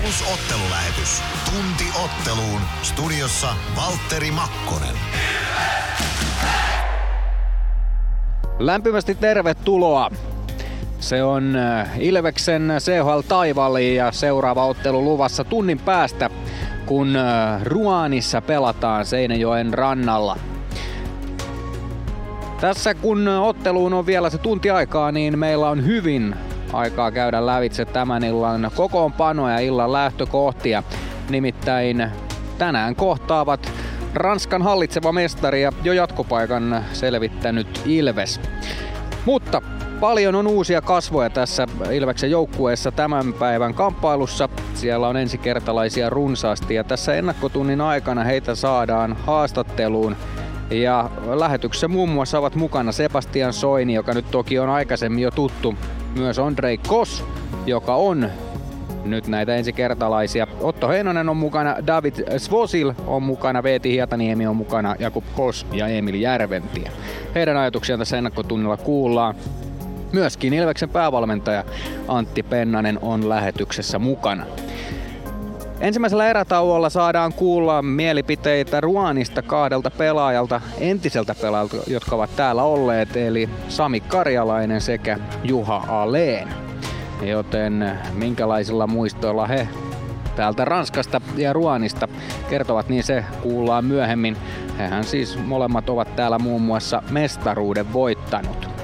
Plus ottelulähetys. Tunti otteluun. Studiossa Valtteri Makkonen. Lämpimästi tervetuloa. Se on äh, Ilveksen CHL Taivali ja seuraava ottelu luvassa tunnin päästä, kun äh, Ruanissa pelataan Seinäjoen rannalla. Tässä kun otteluun on vielä se tunti aikaa, niin meillä on hyvin aikaa käydä lävitse tämän illan kokoonpanoja ja illan lähtökohtia. Nimittäin tänään kohtaavat Ranskan hallitseva mestari ja jo jatkopaikan selvittänyt Ilves. Mutta paljon on uusia kasvoja tässä Ilveksen joukkueessa tämän päivän kamppailussa. Siellä on ensikertalaisia runsaasti ja tässä ennakkotunnin aikana heitä saadaan haastatteluun ja lähetyksessä muun muassa ovat mukana Sebastian Soini, joka nyt toki on aikaisemmin jo tuttu. Myös Andrei Kos, joka on nyt näitä ensikertalaisia. Otto Heinonen on mukana, David Svosil on mukana, Veeti Hietaniemi on mukana, Jakub Kos ja Emil Järventie. Heidän ajatuksiaan tässä ennakkotunnilla kuullaan. Myöskin Ilveksen päävalmentaja Antti Pennanen on lähetyksessä mukana. Ensimmäisellä erätauolla saadaan kuulla mielipiteitä Ruanista kahdelta pelaajalta, entiseltä pelaajalta, jotka ovat täällä olleet, eli Sami Karjalainen sekä Juha Aleen. Joten minkälaisilla muistoilla he täältä Ranskasta ja Ruanista kertovat, niin se kuullaan myöhemmin. Hehän siis molemmat ovat täällä muun muassa mestaruuden voittanut.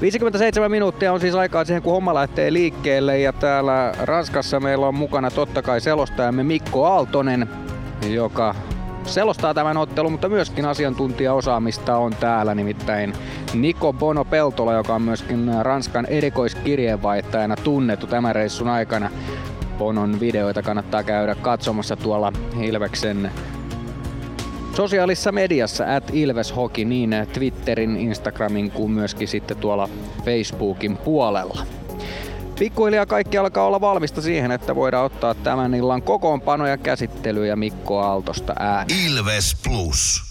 57 minuuttia on siis aikaa siihen, kun homma lähtee liikkeelle ja täällä Ranskassa meillä on mukana totta kai selostajamme Mikko Aaltonen, joka selostaa tämän ottelun, mutta myöskin asiantuntijaosaamista on täällä, nimittäin Niko Bono Peltola, joka on myöskin Ranskan erikoiskirjeenvaihtajana tunnettu tämän reissun aikana. Bonon videoita kannattaa käydä katsomassa tuolla Ilveksen sosiaalisessa mediassa at Ilves Hockey niin Twitterin, Instagramin kuin myöskin sitten tuolla Facebookin puolella. Pikkuhiljaa kaikki alkaa olla valmista siihen, että voidaan ottaa tämän illan kokoonpanoja käsittelyä Mikko Aaltosta ääni. Ilves Plus.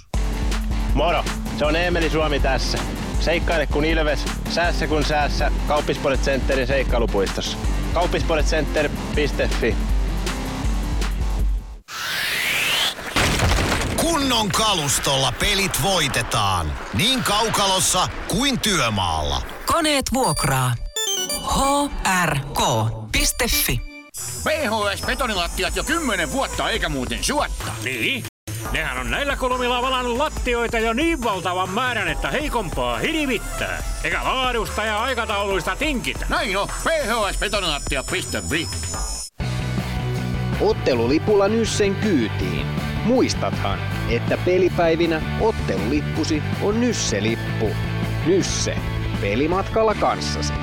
Moro, se on Eemeli Suomi tässä. Seikkaile kun Ilves, säässä kun säässä. Kauppispoilet Centerin seikkailupuistossa. Kauppispoiletcenter.fi Kunnon kalustolla pelit voitetaan. Niin kaukalossa kuin työmaalla. Koneet vuokraa. hrk.fi PHS-betonilattiat jo kymmenen vuotta eikä muuten suotta. Niin? Nehän on näillä kolmilla valannut lattioita jo niin valtavan määrän, että heikompaa hirvittää. Eikä laadusta ja aikatauluista tinkitä. Näin on, phsbetonilattia.fi. Ottelulipulla Nyssen kyytiin. Muistathan, että pelipäivinä ottelulippusi on Nysse-lippu. Nysse. Pelimatkalla kanssasi.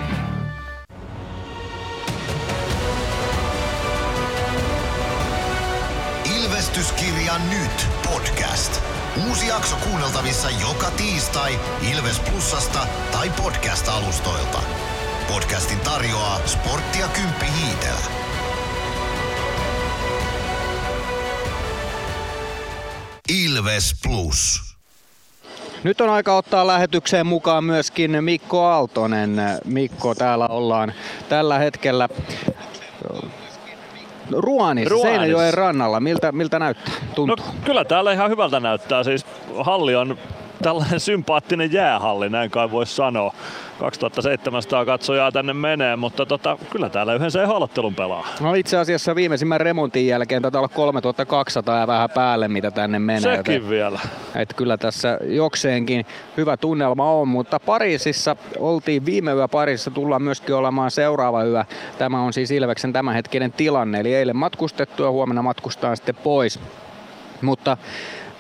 Ilvestyskirja nyt podcast. Uusi jakso kuunneltavissa joka tiistai Ilves Plusasta tai podcast-alustoilta. Podcastin tarjoaa Sporttia Kymppi Hiitellä. Ilves Plus. Nyt on aika ottaa lähetykseen mukaan myöskin Mikko Aaltonen. Mikko, täällä ollaan tällä hetkellä Ruanissa, Ruanissa. Seinäjoen rannalla. Miltä, miltä näyttää? No Tuntuu? kyllä täällä ihan hyvältä näyttää. Siis halli on tällainen sympaattinen jäähalli, näin kai voisi sanoa. 2700 katsojaa tänne menee, mutta tota, kyllä täällä yhden CH-ottelun pelaa. No itse asiassa viimeisimmän remontin jälkeen taitaa olla 3200 ja vähän päälle, mitä tänne menee. Sekin joten- vielä. Että kyllä tässä jokseenkin hyvä tunnelma on, mutta Pariisissa oltiin viime yö Pariisissa, tullaan myöskin olemaan seuraava yö. Tämä on siis Ilveksen tämänhetkinen tilanne, eli eilen matkustettu ja huomenna matkustaan sitten pois. Mutta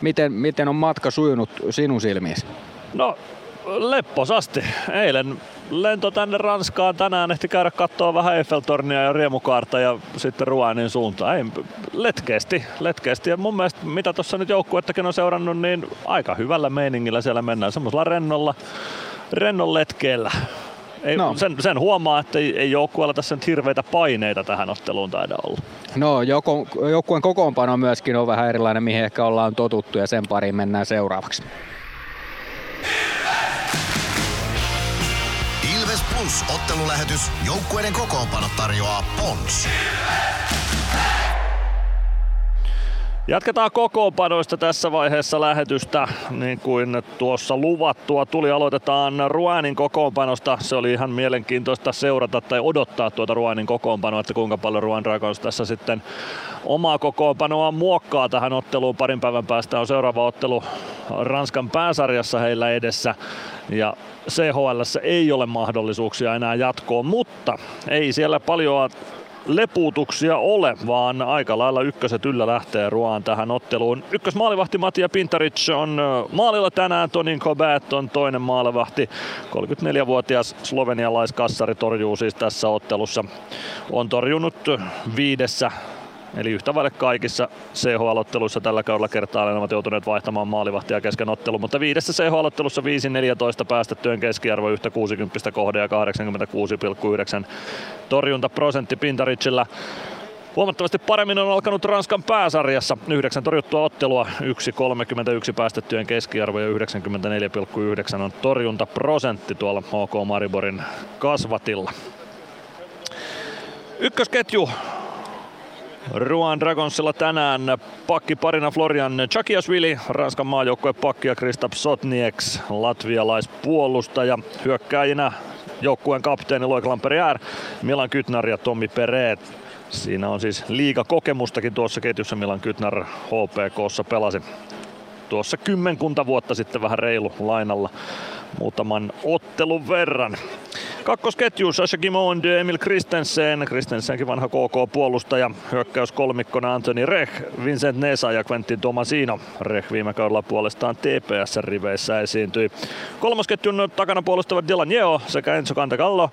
miten, miten on matka sujunut sinun silmiisi? No, lepposasti. Eilen lento tänne Ranskaan. Tänään ehti käydä katsoa vähän Eiffeltornia ja Riemukaarta ja sitten Ruanin suuntaan. Ei, letkeästi, letkeästi. Ja mun mielestä, mitä tuossa nyt joukkuettakin on seurannut, niin aika hyvällä meiningillä siellä mennään. Semmoisella rennolla, rennon letkeellä. Ei, No. sen, sen, huomaa, että ei, ei joukkueella tässä nyt hirveitä paineita tähän otteluun taida olla. No, joko, joukkueen kokoonpano myöskin on vähän erilainen, mihin ehkä ollaan totuttu ja sen pariin mennään seuraavaksi. Ilves Plus ottelulähetys. Joukkueiden kokoonpano tarjoaa Pons. Jatketaan kokoonpanoista tässä vaiheessa lähetystä, niin kuin tuossa luvattua tuli. Aloitetaan Ruanin kokoonpanosta. Se oli ihan mielenkiintoista seurata tai odottaa tuota Ruanin kokoonpanoa, että kuinka paljon Ruan Dragons tässä sitten omaa kokoonpanoa muokkaa tähän otteluun. Parin päivän päästä on seuraava ottelu Ranskan pääsarjassa heillä edessä. Ja CHL ei ole mahdollisuuksia enää jatkoon, mutta ei siellä paljon lepuutuksia ole, vaan aika lailla ykköset yllä lähtee Ruaan tähän otteluun. Ykkösmaalivahti Matia Pintaric on maalilla tänään, Tonin Kobet on toinen maalivahti. 34-vuotias slovenialaiskassari torjuu siis tässä ottelussa. On torjunut viidessä Eli yhtä vaille kaikissa CH-otteluissa tällä kaudella kertaalleen ovat joutuneet vaihtamaan maalivahtia kesken ottelun, mutta viidessä CH-ottelussa 5-14 päästettyjen keskiarvo yhtä 60 kohde ja 86,9 torjuntaprosentti Pintaricilla. Huomattavasti paremmin on alkanut Ranskan pääsarjassa. Yhdeksän torjuttua ottelua, 1,31 päästettyjen keskiarvo ja 94,9 on torjuntaprosentti tuolla HK Mariborin kasvatilla. Ykkösketju Ruan Dragonsilla tänään pakki parina Florian Chakiasvili, Ranskan maajoukkue pakki ja Kristap Sotnieks, latvialaispuolustaja. Hyökkäjinä joukkueen kapteeni Loik Lamperier, Milan Kytnar ja Tommi Pereet. Siinä on siis liiga kokemustakin tuossa ketjussa Milan Kytnar HPKssa pelasi tuossa kymmenkunta vuotta sitten vähän reilu lainalla muutaman ottelun verran. Kakkosketju Sasha Gimond, Emil Kristensen, Kristensenkin vanha KK-puolustaja, hyökkäys kolmikkona Anthony Rech, Vincent Nesa ja Quentin Tomasino. Rech viime kaudella puolestaan TPS-riveissä esiintyi. Kolmosketjun takana puolustavat Dylan Yeo sekä Enzo Cantagallo.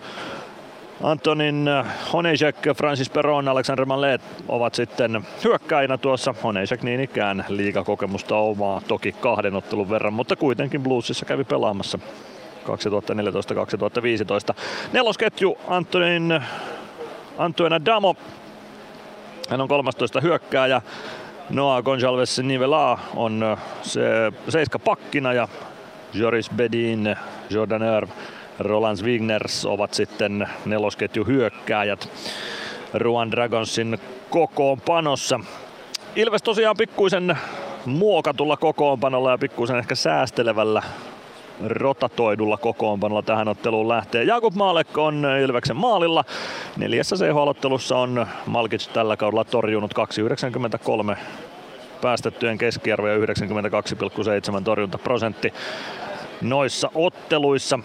Antonin Honejek, Francis Peron, Alexander Mallet ovat sitten hyökkäinä tuossa. Honejek niin ikään liigakokemusta omaa toki kahden ottelun verran, mutta kuitenkin Bluesissa kävi pelaamassa 2014-2015. Nelosketju Antonin Antuena Damo. Hän on 13 hyökkääjä. Noah Gonçalves Nivela on se seiska pakkina ja Joris Bedin, Jordan Irv, Roland Wigners ovat sitten nelosketju hyökkääjät Ruan Dragonsin kokoonpanossa. Ilves tosiaan pikkuisen muokatulla kokoonpanolla ja pikkuisen ehkä säästelevällä rotatoidulla kokoonpanolla tähän otteluun lähtee. Jakub Maalek on Ilveksen maalilla. Neljässä CH-ottelussa on Malkic tällä kaudella torjunut 2,93 päästettyjen keskiarvo ja 92,7 torjuntaprosentti noissa otteluissa.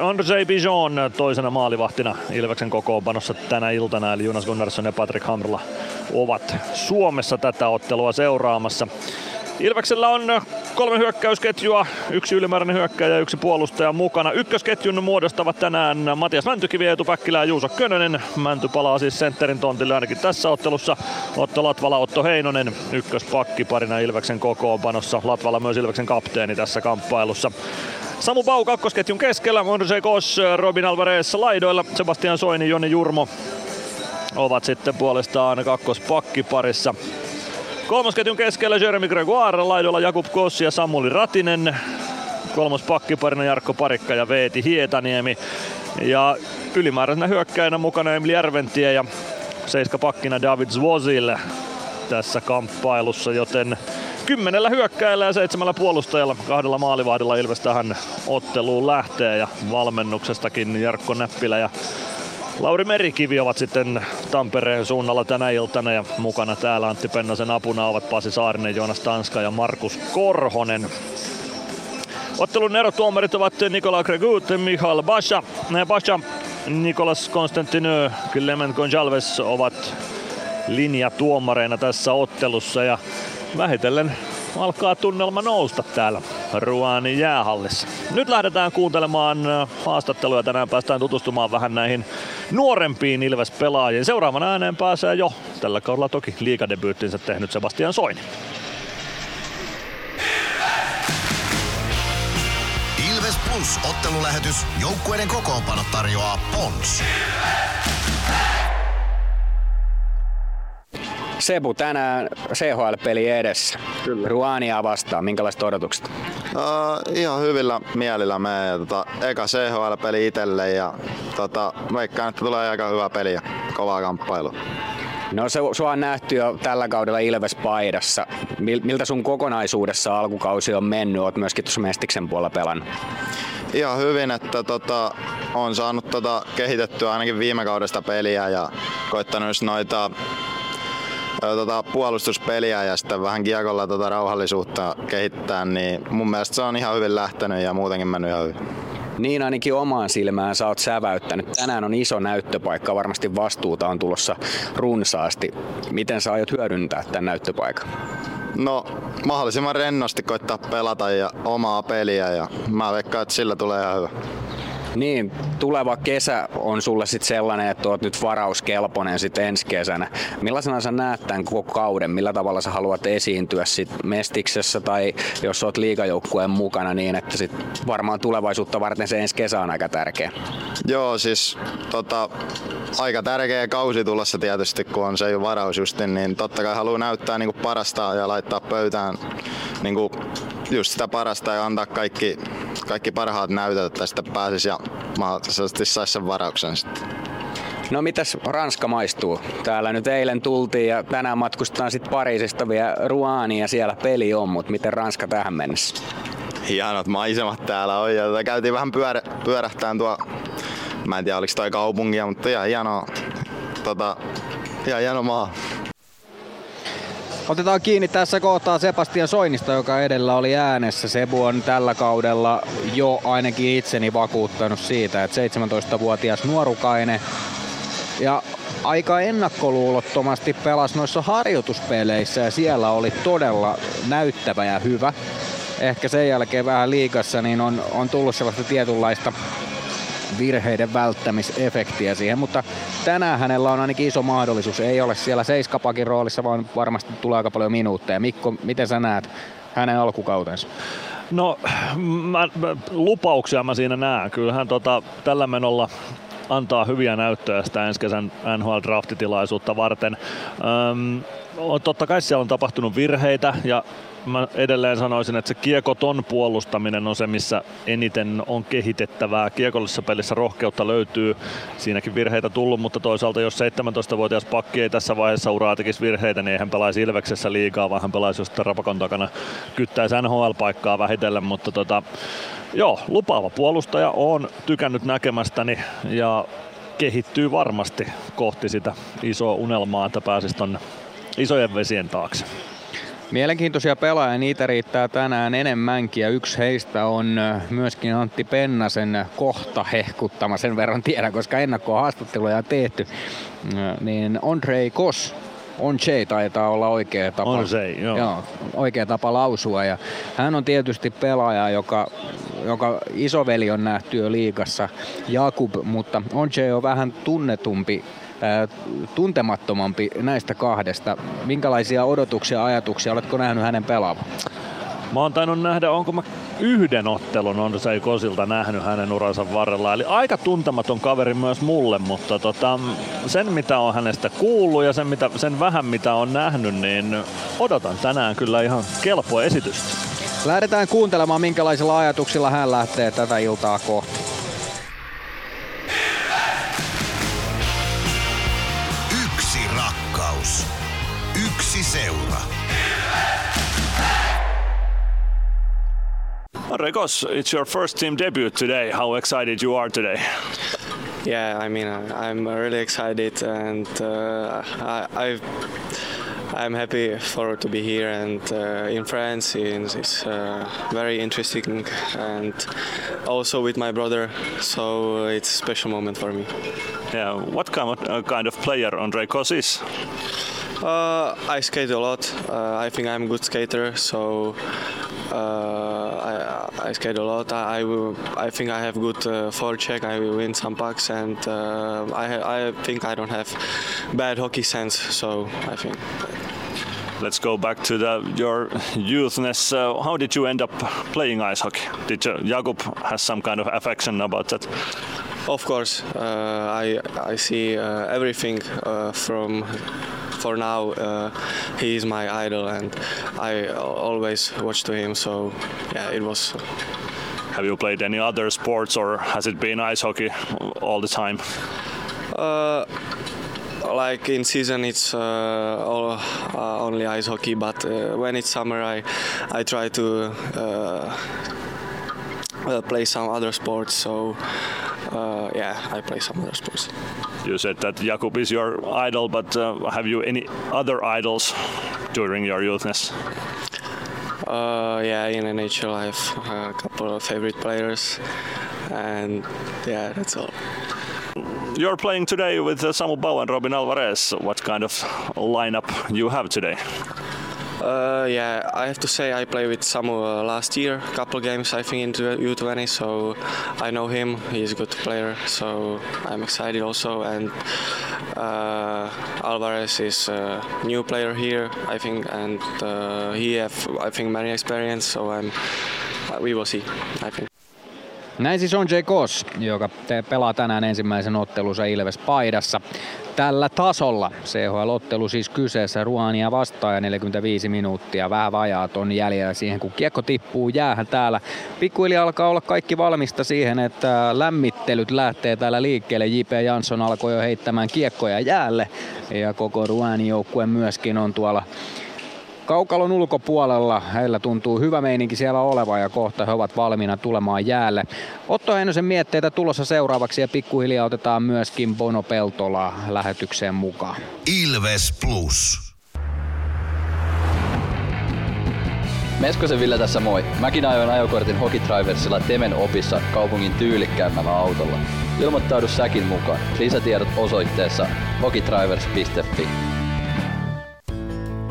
Andrzej Bijon toisena maalivahtina Ilveksen kokoonpanossa tänä iltana, eli Jonas Gunnarsson ja Patrick Hamrla ovat Suomessa tätä ottelua seuraamassa. Ilveksellä on kolme hyökkäysketjua, yksi ylimääräinen hyökkäjä ja yksi puolustaja mukana. Ykkösketjun muodostavat tänään Matias Mäntykivi, Eetu Päkkilä ja Juuso Könönen. Mänty palaa siis sentterin tontille ainakin tässä ottelussa. Otto Latvala, Otto Heinonen ykköspakki parina Ilveksen kokoonpanossa. Latvala myös Ilveksen kapteeni tässä kamppailussa. Samu Bau kakkosketjun keskellä, Mondose Kos, Robin Alvarez laidoilla, Sebastian Soini, Joni Jurmo ovat sitten puolestaan kakkospakki parissa. Kolmosketjun keskellä Jeremy Gregoire, laidolla Jakub Kossi ja Samuli Ratinen. Kolmos pakkiparina Jarkko Parikka ja Veeti Hietaniemi. Ja ylimääräisenä hyökkäinä mukana Emil Järventie ja seiska pakkina David Zwozil tässä kamppailussa, joten kymmenellä hyökkäillä ja seitsemällä puolustajalla, kahdella maalivahdilla Ilves tähän otteluun lähtee ja valmennuksestakin Jarkko Näppilä ja Lauri Merikivi ovat sitten Tampereen suunnalla tänä iltana ja mukana täällä Antti Pennasen apuna ovat Pasi Saarinen, Joonas Tanska ja Markus Korhonen. Ottelun erotuomarit ovat Nikola Gregut, Michael Basha, Basha Nikolas Konstantinö, Clement Gonçalves ovat linjatuomareina tässä ottelussa ja vähitellen alkaa tunnelma nousta täällä Ruanin jäähallissa. Nyt lähdetään kuuntelemaan haastatteluja. Tänään päästään tutustumaan vähän näihin nuorempiin Ilves-pelaajiin. Seuraavan ääneen pääsee jo tällä kaudella toki liikadebyyttinsä tehnyt Sebastian Soini. Ilves Plus ottelulähetys. Joukkueiden kokoonpano tarjoaa Pons. Sebu, tänään CHL-peli edessä. Kyllä. Ruania vastaan. Minkälaiset odotukset? Uh, ihan hyvillä mielillä me tota, eka CHL-peli itselle ja tota, veikkaan, että tulee aika hyvä peli ja kovaa kamppailu. No se, sua on nähty jo tällä kaudella Ilves-paidassa. Miltä sun kokonaisuudessa alkukausi on mennyt? Oot myöskin tuossa Mestiksen puolella pelannut. Ihan hyvin, että tota, on saanut tota, kehitettyä ainakin viime kaudesta peliä ja koittanut noita tota, puolustuspeliä ja sitten vähän kiekolla tota, rauhallisuutta kehittää, niin mun mielestä se on ihan hyvin lähtenyt ja muutenkin mennyt ihan hyvin. Niin ainakin omaan silmään sä oot säväyttänyt. Tänään on iso näyttöpaikka, varmasti vastuuta on tulossa runsaasti. Miten sä aiot hyödyntää tämän näyttöpaikan? No mahdollisimman rennosti koittaa pelata ja omaa peliä ja mä veikkaan, että sillä tulee ihan hyvä. Niin, tuleva kesä on sulle sitten sellainen, että oot nyt varauskelpoinen sitten ensi kesänä. Millaisena sä näet tämän koko kauden? Millä tavalla sä haluat esiintyä sit Mestiksessä tai jos oot liigajoukkueen mukana niin, että sit varmaan tulevaisuutta varten se ensi kesä on aika tärkeä. Joo, siis tota, aika tärkeä kausi tulossa tietysti, kun on se varaus justin, niin totta kai haluaa näyttää niin parasta ja laittaa pöytään niin just sitä parasta ja antaa kaikki, kaikki parhaat näytöt, että sitten pääsisi ja mahdollisesti saisi sen varauksen sitten. No mitäs Ranska maistuu? Täällä nyt eilen tultiin ja tänään matkustetaan sitten Pariisista vielä Ruaaniin ja siellä peli on, mutta miten Ranska tähän mennessä? Hienot maisemat täällä on ja tota käytiin vähän pyörä, pyörähtään tuo, mä en tiedä oliko toi kaupunkia, mutta ihan hieno, tota, ihan hieno maa. Otetaan kiinni tässä kohtaa Sebastian Soinista, joka edellä oli äänessä. Sebu on tällä kaudella jo ainakin itseni vakuuttanut siitä, että 17-vuotias nuorukainen ja aika ennakkoluulottomasti pelasi noissa harjoituspeleissä ja siellä oli todella näyttävä ja hyvä. Ehkä sen jälkeen vähän liikassa niin on, on tullut sellaista tietynlaista virheiden välttämisefektiä siihen, mutta tänään hänellä on ainakin iso mahdollisuus. Ei ole siellä seiskapakin roolissa, vaan varmasti tulee aika paljon minuutteja. Mikko, miten sä näet hänen alkukautensa? No, mä, lupauksia mä siinä näen. Kyllähän tota, tällä menolla antaa hyviä näyttöjä sitä ensi kesän NHL-draftitilaisuutta varten. Öm, totta kai siellä on tapahtunut virheitä ja mä edelleen sanoisin, että se kiekoton puolustaminen on se, missä eniten on kehitettävää. Kiekollisessa pelissä rohkeutta löytyy. Siinäkin virheitä tullut, mutta toisaalta jos 17-vuotias pakki ei tässä vaiheessa uraa tekisi virheitä, niin eihän pelaisi Ilveksessä liikaa, vaan hän pelaisi just Rapakon takana kyttäisi NHL-paikkaa vähitellen, mutta tota, joo, lupaava puolustaja on tykännyt näkemästäni ja kehittyy varmasti kohti sitä isoa unelmaa, että pääsisi tonne isojen vesien taakse. Mielenkiintoisia pelaajia, niitä riittää tänään enemmänkin ja yksi heistä on myöskin Antti Pennasen kohta hehkuttama, sen verran tiedän, koska ennakkoa haastatteluja on tehty, niin Andrei Kos on J taitaa olla oikea tapa. On se, joo. joo. oikea tapa lausua. Ja hän on tietysti pelaaja, joka, joka isoveli on nähty jo liikassa, Jakub, mutta on J on vähän tunnetumpi tuntemattomampi näistä kahdesta. Minkälaisia odotuksia ja ajatuksia oletko nähnyt hänen pelaavan? Mä oon tainnut nähdä, onko mä yhden ottelun on se Kosilta nähnyt hänen uransa varrella. Eli aika tuntematon kaveri myös mulle, mutta tota, sen mitä on hänestä kuullut ja sen, mitä, sen vähän mitä on nähnyt, niin odotan tänään kyllä ihan kelpoa esitystä. Lähdetään kuuntelemaan, minkälaisilla ajatuksilla hän lähtee tätä iltaa kohti. Regos, it's your first team debut today. How excited you are today? Yeah, I mean, I'm really excited, and uh, I, I've I'm happy for to be here and uh, in France. It's uh, very interesting and also with my brother, so it's a special moment for me. Yeah, what kind of, uh, kind of player Andrei Kos is? Uh, I skate a lot. Uh, I think I'm a good skater, so uh, I, I, skate a lot. I, I, will, I think I have good uh, forecheck. I will win some pucks, and uh, I, I think I don't have bad hockey sense. So I think. Let's go back to the, your youthness. Uh, how did you end up playing ice hockey? Did uh, Jakub has some kind of affection about that? Of course, uh, I I see uh, everything uh, from for now, uh, he is my idol, and I always watch to him. So yeah, it was. Have you played any other sports, or has it been ice hockey all the time? Uh, like in season it's uh, all, uh, only ice hockey but uh, when it's summer I, I try to uh, play some other sports so uh, yeah I play some other sports You said that Jakub is your idol, but uh, have you any other idols during your youthness? uh, yeah in NHL I have a couple of favorite players and yeah that's all You're playing today with uh, Samu Bau and Robin Alvarez. What kind of lineup you have today? Uh, yeah, I have to say I played with Samu uh, last year, a couple games I think in U20, so I know him. He's a good player, so I'm excited also. And uh, Alvarez is a new player here, I think, and uh, he have I think many experience, so I'm. We will see, I think. Näin siis on J. Kos, joka pelaa tänään ensimmäisen ottelunsa Ilves paidassa. Tällä tasolla CHL-ottelu siis kyseessä Ruania vastaan ja 45 minuuttia. Vähän vajaat on jäljellä siihen, kun kiekko tippuu jäähän täällä. Pikkuhiljaa alkaa olla kaikki valmista siihen, että lämmittelyt lähtee täällä liikkeelle. J.P. Jansson alkoi jo heittämään kiekkoja jäälle ja koko Ruanin joukkue myöskin on tuolla Kaukalon ulkopuolella heillä tuntuu hyvä meininki siellä oleva ja kohta he ovat valmiina tulemaan jäälle. Otto Heinosen mietteitä tulossa seuraavaksi ja pikkuhiljaa otetaan myöskin Bono Peltola lähetykseen mukaan. Ilves Plus. Meskosen Ville tässä moi. Mäkin ajoin ajokortin Hokitriversilla Temen opissa kaupungin tyylikkäämmällä autolla. Ilmoittaudu säkin mukaan. Lisätiedot osoitteessa hokitrivers.fi.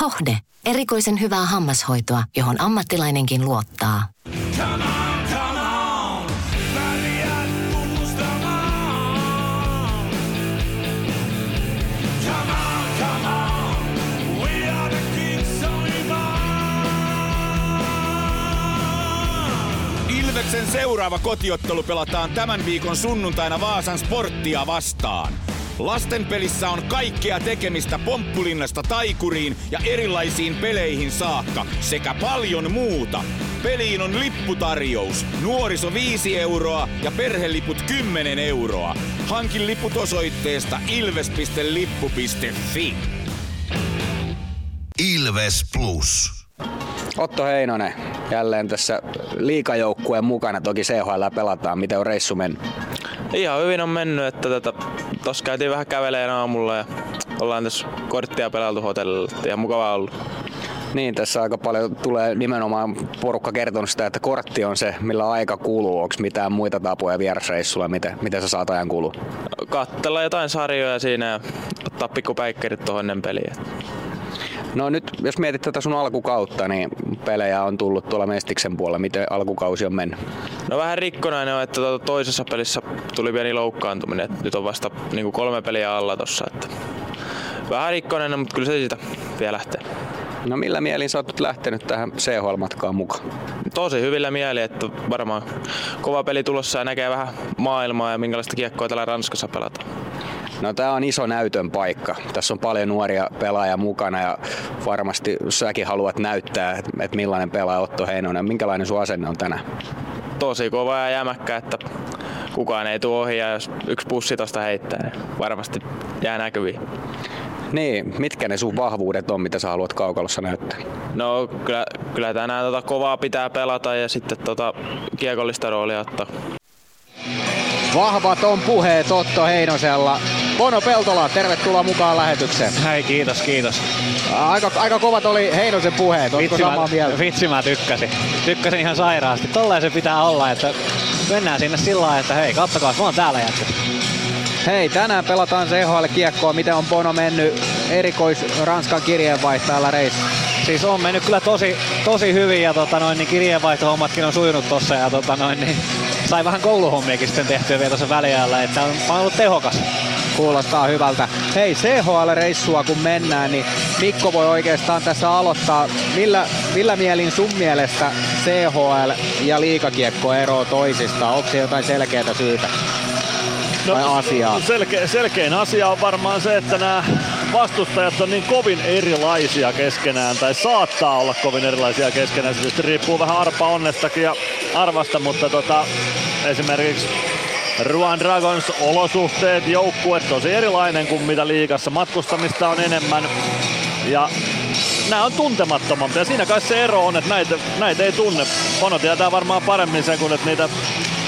Hohde. Erikoisen hyvää hammashoitoa, johon ammattilainenkin luottaa. Ilveksen seuraava kotiottelu pelataan tämän viikon sunnuntaina Vaasan sporttia vastaan. Lasten pelissä on kaikkea tekemistä pomppulinnasta taikuriin ja erilaisiin peleihin saakka sekä paljon muuta. Peliin on lipputarjous. Nuoriso 5 euroa ja perheliput 10 euroa. Hankin liput osoitteesta ilves.lippu.fi. Ilves Plus. Otto Heinonen jälleen tässä liikajoukkueen mukana. Toki CHL pelataan. Miten on reissu mennyt? Ihan hyvin on mennyt, että tota, tossa käytiin vähän käveleen aamulla ja ollaan tässä korttia pelailtu hotellilla. että Ihan mukava ollut. Niin, tässä aika paljon tulee nimenomaan porukka kertonut sitä, että kortti on se, millä aika kuluu. Onko mitään muita tapoja vierasreissulla, miten, miten sä saat ajan kulua? Kattella jotain sarjoja siinä ja ottaa pikkupäikkerit tuohon ennen peliä. No nyt, jos mietit tätä sun alkukautta, niin pelejä on tullut tuolla Mestiksen puolella. Miten alkukausi on mennyt? No vähän rikkonainen on, että tuota toisessa pelissä tuli pieni loukkaantuminen. Nyt on vasta niin kolme peliä alla tossa. Että vähän rikkonainen, mutta kyllä se siitä vielä lähtee. No millä mielin sä oot nyt lähtenyt tähän CHL-matkaan mukaan? Tosi hyvillä mieli, että varmaan kova peli tulossa ja näkee vähän maailmaa ja minkälaista kiekkoa täällä Ranskassa pelataan. No tää on iso näytön paikka. Tässä on paljon nuoria pelaajia mukana ja varmasti säkin haluat näyttää, että millainen pelaaja Otto Heinonen. Minkälainen sun asenne on tänään? Tosi kova ja jämäkkä, että kukaan ei tuo ohi ja jos yksi pussi tosta heittää, niin varmasti jää näkyviin. Niin, mitkä ne sun vahvuudet on, mitä sä haluat kaukalossa näyttää? No kyllä, kyllä tänään tota kovaa pitää pelata ja sitten tota kiekollista roolia ottaa. Vahvat on puheet Otto Heinosella. Bono Peltola, tervetuloa mukaan lähetykseen. Hei, kiitos, kiitos. Aika, aika kovat oli Heinosen puheet, oletko Vitsi, samaa mä, mieltä? vitsi mä tykkäsin. Tykkäsin ihan sairaasti. Tolleen se pitää olla, että mennään sinne sillä lailla, että hei, kattokaa, mä oon täällä jätkä. Hei, tänään pelataan CHL-kiekkoa. Miten on Bono mennyt erikois Ranskan kirjeenvaihtajalla reissu? siis on mennyt kyllä tosi, tosi hyvin ja tota noin, niin kirjeenvaihtohommatkin on sujunut tossa ja tota noin, niin sai vähän kouluhommiakin sitten tehtyä vielä tuossa väliajalla, että on, on ollut tehokas. Kuulostaa hyvältä. Hei, CHL-reissua kun mennään, niin Mikko voi oikeastaan tässä aloittaa. Millä, millä mielin sun mielestä CHL ja liikakiekko eroo toisistaan? Onko se jotain selkeää syytä? No, asiaa? Selke, selkein asia on varmaan se, että nämä vastustajat on niin kovin erilaisia keskenään, tai saattaa olla kovin erilaisia keskenään. Se tietysti riippuu vähän arpa onnestakin ja arvasta, mutta tota, esimerkiksi Ruan Dragons olosuhteet, joukkue tosi erilainen kuin mitä liigassa. Matkustamista on enemmän ja nämä on tuntemattomampia. Siinä kai se ero on, että näitä, näitä ei tunne. Pono tietää varmaan paremmin sen, kun että niitä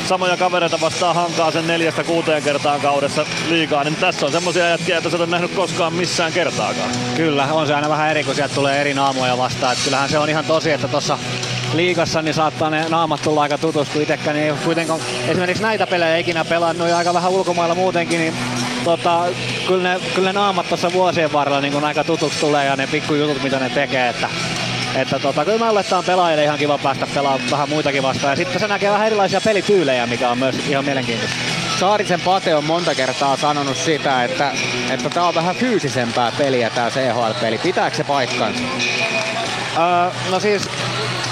samoja kavereita vastaan hankaa sen neljästä kuuteen kertaan kaudessa liikaa, niin tässä on semmosia jätkiä, että sä et nähnyt koskaan missään kertaakaan. Kyllä, on se aina vähän eri, kun sieltä tulee eri naamoja vastaan. Et kyllähän se on ihan tosi, että tuossa liigassa niin saattaa ne naamat tulla aika tutustu itsekään, niin kuitenkaan esimerkiksi näitä pelejä ikinä pelannut ja aika vähän ulkomailla muutenkin, niin tota, kyllä, ne, kyllä ne naamat tuossa vuosien varrella niin aika tutuksi tulee ja ne pikkujutut mitä ne tekee, että että tota, kyllä mä aletaan pelaajille ihan kiva päästä pelaamaan vähän muitakin vastaan. Ja sitten se näkee vähän erilaisia pelityylejä, mikä on myös ihan mielenkiintoista. Saarisen Pate on monta kertaa sanonut sitä, että, että tämä on vähän fyysisempää peliä tämä CHL-peli. Pitääkö se paikkansa? Öö, no siis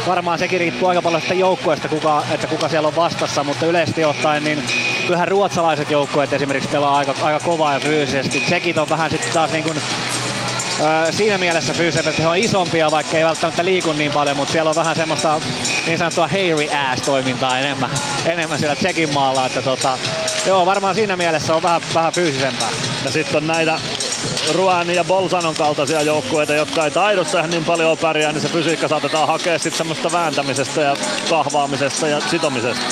varmaan sekin riippuu aika paljon sitä joukkueesta, kuka, että kuka siellä on vastassa, mutta yleisesti ottaen niin kyllähän ruotsalaiset joukkueet esimerkiksi pelaa aika, aika kovaa ja fyysisesti. Tsekit on vähän sitten taas niin kuin Siinä mielessä fyysisesti he on isompia, vaikka ei välttämättä liiku niin paljon, mutta siellä on vähän semmoista niin sanottua hairy ass-toimintaa enemmän, enemmän siellä Tsekin maalla, että tota, joo, varmaan siinä mielessä on vähän, vähän fyysisempää. Ja sitten on näitä Ruan ja Bolsanon kaltaisia joukkueita, jotka ei taidossa niin paljon pärjää, niin se fysiikka saatetaan hakea sitten semmoista vääntämisestä ja kahvaamisesta ja sitomisesta.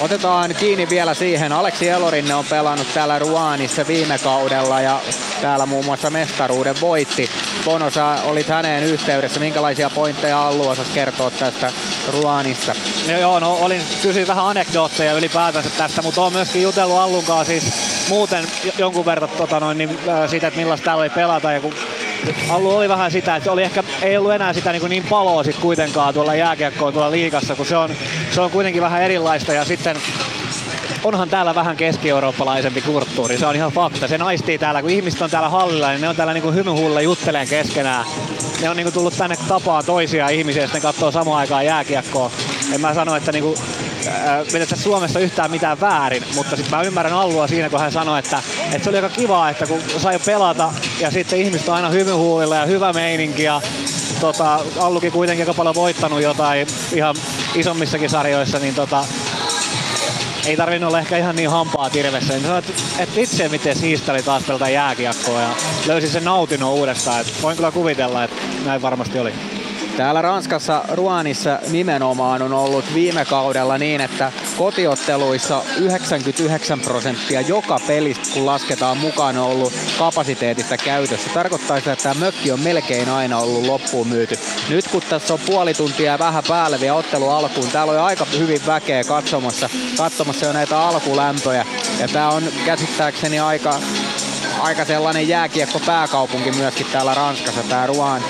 Otetaan kiinni vielä siihen. Aleksi Elorinne on pelannut täällä Ruanissa viime kaudella ja täällä muun muassa mestaruuden voitti. Bono, sä olit häneen yhteydessä. Minkälaisia pointteja Allu osas kertoa tästä Ruanista? No joo, no olin kysyin vähän anekdootteja ylipäätänsä tästä, mutta on myöskin jutellut Allun kanssa siis muuten jonkun verran tota noin, niin, äh, siitä, että millaista täällä oli pelata. Ja kun Allu oli vähän sitä, että oli ehkä, ei ollut enää sitä niin, niin paloa sit kuitenkaan tuolla jääkiekkoon tuolla liikassa, kun se on, se on kuitenkin vähän erilaista ja sitten onhan täällä vähän keski-eurooppalaisempi kulttuuri, se on ihan fakta. Se naistii täällä, kun ihmiset on täällä hallilla, niin ne on täällä niinku hymyhuulla jutteleen keskenään. Ne on niinku tullut tänne tapaa toisia ihmisiä, ja sitten katsoo samaan aikaan jääkiekkoa. En mä sano, että niinku, äh, Suomessa yhtään mitään väärin, mutta sitten mä ymmärrän Allua siinä, kun hän sanoi, että, että se oli aika kiva, että kun sai pelata ja sitten ihmiset on aina hymyhuulilla ja hyvä meininki ja tota, Allukin kuitenkin aika paljon voittanut jotain ihan isommissakin sarjoissa, niin tota, ei tarvinnut olla ehkä ihan niin hampaa tirvessä. Niin sanoin, että, että itse miten siistä oli taas pelata jääkiekkoa ja löysin sen nautinnon uudestaan. Että voin kyllä kuvitella, että näin varmasti oli. Täällä Ranskassa Ruanissa nimenomaan on ollut viime kaudella niin, että kotiotteluissa 99 prosenttia joka pelistä, kun lasketaan mukaan, on ollut kapasiteetista käytössä. Tarkoittaa sitä, että tämä mökki on melkein aina ollut loppuun myyty. Nyt kun tässä on puoli tuntia ja vähän päälle vielä ottelu alkuun, täällä on aika hyvin väkeä katsomassa, katsomassa jo näitä alkulämpöjä. Ja tämä on käsittääkseni aika aika sellainen jääkiekko pääkaupunki myöskin täällä Ranskassa, tää Ruan.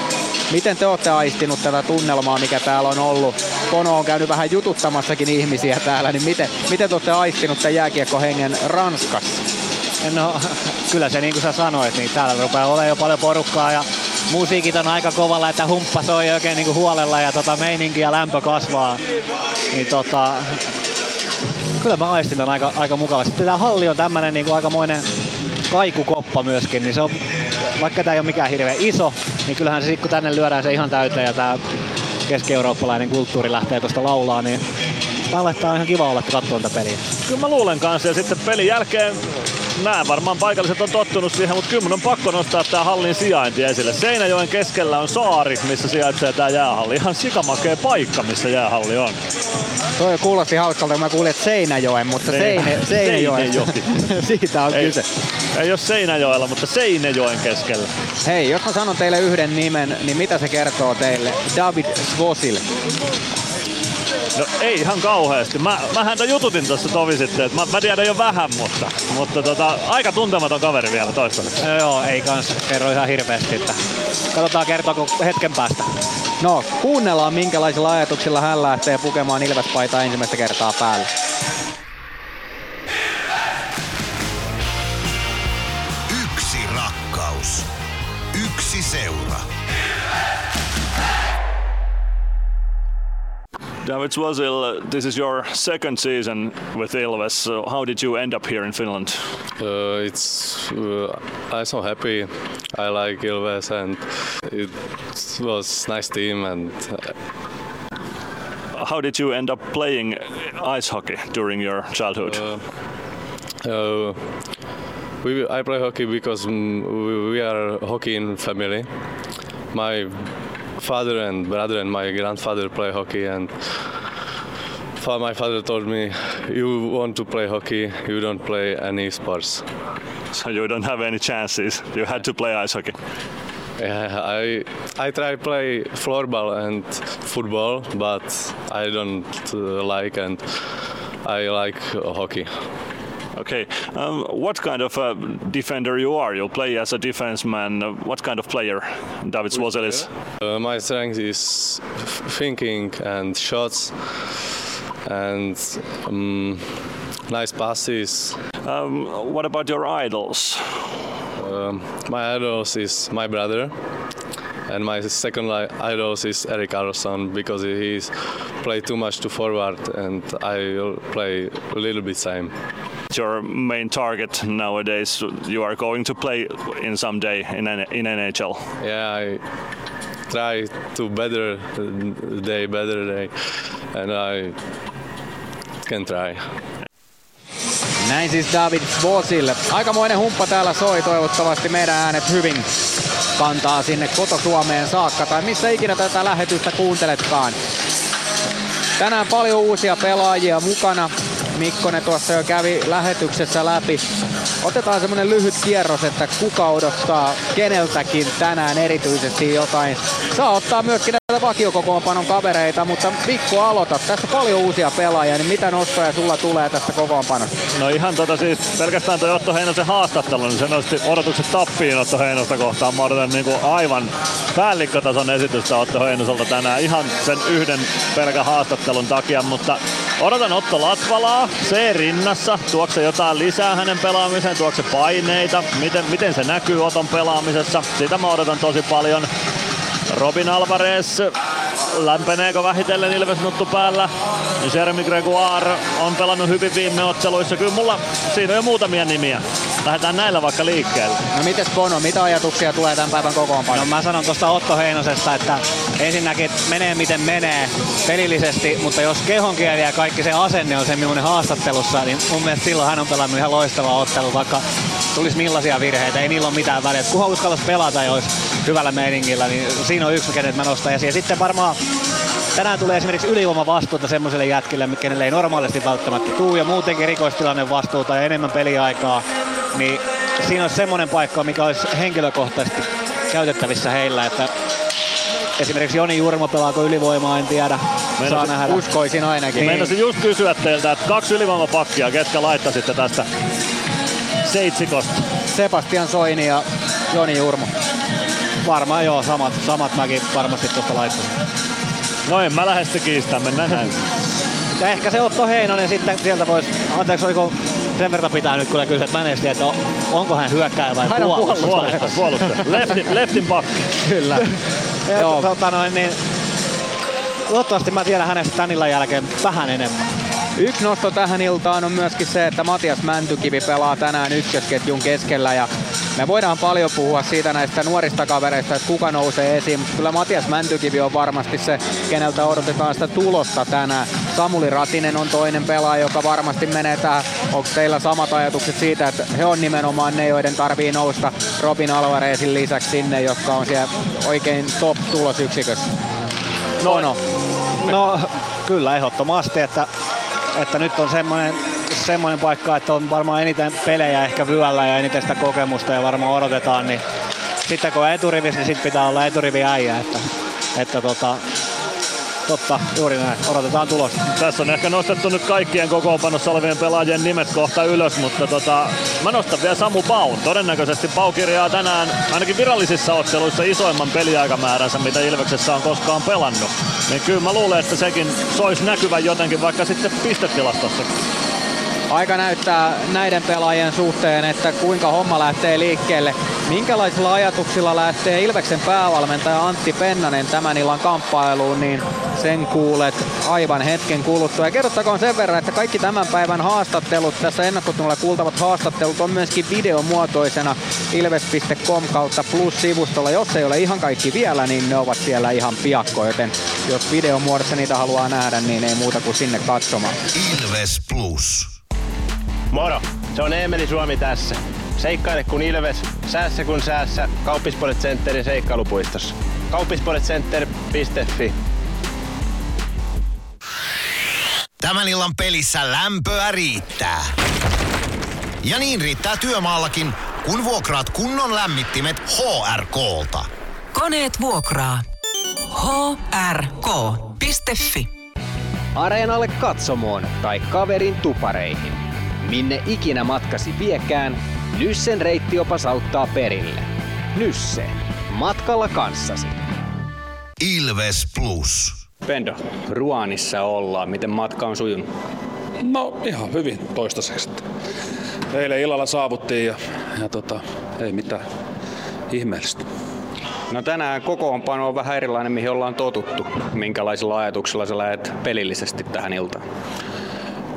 Miten te olette aistinut tätä tunnelmaa, mikä täällä on ollut? Pono on käynyt vähän jututtamassakin ihmisiä täällä, niin miten, miten te olette aistinut tämän jääkiekkohengen Ranskassa? No kyllä se niin kuin sä sanoit, niin täällä rupeaa olemaan jo paljon porukkaa ja musiikit on aika kovalla, että humppa soi oikein niin kuin huolella ja tota meininki ja lämpö kasvaa. Niin tota, kyllä mä aistin tämän aika, aika mukavasti. Tämä halli on tämmönen niin kuin aikamoinen kaikukoppa myöskin, niin se on, vaikka tämä ei ole mikään hirveän iso, niin kyllähän se kun tänne lyödään se ihan täyteen ja tämä keski-eurooppalainen kulttuuri lähtee tuosta laulaa, niin Tää on ihan kiva olla katsoa tätä peliä. Kyllä mä luulen kanssa ja sitten pelin jälkeen nämä varmaan paikalliset on tottunut siihen, mutta kyllä mun on pakko nostaa tää hallin sijainti esille. Seinäjoen keskellä on saari, missä sijaitsee tää jäähalli. Ihan sikamakee paikka, missä jäähalli on. Toi kuulosti hauskalta, kun mä kuulin, että Seinäjoen, mutta Seine, Seinäjoen. Siitä on ei, kyse. Ei ole Seinäjoella, mutta Seinäjoen keskellä. Hei, jos mä sanon teille yhden nimen, niin mitä se kertoo teille? David Svosil. No ei ihan kauheasti. Mä, mä häntä jututin tuossa tovi sitten, että mä, mä, tiedän jo vähän, mutta, mutta tota, aika tuntematon kaveri vielä toistaiseksi. No joo, ei kans kerro ihan hirveästi, että katsotaan kertooko hetken päästä. No, kuunnellaan minkälaisilla ajatuksilla hän lähtee pukemaan Ilves-paitaa ensimmäistä kertaa päälle. David Swazil, this is your second season with Ilves. So how did you end up here in Finland? Uh, it's uh, I'm so happy. I like Ilves and it was nice team and. Uh, how did you end up playing ice hockey during your childhood? Uh, uh, we, I play hockey because we, we are hockey in family. My father and brother and my grandfather play hockey and my father told me you want to play hockey you don't play any sports. So you don't have any chances. You had to play ice hockey. Yeah, I I try play floorball and football, but I don't uh, like and I like hockey. Okay, um, what kind of uh, defender you are? You play as a defenseman. What kind of player David Swozil is? Uh, my strength is thinking and shots and um, nice passes. Um, what about your idols? Um, my idols is my brother and my second idol is Eric Carlson because he's played too much to forward and I play a little bit same. Your main target nowadays, you are going to play in some day in in NHL. Yeah, I try to better day, better day, and I can try. Näin siis David Svosil. Aikamoinen humppa täällä soi. Toivottavasti meidän äänet hyvin kantaa sinne koto-Suomeen saakka tai missä ikinä tätä lähetystä kuunteletkaan. Tänään paljon uusia pelaajia mukana. Mikkonen tuossa jo kävi lähetyksessä läpi. Otetaan semmonen lyhyt kierros, että kuka odottaa keneltäkin tänään erityisesti jotain. Saa ottaa myöskin näitä vakiokokoonpanon kavereita, mutta Mikko aloita. Tässä paljon uusia pelaajia, niin mitä nostoja sulla tulee tästä kokoonpanosta? No ihan tota siis pelkästään toi Otto Heinosen haastattelu, niin se nosti odotukset tappiin Otto Heinosta kohtaan. Mä odotan niin kuin aivan päällikkötason esitystä Otto Heinoselta tänään ihan sen yhden pelkän haastattelun takia, mutta odotan Otto Latvalaa, se rinnassa, tuokse jotain lisää hänen pelaamiseen, tuokse paineita, miten, miten se näkyy Oton pelaamisessa, sitä mä odotan tosi paljon. Robin Alvarez, lämpeneekö vähitellen Ilves nuttu päällä? Jeremy Gregoire on pelannut hyvin viime otteluissa. Kyllä mulla siinä on jo muutamia nimiä. Lähdetään näillä vaikka liikkeelle. No mites Bono, mitä ajatuksia tulee tämän päivän kokoonpano? No mä sanon tuosta Otto Heinosesta, että ensinnäkin menee miten menee pelillisesti, mutta jos kehonkieli ja kaikki se asenne on se millainen haastattelussa, niin mun mielestä silloin hän on pelannut ihan loistavaa ottelu, vaikka tulisi millaisia virheitä, ei niillä ole mitään väliä. Kunhan uskallas pelata ja olisi hyvällä meiningillä, niin siinä on yksi, kenet mä nostan esiin. Ja sitten varmaan tänään tulee esimerkiksi ylivoimavastuuta semmoiselle jätkille, kenelle ei normaalisti välttämättä tuu, ja muutenkin rikoistilanne vastuuta ja enemmän peliaikaa, niin siinä olisi semmoinen paikka, mikä olisi henkilökohtaisesti käytettävissä heillä, että Esimerkiksi Joni Jurmo pelaako ylivoimaa, en tiedä. Saa nähdä. Uskoisin ainakin. Niin. Meinasin just kysyä teiltä, että kaksi ylivoimapakkia, ketkä laittaisitte tästä seitsikosta? Sebastian Soini ja Joni Jurmo. Varmaan joo, samat, samat mäkin varmasti tuosta laittaisin. No en mä lähde sitä kiistää, mennään näin. Ja ehkä se Otto Heinonen sitten sieltä voisi, anteeksi oliko sen verran pitää nyt kyllä kysyä, että mä en tiedä, että onko hän hyökkääjä vai puolustaja. Puolustaja, puolustaja. Leftin, leftin pakki. Kyllä. ja, Joo. Tota noin, niin, toivottavasti mä tiedän hänestä tän illan jälkeen vähän enemmän. Yksi nosto tähän iltaan on myöskin se, että Matias Mäntykivi pelaa tänään ykkösketjun keskellä ja me voidaan paljon puhua siitä näistä nuorista kavereista, että kuka nousee esiin, mutta kyllä Matias Mäntykivi on varmasti se, keneltä odotetaan sitä tulosta tänään. Samuli Ratinen on toinen pelaaja, joka varmasti menee tähän. Onko teillä samat ajatukset siitä, että he on nimenomaan ne, joiden tarvii nousta Robin Alvarezin lisäksi sinne, jotka on siellä oikein top tulosyksikössä? No, no. no kyllä ehdottomasti, että että nyt on semmoinen, semmoinen paikka, että on varmaan eniten pelejä ehkä vyöllä ja eniten sitä kokemusta ja varmaan odotetaan, niin sitten kun on eturivissä, niin sitten pitää olla eturivi äijä, että, että tota, Totta, juuri näin. Odotetaan tulosta. Tässä on ehkä nostettu nyt kaikkien kokoonpanossa olevien pelaajien nimet kohta ylös, mutta tota, mä nostan vielä Samu Pau. Todennäköisesti Pau kirjaa tänään ainakin virallisissa otteluissa isoimman peliaikamääränsä, mitä Ilveksessä on koskaan pelannut. Niin kyllä mä luulen, että sekin soisi näkyvän jotenkin vaikka sitten pistetilastossa. Aika näyttää näiden pelaajien suhteen, että kuinka homma lähtee liikkeelle. Minkälaisilla ajatuksilla lähtee Ilveksen päävalmentaja Antti Pennanen tämän illan kamppailuun, niin sen kuulet aivan hetken kuluttua. Ja kerrottakoon sen verran, että kaikki tämän päivän haastattelut, tässä ennakkotunnolla kuultavat haastattelut on myöskin videomuotoisena ilves.com kautta plus-sivustolla. Jos ei ole ihan kaikki vielä, niin ne ovat siellä ihan piakko, joten jos videomuodossa niitä haluaa nähdä, niin ei muuta kuin sinne katsomaan. Ilves Plus. Moro, se on Eemeli Suomi tässä. Seikkaile kun Ilves, säässä kun säässä. Kauppispoilet Centerin seikkailupuistossa. Kauppispoiletcenter.fi Tämän illan pelissä lämpöä riittää. Ja niin riittää työmaallakin, kun vuokraat kunnon lämmittimet HRK-lta. Koneet vuokraa. hrk.fi Areenalle katsomoon tai kaverin tupareihin. Minne ikinä matkasi viekään, Nyssen reittiopas auttaa perille. Nysse. Matkalla kanssasi. Ilves Plus. Pendo, Ruanissa ollaan. Miten matka on sujunut? No ihan hyvin toistaiseksi. Eilen illalla saavuttiin ja, ja tota, ei mitään ihmeellistä. No tänään kokoonpano on vähän erilainen, mihin ollaan totuttu. Minkälaisilla ajatuksilla sä lähdet pelillisesti tähän iltaan?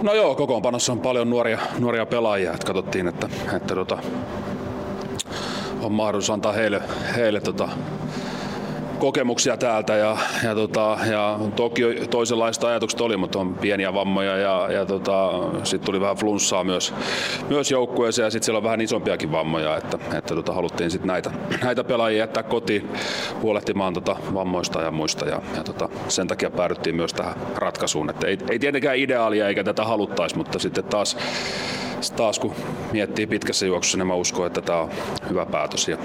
No joo, kokoonpanossa on paljon nuoria, nuoria pelaajia. Että katsottiin, että, että tota, on mahdollisuus antaa heille, heille tota, kokemuksia täältä ja, ja, tota, ja toki toisenlaista ajatukset oli, mutta on pieniä vammoja ja, ja tota, sitten tuli vähän flunssaa myös, myös joukkueeseen ja sitten siellä on vähän isompiakin vammoja, että, että tota, haluttiin sitten näitä, näitä pelaajia jättää kotiin huolehtimaan tota, vammoista ja muista ja, ja tota, sen takia päädyttiin myös tähän ratkaisuun, että ei, ei tietenkään ideaalia eikä tätä haluttaisi, mutta sitten taas taas kun miettii pitkässä juoksussa, niin mä uskon, että tämä on hyvä päätös. Ja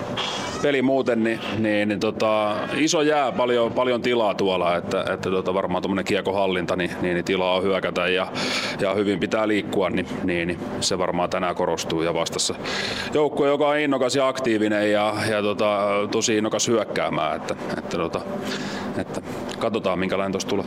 peli muuten, niin, niin, niin tota, iso jää, paljon, paljon tilaa tuolla, että, että tota, varmaan tuommoinen kiekohallinta, niin, niin, niin tilaa on hyökätä ja, ja hyvin pitää liikkua, niin, niin, niin se varmaan tänään korostuu ja vastassa joukkue, joka on innokas ja aktiivinen ja, ja tota, tosi innokas hyökkäämään, että, että, tota, että katsotaan minkälainen tuossa tulee.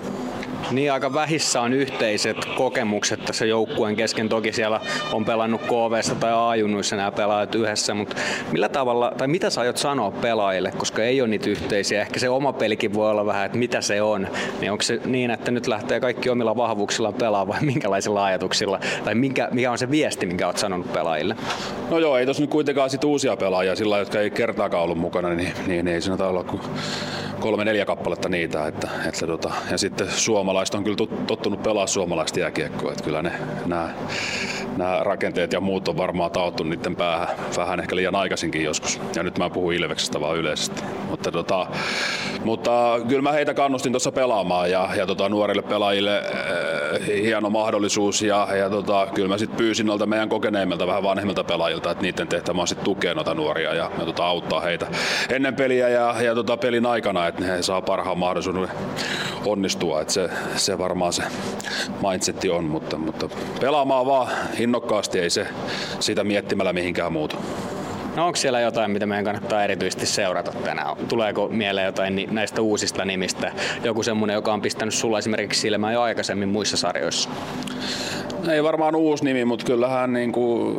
Niin aika vähissä on yhteiset kokemukset tässä joukkueen kesken. Toki siellä on pelannut KV tai A-junnuissa nämä pelaajat yhdessä, mutta millä tavalla, tai mitä sä aiot sanoa pelaajille, koska ei ole niitä yhteisiä. Ehkä se oma pelikin voi olla vähän, että mitä se on. Niin onko se niin, että nyt lähtee kaikki omilla vahvuuksilla pelaa vai minkälaisilla ajatuksilla? Tai mikä, mikä on se viesti, minkä oot sanonut pelaajille? No joo, ei tos nyt kuitenkaan sit uusia pelaajia sillä jotka ei kertaakaan ollut mukana, niin, niin ei siinä olla kuin kolme neljä kappaletta niitä. Että, että tota, ja sitten suomalaiset on kyllä tottunut pelaa suomalaista jääkiekkoa. Että kyllä ne, nämä, nämä rakenteet ja muut on varmaan taottu niiden päähän vähän ehkä liian aikaisinkin joskus. Ja nyt mä puhun Ilveksestä vaan yleisesti. Mutta, tota, mutta kyllä mä heitä kannustin tuossa pelaamaan ja, ja tota, nuorille pelaajille äh, hieno mahdollisuus. Ja, ja tota, kyllä mä sitten pyysin noilta meidän kokeneimmilta vähän vanhemmilta pelaajilta, että niiden tehtävä on sitten tukea noita nuoria ja, ja tota, auttaa heitä ennen peliä ja, ja tota, pelin aikana, että he saa parhaan mahdollisuuden onnistua. Että se, se varmaan se mindsetti on, mutta, mutta pelaamaan vaan innokkaasti, ei se sitä miettimällä mihinkään muutu. No onko siellä jotain, mitä meidän kannattaa erityisesti seurata tänään? Tuleeko mieleen jotain näistä uusista nimistä? Joku semmoinen, joka on pistänyt sulla esimerkiksi silmään jo aikaisemmin muissa sarjoissa? Ei varmaan uusi nimi, mutta kyllähän niin kuin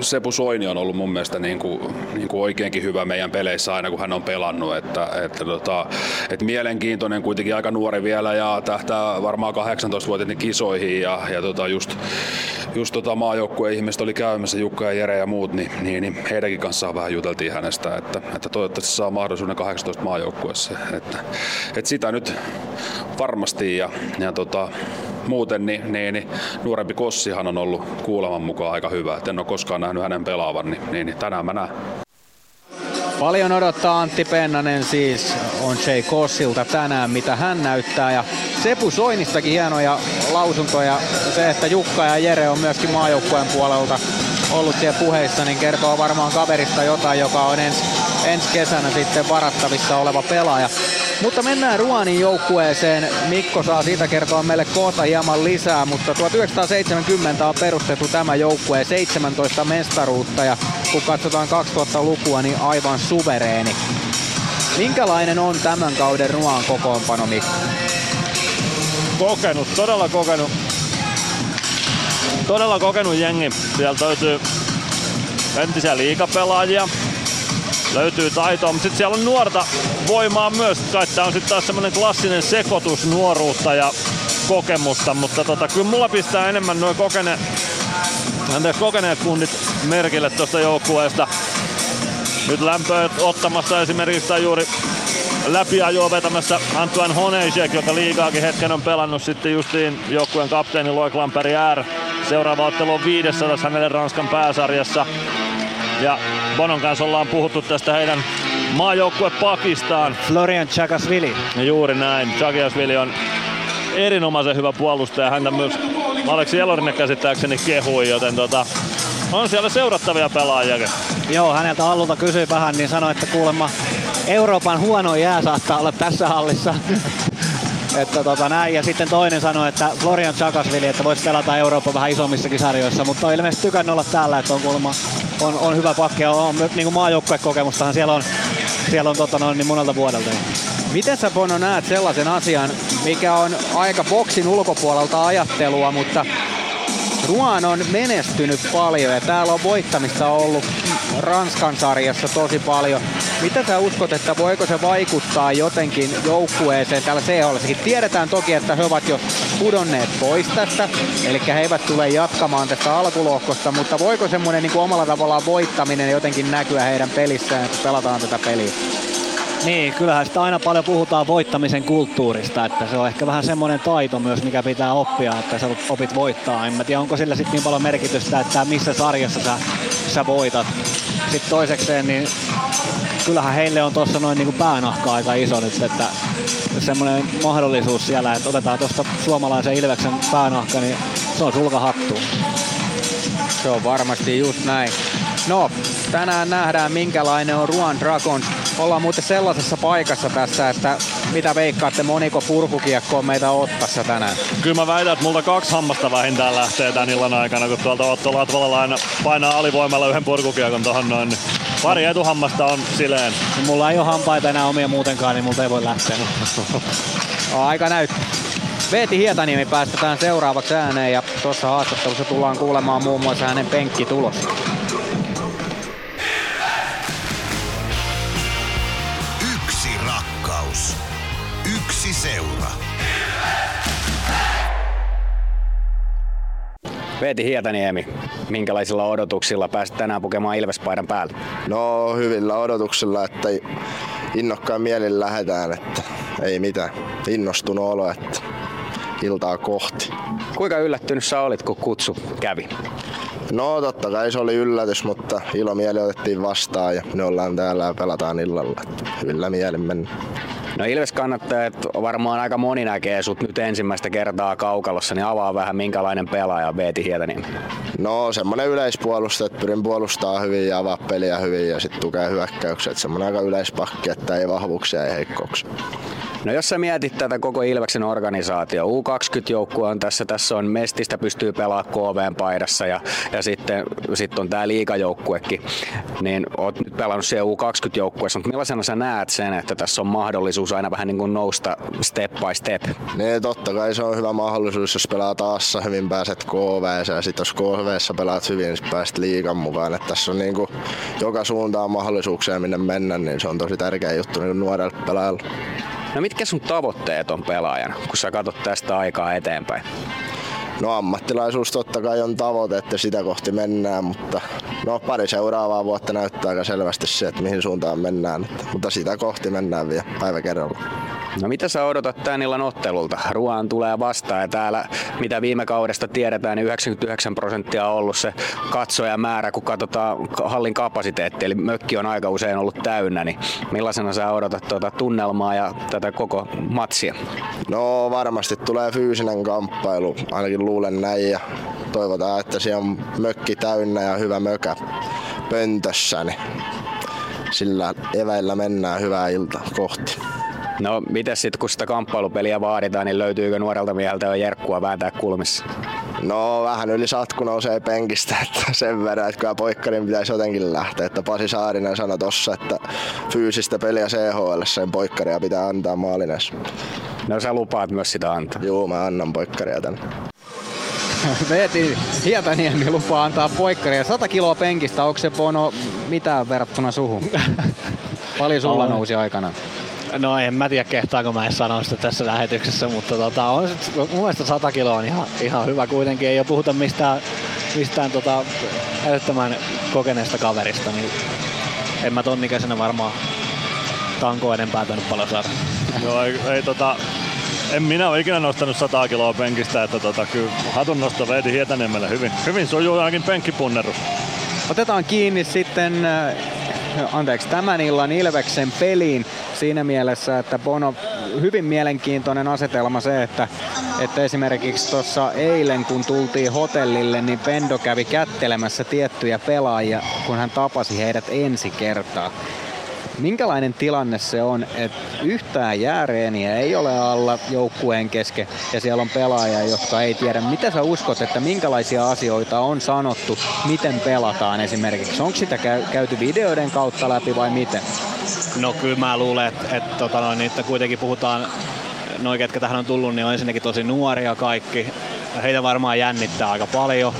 Sepu Soini on ollut mun mielestä niin kuin, niin kuin oikeinkin hyvä meidän peleissä aina kun hän on pelannut. Että, että, tota, että mielenkiintoinen kuitenkin aika nuori vielä ja tähtää varmaan 18-vuotiaiden kisoihin ja, ja tota just, just tota maajoukkueen ihmiset oli käymässä, Jukka ja Jere ja muut, niin, niin, niin heidänkin kanssaan vähän juteltiin hänestä, että, että toivottavasti saa mahdollisuuden 18 maajoukkueessa. Että, että sitä nyt varmasti ja, ja tota, muuten niin, niin, niin nuorempi Kossihan on ollut kuuleman mukaan aika hyvä. Et en ole koskaan nähnyt hänen pelaavan, niin, niin, niin tänään mä näen. Paljon odottaa Antti Pennanen siis on Jay Kossilta tänään, mitä hän näyttää. Ja Sepu Soinistakin hienoja lausuntoja. Se, että Jukka ja Jere on myöskin maajoukkueen puolelta ollut siellä puheissa, niin kertoo varmaan kaverista jotain, joka on ensi kesänä sitten varattavissa oleva pelaaja. Mutta mennään Ruanin joukkueeseen. Mikko saa siitä kertoa meille kohta hieman lisää, mutta 1970 on perustettu tämä joukkue 17 mestaruutta ja kun katsotaan 2000-lukua, niin aivan suvereeni. Minkälainen on tämän kauden Ruan kokoonpano, Mikko? Kokenut, todella kokenut. Todella kokenut jengi. Sieltä löytyy entisiä liikapelaajia, löytyy taitoa, mutta sitten siellä on nuorta voimaa myös. Tämä on sitten taas semmoinen klassinen sekoitus nuoruutta ja kokemusta, mutta tota, kyllä mulla pistää enemmän noin kokene, kokeneet kundit merkille tuosta joukkueesta. Nyt lämpöä ottamassa esimerkiksi tai juuri läpiajoa vetämässä Antoine Honeisek, joka liigaakin hetken on pelannut sitten justiin joukkueen kapteeni Loic Lamperi R. Seuraava ottelu on 500 hänelle Ranskan pääsarjassa. Ja Bonon kanssa ollaan puhuttu tästä heidän maajoukkue Pakistaan. Florian Chakasvili. Ja juuri näin. Chakasvili on erinomaisen hyvä puolustaja. Häntä myös Aleksi Elorinen käsittääkseni kehui, joten tota, on siellä seurattavia pelaajia. Joo, häneltä Allulta kysyi vähän, niin sanoi, että kuulemma Euroopan huono jää saattaa olla tässä hallissa. Että tota näin. Ja sitten toinen sanoi, että Florian Chakasvili, että voisi pelata Euroopan vähän isommissakin sarjoissa, mutta on ilmeisesti tykännyt olla täällä, että on kuulemma on, on hyvä pakki ja on, niin maajoukkuekokemustahan siellä on, siellä on tota noin, niin monelta vuodelta. Miten sä Bono näet sellaisen asian, mikä on aika boksin ulkopuolelta ajattelua, mutta Ruan on menestynyt paljon ja täällä on voittamista ollut Ranskan sarjassa tosi paljon. Mitä sä uskot, että voiko se vaikuttaa jotenkin joukkueeseen täällä chl Tiedetään toki, että he ovat jo pudonneet pois tästä, eli he eivät tule jatkamaan tästä alkulohkosta, mutta voiko semmoinen niin omalla tavallaan voittaminen jotenkin näkyä heidän pelissään, että pelataan tätä peliä? Niin, kyllähän sitä aina paljon puhutaan voittamisen kulttuurista, että se on ehkä vähän semmoinen taito myös, mikä pitää oppia, että sä opit voittaa. En mä tiedä, onko sillä sitten niin paljon merkitystä, että missä sarjassa sä, sä voitat. Sitten toisekseen, niin kyllähän heille on tuossa noin niin kuin päänahka aika iso nyt, että semmoinen mahdollisuus siellä, että otetaan tuosta suomalaisen Ilveksen päänahka, niin se on sulka hattu. Se on varmasti just näin. No, tänään nähdään minkälainen on Ruan Dragons. Ollaan muuten sellaisessa paikassa tässä, että mitä veikkaatte, moniko purkukiekkoa meitä ottassa tänään? Kyllä mä väitän, että multa kaksi hammasta vähintään lähtee tän illan aikana, kun tuolta Otto Latvala aina painaa alivoimalla yhden purkukiekon tohon noin. Niin pari etuhammasta on sileen. Mulla ei ole hampaita enää omia muutenkaan, niin multa ei voi lähteä. Aika näyttää. Veeti Hietaniemi päästetään seuraavaksi ääneen ja tuossa haastattelussa tullaan kuulemaan muun muassa hänen penkkitulos. Veeti Hietaniemi, minkälaisilla odotuksilla pääsit tänään pukemaan Ilvespaidan päälle? No hyvillä odotuksilla, että innokkaan mielin lähdetään, että ei mitään. Innostunut olo, että iltaa kohti. Kuinka yllättynyt sä olit, kun kutsu kävi? No totta kai se oli yllätys, mutta ilomieli otettiin vastaan ja me ollaan täällä ja pelataan illalla. Hyvillä mielin mennä. No Ilves kannattajat varmaan aika moni näkee sut nyt ensimmäistä kertaa kaukalossa, niin avaa vähän minkälainen pelaaja Veeti Hietaniemi. No semmonen yleispuolustaja, että pyrin puolustaa hyvin ja avaa peliä hyvin ja sitten tukee hyökkäyksiä. Semmonen aika yleispakki, että ei vahvuuksia ei heikkouksia. No jos sä mietit tätä koko Ilveksen organisaatio, U20-joukkue on tässä, tässä on Mestistä pystyy pelaamaan KVn paidassa ja, ja sitten sit on tää liikajoukkuekin, niin oot nyt pelannut siellä U20-joukkueessa, mutta millaisena sä näet sen, että tässä on mahdollisuus aina vähän niin kuin nousta step by step? Niin totta kai se on hyvä mahdollisuus, jos pelaa taassa hyvin pääset KV ja sitten jos KVssä pelaat hyvin, niin pääset liikan mukaan. Että tässä on niin kuin joka suuntaan mahdollisuuksia minne mennä, niin se on tosi tärkeä juttu niin nuorelle pelaajalle. No mitkä sun tavoitteet on pelaajana, kun sä katsot tästä aikaa eteenpäin? No ammattilaisuus totta kai on tavoite, että sitä kohti mennään, mutta no pari seuraavaa vuotta näyttää aika selvästi se, että mihin suuntaan mennään. Mutta sitä kohti mennään vielä päivä kerralla. No mitä sä odotat tän illan ottelulta? Ruoan tulee vastaan ja täällä, mitä viime kaudesta tiedetään, niin 99 prosenttia on ollut se katsojamäärä, kun katsotaan hallin kapasiteetti, eli mökki on aika usein ollut täynnä, niin millaisena sä odotat tuota tunnelmaa ja tätä koko matsia? No varmasti tulee fyysinen kamppailu, ainakin luulen näin ja toivotaan, että siellä on mökki täynnä ja hyvä mökä pöntössä, niin sillä eväillä mennään hyvää ilta kohti. No miten sitten kun sitä kamppailupeliä vaaditaan, niin löytyykö nuorelta mieheltä jo jerkkua vääntää kulmissa? No vähän yli satku nousee penkistä, että sen verran, että kyllä poikkarin pitäisi jotenkin lähteä. Että Pasi Saarinen sanoi tossa, että fyysistä peliä CHL sen poikkaria pitää antaa maalines. No sä lupaat myös sitä antaa. Joo, mä annan poikkaria tänne. Veeti Hietaniemi lupaa antaa poikkaria. 100 kiloa penkistä, onko se Bono mitään verrattuna suhun? Paljon sulla nousi aikana? No en mä tiedä kehtaanko mä en sanoa sitä tässä lähetyksessä, mutta tota, on mun mielestä 100 kiloa on ihan, ihan hyvä kuitenkin. Ei ole puhuta mistään, mistään tota, älyttömän kokeneesta kaverista, niin en mä ton ikäisenä varmaan tanko enempää tainnut paljon saada. Joo, ei, ei tota, en minä ole ikinä nostanut 100 kiloa penkistä, että tota, kyllä hatun nosto Veeti Hietaniemelle hyvin, hyvin sujuu ainakin penkkipunnerus. Otetaan kiinni sitten äh, anteeksi, tämän illan Ilveksen peliin siinä mielessä, että Bono, hyvin mielenkiintoinen asetelma se, että, että esimerkiksi tuossa eilen kun tultiin hotellille, niin Pendo kävi kättelemässä tiettyjä pelaajia, kun hän tapasi heidät ensi kertaa. Minkälainen tilanne se on, että yhtään jääreeniä ei ole alla joukkueen kesken ja siellä on pelaajia, jotka ei tiedä. Mitä sä uskot, että minkälaisia asioita on sanottu, miten pelataan esimerkiksi? Onko sitä käy- käyty videoiden kautta läpi vai miten? No kyllä mä luulen, että, että, tota noin, että kuitenkin puhutaan, noin ketkä tähän on tullut, niin on ensinnäkin tosi nuoria kaikki. Heitä varmaan jännittää aika paljon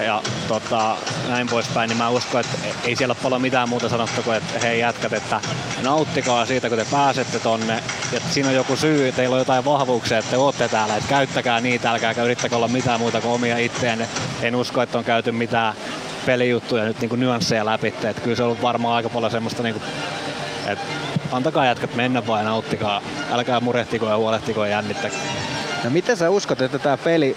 ja tota, näin poispäin, niin mä uskon, että ei siellä ole paljon mitään muuta sanottu kuin, että hei jätkät, että nauttikaa siitä, kun te pääsette tonne. Ja siinä on joku syy, teillä on jotain vahvuuksia, että te ootte täällä, että käyttäkää niitä, älkää yrittäkää olla mitään muuta kuin omia itseänne. En usko, että on käyty mitään pelijuttuja nyt niin nyansseja läpi. Että kyllä se on ollut varmaan aika paljon semmoista niin kuin, että antakaa jätkät mennä vaan ja nauttikaa. Älkää murehtiko ja huolehtiko ja jännittäkää. No miten sä uskot, että tämä peli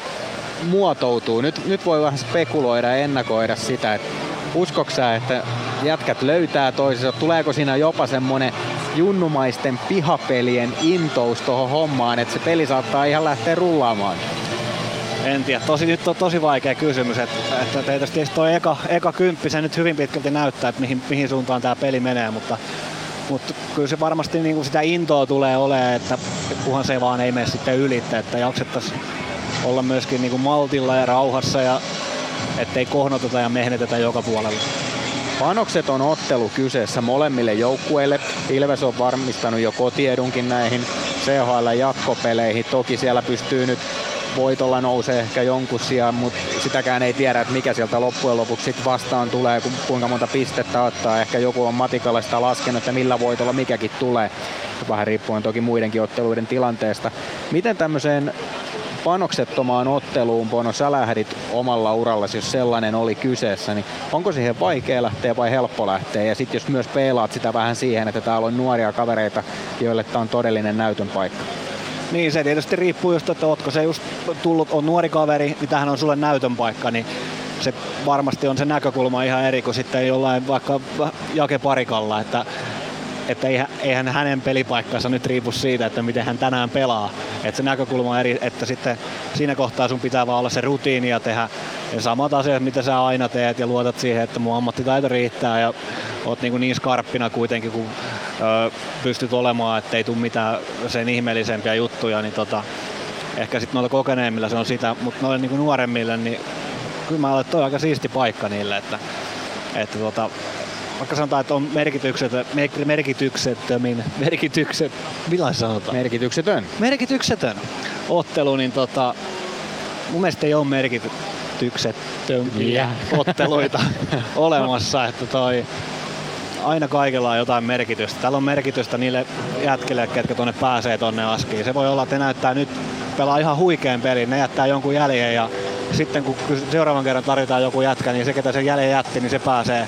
muotoutuu? Nyt, nyt voi vähän spekuloida ja ennakoida sitä, että uskoks sä, että jätkät löytää toisensa? Tuleeko siinä jopa semmonen junnumaisten pihapelien intous tuohon hommaan, että se peli saattaa ihan lähteä rullaamaan? En tiedä. Tosi, nyt on tosi vaikea kysymys. Että, että tietysti tuo eka, eka kymppi se nyt hyvin pitkälti näyttää, että mihin, mihin suuntaan tämä peli menee, mutta, mutta kyllä se varmasti niin kuin sitä intoa tulee olemaan, että kunhan se vaan ei mene sitten ylittä, että jaksettaisiin olla myöskin niin kuin maltilla ja rauhassa ja ettei kohnoteta ja mehnetetä joka puolella. Panokset on ottelu kyseessä molemmille joukkueille. Ilves on varmistanut jo kotiedunkin näihin CHL jatkopeleihin. Toki siellä pystyy nyt voitolla nousee ehkä jonkun sijaan, mutta sitäkään ei tiedä, että mikä sieltä loppujen lopuksi sit vastaan tulee, ku- kuinka monta pistettä ottaa. Ehkä joku on matikalle sitä laskenut, että millä voitolla mikäkin tulee. Vähän riippuen toki muidenkin otteluiden tilanteesta. Miten tämmöiseen panoksettomaan otteluun, Bono, sä lähdit omalla urallasi, jos sellainen oli kyseessä, niin onko siihen vaikea lähteä vai helppo lähteä? Ja sitten jos myös peilaat sitä vähän siihen, että täällä on nuoria kavereita, joille tämä on todellinen näytön paikka. Niin se tietysti riippuu just, että ootko se just tullut, on nuori kaveri, niin tähän on sulle näytön paikka, niin se varmasti on se näkökulma ihan eri kuin sitten jollain vaikka Jake Parikalla, että että eihän, hänen pelipaikkansa nyt riipu siitä, että miten hän tänään pelaa. Että se näkökulma on eri, että sitten siinä kohtaa sun pitää vaan olla se rutiini ja tehdä ne samat asiat, mitä sä aina teet ja luotat siihen, että mun ammattitaito riittää ja oot niin, niin skarppina kuitenkin, kun ö, pystyt olemaan, ettei tule mitään sen ihmeellisempiä juttuja, niin tota, ehkä sitten noilla kokeneemmilla se on sitä, mutta noille niin nuoremmille, niin kyllä mä olen toi aika siisti paikka niille, että, että tota, vaikka sanotaan, että on merkitykset, mer- merkityksettömin, merkitykset, millä sanotaan? Merkityksetön. Merkityksetön ottelu, niin tota, mun mielestä ei ole merkityksettömiä otteluita olemassa, että toi, aina kaikella on jotain merkitystä. Täällä on merkitystä niille jätkille, ketkä tuonne pääsee tonne askiin. Se voi olla, että ne näyttää nyt pelaa ihan huikean pelin, ne jättää jonkun jäljen ja sitten kun seuraavan kerran tarvitaan joku jätkä, niin se ketä sen jäljen jätti, niin se pääsee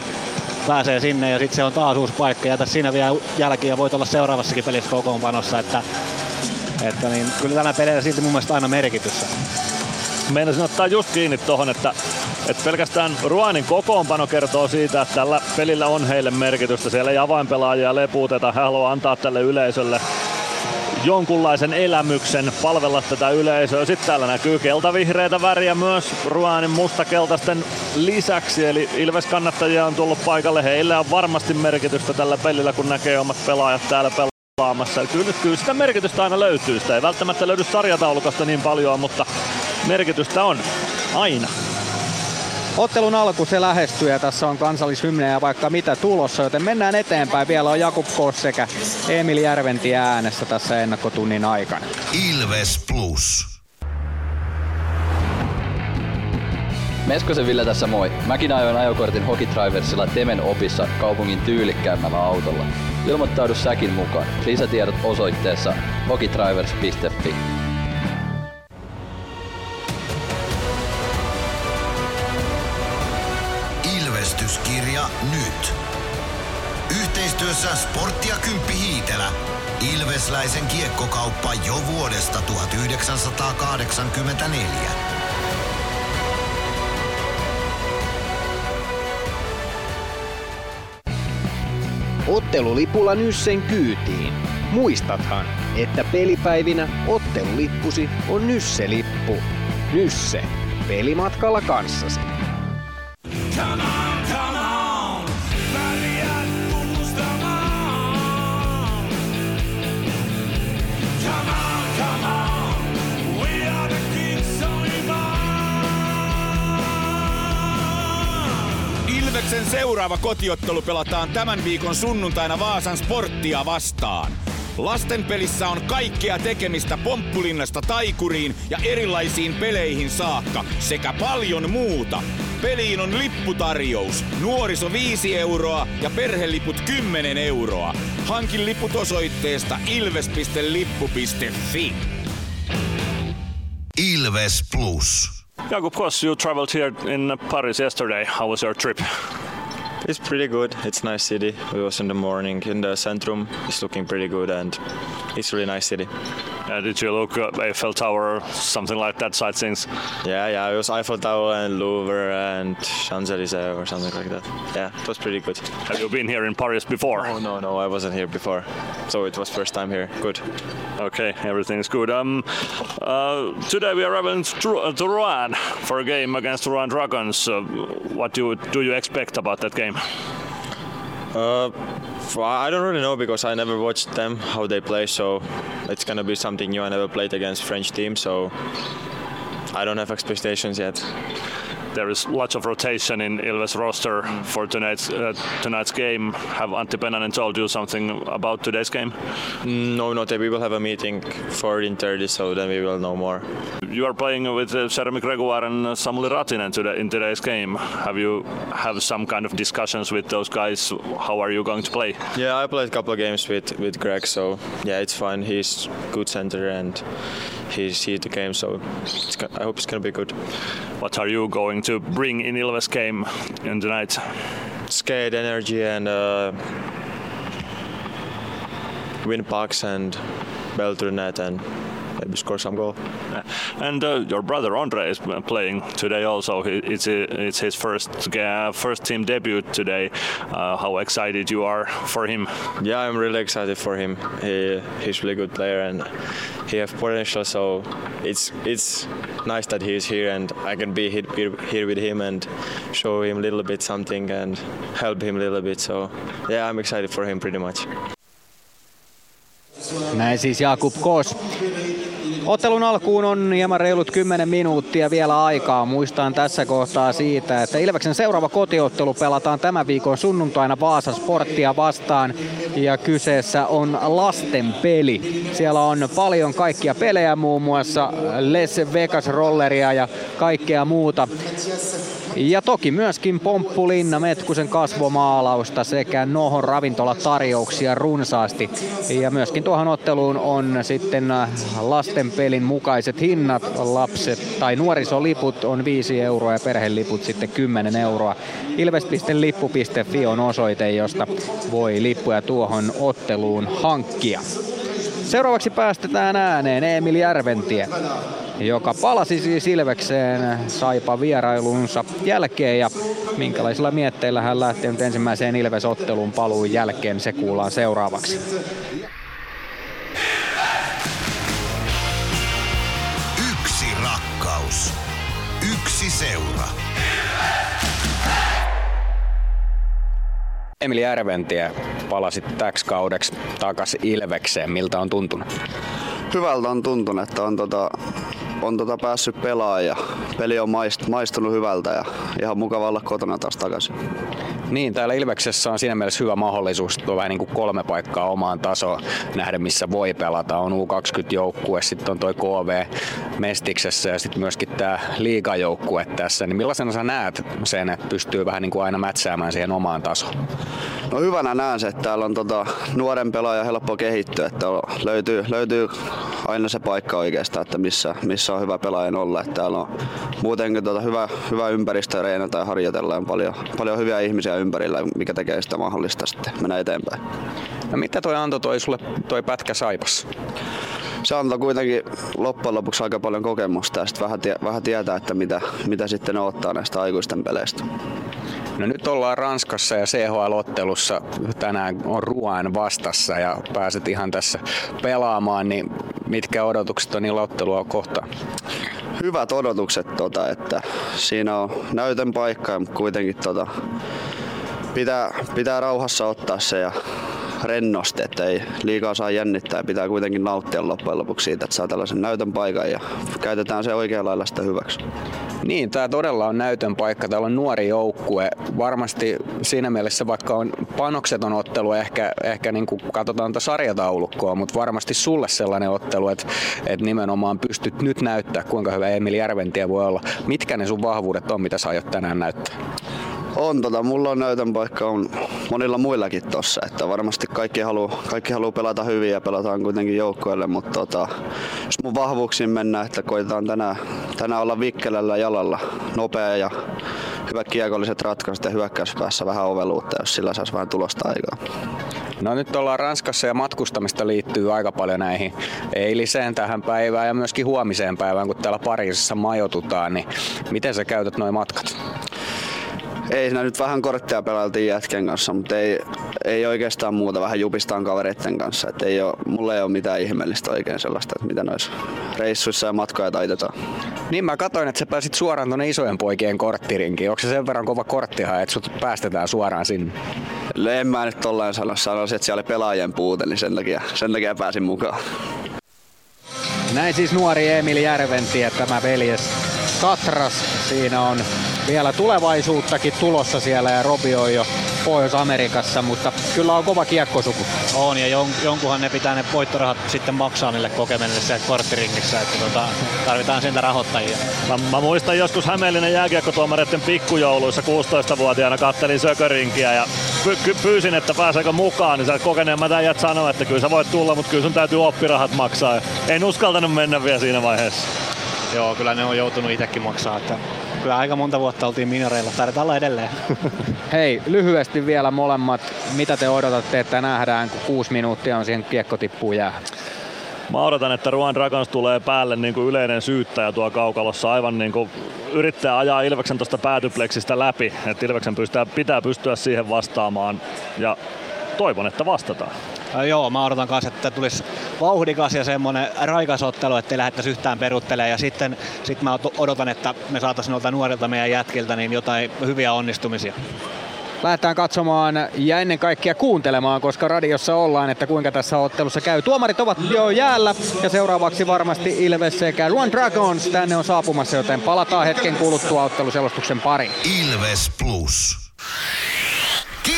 pääsee sinne ja sitten se on taas uusi paikka. Jätä siinä vielä jälkiä ja voit olla seuraavassakin pelissä kokoonpanossa. Että, että niin, kyllä tällä pelillä silti mun mielestä aina merkityssä. Meinasin ottaa just kiinni tuohon, että, että pelkästään Ruanin kokoonpano kertoo siitä, että tällä pelillä on heille merkitystä. Siellä ei avainpelaajia leputeta. He haluaa antaa tälle yleisölle jonkunlaisen elämyksen, palvella tätä yleisöä. Sitten täällä näkyy keltavihreitä väriä myös Ruanin mustakeltaisten lisäksi, eli Ilves-kannattajia on tullut paikalle. Heillä on varmasti merkitystä tällä pelillä, kun näkee omat pelaajat täällä pelaa. pelaamassa. Kyllä, kyllä sitä merkitystä aina löytyy. Sitä ei välttämättä löydy sarjataulukosta niin paljon, mutta merkitystä on aina. Ottelun alku se lähestyy ja tässä on kansallishymne ja vaikka mitä tulossa, joten mennään eteenpäin. Vielä on Jakub Kos sekä Emil Järventi äänessä tässä ennakkotunnin aikana. Ilves Plus. Meskosen Ville tässä moi. Mäkin ajoin ajokortin Hokitriversilla Temen opissa kaupungin tyylikkäämmällä autolla. Ilmoittaudu säkin mukaan. Lisätiedot osoitteessa hokitrivers.fi. Ilvestyskirja nyt. Yhteistyössä Sportti ja Kymppi Hiitelä. Ilvesläisen kiekkokauppa jo vuodesta 1984. Ottelulipulla Nyssen kyytiin. Muistathan, että pelipäivinä ottelulippusi on Nysse-lippu. Nysse. Pelimatkalla kanssasi. Come on, Ilveksen seuraava kotiottelu pelataan tämän viikon sunnuntaina Vaasan sporttia vastaan. Lasten pelissä on kaikkea tekemistä pomppulinnasta taikuriin ja erilaisiin peleihin saakka sekä paljon muuta. Peliin on lipputarjous. Nuoriso 5 euroa ja perheliput 10 euroa. Hankin liput osoitteesta ilves.lippu.fi. Ilves Plus. Jakub Kos, you traveled here in Paris yesterday. How was your trip? It's pretty good. It's nice city. We was in the morning in the centrum. It's looking pretty good and it's really nice city. Uh, did you look at Eiffel Tower or something like that sightseeing? Yeah, yeah. It was Eiffel Tower and Louvre and Champs Elysees or something like that. Yeah, it was pretty good. Have you been here in Paris before? Oh no, no, I wasn't here before. So it was first time here. Good. Okay, everything's good. Um, uh, today we are traveling to, to Rouen for a game against Rouen Dragons. Uh, what do you, do you expect about that game? Uh, f- I don't really know because I never watched them how they play, so it's gonna be something new. I never played against French team, so I don't have expectations yet. There is lots of rotation in Ilves roster for tonight's uh, tonight's game. Have Antti Pennanen told you something about today's game? Mm, No, not yet. We will have a meeting 14:30, so then we will know more. You are playing with uh, Jeremy Gregoire and uh, Samuli Ratinen today, in today's game. Have you have some kind of discussions with those guys? How are you going to play? Yeah, I played a couple of games with with Greg, so yeah, it's fine. He's good center and he's here to game, so it's, I hope it's gonna be good. What are you going to bring in Ilves game in tonight? Skate, energy, and uh, win pucks and bell to the net and maybe score some goal. And uh, your brother Andre is playing today also. It's it's his first ga- first team debut today. Uh, how excited you are for him? Yeah, I'm really excited for him. He he's really good player and he have potential. So it's it's nice that he's here and I can be here, here with him and show him a little bit something and help him a little bit. So yeah, I'm excited for him pretty much. Näin siis Jakub Kos. Ottelun alkuun on hieman reilut 10 minuuttia vielä aikaa. Muistan tässä kohtaa siitä, että Ilveksen seuraava kotiottelu pelataan tämän viikon sunnuntaina Vaasa Sporttia vastaan. Ja kyseessä on lasten peli. Siellä on paljon kaikkia pelejä, muun muassa Les Vegas Rolleria ja kaikkea muuta. Ja toki myöskin Pomppulinna, Metkusen kasvomaalausta sekä Nohon ravintolatarjouksia runsaasti. Ja myöskin tuohon otteluun on sitten lasten pelin mukaiset hinnat. Lapset tai nuorisoliput on 5 euroa ja perheliput sitten 10 euroa. Ilves.lippu.fi on osoite, josta voi lippuja tuohon otteluun hankkia. Seuraavaksi päästetään ääneen Emil Järventie, joka palasi siis Ilvekseen Saipa vierailunsa jälkeen ja minkälaisilla mietteillä hän lähti nyt ensimmäiseen Ilves-otteluun paluun jälkeen, se kuullaan seuraavaksi. Emili Järventie palasit täksi kaudeksi takaisin Ilvekseen. Miltä on tuntunut? Hyvältä on tuntunut, että on, tota, on tota päässyt pelaamaan ja peli on maist, maistunut hyvältä ja ihan mukava olla kotona taas takaisin. Niin, täällä Ilveksessä on siinä mielessä hyvä mahdollisuus, että on vähän niin kuin kolme paikkaa omaan tasoon nähdä, missä voi pelata. On U20-joukkue, sitten on toi KV Mestiksessä ja sitten myöskin tämä liigajoukkue tässä. Niin millaisena sä näet sen, että pystyy vähän niin kuin aina mätsäämään siihen omaan tasoon? No hyvänä näen se, että täällä on tota, nuoren pelaaja helppo kehittyä, että löytyy, löytyy aina se paikka oikeastaan, että missä, missä on hyvä pelaajan olla. Että täällä on muutenkin tota hyvä, hyvä ympäristö reenata ja harjoitella ja paljon, paljon hyviä ihmisiä ympärillä, mikä tekee sitä mahdollista sitten mennä eteenpäin. No mitä toi antoi toi sulle toi pätkä Saipas? se antoi kuitenkin loppujen lopuksi aika paljon kokemusta ja sitten vähän, tie, vähän tietää, että mitä, mitä sitten ottaa näistä aikuisten peleistä. No nyt ollaan Ranskassa ja CHL-ottelussa. Tänään on Ruoan vastassa ja pääset ihan tässä pelaamaan, niin mitkä odotukset on niillä ottelua kohtaan? Hyvät odotukset, tota, että siinä on näytön paikka, mutta kuitenkin tota, pitää, pitää rauhassa ottaa se ja rennosti, että ei liikaa saa jännittää. Pitää kuitenkin nauttia loppujen lopuksi siitä, että saa tällaisen näytön paikan ja käytetään se oikealla lailla sitä hyväksi. Niin, tämä todella on näytön paikka. Täällä on nuori joukkue. Varmasti siinä mielessä, vaikka on panokseton ottelu, ehkä, ehkä niin kuin katsotaan tätä sarjataulukkoa, mutta varmasti sulle sellainen ottelu, että, että nimenomaan pystyt nyt näyttää, kuinka hyvä Emil Järventie voi olla. Mitkä ne sun vahvuudet on, mitä sä aiot tänään näyttää? On, tota, mulla on näytön paikka on monilla muillakin tossa, että varmasti kaikki haluaa kaikki haluu pelata hyvin ja pelataan kuitenkin joukkoille, mutta tota, jos mun vahvuuksiin mennään, että koitetaan tänään, tänään olla vikkelällä jalalla, nopea ja hyvät kiekolliset ratkaisut ja hyökkäyspäässä vähän oveluutta, jos sillä saisi vähän tulosta aikaa. No nyt ollaan Ranskassa ja matkustamista liittyy aika paljon näihin eiliseen tähän päivään ja myöskin huomiseen päivään, kun täällä Pariisissa majoitutaan, niin miten sä käytät noin matkat? Ei siinä nyt vähän korttia pelailtiin jätken kanssa, mutta ei, ei oikeastaan muuta, vähän jupistaan kavereiden kanssa. Et ei ole, mulla ei ole mitään ihmeellistä oikein sellaista, että mitä noissa reissuissa ja matkoja taitetaan. Niin mä katsoin, että sä pääsit suoraan tuonne isojen poikien korttirinkiin. Onko se sen verran kova korttihan, että sut päästetään suoraan sinne? En mä nyt tolleen sano. Sanoisin, että siellä oli pelaajien puute, niin sen takia, sen takia pääsin mukaan. Näin siis nuori Emil Järventie, tämä veljes Katras. Siinä on vielä tulevaisuuttakin tulossa siellä ja Robi on jo Pohjois-Amerikassa, mutta kyllä on kova kiekkosuku. On ja jon, jonkunhan ne pitää ne voittorahat sitten maksaa niille kokemille siellä korttiringissä, että tota, tarvitaan sieltä rahoittajia. Mä, mä, muistan joskus Hämeenlinnan jääkiekkotuomareiden pikkujouluissa 16-vuotiaana kattelin sökörinkiä ja py- pyysin, että pääseekö mukaan, niin sä kokeneemmat äijät sanoi, että kyllä sä voit tulla, mutta kyllä sun täytyy oppirahat maksaa. En uskaltanut mennä vielä siinä vaiheessa. Joo, kyllä ne on joutunut itsekin maksaa. Että kyllä aika monta vuotta oltiin minoreilla. Taidetaan olla edelleen. Hei, lyhyesti vielä molemmat. Mitä te odotatte, että nähdään, kun kuusi minuuttia on siihen kiekko tippuu jää? Mä odotan, että Ruan Dragons tulee päälle niin kuin yleinen syyttäjä tuo kaukalossa. Aivan niin kuin yrittää ajaa Ilveksen tuosta päätypleksistä läpi. Että Ilveksen pystyä, pitää pystyä siihen vastaamaan. Ja toivon, että vastataan. Ja joo, mä odotan kanssa, että tulisi vauhdikas ja semmoinen raikas ottelu, ettei lähdettäisi yhtään peruttelemaan. Ja sitten sit mä odotan, että me saataisiin noilta nuorilta meidän jätkiltä niin jotain hyviä onnistumisia. Lähdetään katsomaan ja ennen kaikkea kuuntelemaan, koska radiossa ollaan, että kuinka tässä ottelussa käy. Tuomarit ovat jo jäällä ja seuraavaksi varmasti Ilves sekä Luan Dragons tänne on saapumassa, joten palataan hetken kuluttua otteluselostuksen pariin. Ilves Plus.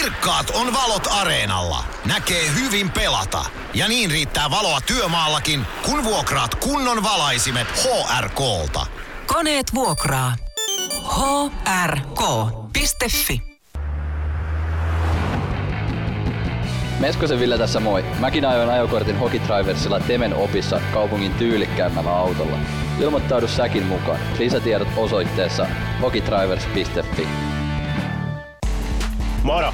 Kirkkaat on valot areenalla. Näkee hyvin pelata. Ja niin riittää valoa työmaallakin, kun vuokraat kunnon valaisimet HRKlta. Koneet vuokraa. hrk.fi Meskosen Ville tässä moi. Mäkin ajoin ajokortin Hokitriversilla Temen opissa kaupungin tyylikkäämmällä autolla. Ilmoittaudu säkin mukaan. Lisätiedot osoitteessa hokitrivers.fi. Moro!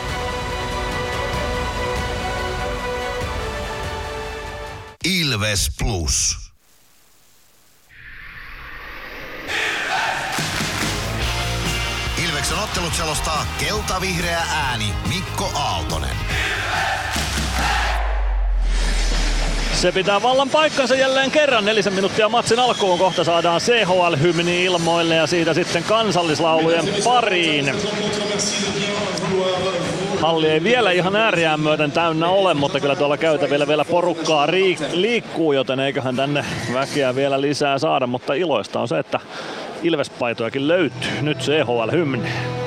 Ilves Plus. Ilveksen ottelut selostaa kelta-vihreä ääni Mikko Aaltonen. Se pitää vallan paikkansa jälleen kerran. Nelisen minuuttia matsin alkuun kohta saadaan CHL-hymni ilmoille ja siitä sitten kansallislaulujen pariin. Halli ei vielä ihan ääriään myöten täynnä ole, mutta kyllä tuolla käytävillä vielä porukkaa liikkuu, joten eiköhän tänne väkeä vielä lisää saada. Mutta iloista on se, että Ilvespaitojakin löytyy. Nyt CHL-hymni.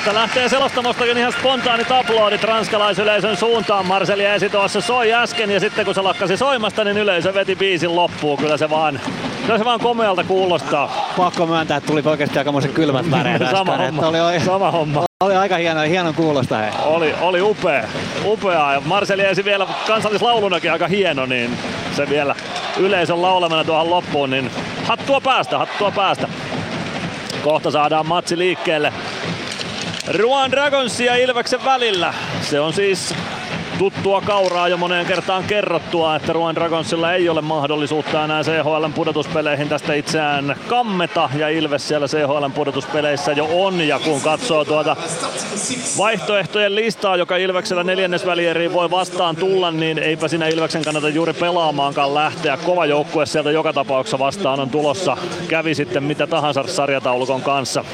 Tästä lähtee selostamostakin ihan spontaanit aplodit ranskalaisyleisön suuntaan. Marceli Esi tuossa soi äsken ja sitten kun se lakkasi soimasta, niin yleisö veti biisin loppuun. Kyllä se vaan, kyllä se vaan komealta kuulostaa. Pakko myöntää, että tuli oikeasti aikamoisen kylmät väreet Sama äsken, homma. Oli, oli, Sama homma. oli aika hieno, hienon kuulosta he. Oli, oli upea, upea. Ja Marceli Esi vielä kansallislaulunakin aika hieno, niin se vielä yleisön laulamana tuohon loppuun, niin hattua päästä, hattua päästä. Kohta saadaan matsi liikkeelle. Ruan Dragons ja Ilveksen välillä. Se on siis tuttua kauraa jo moneen kertaan kerrottua, että Ruan Dragonsilla ei ole mahdollisuutta enää CHLn pudotuspeleihin tästä itseään kammeta ja Ilves siellä CHLn pudotuspeleissä jo on ja kun katsoo tuota vaihtoehtojen listaa, joka Ilveksellä neljännesvälieriin voi vastaan tulla, niin eipä siinä Ilveksen kannata juuri pelaamaankaan lähteä. Kova joukkue sieltä joka tapauksessa vastaan on tulossa. Kävi sitten mitä tahansa sarjataulukon kanssa.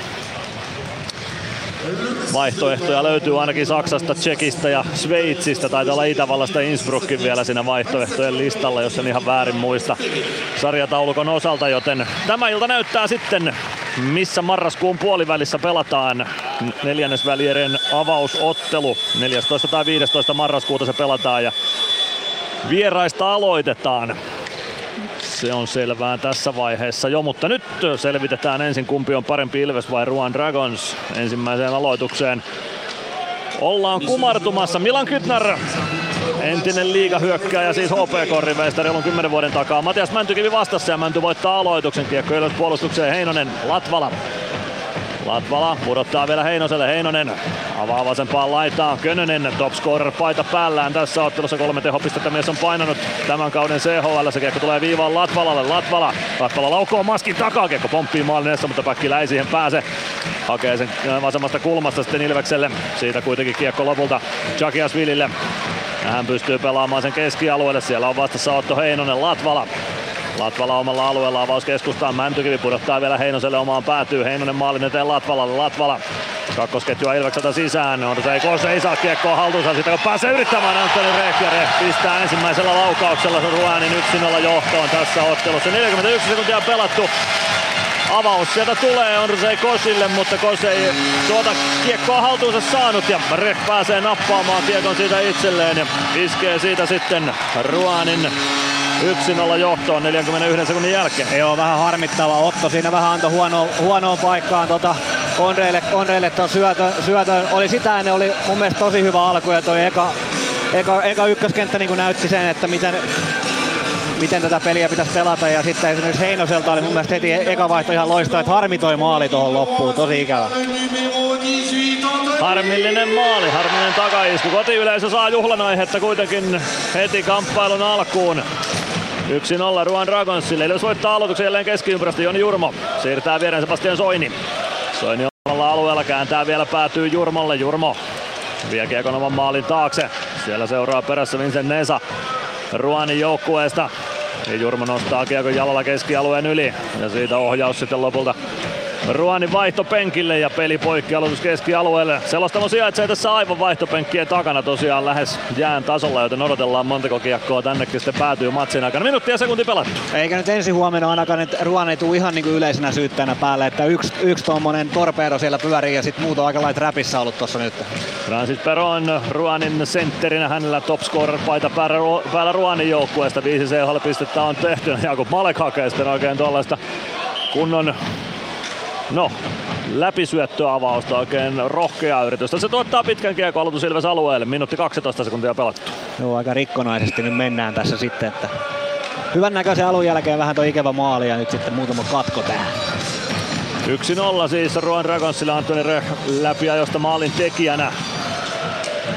Vaihtoehtoja löytyy ainakin Saksasta, Tsekistä ja Sveitsistä. Taitaa olla Itävallasta Innsbruckin vielä siinä vaihtoehtojen listalla, jos en ihan väärin muista sarjataulukon osalta. Joten tämä ilta näyttää sitten, missä marraskuun puolivälissä pelataan neljännesvälierien avausottelu. 14. tai 15. marraskuuta se pelataan ja vieraista aloitetaan. Se on selvää tässä vaiheessa jo, mutta nyt selvitetään ensin kumpi on parempi Ilves vai Ruan Dragons ensimmäiseen aloitukseen. Ollaan kumartumassa. Milan Kytnar, entinen liigahyökkääjä siis HPK-riveistä reilun 10 vuoden takaa. Matias Mäntykivi vastassa ja Mänty voittaa aloituksen. Kiekko puolustukseen Heinonen, Latvala. Latvala pudottaa vielä Heinoselle. Heinonen avaa vasempaan laitaan. Könönen top scorer paita päällään tässä ottelussa. Kolme tehopistettä mies on painanut tämän kauden CHL. Se kiekko tulee viivaan Latvalalle. Latvala. Latvala laukoo maskin takaa. Kiekko pomppii maalin edessä, mutta Päkkilä ei siihen pääse. Hakee sen äh, vasemmasta kulmasta sitten Ilvekselle. Siitä kuitenkin kiekko lopulta Vilille. Ja hän pystyy pelaamaan sen keskialueelle. Siellä on vastassa Otto Heinonen. Latvala Latvala omalla alueella avaus keskustaan. Mäntykivi pudottaa vielä Heinoselle omaan päätyy. Heinonen maalin eteen Latvalalle. Latvala Kakkosketjua Ilvekseltä sisään. On se ei, ei saa kiekkoa haltuunsa. Sitä kun pääsee yrittämään Antoni Rehkjare pistää ensimmäisellä laukauksella sen Ruanin 1-0 johtoon tässä ottelussa. 41 sekuntia pelattu. Avaus sieltä tulee on se Kosille, mutta Kos ei tuota kiekkoa haltuunsa saanut ja Reh pääsee nappaamaan kiekon siitä itselleen ja iskee siitä sitten Ruanin 1-0 johtoon 41 sekunnin jälkeen. Joo, vähän harmittava Otto. Siinä vähän antoi huono, huonoon paikkaan tota Konreille, Konreille tuon syötön, syötön. Oli sitä ennen oli mun mielestä tosi hyvä alku ja toi eka, eka, eka ykköskenttä niin näytti sen, että miten, miten tätä peliä pitäisi pelata. Ja sitten esimerkiksi Heinoselta oli mun mielestä heti eka vaihto ihan loistava, että harmi toi maali tuohon loppuun. Tosi ikävä. Harmillinen maali, harmillinen takaisku. Kotiyleisö saa juhlan aihetta kuitenkin heti kamppailun alkuun. 1-0 Ruan Dragonsille. Eli voittaa aloituksen jälleen keskiympäristö Joni Jurmo. Siirtää viereen Sebastian Soini. Soini omalla alueella kääntää vielä päätyy Jurmolle. Jurmo vie kiekon oman maalin taakse. Siellä seuraa perässä Vincent Nesa Ruanin joukkueesta. Ja Jurmo nostaa kiekon jalalla keskialueen yli. Ja siitä ohjaus sitten lopulta Ruanin vaihto penkille ja peli poikki aloitus keskialueelle. Selostamo sijaitsee tässä aivan vaihtopenkkien takana tosiaan lähes jään tasolla, joten odotellaan montako kiekkoa tännekin sitten päätyy matsin aikana. Minuutti ja sekunti pelattu. Eikä nyt ensi huomenna ainakaan, että Ruan ei tule ihan niin kuin yleisenä syyttäjänä päälle, että yksi, yksi tuommoinen torpedo siellä pyörii ja sitten muuta aika lailla räpissä ollut tuossa nyt. Francis Peron Ruanin sentterinä hänellä topscorer paita päällä, päällä Ruanin joukkueesta. Viisi CHL-pistettä on tehty. Jakub Malek hakee sitten oikein tuollaista kunnon No, läpisyöttöavausta, oikein rohkea yritystä. Se tuottaa pitkän kiekko aloitus Ilves alueelle, minuutti 12 sekuntia pelattu. Joo, aika rikkonaisesti nyt mennään tässä sitten, että hyvän näköisen alun jälkeen vähän tuo ikävä maali ja nyt sitten muutama katko tähän. 1-0 siis Ruan Dragonsilla Antoni Röh läpiajosta maalin tekijänä.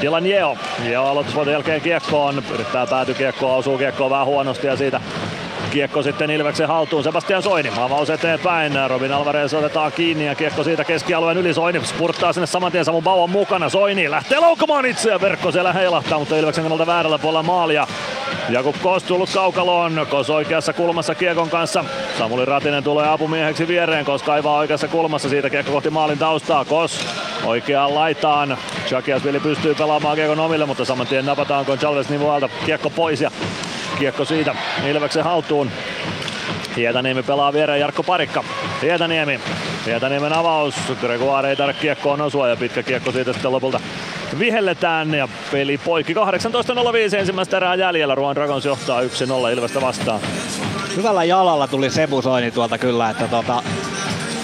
Dylan Jeo. Jeo aloitusvuoden jälkeen kiekkoon, yrittää pääty kiekkoon, osuu kiekkoon vähän huonosti ja siitä Kiekko sitten Ilveksen haltuun. Sebastian Soini avaus eteenpäin. Robin Alvarez otetaan kiinni ja kiekko siitä keskialueen yli. Soini spurttaa sinne saman tien Samu Bauan mukana. Soini lähtee laukamaan itseä. Verkko siellä heilahtaa, mutta Ilveksen kannalta väärällä puolella maalia. Jakub Kos tullut kaukaloon. Kos oikeassa kulmassa kiekon kanssa. Samuli Ratinen tulee apumieheksi viereen. Kos kaivaa oikeassa kulmassa siitä kiekko kohti maalin taustaa. Kos oikeaan laitaan. Chakiasvili pystyy pelaamaan kiekon omille, mutta saman tien napataan Gonçalves Nivualta kiekko pois ja kiekko siitä Ilveksen haltuun. Hietaniemi pelaa viereen Jarkko Parikka. Hietaniemi. Hietaniemen avaus. Gregoire ei tarvitse kiekkoon osua ja pitkä kiekko siitä sitten lopulta vihelletään ja peli poikki 18.05 ensimmäistä erää jäljellä. Ruan Dragons johtaa 1-0 Ilvestä vastaan. Hyvällä jalalla tuli Sebu Soini tuolta kyllä, että tota,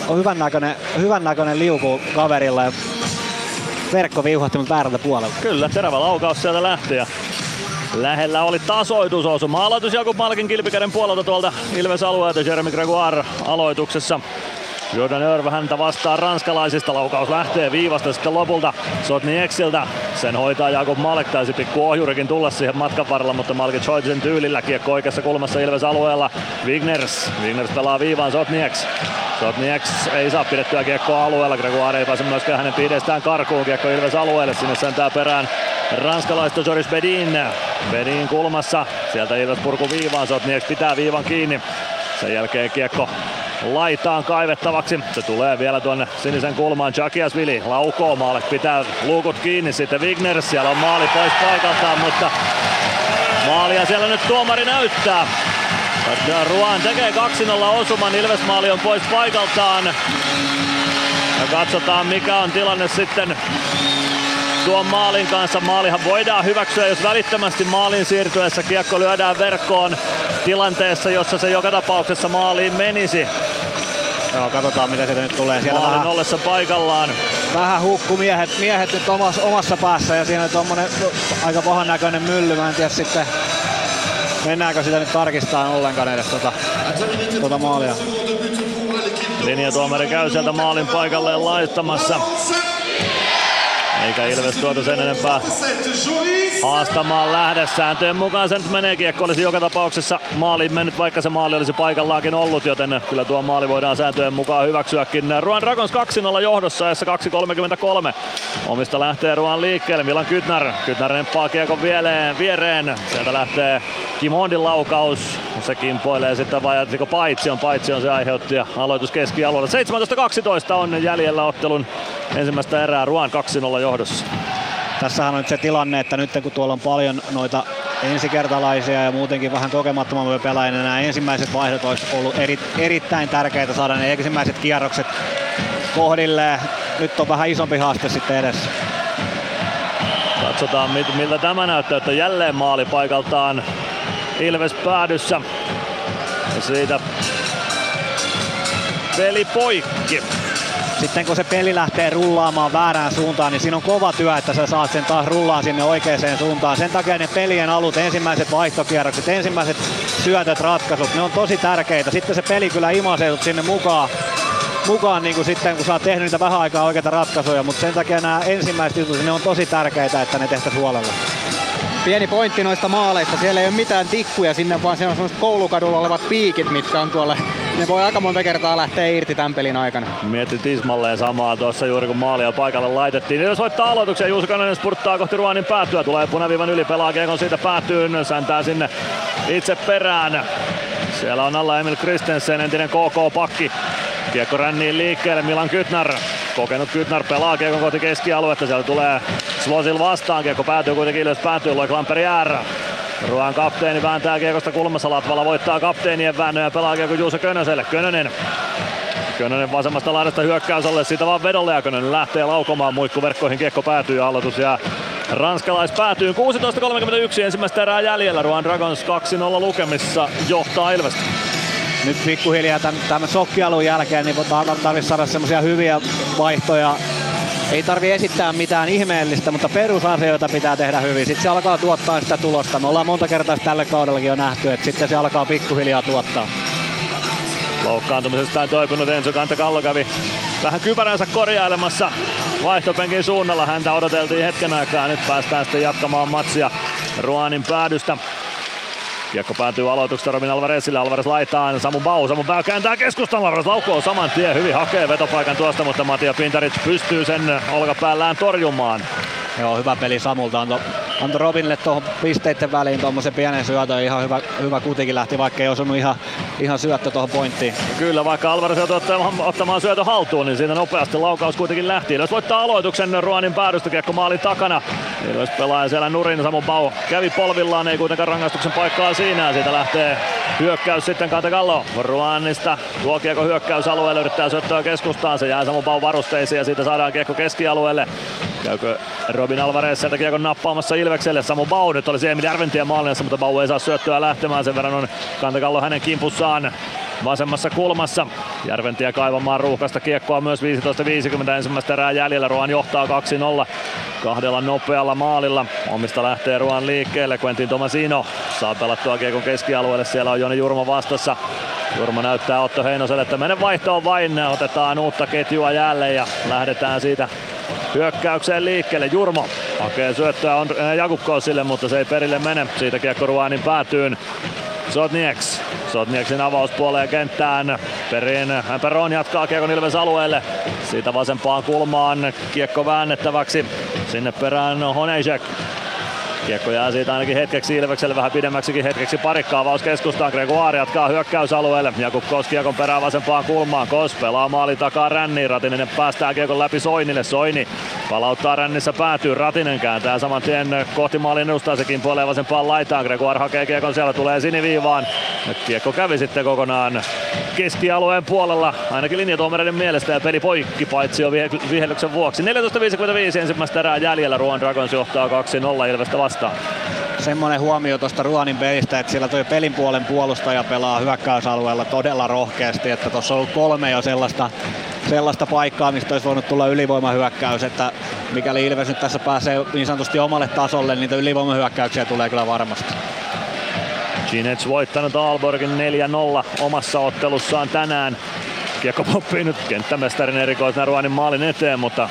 on hyvän näköinen, hyvän näköinen liuku kaverilla ja verkko viuhahti väärältä puolelta. Kyllä, terävä laukaus sieltä lähtee Lähellä oli tasoitusosuma. Aloitus Jakub Malkin kilpikäden puolelta tuolta Ilves alueelta. Jeremy Gregoire aloituksessa. Jordan Örvä häntä vastaa ranskalaisista. Laukaus lähtee viivasta sitten lopulta Sotni Exiltä. Sen hoitaa Jakub Malek. Taisi pikku ohjurikin tulla siihen matkan varrella, mutta Malkin hoiti sen tyylillä. Kiekko oikeassa kulmassa Ilves alueella. Wigners. Wigners pelaa viivaan Sotnieks. Sotnieks ei saa pidettyä kiekkoa alueella. Gregoire ei pääse myöskään hänen pidestään karkuun. Kiekko Ilves alueelle. Sinne sentää perään ranskalaista Joris Bedin. Bedin kulmassa. Sieltä Ilves purku viivaan. Sotnieks pitää viivan kiinni. Sen jälkeen kiekko laitaan kaivettavaksi. Se tulee vielä tuonne sinisen kulmaan. Vili laukoo maalle, pitää luukut kiinni. Sitten Wigners, siellä on maali pois paikaltaan, mutta maalia siellä nyt tuomari näyttää. Ruan tekee 2-0 osuman, Ilves maali on pois paikaltaan. Ja katsotaan mikä on tilanne sitten tuon maalin kanssa. Maalihan voidaan hyväksyä, jos välittömästi maalin siirtyessä kiekko lyödään verkkoon tilanteessa, jossa se joka tapauksessa maaliin menisi. Joo, katsotaan mitä sieltä nyt tulee. Siellä Maalin vähän, ollessa paikallaan. Vähän hukku miehet, miehet nyt omassa, omassa päässä ja siinä on tommonen aika pahan näköinen mylly. Mä en tiedä sitten mennäänkö sitä nyt tarkistaa ollenkaan edes tota, tota maalia. Linjatuomari käy sieltä maalin paikalleen laittamassa. Eikä Ilves tuota sen enempää haastamaan lähde. Sääntöjen mukaan se nyt menee. Kiekko olisi joka tapauksessa maaliin mennyt, vaikka se maali olisi paikallaankin ollut, joten kyllä tuo maali voidaan sääntöjen mukaan hyväksyäkin. Ruan Dragons 2-0 johdossa ja 2.33. Omista lähtee Ruan liikkeelle. Milan Kytnär. Kytnär nemppaa kiekon viereen. viereen. Sieltä lähtee Kimondin laukaus. Se kimpoilee sitten vai paitsi on. Paitsi on se aiheutti ja aloitus keskialueella. 17-12 on jäljellä ottelun ensimmäistä erää. Ruan 2-0 johdossa. Tässähän on nyt se tilanne, että nyt kun tuolla on paljon noita ensikertalaisia ja muutenkin vähän kokemattomampia pelaajia, niin nämä ensimmäiset vaihdot olisi ollut eri, erittäin tärkeitä saada ne ensimmäiset kierrokset kohdilleen. Nyt on vähän isompi haaste sitten edessä. Katsotaan miltä tämä näyttää, että jälleen maali paikaltaan Ilves päädyssä. Ja siitä peli poikki sitten kun se peli lähtee rullaamaan väärään suuntaan, niin siinä on kova työ, että sä saat sen taas rullaan sinne oikeaan suuntaan. Sen takia ne pelien alut, ensimmäiset vaihtokierrokset, ensimmäiset syötöt, ratkaisut, ne on tosi tärkeitä. Sitten se peli kyllä imasee sinne mukaan mukaan niin kuin sitten, kun sä oot tehnyt niitä vähän aikaa oikeita ratkaisuja, mutta sen takia nämä ensimmäiset jutut, ne on tosi tärkeitä, että ne tehtäisiin huolella. Pieni pointti noista maaleista, siellä ei ole mitään tikkuja sinne, vaan siellä on semmoiset koulukadulla olevat piikit, mitkä on tuolla ne voi aika monta kertaa lähteä irti tämän pelin aikana. Mietin tismalleen samaa tuossa juuri kun maalia paikalle laitettiin. Jos voittaa aloituksen, Juuso Kananen spurttaa kohti Ruanin päätyä. Tulee punaviivan yli, pelaa Kiekon siitä päätyyn, säntää sinne itse perään. Siellä on alla Emil Kristensen, entinen KK-pakki. Kiekko ränniin liikkeelle, Milan Kytnar. Kokenut Kytnar pelaa Kiekon kohti keskialuetta. Siellä tulee Slosil vastaan. Kiekko päätyy kuitenkin ylös päätyy, Loi Klamperi Ruoan kapteeni vääntää kiekosta kulmassa. Latvala voittaa kapteenien väännön ja pelaa kiekko Juuso Könöselle. Könönen Könönen vasemmasta laidasta hyökkäysalle, siitä vaan vedolle ja Könönen lähtee laukomaan muikkuverkkoihin, kiekko päätyy ja aloitus ja Ranskalais päätyy 16.31 ensimmäistä erää jäljellä. Ruan Dragons 2-0 lukemissa johtaa Ilvestä. Nyt pikkuhiljaa tämän, tämän sokkialun jälkeen niin tarvitsisi saada semmoisia hyviä vaihtoja ei tarvi esittää mitään ihmeellistä, mutta perusasioita pitää tehdä hyvin. Sitten se alkaa tuottaa sitä tulosta. Me ollaan monta kertaa tälle kaudellakin jo nähty, että sitten se alkaa pikkuhiljaa tuottaa. Loukkaantumisesta on toipunut Enzo Kantakallo kävi vähän kypäränsä korjailemassa vaihtopenkin suunnalla. Häntä odoteltiin hetken aikaa. Nyt päästään sitten jatkamaan matsia Ruanin päädystä. Kiekko päätyy aloituksesta Robin Alvarezille. Alvarez laittaa Samu Bau. Samu Bau kääntää keskustan. Alvarez laukoo saman tien. Hyvin hakee vetopaikan tuosta, mutta Matia Pintarit pystyy sen olkapäällään torjumaan. Joo, hyvä peli Samulta. Antoi anto Robinille tuohon pisteiden väliin tuommoisen pienen syötön. Ihan hyvä, hyvä kuitenkin lähti, vaikka ei osunut ihan, ihan syöttö tuohon pointtiin. Kyllä, vaikka Alvarez joutui ottamaan, ottamaan syötö haltuun, niin siinä nopeasti laukaus kuitenkin lähti. Jos voittaa aloituksen Ruanin päädystä kiekko maalin takana. Ilves pelaaja siellä nurin. Samu Bau kävi polvillaan, ei kuitenkaan rangaistuksen paikkaa siinä. Siitä lähtee hyökkäys sitten Kantakallo Ruanista. Tuo kiekko hyökkäysalueelle, yrittää syöttöä keskustaan. Se jää Samu Bau varusteisiin ja siitä saadaan kiekko keskialueelle. Käykö Robin Alvarez sieltä kiekon nappaamassa Ilvekselle. Samu Bau nyt olisi Emil Järventien maalinassa, mutta Bau ei saa syöttöä lähtemään. Sen verran on Kantakallo hänen kimpussaan vasemmassa kulmassa. Järventiä kaivamaan ruuhkasta kiekkoa myös 15.50 ensimmäistä erää jäljellä. Ruan johtaa 2-0 kahdella nopealla maalilla. Omista lähtee Ruan liikkeelle. Quentin Tomasino saa pelattua kiekon keskialueelle. Siellä on Joni Jurmo vastassa. Jurmo näyttää Otto Heinoselle, että mene vaihtoon vain. Otetaan uutta ketjua jälleen ja lähdetään siitä hyökkäykseen liikkeelle. Jurmo hakee syöttöä on äh, Jakubkosille, mutta se ei perille mene. Siitä kiekko Ruanin päätyyn. Sotnieks. Sotnieksin avauspuoleen kenttään. Perin Peron jatkaa Kiekon Ilves alueelle. Siitä vasempaan kulmaan kiekko väännettäväksi. Sinne perään Honejek. Kiekko jää siitä ainakin hetkeksi Ilvekselle, vähän pidemmäksikin hetkeksi parikkaa vaus keskustaan. Gregoire jatkaa hyökkäysalueelle. Jakub Kos kiekon perään vasempaan kulmaan. Kos pelaa maali takaa Ränniin. Ratinen päästää kiekon läpi Soinille. Soini palauttaa Rännissä päätyy. Ratinen kääntää saman tien kohti maalin edustaa. Sekin puolee vasempaan laitaan. Gregoire hakee kiekon siellä, tulee siniviivaan. Kiekko kävi sitten kokonaan keskialueen puolella, ainakin linjatuomareiden mielestä ja peli poikki paitsi jo vihellyksen vuoksi. 14.55 ensimmäistä erää jäljellä, Ruan Dragons johtaa 2-0 Ilvestä vastaan. Semmoinen huomio tuosta Ruanin pelistä, että siellä tuo pelin puolen puolustaja pelaa hyökkäysalueella todella rohkeasti, että tuossa on ollut kolme jo sellaista, sellaista paikkaa, mistä olisi voinut tulla ylivoimahyökkäys, että mikäli Ilves nyt tässä pääsee niin sanotusti omalle tasolle, niin niitä ylivoimahyökkäyksiä tulee kyllä varmasti. Ginets voittanut Aalborgin 4-0 omassa ottelussaan tänään. Kiekko poppii nyt kenttämestarin erikoisena Ruanin maalin eteen, mutta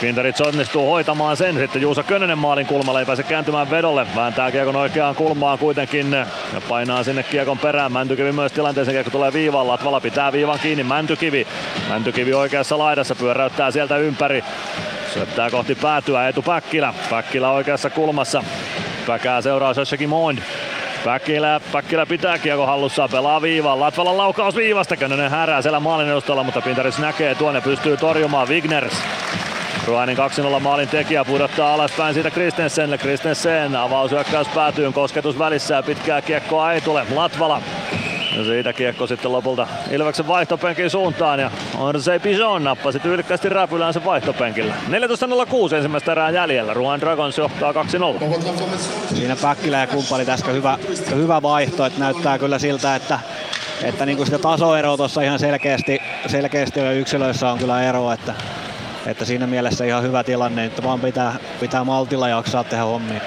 Pintarits onnistuu hoitamaan sen. Sitten Juusa Könönen maalin kulmalla ei pääse kääntymään vedolle. Vääntää kiekon oikeaan kulmaan kuitenkin ja painaa sinne kiekon perään. Mäntykivi myös tilanteeseen kiekko tulee viivaan. Latvala pitää viivan kiinni. Mäntykivi. Mäntykivi oikeassa laidassa pyöräyttää sieltä ympäri. Syöttää kohti päätyä Etu Päkkilä. Päkkilä oikeassa kulmassa. Päkää seuraa Sössäki Moond. Päkkilä, Päkkilä pitää kiekko hallussaan, pelaa viivaan. Latvalan laukaus viivasta, Könönen härää siellä maalin edustalla, mutta Pintaris näkee tuon ja pystyy torjumaan Wigners. Ruanin 2-0 maalin tekijä pudottaa alaspäin siitä Kristensenille. Kristensen avausyökkäys päätyy, kosketus välissä ja pitkää kiekkoa ei tule. Latvala ja siitä kiekko sitten lopulta Ilveksen vaihtopenkin suuntaan ja Orsay Pijon nappasi tyylikkästi räpylään sen vaihtopenkillä. 14.06 ensimmäistä erää jäljellä. Ruan Dragons johtaa 2-0. Siinä Päkkilä ja kumppani tässä hyvä, hyvä vaihto, että näyttää kyllä siltä, että että niin kuin sitä tasoeroa tuossa ihan selkeästi, selkeästi ja yksilöissä on kyllä ero, että, että siinä mielessä ihan hyvä tilanne, että vaan pitää, pitää maltilla jaksaa tehdä hommia.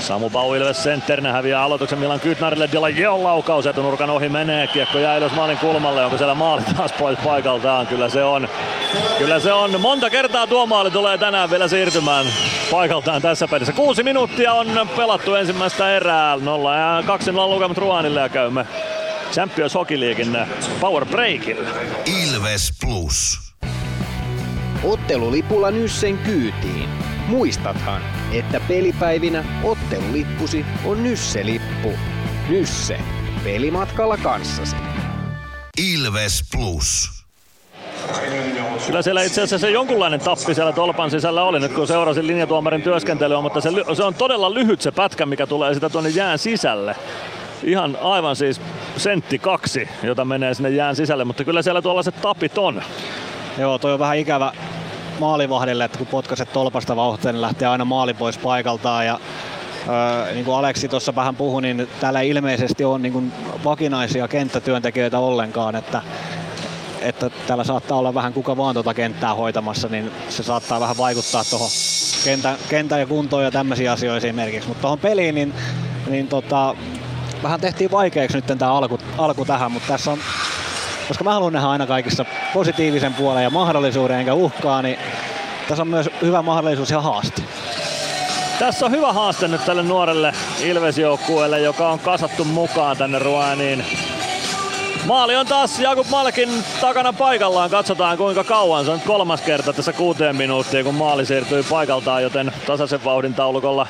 Samu Bau Ilves sentterinä häviää aloituksen Milan Kytnarille. Delajeon laukaus etunurkan ohi menee. Kiekko jää ylös maalin kulmalle. Onko siellä maali taas pois paikaltaan? Kyllä se on. Kyllä se on. Monta kertaa tuo maali tulee tänään vielä siirtymään paikaltaan tässä pelissä. Kuusi minuuttia on pelattu ensimmäistä erää. 0 ja 2-0 lukemat Ruanille ja käymme Champions Hockey Leaguein Power Breakilla. Ilves Plus. Ottelulipulla Nyssen kyytiin. Muistathan, että pelipäivinä ottelulippusi on Nysse-lippu. Nysse. Pelimatkalla kanssasi. Ilves Plus. Kyllä siellä itse asiassa se jonkunlainen tappi siellä tolpan sisällä oli nyt kun seurasin linjatuomarin työskentelyä, mutta se, se on todella lyhyt se pätkä, mikä tulee sitä tuonne jään sisälle. Ihan aivan siis sentti kaksi, jota menee sinne jään sisälle, mutta kyllä siellä tuollaiset tapit on. Joo, toi on vähän ikävä maalivahdille, että kun potkaset tolpasta vauhtia, niin lähtee aina maali pois paikaltaan. Ja, öö, niin kuin Aleksi tuossa vähän puhui, niin täällä ilmeisesti on niin kuin vakinaisia kenttätyöntekijöitä ollenkaan, että että täällä saattaa olla vähän kuka vaan tuota kenttää hoitamassa, niin se saattaa vähän vaikuttaa tuohon kentän, kentän ja kuntoon ja tämmöisiä asioita esimerkiksi. Mutta tuohon peliin, niin, niin tota, vähän tehtiin vaikeaksi nyt tämä alku, alku tähän, mutta tässä on koska mä haluan nähdä aina kaikissa positiivisen puolen ja mahdollisuuden enkä uhkaa, niin tässä on myös hyvä mahdollisuus ja haaste. Tässä on hyvä haaste nyt tälle nuorelle Ilves-joukkueelle, joka on kasattu mukaan tänne Ruaniin. Maali on taas Jakub Malkin takana paikallaan. Katsotaan kuinka kauan. Se on kolmas kerta tässä kuuteen minuuttiin, kun maali siirtyy paikaltaan, joten tasaisen vauhdin taulukolla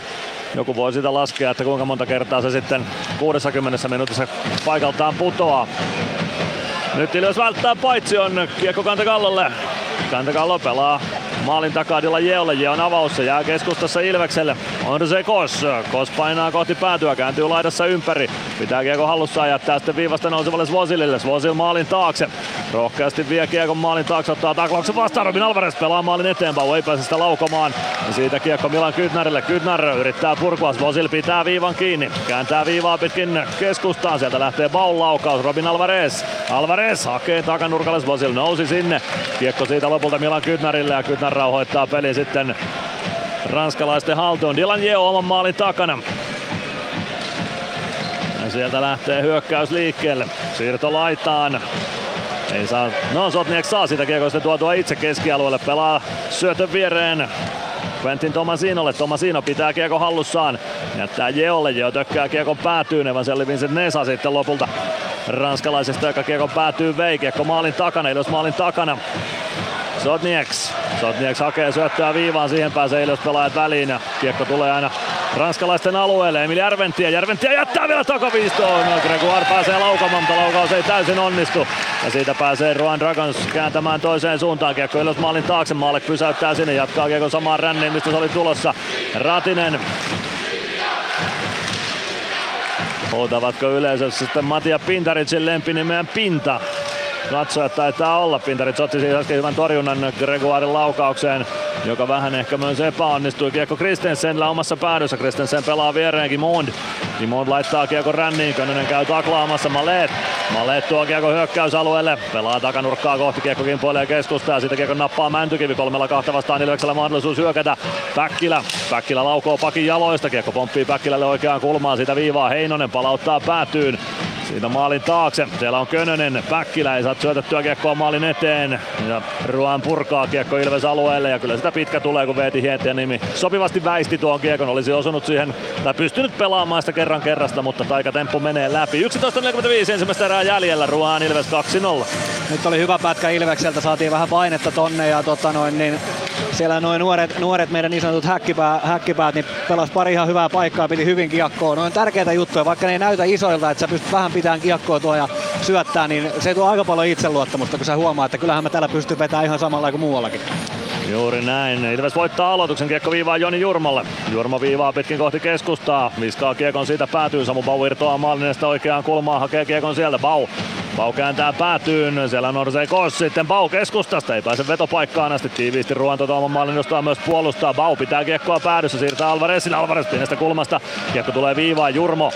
joku voi sitä laskea, että kuinka monta kertaa se sitten 60 minuutissa paikaltaan putoaa. Nyt Ilves välttää paitsi on kiekko Kantakallolle. Kantakallo pelaa maalin takaa Dilla Jeolle. Jeon avaus, se jää keskustassa Ilvekselle. On se Kos. Kos painaa kohti päätyä, kääntyy laidassa ympäri. Pitää kiekko hallussaan jättää sitten viivasta nousevalle Svosilille. Svosil maalin taakse. Rohkeasti vie kiekon maalin taakse, ottaa taklauksen vastaan. Robin Alvarez pelaa maalin eteenpäin, ei pääse sitä laukomaan. Ja siitä kiekko Milan Kytnärille. Kytnär yrittää purkua, Svosil pitää viivan kiinni. Kääntää viivaa pitkin keskustaan, sieltä lähtee Baul laukaus. Robin Alvarez. Alvarez hakee takanurkalle, Svosil nousi sinne. Kiekko siitä lopulta Milan Kytnärille ja Kytnär rauhoittaa pelin sitten ranskalaisten haltuun. Dylan Jeo oman maalin takana. Ja sieltä lähtee hyökkäys liikkeelle. Siirto laitaan. Ei saa, no Sotniek saa sitä kiekoista tuotua itse keskialueelle. Pelaa syötön viereen Quentin Tomasinolle. Tomasino pitää kiekko hallussaan. Jättää Jeolle. Jeo tökkää kiekon päätyyn. Evanseli Vincent Nesa sitten lopulta ranskalaisesta, joka kiekon päätyy vei. Kiekko maalin takana, Ilves maalin takana. Sotnieks. Sotnieks hakee syöttöä viivaan, siihen pääsee Ilves pelaajat väliin ja kiekko tulee aina ranskalaisten alueelle. Emil Järventie, Järventie jättää vielä takaviistoon. No, Gregoire pääsee laukamaan, mutta laukaus ei täysin onnistu. Ja siitä pääsee Ruan Dragons kääntämään toiseen suuntaan. Kiekko Ilves maalin taakse, Maalek pysäyttää sinne, jatkaa kiekko samaan ränniin, mistä se oli tulossa. Ratinen Huutavatko yleisössä sitten Matia Pintaricin lempinimeän Pinta? Katsojat taitaa olla. Pintarit otti siis äsken hyvän torjunnan Gregoirin laukaukseen, joka vähän ehkä myös epäonnistui. Kiekko Kristensenillä omassa päädyssä. Kristensen pelaa viereen Gimond. Gimond laittaa kiekko ränniin. Könönen käy taklaamassa Malet. Malet tuo kiekko hyökkäysalueelle. Pelaa takanurkkaa kohti kiekko kimpoilee keskustaa. Siitä kiekko nappaa Mäntykivi. Kolmella kahta vastaan Ilveksellä mahdollisuus hyökätä. Päkkilä. Päkkilä laukoo pakin jaloista. Kiekko pomppii Päkkilälle oikeaan kulmaan. Siitä viivaa Heinonen palauttaa päätyyn. Siitä maalin taakse. Siellä on Könönen. Päkkilä ei saa syötettyä kiekkoa maalin eteen. Ja Ruan purkaa kiekko Ilves alueelle. Ja kyllä sitä pitkä tulee, kun Veeti Hiettiä nimi sopivasti väisti tuon kiekon. Olisi osunut siihen, tai pystynyt pelaamaan sitä kerran kerrasta, mutta taikatemppu menee läpi. 11.45 ensimmäistä erää jäljellä. Ruan Ilves 2-0. Nyt oli hyvä pätkä Ilvekseltä, saatiin vähän painetta tonne ja tota noin, niin siellä noin nuoret, nuoret meidän niin sanotut häkkipää, häkkipäät niin pelas pari ihan hyvää paikkaa, piti hyvin kiekkoa. Noin tärkeitä juttuja, vaikka ne ei näytä isoilta, että sä pystyt vähän pitämään kiekkoa tuo ja syöttää, niin se tuo aika paljon itseluottamusta, kun sä huomaa, että kyllähän mä täällä pystyn vetämään ihan samalla kuin muuallakin. Juuri näin. Ilves voittaa aloituksen. Kiekko viivaa Joni Jurmalle. Jurma viivaa pitkin kohti keskustaa. Viskaa kiekon siitä päätyy. Samu Bau irtoaa Mallinesta oikeaan kulmaan. Hakee kiekon sieltä. Bau. Bau kääntää päätyyn. Siellä nousee Kos. Sitten Bau keskustasta. Ei pääse vetopaikkaan asti. Tiiviisti Ruanto Tuoman Mallinesta myös puolustaa. Bau pitää kiekkoa päädyssä. Siirtää Alvarezille. Alvarez pienestä kulmasta. Kiekko tulee viivaan. Jurmo.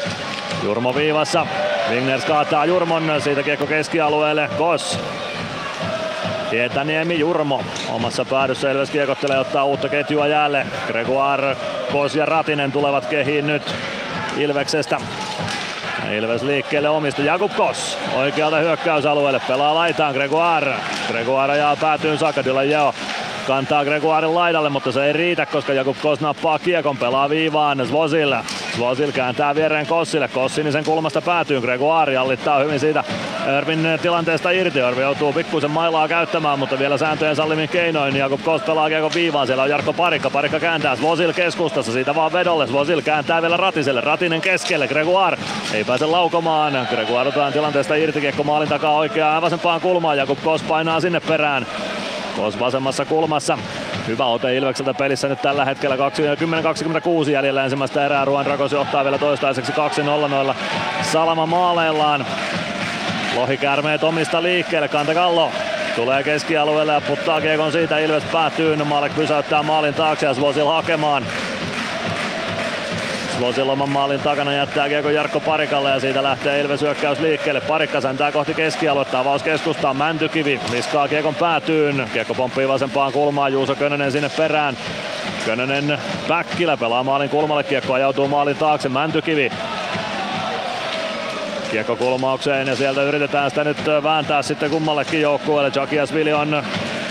Jurmo viivassa. Wigners kaataa Jurmon. Siitä kiekko keskialueelle. Kos. Pietaniemi Jurmo omassa päädyssä Ilves kiekottelee ottaa uutta ketjua jälleen. Gregoire, Kos ja Ratinen tulevat kehiin nyt Ilveksestä. Ilves liikkeelle omista. Jakub Kos oikealta hyökkäysalueelle. Pelaa laitaan Gregoire. Gregoire ajaa päätyyn Sakadilla Jeo kantaa Gregoirin laidalle, mutta se ei riitä, koska Jakub Kos nappaa kiekon, pelaa viivaan Svozille. Svozil kääntää viereen Kossille, Kossinisen kulmasta päätyy, Gregoire allittaa hyvin siitä Örvin tilanteesta irti. Örvi joutuu pikkuisen mailaa käyttämään, mutta vielä sääntöjen sallimin keinoin. Jakub Kos pelaa kiekon viivaan, siellä on Jarkko Parikka, Parikka kääntää Svozil keskustassa, siitä vaan vedolle. Svozil kääntää vielä Ratiselle, Ratinen keskelle, Gregoire ei pääse laukomaan. Gregoire otetaan tilanteesta irti, kiekko maalin takaa oikeaan vasempaan kulmaan, Jakub Kos painaa sinne perään. Kos vasemmassa kulmassa. Hyvä ote Ilvekseltä pelissä nyt tällä hetkellä 10-26 jäljellä ensimmäistä erää. Ruan Rakos johtaa vielä toistaiseksi 2-0 noilla Salama maaleillaan. Lohikärmeet omista liikkeelle. Kantakallo tulee keskialueelle ja puttaa kiekon siitä. Ilves päätyy. Maalek pysäyttää maalin taakse ja Svosil hakemaan. Svosil oman maalin takana jättää kiekko Jarkko Parikalle ja siitä lähtee Ilves hyökkäys liikkeelle. Parikka säntää kohti keskialuetta, avaus keskustaa, Mäntykivi viskaa kiekon päätyyn. Kiekko pomppii vasempaan kulmaan, Juuso Könönen sinne perään. Könönen Päkkilä pelaa maalin kulmalle, kiekko ajautuu maalin taakse, Mäntykivi Kiekko kulmaukseen ja sieltä yritetään sitä nyt vääntää sitten kummallekin joukkueelle. Jakiasvili on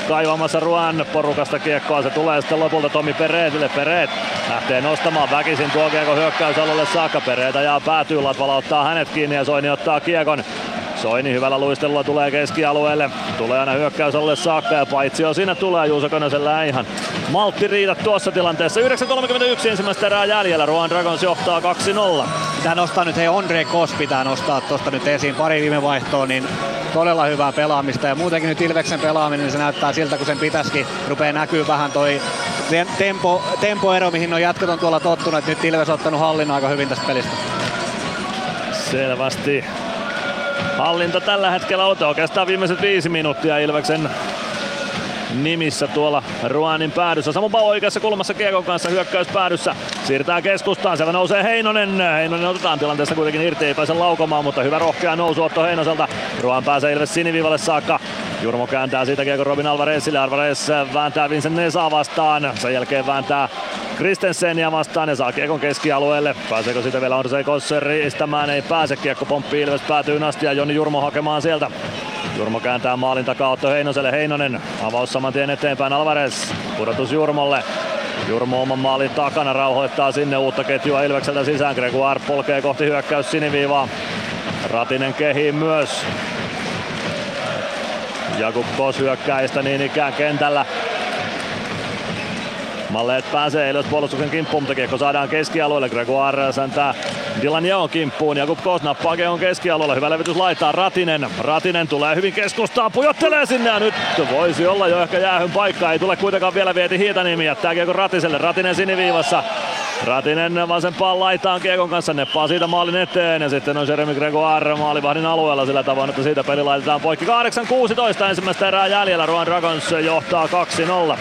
kaivamassa Ruan porukasta kiekkoa. Se tulee sitten lopulta Tomi Pereetille. Pereet lähtee nostamaan väkisin tuo kiekko hyökkäysalueelle saakka. Pereet ajaa päätyy, Latvala ottaa hänet kiinni ja Soini ottaa kiekon. Soini hyvällä luistelulla tulee keskialueelle. Tulee aina hyökkäysalueelle saakka ja paitsi on siinä tulee Juuso Könösellä ihan maltti riitä tuossa tilanteessa. 9.31 ensimmäistä erää jäljellä. Ruan Dragons johtaa 2-0. Pitää nostaa nyt, hei Andre Kos pitää nostaa tuosta nyt esiin. Pari viime vaihtoa, niin todella hyvää pelaamista ja muutenkin nyt Ilveksen pelaaminen, niin se näyttää siltä, kun sen pitäisikin. Rupeaa näkyy vähän toi tempo, tempoero, mihin on jatkot on tuolla tottunut. Nyt Ilves on ottanut hallinnon aika hyvin tästä pelistä. Selvästi hallinta tällä hetkellä ote oikeastaan viimeiset viisi minuuttia Ilveksen nimissä tuolla Ruanin päädyssä. Samu Pau oikeassa kulmassa Kiekon kanssa hyökkäys päädyssä. Siirtää keskustaan, siellä nousee Heinonen. Heinonen otetaan tilanteessa kuitenkin irti, ei pääse laukomaan, mutta hyvä rohkea nousuotto Heinoselta. Ruan pääsee Ilves siniviivalle saakka. Jurmo kääntää siitä Kiekon Robin Alvarezille. Alvarez vääntää Vincent Nesa vastaan. Sen jälkeen vääntää Kristensenia vastaan ja saa Kiekon keskialueelle. Pääseekö siitä vielä Orsay Kosser riistämään? Ei pääse. Kiekko pomppii Ilves päätyy asti ja Joni Jurmo hakemaan sieltä Jurmo kääntää maalin takaa Otto Heinoselle. Heinonen avaus saman tien eteenpäin Alvarez. Pudotus Jurmolle. Jurmo oman maalin takana rauhoittaa sinne uutta ketjua Ilvekseltä sisään. Gregoire polkee kohti hyökkäys siniviivaa. Ratinen kehiin myös. Jakub Kos hyökkäistä niin ikään kentällä. Malleet pääsee Ilves puolustuksen kimppuun, mutta kiekko saadaan keskialueelle. Gregoire säntää Dylan Jeon kimppuun. Jakub Kos nappaa Keon keskialueella. Hyvä levitys laittaa Ratinen. Ratinen tulee hyvin keskustaan, pujottelee sinne ja nyt voisi olla jo ehkä jäähyn paikka. Ei tule kuitenkaan vielä vieti Hietaniemi. Jättää Kiekon Ratiselle. Ratinen siniviivassa. Ratinen vasempaan laitaan Kiekon kanssa, neppaa siitä maalin eteen ja sitten on Jeremy Gregoire maalivahdin alueella sillä tavoin, että siitä peli laitetaan poikki. 8-16 ensimmäistä erää jäljellä, Ruan Dragons johtaa 2-0.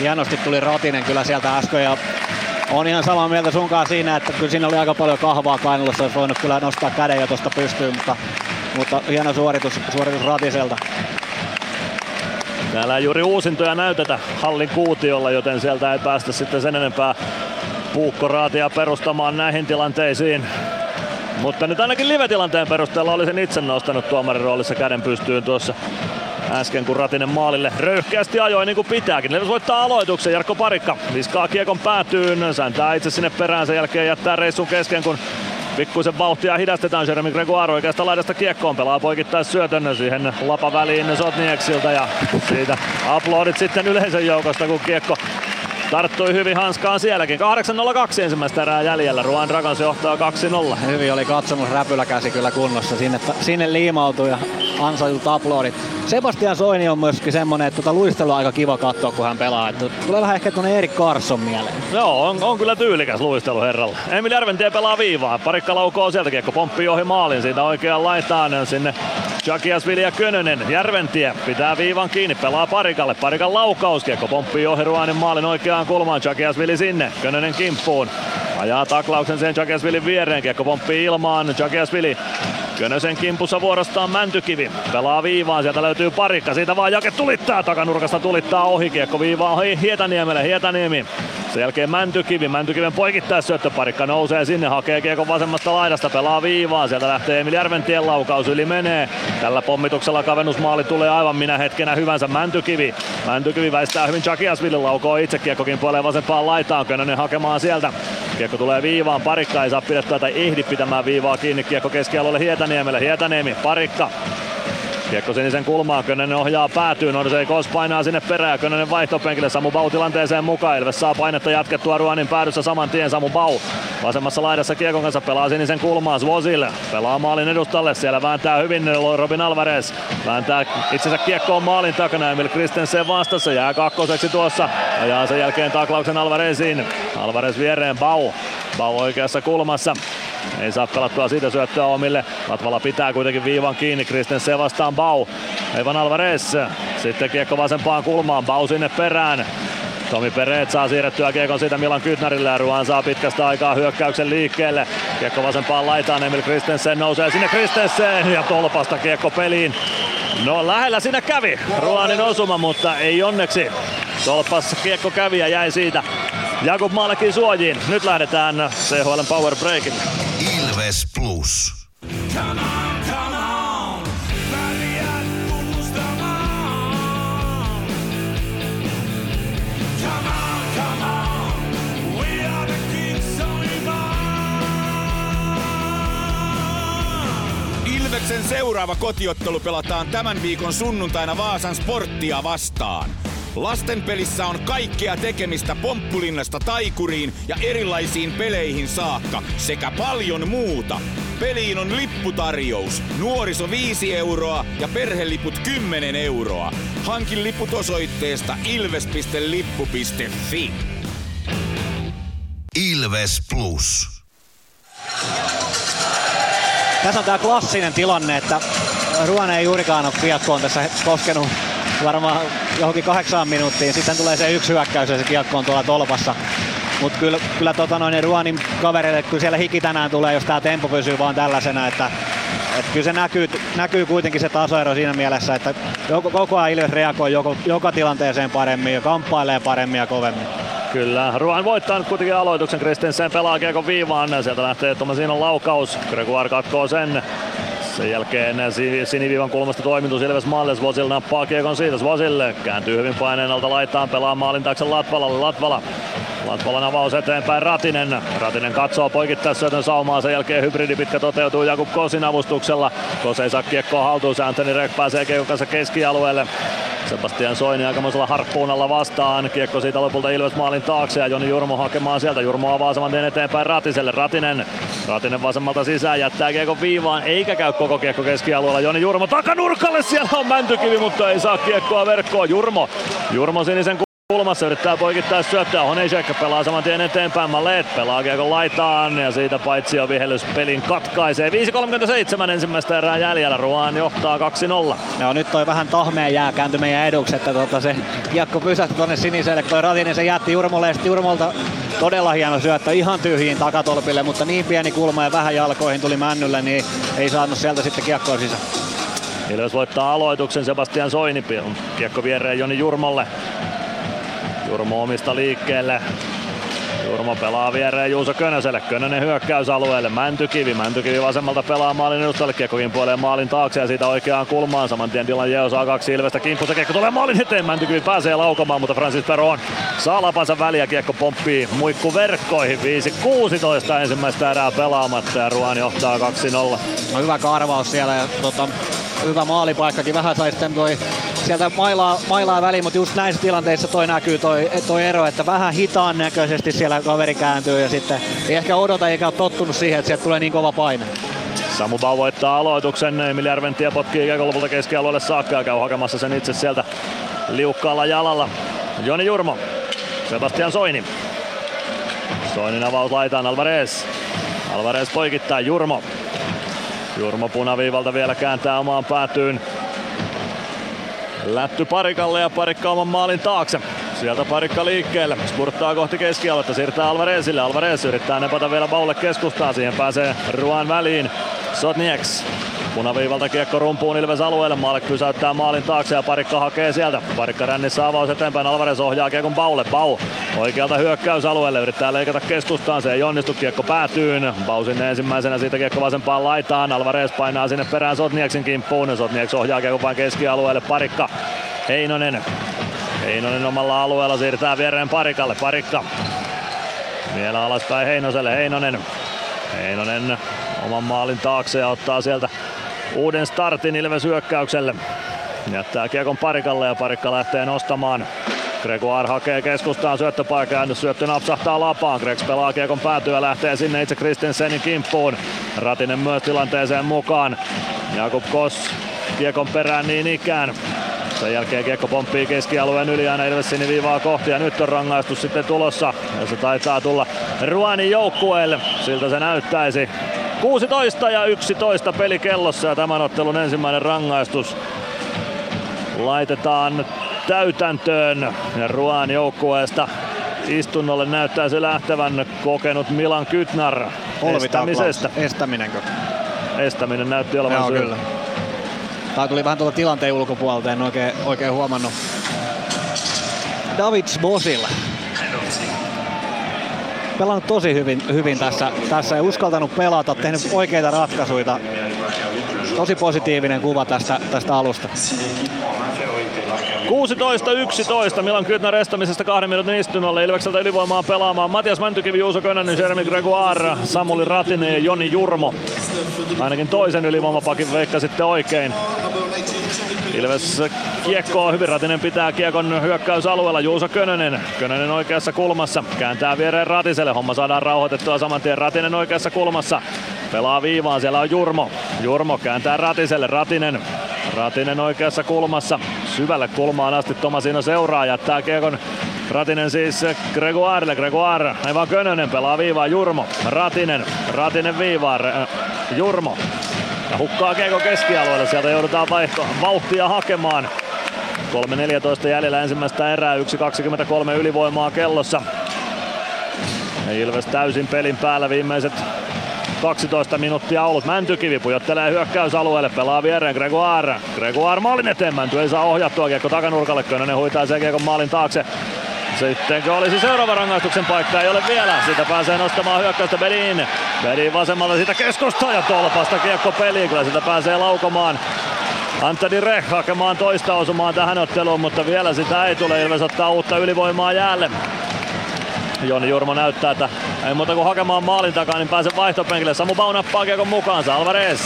Hienosti tuli Ratinen kyllä sieltä äsken ja on ihan samaa mieltä sunkaan siinä, että kyllä siinä oli aika paljon kahvaa kainalossa, olisi voinut kyllä nostaa käden jo tuosta pystyyn, mutta, mutta hieno suoritus, suoritus Ratiselta. Täällä ei juuri uusintoja näytetä hallin kuutiolla, joten sieltä ei päästä sitten sen enempää puukkoraatia perustamaan näihin tilanteisiin. Mutta nyt ainakin live-tilanteen perusteella olisin itse nostanut tuomarin roolissa käden pystyyn tuossa äsken kun Ratinen maalille röyhkeästi ajoi niin kuin pitääkin. Levis voittaa aloituksen, Jarkko Parikka viskaa kiekon päätyyn, säntää itse sinne perään, sen jälkeen jättää reissun kesken kun Pikkuisen vauhtia hidastetaan Jeremy Gregoire oikeasta laidasta kiekkoon. Pelaa poikittais syötön siihen lapa väliin Sotnieksilta ja siitä aplodit sitten yleisön joukosta kun kiekko tarttui hyvin hanskaan sielläkin. 8.02 ensimmäistä erää jäljellä. Ruan Dragons johtaa 2-0. Hyvin oli katsomus räpyläkäsi kyllä kunnossa. Sinne, sinne liimautui ja ansaitut aplodit. Sebastian Soini on myöskin semmonen, että tuota luistelu on aika kiva katsoa, kun hän pelaa. Että tulee vähän ehkä tuonne Erik Carson mieleen. Joo, on, on kyllä tyylikäs luistelu herralla. Emil Järventie pelaa viivaa. Parikka laukoo sieltä kiekko, pomppii ohi maalin siitä oikeaan laitaan sinne Jakias Vilja Könönen. Järventie pitää viivan kiinni, pelaa Parikalle. Parikan laukaus, kiekko pomppii ohi Ruanin maalin oikeaan kulmaan. Jakias Vili sinne, Könönen kimppuun. Ajaa taklauksen sen Jakiasvilin viereen, kiekko pomppii ilmaan, Jakiasvili Könösen kimpussa vuorostaan Mäntykivi. Pelaa viivaan, sieltä löytyy parikka. Siitä vaan Jake tulittaa takanurkasta, tulittaa ohi. Kiekko viivaan Hietaniemelle. Hietaniemi sen jälkeen Mäntykivi, Mäntykiven parikka nousee sinne, hakee kiekon vasemmasta laidasta, pelaa viivaa, sieltä lähtee Emil Järventien laukaus, yli menee. Tällä pommituksella kavennusmaali tulee aivan minä hetkenä hyvänsä Mäntykivi. Mäntykivi väistää hyvin Chakiasville, laukoo itse kiekkokin puoleen vasempaan laitaan, Könönen hakemaan sieltä. Kiekko tulee viivaan, parikka ei saa pidettyä tai ehdi pitämään viivaa kiinni, kiekko keskialueelle Hietaniemelle, Hietaniemi, parikka. Kiekko sinisen kulmaan, Könönen ohjaa päätyy, Norsei Kos painaa sinne perään, Könönen vaihtopenkille, Samu Bau tilanteeseen mukaan, Ilves saa painetta jatkettua Ruanin päädyssä saman tien, Samu Bau vasemmassa laidassa Kiekon kanssa pelaa sinisen kulmaan, Svozil pelaa maalin edustalle, siellä vääntää hyvin Robin Alvarez, vääntää itsensä kiekkoon maalin takana, Emil Kristensen vastassa, jää kakkoseksi tuossa, ajaa sen jälkeen taklauksen Alvarezin, Alvarez viereen Bau, Bau oikeassa kulmassa, ei saa pelattua siitä syöttöä omille. Latvala pitää kuitenkin viivan kiinni. Kristensen vastaan Bau. Evan Alvarez. Sitten kiekko vasempaan kulmaan. Bau sinne perään. Tomi Pereet saa siirrettyä kiekon siitä Milan Kytnärille ja Ruan saa pitkästä aikaa hyökkäyksen liikkeelle. Kiekko vasempaan laitaan, Emil Kristensen nousee sinne Kristensen ja tolpasta kiekko peliin. No lähellä siinä kävi Ruanin osuma, mutta ei onneksi. Tolpassa kiekko kävi ja jäi siitä Jakub Maalekin suojiin. Nyt lähdetään CHL Power Breakille. Ilves Plus. Come on, come on. Ilveksen seuraava kotiottelu pelataan tämän viikon sunnuntaina Vaasan sporttia vastaan. Lasten pelissä on kaikkea tekemistä pomppulinnasta taikuriin ja erilaisiin peleihin saakka sekä paljon muuta. Peliin on lipputarjous. Nuoriso 5 euroa ja perheliput 10 euroa. Hankin liput osoitteesta ilves.lippu.fi. Ilves Plus. Tässä on tämä klassinen tilanne, että Ruone ei juurikaan ole kiekkoon tässä koskenut varmaan johonkin kahdeksaan minuuttiin. Sitten tulee se yksi hyökkäys ja se kiekko on tuolla tolpassa. Mutta kyllä, kyllä tota noin Ruanin kavereille, kyllä siellä hiki tänään tulee, jos tämä tempo pysyy vaan tällaisena, että et kyllä se näkyy, näkyy kuitenkin se tasoero siinä mielessä, että joko, koko ajan Ilves reagoi joko, joka tilanteeseen paremmin ja kamppailee paremmin ja kovemmin. Kyllä, Ruan voittaa nyt kuitenkin aloituksen. Kristensen pelaa kiekon viivaan. Sieltä lähtee Tomasino laukaus. Gregoire katkoo sen. Sen jälkeen siniviivan kulmasta toimitus Ilves maalle. Svosil nappaa kiekon siitä. Svosille kääntyy hyvin paineen alta laittaan pelaa maalin taakse Latvalalle. Latvala Latvalan avaus eteenpäin Ratinen. Ratinen katsoo poikittaa syötön saumaa, sen jälkeen hybridi pitkä toteutuu Jakub Kosin avustuksella. Kos ei saa kiekkoa haltuun, Anthony Rek pääsee kiekon kanssa keskialueelle. Sebastian Soini aikamoisella harppuunalla vastaan. Kiekko siitä lopulta Ilves maalin taakse ja Joni Jurmo hakemaan sieltä. Jurmo avaa saman tien eteenpäin Ratiselle. Ratinen. Ratinen vasemmalta sisään jättää kiekko viivaan eikä käy koko kiekko keskialueella. Joni Jurmo takanurkalle. Siellä on Mäntykivi, mutta ei saa kiekkoa verkkoon. Jurmo. Jurmo sinisen kulmassa yrittää poikittaa syöttää. Honejek pelaa saman tien eteenpäin. Malet pelaa kiekon laitaan ja siitä paitsi jo vihellys pelin katkaisee. 5.37 ensimmäistä erää jäljellä. Ruan johtaa 2-0. Joo, nyt toi vähän tahmeen jää kääntyi meidän eduksi, että tota se kiekko pysähtyi tonne siniselle. Toi Ratinen se jätti Jurmolle ja Jurmolta todella hieno syöttö ihan tyhjiin takatolpille, mutta niin pieni kulma ja vähän jalkoihin tuli männylle, niin ei saanut sieltä sitten kiekkoa sisään. Ilves voittaa aloituksen Sebastian Soini. Kiekko viereen Joni Jurmolle. Jurmo omista liikkeelle. Jurmo pelaa viereen Juuso Könöselle. Könönen hyökkäysalueelle. Mäntykivi. Mäntykivi vasemmalta pelaa maalin edustalle. Kiekkokin puoleen maalin taakse ja siitä oikeaan kulmaan. Saman tien Dylan Jeo saa kaksi Ilvestä kimppusta. Kiekko tulee maalin eteen. Mäntykivi pääsee laukomaan, mutta Francis Peron saa lapansa väliä. Kiekko pomppii muikku verkkoihin. 5-16 ensimmäistä erää pelaamatta ja Ruan johtaa 2-0. No hyvä karvaus siellä ja tota, hyvä maalipaikkakin. Vähän sai sitten toi sieltä mailaa, mailaa väliin, mutta just näissä tilanteissa toi näkyy toi, toi ero, että vähän hitaan näköisesti siellä kaveri kääntyy ja sitten ei ehkä odota eikä ole tottunut siihen, että sieltä tulee niin kova paine. Samu Bau voittaa aloituksen, Emil Järventie potkii kiekon lopulta keskialueelle saakka ja käy hakemassa sen itse sieltä liukkaalla jalalla. Joni Jurmo, Sebastian Soini. Soinin avaus laitaan Alvarez. Alvarez poikittaa Jurmo. Jurmo punaviivalta vielä kääntää omaan päätyyn. Lätty parikalle ja parikka oman maalin taakse. Sieltä parikka liikkeelle. Spurttaa kohti keskialuetta, siirtää Alvarezille. Alvarez yrittää nepata vielä Baulle keskustaan. Siihen pääsee Ruan väliin. Sotnieks Punaviivalta kiekko rumpuun Ilves alueelle. Maalek pysäyttää maalin taakse ja parikka hakee sieltä. Parikka rännissä avaus eteenpäin. Alvarez ohjaa kiekon Baulle. Bau oikealta hyökkäysalueelle. Yrittää leikata keskustaan. Se ei onnistu. Kiekko päätyyn. Bau sinne ensimmäisenä siitä kiekko vasempaan laitaan. Alvarez painaa sinne perään Sotnieksin kimppuun. Sotnieks ohjaa kiekko vain keskialueelle. Parikka. Heinonen. Heinonen omalla alueella siirtää viereen Parikalle. Parikka. Vielä alaspäin Heinoselle. Heinonen. Heinonen oman maalin taakse ja ottaa sieltä uuden startin Ilves hyökkäykselle. Jättää kiekon parikalle ja parikka lähtee nostamaan. Gregoire hakee keskustaan syöttöpaikan ja syöttö napsahtaa lapaan. Gregs pelaa kiekon päätyä lähtee sinne itse Kristensenin kimppuun. Ratinen myös tilanteeseen mukaan. Jakub Kos kiekon perään niin ikään. Sen jälkeen kiekko pomppii keskialueen yli aina Ilves siniviivaa kohti ja nyt on rangaistus sitten tulossa. Ja se taitaa tulla Ruanin joukkueelle. Siltä se näyttäisi. 16 ja 11 peli kellossa ja tämän ottelun ensimmäinen rangaistus laitetaan täytäntöön ja Ruan joukkueesta istunnolle näyttää se lähtevän kokenut Milan Kytnar estämisestä. Estäminenkö? Estäminen näytti olevan Joo, syy. kyllä. Tää tuli vähän tuolta tilanteen ulkopuolelta, en oikein, oikein huomannut. Davids Bosil. Pelannut tosi hyvin, hyvin tässä, tässä ja uskaltanut pelata, tehnyt oikeita ratkaisuja. Tosi positiivinen kuva tästä, tästä alusta. 16-11 Milan Kytnar estämisestä kahden minuutin istunnolle. Ilvekseltä ylivoimaa pelaamaan Matias Mäntykivi, Juuso Könönen, Jeremy Gregoire, Samuli Ratinen ja Joni Jurmo. Ainakin toisen ylivoimapakin veikka sitten oikein. Ilves kiekkoa hyvin. Ratinen pitää kiekon hyökkäysalueella. Juuso Könönen. Könönen oikeassa kulmassa. Kääntää viereen Ratiselle. Homma saadaan rauhoitettua saman tien. Ratinen oikeassa kulmassa. Pelaa viivaan. Siellä on Jurmo. Jurmo kääntää Ratiselle. Ratinen. Ratinen oikeassa kulmassa. Syvälle kulmaan asti Tomasino seuraa. Jättää kiekon Ratinen siis Gregoirelle. Gregoire. Aivan Könönen pelaa viivaa. Jurmo. Ratinen. Ratinen viivaan. Jurmo. Ja hukkaa Kiekko keskialueelle, sieltä joudutaan vaihto, vauhtia hakemaan. 3.14 jäljellä ensimmäistä erää, 1.23 ylivoimaa kellossa. Ilves täysin pelin päällä viimeiset 12 minuuttia ollut. Mäntykivi pujottelee hyökkäysalueelle, pelaa viereen Gregoire. Gregoire maalin eteen, Mänty ei saa ohjattua kiekko takanurkalle, Könönen huitaa sen kiekon maalin taakse. Sittenkö olisi seuraava rangaistuksen paikka? Ei ole vielä. Siitä pääsee nostamaan hyökkäystä Bedin. Bedin vasemmalta siitä keskustaa ja tolpasta kiekko peliin. Kyllä sitä pääsee laukomaan. Antoni Reh hakemaan toista osumaan tähän otteluun, mutta vielä sitä ei tule. Ilves ottaa uutta ylivoimaa jäälle. Joni Jurmo näyttää, että ei muuta kuin hakemaan maalin takaa, niin pääsee vaihtopenkille. Samu Bau nappaa kiekon mukaansa. Alvarez.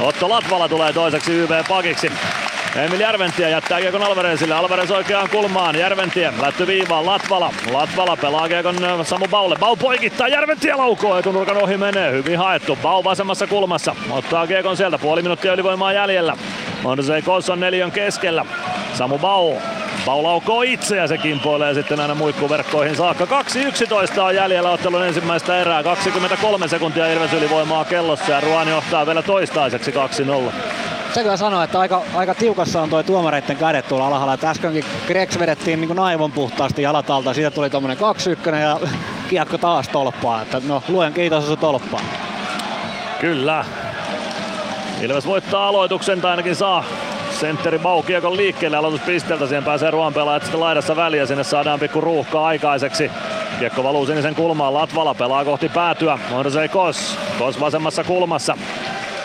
Otto Latvala tulee toiseksi YV-pakiksi. Emil Järventie jättää kiekon Alvarezille. Alvarez oikeaan kulmaan. Järventie lätty viivaan. Latvala. Latvala pelaa kiekon Samu Baulle. Bau poikittaa. Järventie laukoo. Etunurkan ohi menee. Hyvin haettu. Bau vasemmassa kulmassa. Ottaa kiekon sieltä. Puoli minuuttia ylivoimaa jäljellä. Mondosei Kosson neljön keskellä. Samu Bau. Bau laukoo itse ja se kimpoilee sitten aina muikkuverkkoihin saakka. 2.11 on jäljellä ottelun ensimmäistä erää. 23 sekuntia Ilves ylivoimaa kellossa ja Ruan johtaa vielä toistaiseksi 2-0. Se kyllä sanoo, että aika, aika tiukassa on toi tuomareiden kädet tuolla alhaalla. Että äskenkin Gregs vedettiin niin naivon puhtaasti jalat alta. Siitä tuli tommonen 2-1 ja kiekko taas tolppaan. Että no, luen kiitos se tolppaan. Kyllä. Ilves voittaa aloituksen tai ainakin saa sentteri Bau kiekon liikkeelle aloituspisteeltä. Siihen pääsee Ruan pelaajat sitten laidassa väliä. Sinne saadaan pikku ruuhkaa aikaiseksi. Kiekko valuu sinisen kulmaan, Latvala pelaa kohti päätyä. Morsei Kos, Kos vasemmassa kulmassa.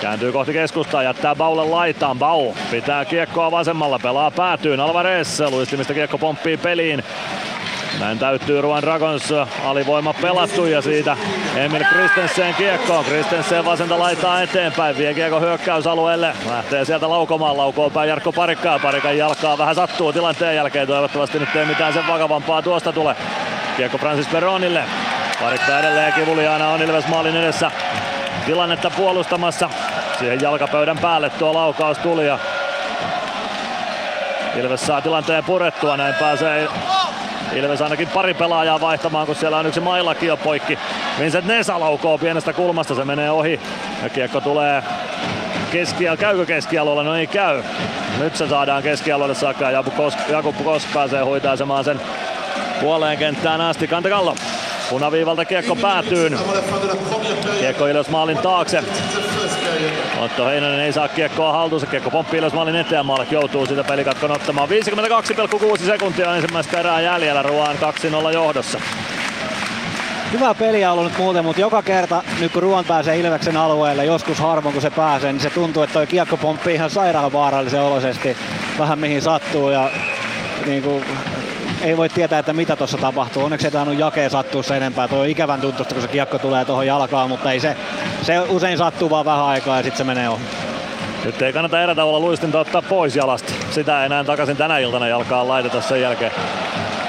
Kääntyy kohti keskustaa, jättää Baulle laitaan. Bau pitää kiekkoa vasemmalla, pelaa päätyyn. Alvarez luistimista kiekko pomppii peliin. Näin täyttyy Ruan Dragons alivoima pelattu ja siitä Emil Kristensen kiekkoon. Kristensen vasenta laittaa eteenpäin, vie kiekko hyökkäysalueelle. Lähtee sieltä laukomaan, laukoo päin Jarkko Parikkaa. Parikan jalkaa vähän sattuu tilanteen jälkeen. Toivottavasti nyt ei mitään sen vakavampaa tuosta tule. Kiekko Francis Veronille. Parikka edelleen kivuliaana on Ilves maalin edessä tilannetta puolustamassa. Siihen jalkapöydän päälle tuo laukaus tuli ja Ilves saa tilanteen purettua, näin pääsee Ilves ainakin pari pelaajaa vaihtamaan, kun siellä on yksi mailakin jo poikki. Vincent Nesa laukoo pienestä kulmasta, se menee ohi. Ja kiekko tulee keskial, käykö keskialueella? No ei käy. Nyt se saadaan keskialueelle saakka ja Jakub Kosk pääsee huitaisemaan sen puoleen kenttään asti. Kantakallo Punaviivalta kiekko päätyyn. Kiekko Ilves maalin taakse. Otto Heinonen ei saa kiekkoa haltuunsa. Kiekko pomppii Ilves maalin eteen. Maalak joutuu sitä pelikatkon ottamaan. 52,6 sekuntia on ensimmäistä erää jäljellä. Ruoan 2-0 johdossa. Hyvä peliä ollut muuten, mutta joka kerta nyt kun Ruon pääsee Ilveksen alueelle, joskus harvoin kun se pääsee, niin se tuntuu, että toi kiekko pomppii ihan sairaan vaarallisen oloisesti vähän mihin sattuu ja niin kuin ei voi tietää, että mitä tuossa tapahtuu. Onneksi ei tainnut jakea sattua sen enempää. Tuo on ikävän tuntusta, kun se kiekko tulee tuohon jalkaan, mutta ei se, se usein sattuu vaan vähän aikaa ja sitten se menee ohi. Nyt ei kannata erätauolla luistinta ottaa pois jalasta. Sitä ei enää takaisin tänä iltana jalkaan laiteta sen jälkeen.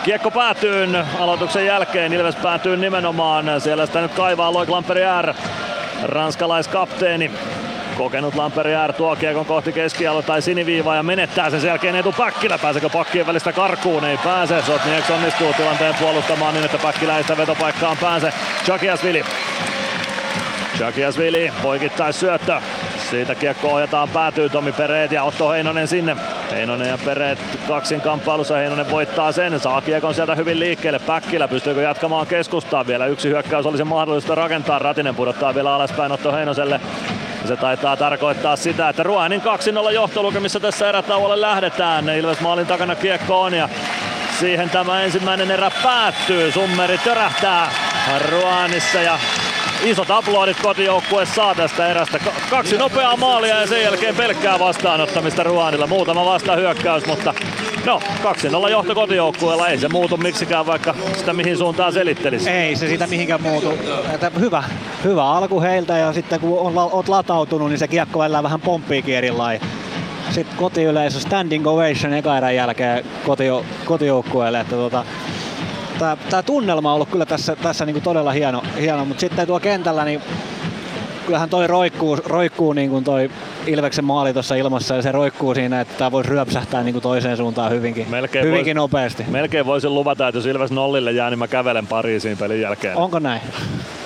Kiekko päätyy aloituksen jälkeen. Ilves päätyy nimenomaan. Siellä sitä nyt kaivaa Loik Lamperier, ranskalaiskapteeni. Kokenut Lamperi Jär tuo kiekon kohti keskialue tai siniviivaa ja menettää sen jälkeen etu Päkkilä. Pääseekö pakkien välistä karkuun? Ei pääse. Sotnieks onnistuu tilanteen puolustamaan niin, että Päkkilä ei sitä vetopaikkaan pääse. Chakiasvili. Chakiasvili poikittais syöttö. Siitä kiekko ohjataan päätyy Tomi Pereet ja Otto Heinonen sinne. Heinonen ja Pereet kaksin kamppailussa. Heinonen voittaa sen. Saa kiekon sieltä hyvin liikkeelle. Päkkilä pystyykö jatkamaan keskustaa. Vielä yksi hyökkäys olisi mahdollista rakentaa. Ratinen pudottaa vielä alaspäin Otto Heinoselle. Se taitaa tarkoittaa sitä, että Ruanin 2-0 johtolukemissa tässä erätauolle lähdetään. Ilves maalin takana kiekko on ja siihen tämä ensimmäinen erä päättyy. Summeri törähtää Ruanissa ja isot aplodit kotijoukkue saa tästä erästä. Kaksi nopeaa maalia ja sen jälkeen pelkkää vastaanottamista Ruanilla. Muutama vastahyökkäys, mutta no 2-0 johto kotijoukkueella. Ei se muutu miksikään, vaikka sitä mihin suuntaan selittelisi. Ei se sitä mihinkään muutu. Että hyvä, hyvä alku heiltä ja sitten kun on, oot latautunut, niin se kiekko välillä vähän pomppiikin eri Sitten kotiyleisö standing ovation eka erän jälkeen kotio, kotijoukkueelle. Että tota, tämä, tämä tunnelma on ollut kyllä tässä, tässä niin kuin todella hieno, hieno, mutta sitten tuo kentällä niin kyllähän toi roikkuu, roikkuu niin kuin toi Ilveksen maali tuossa ilmassa ja se roikkuu siinä, että tämä voisi ryöpsähtää niin kuin toiseen suuntaan hyvinkin, melkein hyvinkin vois, nopeasti. Melkein voisin luvata, että jos Ilves nollille jää, niin mä kävelen Pariisiin pelin jälkeen. Onko näin?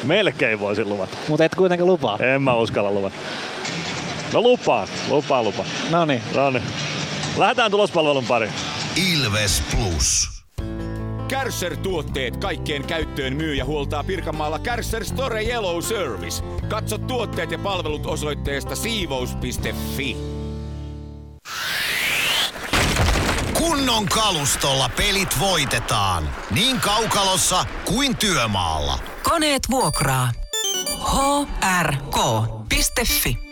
Melkein voisin luvata. Mutta et kuitenkin lupaa. En mä uskalla luvata. No lupaa, lupaa, lupaa. No niin. No niin. Lähdetään tulospalvelun pariin. Ilves Plus. Kärsser-tuotteet kaikkeen käyttöön myy ja huoltaa Pirkanmaalla Kärsser Store Yellow Service. Katso tuotteet ja palvelut osoitteesta siivous.fi. Kunnon kalustolla pelit voitetaan. Niin kaukalossa kuin työmaalla. Koneet vuokraa. hrk.fi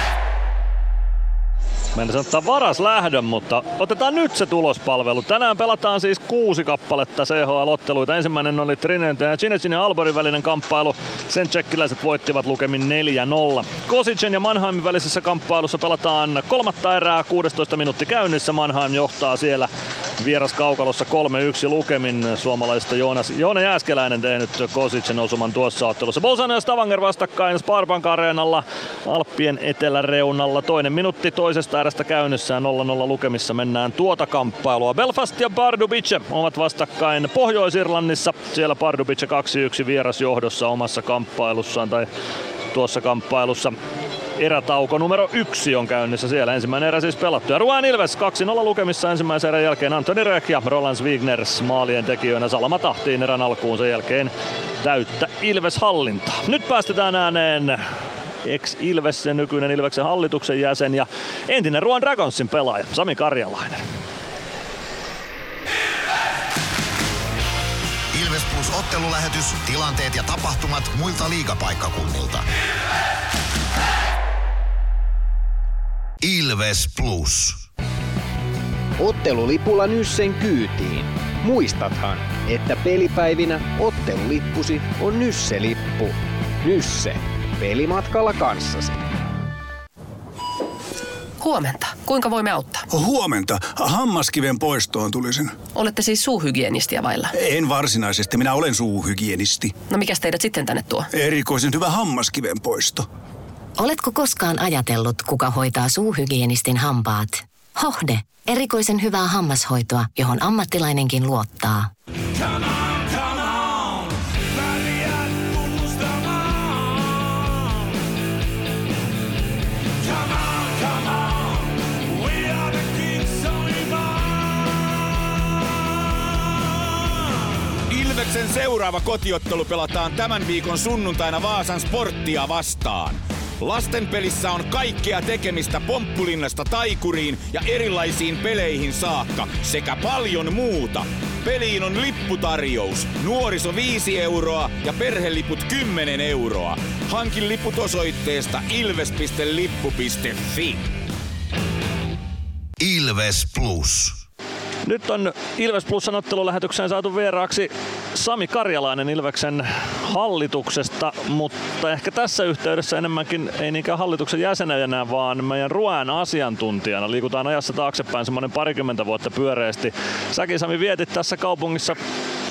Meidän ottaa varas lähdön, mutta otetaan nyt se tulospalvelu. Tänään pelataan siis kuusi kappaletta CHL-otteluita. Ensimmäinen oli Trinente ja Cinecin ja Alborin välinen kamppailu. Sen tsekkiläiset voittivat lukemin 4-0. Kosicen ja Mannheimin välisessä kamppailussa pelataan kolmatta erää, 16 minuutti käynnissä. Mannheim johtaa siellä vieras kaukalossa 3-1 lukemin. Suomalaisesta Joonas, Joona Jääskeläinen tehnyt Kosicen osuman tuossa ottelussa. Bolzano ja Stavanger vastakkain Sparbank Areenalla Alppien eteläreunalla. Toinen minuutti toisesta erästä käynnissään 0-0 lukemissa mennään tuota kamppailua. Belfast ja Pardubice ovat vastakkain Pohjois-Irlannissa. Siellä Pardubice 2-1 vierasjohdossa omassa kamppailussaan tai tuossa kamppailussa. Erätauko numero yksi on käynnissä siellä. Ensimmäinen erä siis pelattu. Ja Ruan Ilves 2-0 lukemissa ensimmäisen erän jälkeen Antoni Röök ja Roland Wigners maalien tekijöinä Salama tahtiin erän alkuun sen jälkeen täyttä Ilves-hallintaa. Nyt päästetään ääneen ex-Ilves, nykyinen Ilveksen hallituksen jäsen ja entinen Ruan Dragonsin pelaaja Sami Karjalainen. Ilves Plus ottelulähetys, tilanteet ja tapahtumat muilta liigapaikkakunnilta. Ilves Plus. Ottelulipulla Nyssen kyytiin. Muistathan, että pelipäivinä ottelulippusi on Nysse-lippu. Nysse. Pelimatkalla kanssasi. Huomenta. Kuinka voimme auttaa? Huomenta. Hammaskiven poistoon tulisin. Olette siis suuhygienistiä vailla? En varsinaisesti. Minä olen suuhygienisti. No mikä teidät sitten tänne tuo? Erikoisen hyvä hammaskiven poisto. Oletko koskaan ajatellut, kuka hoitaa suuhygienistin hampaat? Hohde. Erikoisen hyvää hammashoitoa, johon ammattilainenkin luottaa. Ilveksen seuraava kotiottelu pelataan tämän viikon sunnuntaina Vaasan sporttia vastaan. Lasten pelissä on kaikkea tekemistä pomppulinnasta taikuriin ja erilaisiin peleihin saakka sekä paljon muuta. Peliin on lipputarjous. Nuoriso 5 euroa ja perheliput 10 euroa. Hankin liput osoitteesta ilves.lippu.fi. Ilves Plus. Nyt on Ilves Plusan ottelulähetykseen saatu vieraaksi Sami Karjalainen Ilveksen hallituksesta, mutta ehkä tässä yhteydessä enemmänkin ei niinkään hallituksen jäsenenä, vaan meidän Ruoan asiantuntijana. Liikutaan ajassa taaksepäin semmoinen parikymmentä vuotta pyöreästi. Säkin Sami vietit tässä kaupungissa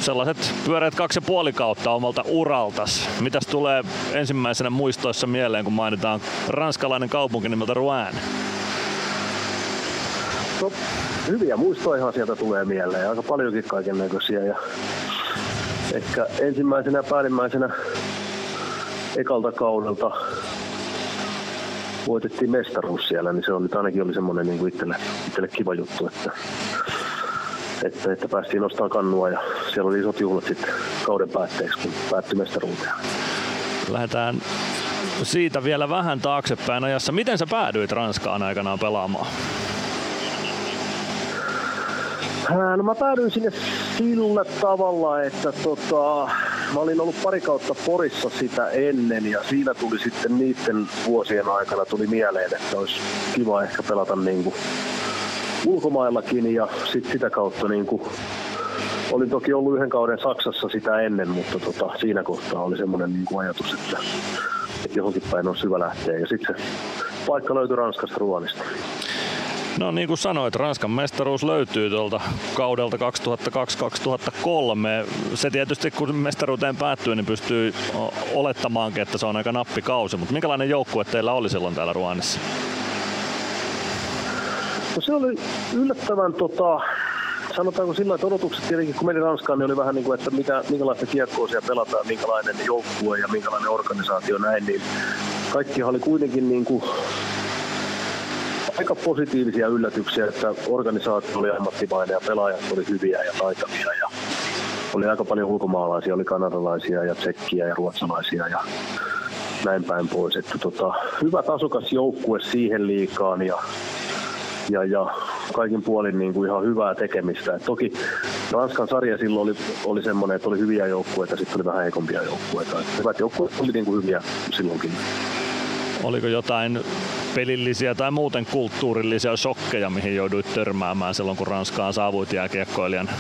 sellaiset pyöreät kaksi ja puoli kautta omalta uraltas. Mitäs tulee ensimmäisenä muistoissa mieleen, kun mainitaan ranskalainen kaupunki nimeltä Rouen? No, hyviä muistoja sieltä tulee mieleen, aika paljonkin kaiken näköisiä. Ja ehkä ensimmäisenä päällimmäisenä ekalta kaudelta voitettiin mestaruus siellä, niin se oli, ainakin oli semmoinen niin itselle, itselle kiva juttu, että, että, että päästiin nostamaan kannua ja siellä oli isot juhlat sitten kauden päätteeksi, kun päättyi mestaruuteen. Lähdetään siitä vielä vähän taaksepäin ajassa. Miten sä päädyit Ranskaan aikanaan pelaamaan? No mä päädyin sinne sillä tavalla, että tota, mä olin ollut pari kautta Porissa sitä ennen ja siinä tuli sitten niiden vuosien aikana tuli mieleen, että olisi kiva ehkä pelata niin kuin ulkomaillakin ja sit sitä kautta niin kuin, olin toki ollut yhden kauden Saksassa sitä ennen, mutta tota, siinä kohtaa oli semmoinen niin kuin ajatus, että, että johonkin päin on syvä lähteä ja sitten se paikka löytyi Ranskasta Ruonista. No niin kuin sanoit, Ranskan mestaruus löytyy tuolta kaudelta 2002-2003. Se tietysti kun mestaruuteen päättyy, niin pystyy olettamaankin, että se on aika nappikausi. Mutta minkälainen joukkue teillä oli silloin täällä Ruanissa? No se oli yllättävän tota, sanotaanko sillä että odotukset tietenkin, kun meni Ranskaan, niin oli vähän niin kuin, että mikä, minkälaista kiekkoa siellä pelataan, minkälainen joukkue ja minkälainen organisaatio näin, niin kaikki oli kuitenkin niin kuin aika positiivisia yllätyksiä, että organisaatio oli ammattimainen ja pelaajat oli hyviä ja taitavia ja oli aika paljon ulkomaalaisia, oli kanadalaisia ja tsekkiä ja ruotsalaisia ja näin päin pois. Että tota, hyvä tasokas joukkue siihen liikaan ja, ja, ja kaikin puolin niin kuin ihan hyvää tekemistä. Et toki Ranskan sarja silloin oli, oli semmoinen, että oli hyviä joukkueita, sitten oli vähän heikompia joukkueita. Hyvät joukkueet oli niin kuin hyviä silloinkin. Oliko jotain pelillisiä tai muuten kulttuurillisia shokkeja, mihin jouduit törmäämään silloin, kun Ranskaan saavuit jääkiekkoilijan?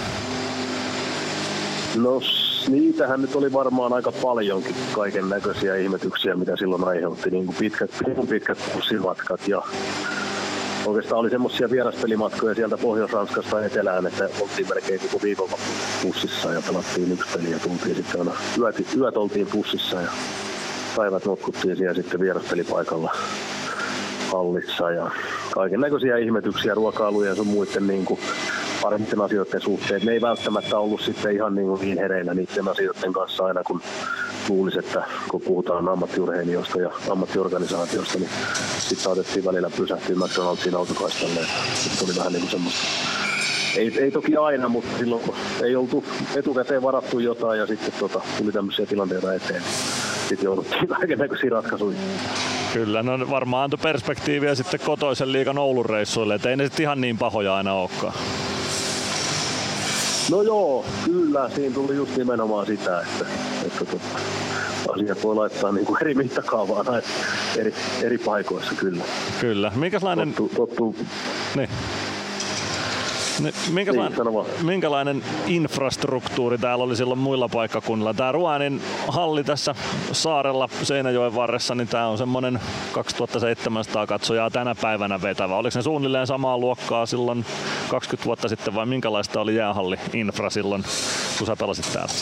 No niitähän nyt oli varmaan aika paljonkin kaiken näköisiä ihmetyksiä, mitä silloin aiheutti. Niin kuin pitkät, pitkät bussimatkat ja oikeastaan oli semmoisia vieraspelimatkoja sieltä Pohjois-Ranskasta etelään, että oltiin melkein koko viikolla bussissa ja pelattiin yksi peli ja tultiin sitten aina yöt, yöt oltiin bussissa ja päivät notkuttiin siellä sitten vieraspelipaikalla hallissa ja kaiken näköisiä ihmetyksiä ruokailuja ja sun muiden niin kuin parempien asioiden suhteen. Ne ei välttämättä ollut sitten ihan niin, niin hereillä niiden asioiden kanssa aina, kun luulisi, että kun puhutaan ammattiurheilijoista ja ammattiorganisaatiosta, niin sitten saatettiin välillä pysähtyä McDonald'sin autokaistalle. Se oli vähän niin kuin semmoista ei, ei toki aina, mutta silloin ei oltu etukäteen varattu jotain ja sitten tota, tuli tämmöisiä tilanteita eteen. Sitten jouduttiin kaikenlaisiin ratkaisuihin. Kyllä, no varmaan antoi perspektiiviä sitten kotoisen liikan Oulun reissuille, että ei ne sitten ihan niin pahoja aina olekaan. No joo, kyllä. Siinä tuli just nimenomaan sitä, että, että tota, asiat voi laittaa niin kuin eri mittakaavaan eri, eri paikoissa kyllä. Kyllä. Minkälainen... Tottu, tottu... Niin. Minkälainen, niin, minkälainen infrastruktuuri täällä oli silloin muilla paikkakunnilla? Tämä Ruanin halli tässä saarella Seinäjoen varressa, niin tämä on semmoinen 2700 katsojaa tänä päivänä vetävä. Oliko se suunnilleen samaa luokkaa silloin 20 vuotta sitten vai minkälaista oli jäähalli-infra silloin, kun sä pelasit täällä?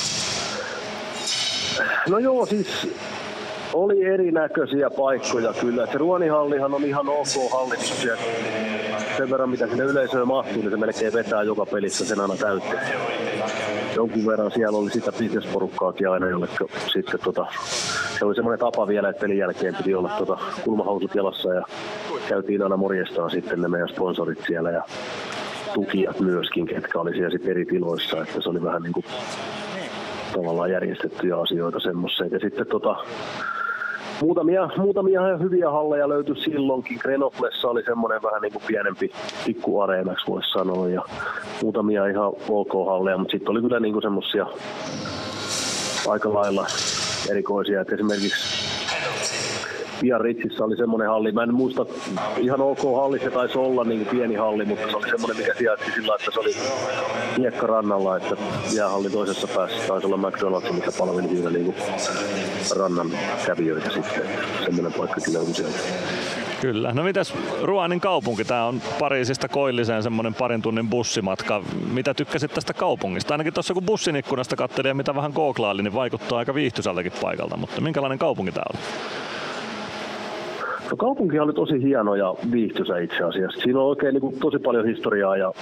No joo, siis oli erinäköisiä paikkoja kyllä. Se Ruonihallihan on ihan ok halli, sen verran mitä sinne yleisöön mahtuu, niin se melkein vetää joka pelissä sen aina täyteen. Jonkun verran siellä oli sitä bisnesporukkaakin aina, jolle sitten tota, se oli semmoinen tapa vielä, että pelin jälkeen piti olla tota, kulmahousut jalassa ja käytiin aina morjestaan sitten ne meidän sponsorit siellä ja tukijat myöskin, ketkä oli siellä sitten eri tiloissa, että se oli vähän niin kuin tavallaan järjestettyjä asioita semmoisia. Ja sitten tota, muutamia, muutamia hyviä halleja löytyi silloinkin. Grenoblessa oli semmoinen vähän niin kuin pienempi pikku areenaksi voisi sanoa ja muutamia ihan ok halleja, mutta sitten oli kyllä niin semmoisia aika lailla erikoisia, että esimerkiksi Biarritzissa oli semmoinen halli, mä en muista ihan ok halli se taisi olla niin kuin pieni halli, mutta se oli semmoinen, mikä sijaitsi sillä, että se oli rannalla, että jäähallin toisessa päässä taisi olla McDonald's, mikä palveli siinä niin rannan kävijöitä sitten. Semmoinen paikka kyllä on siellä. Kyllä. No mitäs Ruanin kaupunki? Tämä on Pariisista Koilliseen semmoinen parin tunnin bussimatka. Mitä tykkäsit tästä kaupungista? Ainakin tuossa kun bussin ikkunasta katselin ja mitä vähän googlaili, niin vaikuttaa aika viihtysältäkin paikalta. Mutta minkälainen kaupunki tämä on? No kaupunki oli tosi hieno ja viihtyisä itse asiassa. Siinä on oikein niin kuin, tosi paljon historiaa ja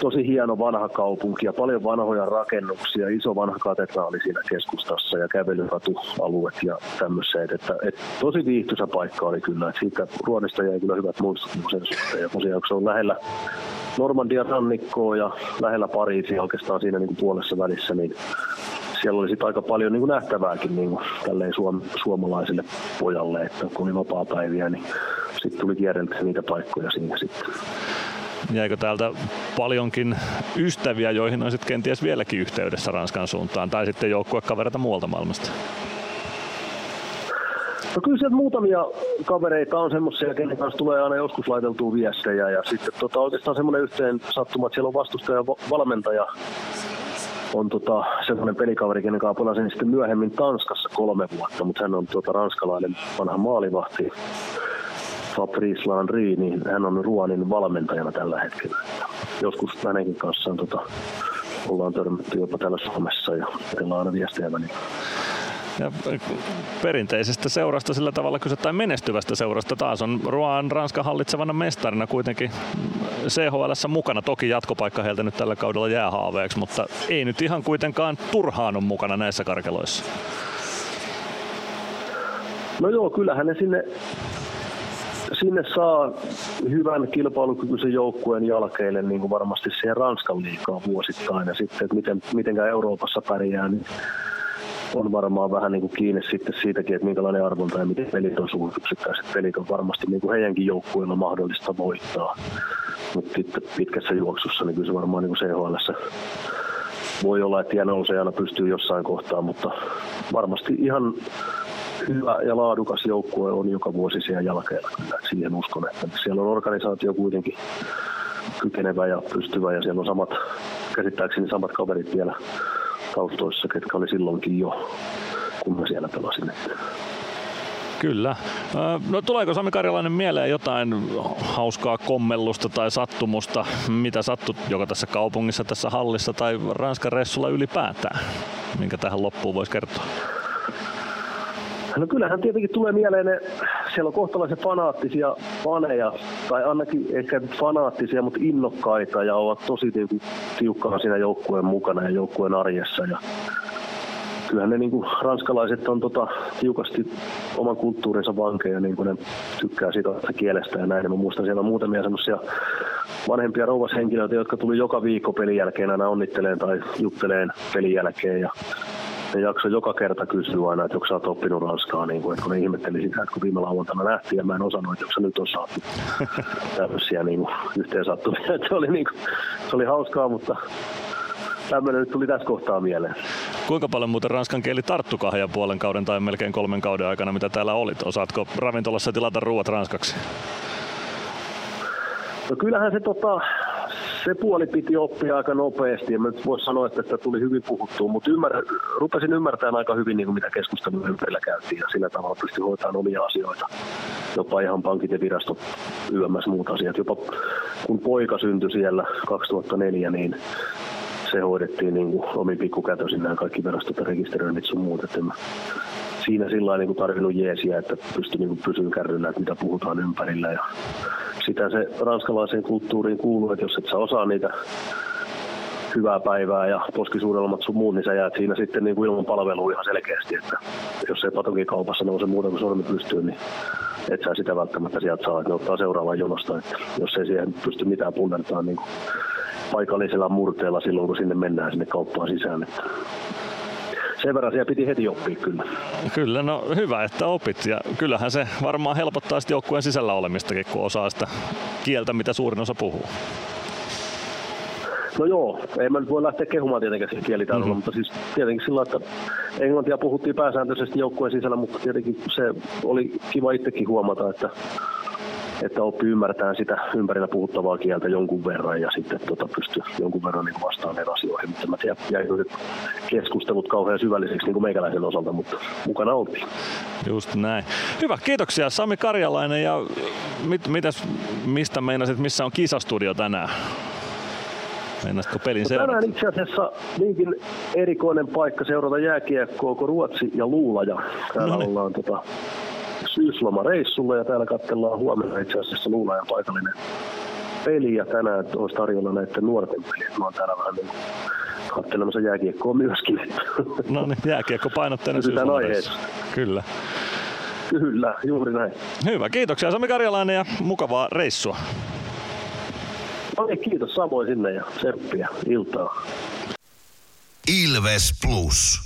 tosi hieno vanha kaupunki ja paljon vanhoja rakennuksia, iso vanha katedraali siinä keskustassa ja kävelyratualueet ja tämmöiset. Että, et, tosi viihtyisä paikka oli kyllä. Et siitä Ruonista jäi kyllä hyvät muistot niin sen suhteen. Ja tosiaan, se on lähellä Normandian rannikkoa ja lähellä Pariisia oikeastaan siinä niin kuin puolessa välissä, niin siellä oli aika paljon niin kuin nähtävääkin niin kuin, tälleen suom- suomalaiselle pojalle, että kun oli vapaa-päiviä, niin sitten tuli kierreltä niitä paikkoja siinä sitten. Jäikö täältä paljonkin ystäviä, joihin on sitten kenties vieläkin yhteydessä Ranskan suuntaan, tai sitten joukkuekavereita muualta maailmasta? No kyllä sieltä muutamia kavereita on semmoisia, kenen kanssa tulee aina joskus laiteltua viestejä. Ja sitten tota, oikeastaan semmoinen yhteen sattuma, että siellä on vastustaja valmentaja on tota, semmoinen pelikaveri, kenen kanssa pelasin sitten myöhemmin Tanskassa kolme vuotta, mutta hän on tota, ranskalainen vanha maalivahti. Fabrice Landry, niin hän on Ruonin valmentajana tällä hetkellä. Joskus hänenkin kanssaan tota, ollaan törmätty jopa täällä Suomessa ja teillä aina viestejä välillä. Ja perinteisestä seurasta sillä tavalla kyse tai menestyvästä seurasta taas on Ruan Ranskan hallitsevana mestarina kuitenkin CHL mukana. Toki jatkopaikka heiltä nyt tällä kaudella jää haaveeksi, mutta ei nyt ihan kuitenkaan turhaan on mukana näissä karkeloissa. No joo, kyllähän ne sinne, sinne saa hyvän kilpailukykyisen joukkueen jälkeille niin kuin varmasti siihen Ranskan liikaa vuosittain. Ja sitten, että miten, mitenkään Euroopassa pärjää, niin on varmaan vähän niin kuin kiinni sitten siitäkin, että minkälainen arvonta ja miten pelit on suhut. Yksittäiset pelit on varmasti niin kuin heidänkin joukkueilla mahdollista voittaa. Mutta pitkässä juoksussa niin kyllä se varmaan niin kuin CHL voi olla, että nousee aina pystyy jossain kohtaa, mutta varmasti ihan hyvä ja laadukas joukkue on joka vuosi siellä. Kyllä, siihen uskon, että siellä on organisaatio kuitenkin kykenevä ja pystyvä ja siellä on samat, käsittääkseni samat kaverit vielä taustoissa, ketkä oli silloinkin jo, kun mä siellä pelasin. Kyllä. No tuleeko Sami Karjalainen mieleen jotain hauskaa kommellusta tai sattumusta, mitä sattui joko tässä kaupungissa, tässä hallissa tai Ranskan ressulla ylipäätään, minkä tähän loppuun voisi kertoa? No kyllähän tietenkin tulee mieleen ne siellä on kohtalaisen fanaattisia faneja, tai ainakin ehkä fanaattisia, mutta innokkaita ja ovat tosi niinku tiukkana siinä joukkueen mukana ja joukkueen arjessa. Ja kyllähän ne niinku, ranskalaiset on tota, tiukasti oman kulttuurinsa vankeja, niin kuin ne tykkää siitä kielestä ja näin. Mä muistan siellä on muutamia semmoisia vanhempia rouvashenkilöitä, jotka tuli joka viikko pelin jälkeen aina onnitteleen tai jutteleen pelin jälkeen. Ja ne jakso joka kerta kysyä aina, että onko sä oot oppinut ranskaa, niin kuin, että kun ne ihmetteli sitä, että kun viime lauantaina nähtiin ja mä en osannut, että onko nyt osaat tämmöisiä niin kuin, yhteen sattumia. Että se, oli, niin kuin, se oli hauskaa, mutta tämmöinen nyt tuli tässä kohtaa mieleen. Kuinka paljon muuten ranskan kieli tarttu kahden ja puolen kauden tai melkein kolmen kauden aikana, mitä täällä olit? Osaatko ravintolassa tilata ruuat ranskaksi? No kyllähän se, tota, se puoli piti oppia aika nopeasti. Mä nyt voisi sanoa, että sitä tuli hyvin puhuttua, mutta ymmär, rupesin ymmärtämään aika hyvin, niin kuin mitä keskustelua ympärillä käytiin. Ja sillä tavalla pystyi hoitamaan omia asioita. Jopa ihan pankit ja virastot, YMS muut asiat. Jopa kun poika syntyi siellä 2004, niin se hoidettiin niin kuin omin pikkukätösin nämä kaikki virastot ja rekisteröinnit sun muut. Että mä siinä sillä niin tarvinnut jeesiä, että pystyi niin pysyä kärryllä, että mitä puhutaan ympärillä. Ja sitä se ranskalaiseen kulttuuriin kuuluu, että jos et sä osaa niitä hyvää päivää ja poskisuudelmat sun muun, niin sä jäät siinä sitten niin kuin ilman palvelua ihan selkeästi, että jos ei patokikaupassa nouse muuta kuin sormi pystyyn, niin et sä sitä välttämättä sieltä saa, että ne ottaa seuraavan jonosta, että jos ei siihen pysty mitään punnertaa niin paikallisella murteella silloin, kun sinne mennään sinne kauppaan sisään. Että sen verran siellä piti heti oppia kyllä. Kyllä, no hyvä, että opit. Ja kyllähän se varmaan helpottaa sitten joukkueen sisällä olemistakin, kun osaa sitä kieltä, mitä suurin osa puhuu. No joo, ei mä nyt voi lähteä kehumaan tietenkään sen kielitaidolla, mm-hmm. mutta siis tietenkin sillä että englantia puhuttiin pääsääntöisesti joukkueen sisällä, mutta tietenkin se oli kiva itsekin huomata, että että oppi ymmärtämään sitä ympärillä puhuttavaa kieltä jonkun verran ja sitten tota, pystyy jonkun verran niin vastaamaan asioihin. Mutta mä tiedän, jäi nyt keskustelut kauhean syvälliseksi niin kuin meikäläisen osalta, mutta mukana oltiin. Just näin. Hyvä, kiitoksia Sami Karjalainen ja mit, mitäs, mistä meinasit, missä on kisastudio tänään? Meinasitko pelin no, seurata? Tänään itse asiassa niinkin erikoinen paikka seurata jääkiekkoa kuin Ruotsi ja Luulaja. Täällä no niin. ollaan tota, syyslomareissulla ja täällä katsellaan huomenna itse asiassa Luulajan paikallinen peli ja tänään olisi tarjolla näiden nuorten peliä. Mä oon täällä vähän niin katselemassa jääkiekkoa myöskin. No niin, jääkiekko painotteinen syyslomareissu. Kyllä. Kyllä, juuri näin. Hyvä, kiitoksia Sami Karjalainen ja mukavaa reissua. No niin, kiitos samoin sinne ja tsemppiä iltaa. Ilves Plus.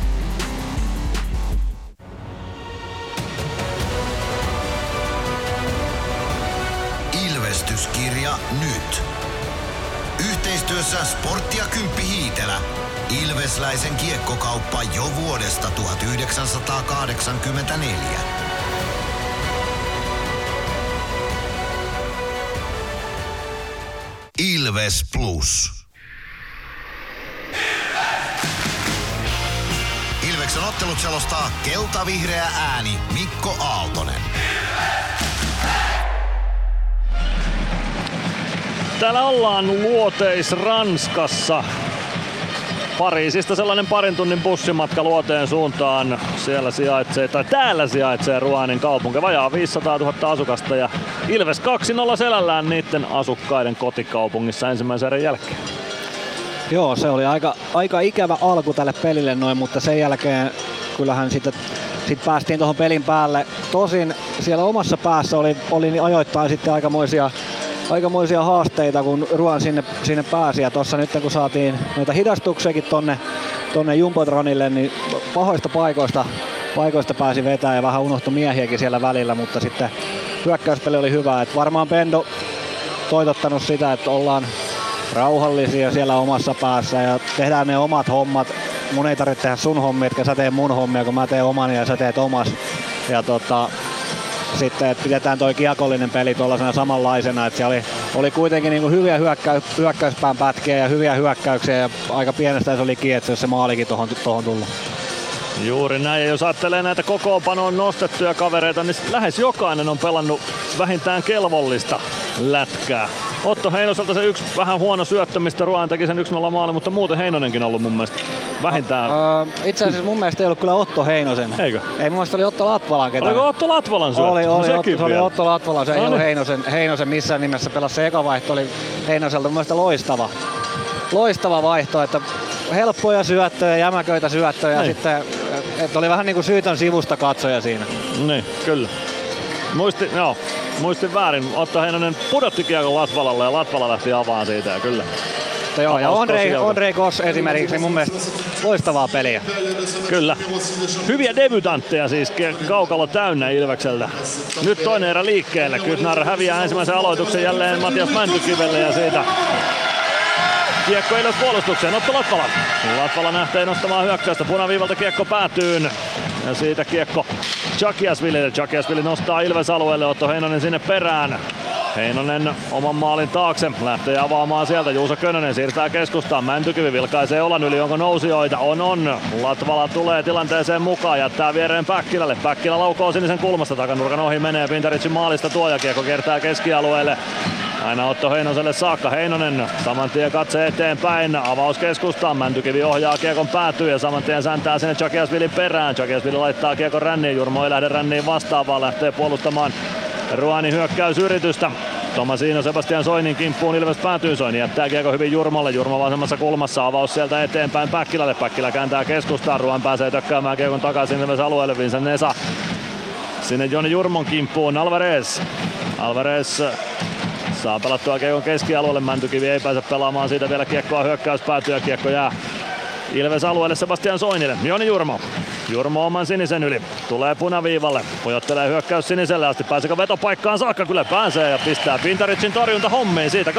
Ilvestyskirja nyt. Yhteistyössä Sportti ja Kymppi Hiitelä. Ilvesläisen kiekkokauppa jo vuodesta 1984. Ilves Plus. Ilveksen ottelut selostaa kelta-vihreä ääni Mikko Aaltonen. Täällä ollaan luoteis Ranskassa. Pariisista sellainen parin tunnin bussimatka luoteen suuntaan. Siellä sijaitsee, tai täällä sijaitsee Ruanin kaupunki. Vajaa 500 000 asukasta ja Ilves 2-0 selällään niiden asukkaiden kotikaupungissa ensimmäisen erän jälkeen. Joo, se oli aika, aika ikävä alku tälle pelille noin, mutta sen jälkeen kyllähän sitten sit päästiin tuohon pelin päälle. Tosin siellä omassa päässä oli, oli ajoittain sitten aikamoisia aikamoisia haasteita, kun Ruan sinne, sinne pääsi. Ja tuossa nyt kun saatiin noita hidastuksiakin tonne, tonne Jumbotronille, niin pahoista paikoista, paikoista pääsi vetää ja vähän unohtui miehiäkin siellä välillä, mutta sitten hyökkäyspeli oli hyvä. Et varmaan Pendo toitottanut sitä, että ollaan rauhallisia siellä omassa päässä ja tehdään ne omat hommat. Mun ei tarvitse tehdä sun hommia, etkä sä tee mun hommia, kun mä teen oman ja sä teet omas. Ja tota, sitten, että pidetään toi kiekollinen peli tuollaisena samanlaisena, että siellä oli, oli kuitenkin niin kuin hyviä hyökkäy, hyökkäyspään pätkiä ja hyviä hyökkäyksiä ja aika pienestä se oli kiinni, jos se maalikin tuohon, tuohon tullut. Juuri näin, ja jos ajattelee näitä kokoonpanoon nostettuja kavereita, niin lähes jokainen on pelannut vähintään kelvollista lätkää. Otto Heinoselta se yksi vähän huono syöttö, mistä Ruoan teki sen 1-0 maali, mutta muuten Heinonenkin on ollut mun mielestä vähintään. Uh, itse asiassa mun mielestä ei ollut kyllä Otto Heinosen. Eikö? Ei, mun mielestä oli Otto Latvalan ketään. Oliko Otto Latvalan syöttö? Oli, No oli, sekin Otto, se oli. Otto Latvalan, se ei No ollut niin. Heinosen, Heinosen missään nimessä pelasi se eka vaihto, oli Heinoselta mun mielestä loistava. Loistava vaihto, että helppoja syöttöjä, jämäköitä syöttöjä ja Niin. sitten että oli vähän niin kuin syytön sivusta katsoja siinä. Niin, kyllä. Muisti, joo, muistin väärin. Otto Heinonen pudotti kiekon Latvalalle ja Latvala lähti avaan siitä ja kyllä. Mutta joo, ja tosiaan. Ondrei Kos esimerkiksi, mun mielestä loistavaa peliä. Kyllä. Hyviä debutantteja siis kaukalo täynnä Ilvekseltä. Nyt toinen erä liikkeelle. Kytnar häviää ensimmäisen aloituksen jälleen Matias Mäntykivelle ja siitä Kiekko ylös puolustukseen, Otto Latvala. Latvala nähtee nostamaan hyökkäystä, punaviivalta kiekko päätyyn. Ja siitä kiekko Chakiasville. Chakiasville nostaa Ilves alueelle, Otto Heinonen sinne perään. Heinonen oman maalin taakse, lähtee avaamaan sieltä. Juuso Könönen siirtää keskustaan. Mäntykivi vilkaisee olan yli, onko nousijoita? On, on. Latvala tulee tilanteeseen mukaan, jättää viereen Päkkilälle. Päkkilä laukoo sinisen kulmasta, takanurkan ohi menee. Pintaricin maalista tuo ja kiekko kertaa keskialueelle. Aina Otto Heinoselle saakka. Heinonen saman tien katse eteenpäin. Avaus keskustaan. Mäntykivi ohjaa kiekon päätyy ja saman tien säntää sinne Chakiasvilin perään. Chakiasvili laittaa kiekon ränniin. Jurmo ei lähde ränniin vastaan, vaan lähtee puolustamaan Ruanin hyökkäysyritystä. Tomasino Sebastian Soinin kimppuun Ilves päätyy. Soini jättää kiekko hyvin Jurmolle. Jurmo vasemmassa kulmassa. Avaus sieltä eteenpäin Päkkilälle. Päkkilä kääntää keskustaan. Ruan pääsee tökkäämään kiekon takaisin Ilves alueelle. Vincent Nesa sinne Joni Jurmon kimppuun. Alvarez. Alvarez Saa pelattua kiekon keskialueelle, Mäntykivi ei pääse pelaamaan siitä vielä kiekkoa hyökkäys päätyy ja kiekko jää Ilves alueelle Sebastian Soinille. Joni Jurmo. Jurmo oman sinisen yli. Tulee punaviivalle. Pujottelee hyökkäys siniselle asti. Pääseekö vetopaikkaan saakka? Kyllä pääsee ja pistää Pintaricin torjunta hommiin. Siitä 18.44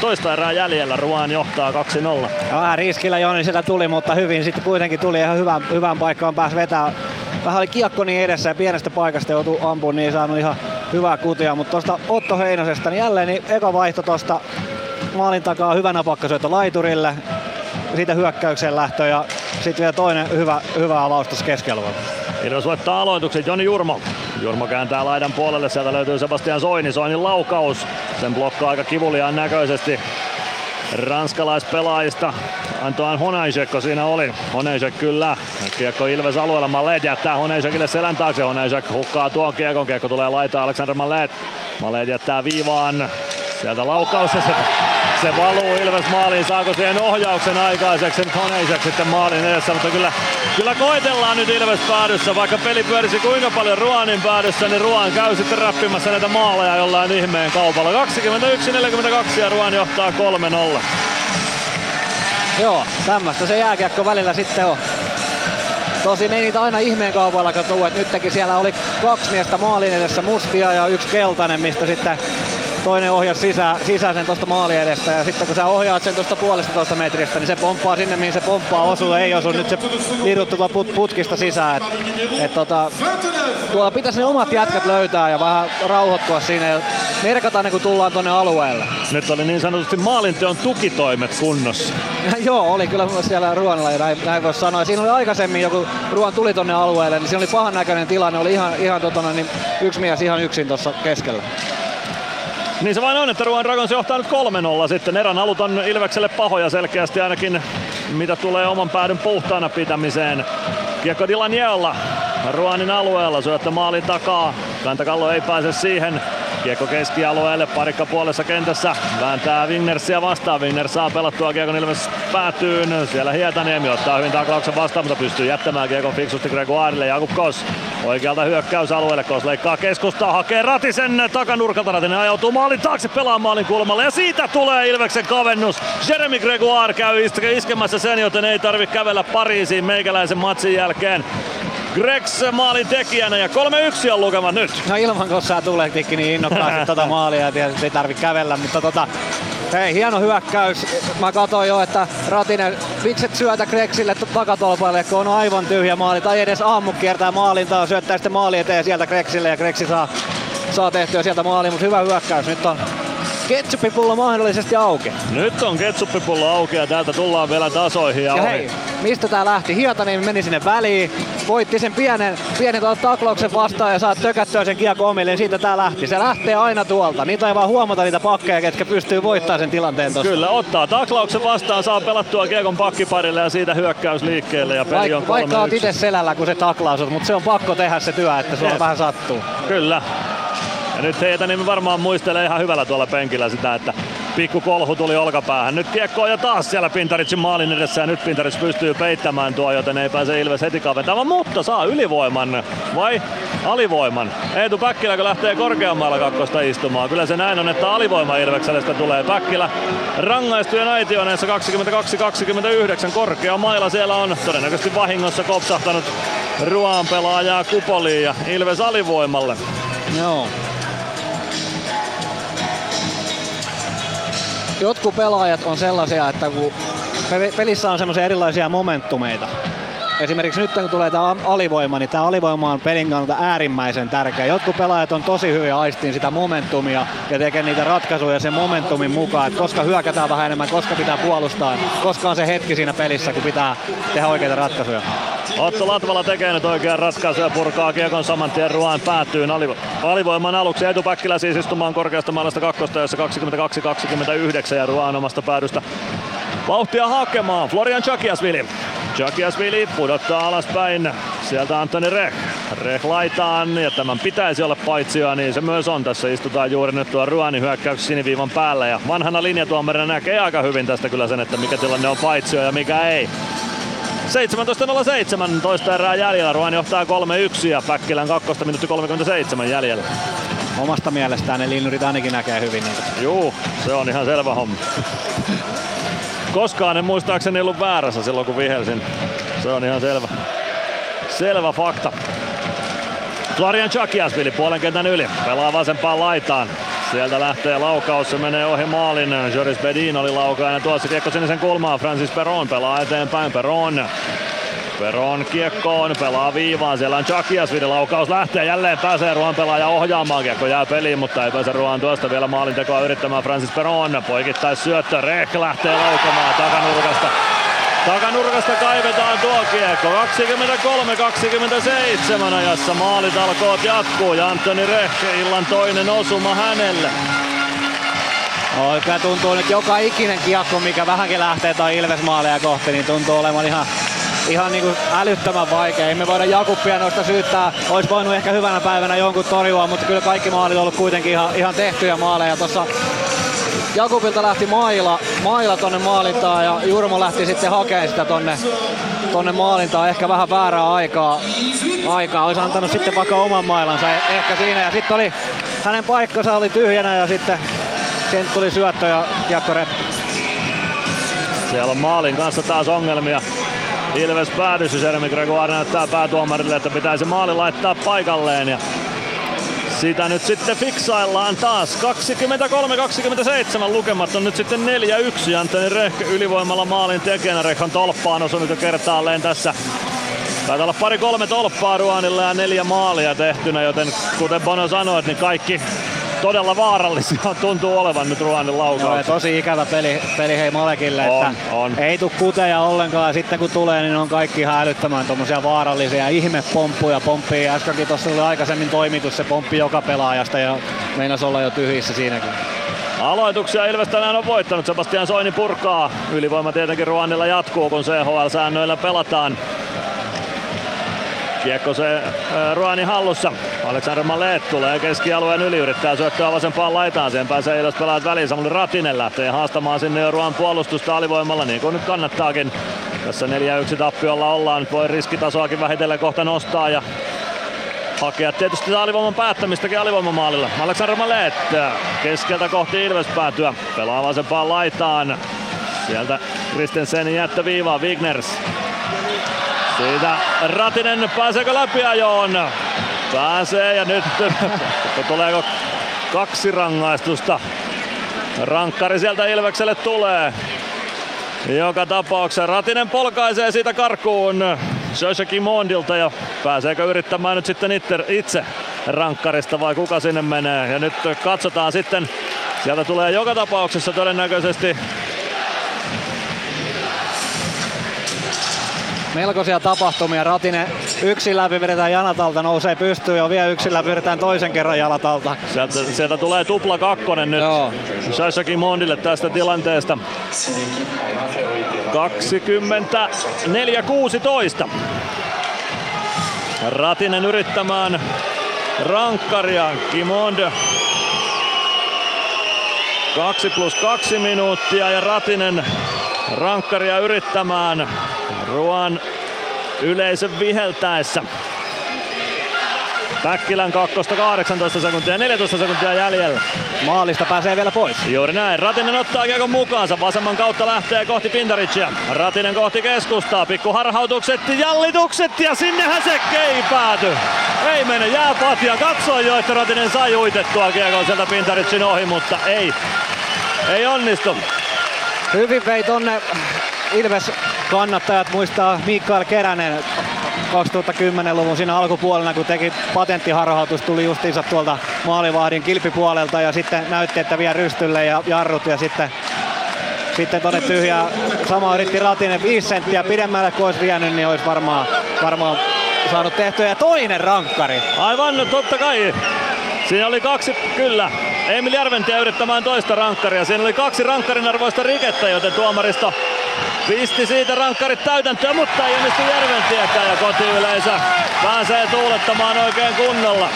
toista erää jäljellä. Ruan johtaa 2-0. Vähän riskillä Joni sitä tuli, mutta hyvin sitten kuitenkin tuli ihan hyvään, hyvään paikkaan pääsi vetää. Vähän oli kiekko niin edessä ja pienestä paikasta joutui ampumaan, niin saanut ihan hyvää kutia. Mutta tuosta Otto Heinosesta, niin jälleen niin eka vaihto tuosta maalin takaa hyvä napakkasyöttö laiturille. Siitä hyökkäykseen lähtö ja sitten vielä toinen hyvä, hyvä avaus tuossa keskialueella. Ilves voittaa aloituksen Joni Jurmo. Jurmo kääntää laidan puolelle, sieltä löytyy Sebastian Soini. Soinin laukaus, sen blokkaa aika kivuliaan näköisesti ranskalaispelaajista. Antoine Honaisekko siinä oli. Honaisek kyllä. Kiekko Ilves alueella. Mallet jättää Honaisekille selän taakse. Honaisek hukkaa tuon kiekon. Kiekko tulee laitaan Alexander Mallet. Mallet jättää viivaan. Sieltä laukaus ja se, se valuu Ilves maaliin. Saako siihen ohjauksen aikaiseksi? Honeisek sitten maalin edessä, mutta kyllä, kyllä koitellaan nyt Ilves päädyssä. Vaikka peli pyörisi kuinka paljon Ruanin päädyssä, niin Ruan käy sitten räppimässä näitä maaleja jollain ihmeen kaupalla. 21-42 ja Ruan johtaa 3-0. Joo, tämmöistä se jääkiekko välillä sitten on. Tosin ei niitä aina ihmeen kaupalla tuu, että nytkin siellä oli kaksi miestä maalin edessä mustia ja yksi keltainen, mistä sitten toinen ohjasi sisä, sisäisen tuosta maali edestä ja sitten kun sä ohjaat sen tuosta puolesta toista metristä, niin se pomppaa sinne mihin se pomppaa, osuu ei osu, nyt se tuolta put, putkista sisään. Et, et tota, tuolla pitäisi ne omat jätkät löytää ja vähän rauhoittua siinä ja merkata ne kun tullaan tonne alueelle. Nyt oli niin sanotusti maalinteon tukitoimet kunnossa. Joo, oli kyllä siellä Ruonilla ja näin, näin voisi sanoa. Siinä oli aikaisemmin joku Ruon tuli tonne alueelle, niin siinä oli pahan näköinen tilanne. Oli ihan, ihan totona, niin yksi mies ihan yksin tuossa keskellä. Niin se vain on, että Ruan Dragons johtaa nyt 3-0 sitten. Erän alut on Ilvekselle pahoja selkeästi ainakin, mitä tulee oman päädyn puhtaana pitämiseen. Kiekko Dilaniella Ruanin alueella, syöttö maalin takaa. Kantakallo ei pääse siihen. Kiekko keskialueelle, parikka puolessa kentässä. Vääntää Wingnersia vastaan. Wingner saa pelattua Kiekon Ilves päätyyn. Siellä Hietaniemi ottaa hyvin taklauksen vastaan, mutta pystyy jättämään Kiekon fiksusti Gregoirille. Jakub Kos oikealta hyökkäysalueelle. Kos leikkaa keskustaa, hakee Ratisen takanurkalta. Ratinen ajautuu maalin taakse pelaamaan maalin kulmalle. Ja siitä tulee Ilveksen kavennus. Jeremy Gregoire käy iskemässä sen, joten ei tarvi kävellä Pariisiin meikäläisen matsin jälkeen. Gregs maalin tekijänä ja 3-1 on lukemat nyt. No ilman kossaa tulee tikki niin innokkaasti tota maalia ja tietysti ei tarvi kävellä, mutta tota, Hei, hieno hyökkäys. Mä katsoin jo, että Ratinen, mikset syötä Kreksille takatolpalle, kun on aivan tyhjä maali. Tai edes Ammu kiertää maalintaa, syöttää sitten maali eteen sieltä Kreksille ja Kreksi saa, saa tehtyä sieltä maali, mutta hyvä hyökkäys. Nyt on ketsuppipullo mahdollisesti auki. Nyt on ketsuppipullo auki ja täältä tullaan vielä tasoihin ja, Ja ohi. hei, mistä tää lähti? Hietanen meni sinne väliin, voitti sen pienen, pienen taklauksen vastaan ja saa tökättyä sen kiekko omille, siitä tää lähti. Se lähtee aina tuolta. Niitä ei vaan huomata niitä pakkeja, ketkä pystyy voittamaan sen tilanteen tossa. Kyllä, ottaa taklauksen vastaan, saa pelattua kiekon pakkiparille ja siitä hyökkäys liikkeelle ja peli on Vaik- vaikka oot 3-1. itse selällä, kun se taklaa sut, mutta se on pakko tehdä se työ, että sulla Jep. vähän sattuu. Kyllä. Ja nyt niin varmaan muistelee ihan hyvällä tuolla penkillä sitä, että pikku kolhu tuli olkapäähän. Nyt kiekko jo taas siellä Pintaritsin maalin edessä ja nyt Pintarits pystyy peittämään tuo, joten ei pääse Ilves heti kaventamaan, mutta saa ylivoiman vai alivoiman. Eetu Päkkilä, kun lähtee korkeammalla kakkosta istumaan. Kyllä se näin on, että alivoima Ilvekselle sitä tulee. Päkkilä rangaistujen aitioneessa 22-29 korkea maila siellä on todennäköisesti vahingossa kopsahtanut Ruoan pelaajaa Kupoliin ja Ilves alivoimalle. Joo. Jotkut pelaajat on sellaisia, että kun pe- pelissä on semmoisia erilaisia momentumeita. Esimerkiksi nyt kun tulee tämä alivoima, niin tämä alivoima on pelin kannalta äärimmäisen tärkeä. Jotkut pelaajat on tosi hyviä aistiin sitä momentumia ja tekee niitä ratkaisuja sen momentumin mukaan, että koska hyökätään vähän enemmän, koska pitää puolustaa, koska on se hetki siinä pelissä, kun pitää tehdä oikeita ratkaisuja. Otto Latvala tekee nyt oikean ratkaisun ja purkaa kiekon saman tien Ruoan päätyyn alivo- alivoiman aluksi. Etu Päkkilä siis istumaan korkeasta maalasta kakkosta, jossa 22-29 ja Ruoan omasta päädystä vauhtia hakemaan. Florian Chakiasvili. Chakiasvili pudottaa alaspäin. Sieltä Antoni Reh. Reh laitaan ja tämän pitäisi olla paitsioa, niin se myös on. Tässä istutaan juuri nyt tuo Ruanin hyökkäys siniviivan päällä ja vanhana linjatuomarina näkee aika hyvin tästä kyllä sen, että mikä tilanne on paitsio ja mikä ei. 17.07 toista erää jäljellä. Ruan johtaa 3-1 ja Päkkilän kakkosta minuutti 37 jäljellä. Omasta mielestään ne linnurit ainakin näkee hyvin niitä. Juu, se on ihan selvä homma. Koskaan en muistaakseni ollut väärässä silloin kun vihelsin. Se on ihan selvä. Selvä fakta. Florian Chakiasvili puolen kentän yli. Pelaa vasempaan laitaan. Sieltä lähtee laukaus, se menee ohi maalin. Joris Bedin oli laukainen tuossa kiekko sinisen kulmaan. Francis Peron pelaa eteenpäin. Peron Peron kiekkoon, pelaa viivaan, siellä on Chakiasvili, laukaus lähtee, jälleen pääsee Ruoan pelaaja ohjaamaan, kiekko jää peliin, mutta ei pääse Ruoan tuosta vielä maalintekoa yrittämään Francis Peron, poikittais syöttö, Rek lähtee laukamaan takanurkasta. Takanurkasta kaivetaan tuo kiekko, 23-27 ajassa maalitalkoot jatkuu ja Antoni Reh, illan toinen osuma hänelle. Oikein tuntuu nyt joka ikinen kiekko, mikä vähänkin lähtee tai Ilves-maaleja kohti, niin tuntuu olevan ihan, ihan niin kuin älyttömän vaikea. Ei me voida Jakubia noista syyttää. Olisi voinut ehkä hyvänä päivänä jonkun torjua, mutta kyllä kaikki maalit on ollut kuitenkin ihan, ihan tehtyjä maaleja. Tuossa Jakubilta lähti maila, maila tonne maalintaan ja Jurmo lähti sitten hakemaan sitä tonne, tonne maalintaan. Ehkä vähän väärää aikaa. aikaa. Olisi antanut sitten vaikka oman mailansa eh- ehkä siinä. Ja sitten oli hänen paikkansa oli tyhjänä ja sitten sen tuli syöttö ja kiekko. Siellä on maalin kanssa taas ongelmia. Ilves päädyssä, Jeremy Gregoire näyttää päätuomarille, että pitäisi maali laittaa paikalleen. Ja sitä nyt sitten fiksaillaan taas. 23-27 lukemat on nyt sitten 4-1. Antoni Rehke ylivoimalla maalin tekijänä. Rehkan tolppaan osunut jo kertaalleen tässä. Taitaa olla pari-kolme tolppaa Ruanilla ja neljä maalia tehtynä, joten kuten Bono sanoi, niin kaikki todella vaarallisia tuntuu olevan nyt Ruanin Joo, laukaukset. tosi ikävä peli, peli hei Malekille, On, että on. ei tuu kuteja ollenkaan. Sitten kun tulee, niin on kaikki ihan älyttömän tommosia vaarallisia ihmepomppuja. Pomppii, äskenkin tuossa oli aikaisemmin toimitus, se pomppi joka pelaajasta ja meinas olla jo tyhjissä siinäkin. Aloituksia Ilves tänään on voittanut. Sebastian Soini purkaa. Ylivoima tietenkin Ruanilla jatkuu, kun CHL-säännöillä pelataan. Kiekko se Ruanin hallussa. Aleksander Malet tulee keskialueen yli, yrittää syöttöä vasempaan laitaan. Siihen pääsee Ilves pelaajat väliin. Samuli Ratinen lähtee haastamaan sinne Ruan puolustusta alivoimalla, niin kuin nyt kannattaakin. Tässä 4-1 tappiolla ollaan. Nyt voi riskitasoakin vähitellen kohta nostaa ja hakea tietysti alivoiman päättämistäkin alivoimamaalilla. Alexander Malet keskeltä kohti Ilves päätyä. Pelaa vasempaan laitaan. Sieltä Kristensenin jättöviivaa Wigners. Siitä Ratinen pääseekö läpi ajoon? Pääsee ja nyt tuleeko kaksi rangaistusta Rankkari sieltä Ilvekselle tulee. Joka tapauksessa Ratinen polkaisee siitä karkuun Joshua Kimondilta ja pääseekö yrittämään nyt sitten itse, itse rankkarista vai kuka sinne menee. Ja nyt katsotaan sitten, sieltä tulee joka tapauksessa todennäköisesti melkoisia tapahtumia. Ratinen yksin läpi vedetään Janatalta, nousee pystyyn ja vielä yksin läpi vedetään toisen kerran Janatalta. Sieltä, sieltä tulee tupla kakkonen nyt Shashaki Mondille tästä tilanteesta. 24-16. Ratinen yrittämään rankkaria. Kimond 2 plus 2 minuuttia ja Ratinen rankkaria yrittämään. Ruan yleisön viheltäessä. Päkkilän kakkosta 18 sekuntia ja 14 sekuntia jäljellä. Maalista pääsee vielä pois. Juuri näin. Ratinen ottaa kiekon mukaansa. Vasemman kautta lähtee kohti Pintaricia. Ratinen kohti keskustaa. Pikku harhautukset, jallitukset ja sinnehän se ei pääty. Ei mene jääpatja. Katsoi jo, että Ratinen sai uitettua kiekon sieltä Pintaricin ohi, mutta ei. Ei onnistu. Hyvin vei tonne Ilves kannattajat muistaa Mikael Keränen 2010-luvun siinä alkupuolella, kun teki patenttiharhautus, tuli justiinsa tuolta maalivahdin kilpipuolelta ja sitten näytti, että vie rystylle ja jarrut ja sitten sitten tonne tyhjää. Sama yritti Ratinen 5 senttiä pidemmälle kuin olisi vienyt, niin olisi varmaan, varmaan saanut tehtyä. Ja toinen rankkari. Aivan, no totta kai. Siinä oli kaksi, kyllä. Emil Järventie yrittämään toista rankkaria. Siinä oli kaksi rankkarin arvoista rikettä, joten tuomaristo pisti siitä rankkarit täytäntöön, mutta ei onnistu Järventiekään ja kotiyleisö pääsee tuulettamaan oikein kunnolla.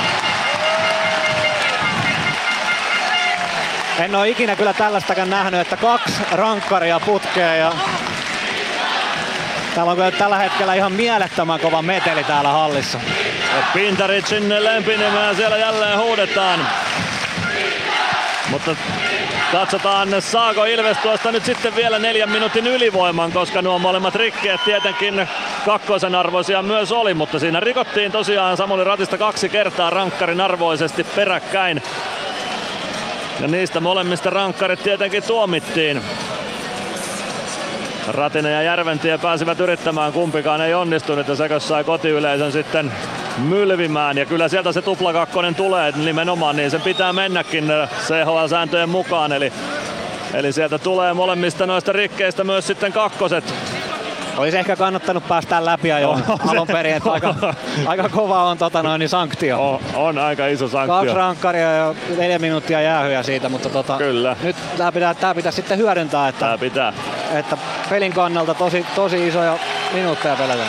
En ole ikinä kyllä tällaistakaan nähnyt, että kaksi rankkaria putkeen ja Täällä on kyllä tällä hetkellä ihan mielettömän kova meteli täällä hallissa. Pintaricin lempinimeä siellä jälleen huudetaan. Mutta katsotaan saako Ilves tuosta nyt sitten vielä neljän minuutin ylivoiman, koska nuo molemmat rikkeet tietenkin kakkosen arvoisia myös oli, mutta siinä rikottiin tosiaan Samuli Ratista kaksi kertaa rankkarin arvoisesti peräkkäin. Ja niistä molemmista rankkarit tietenkin tuomittiin. Ratinen ja Järventie pääsivät yrittämään, kumpikaan ei onnistunut ja Sekos sai kotiyleisön sitten mylvimään. Ja kyllä sieltä se tuplakakkonen tulee nimenomaan, niin sen pitää mennäkin CHL-sääntöjen mukaan. Eli, eli sieltä tulee molemmista noista rikkeistä myös sitten kakkoset. Olisi ehkä kannattanut päästä läpi jo alun perin, että aika, aika kova on tota noin, niin sanktio. On, on, aika iso sanktio. Kaksi rankkaria ja neljä minuuttia jäähyä siitä, mutta tota, Kyllä. nyt tämä pitää, tämä pitää sitten hyödyntää, että, Tää pitää. että pelin kannalta tosi, tosi isoja minuutteja pelätään.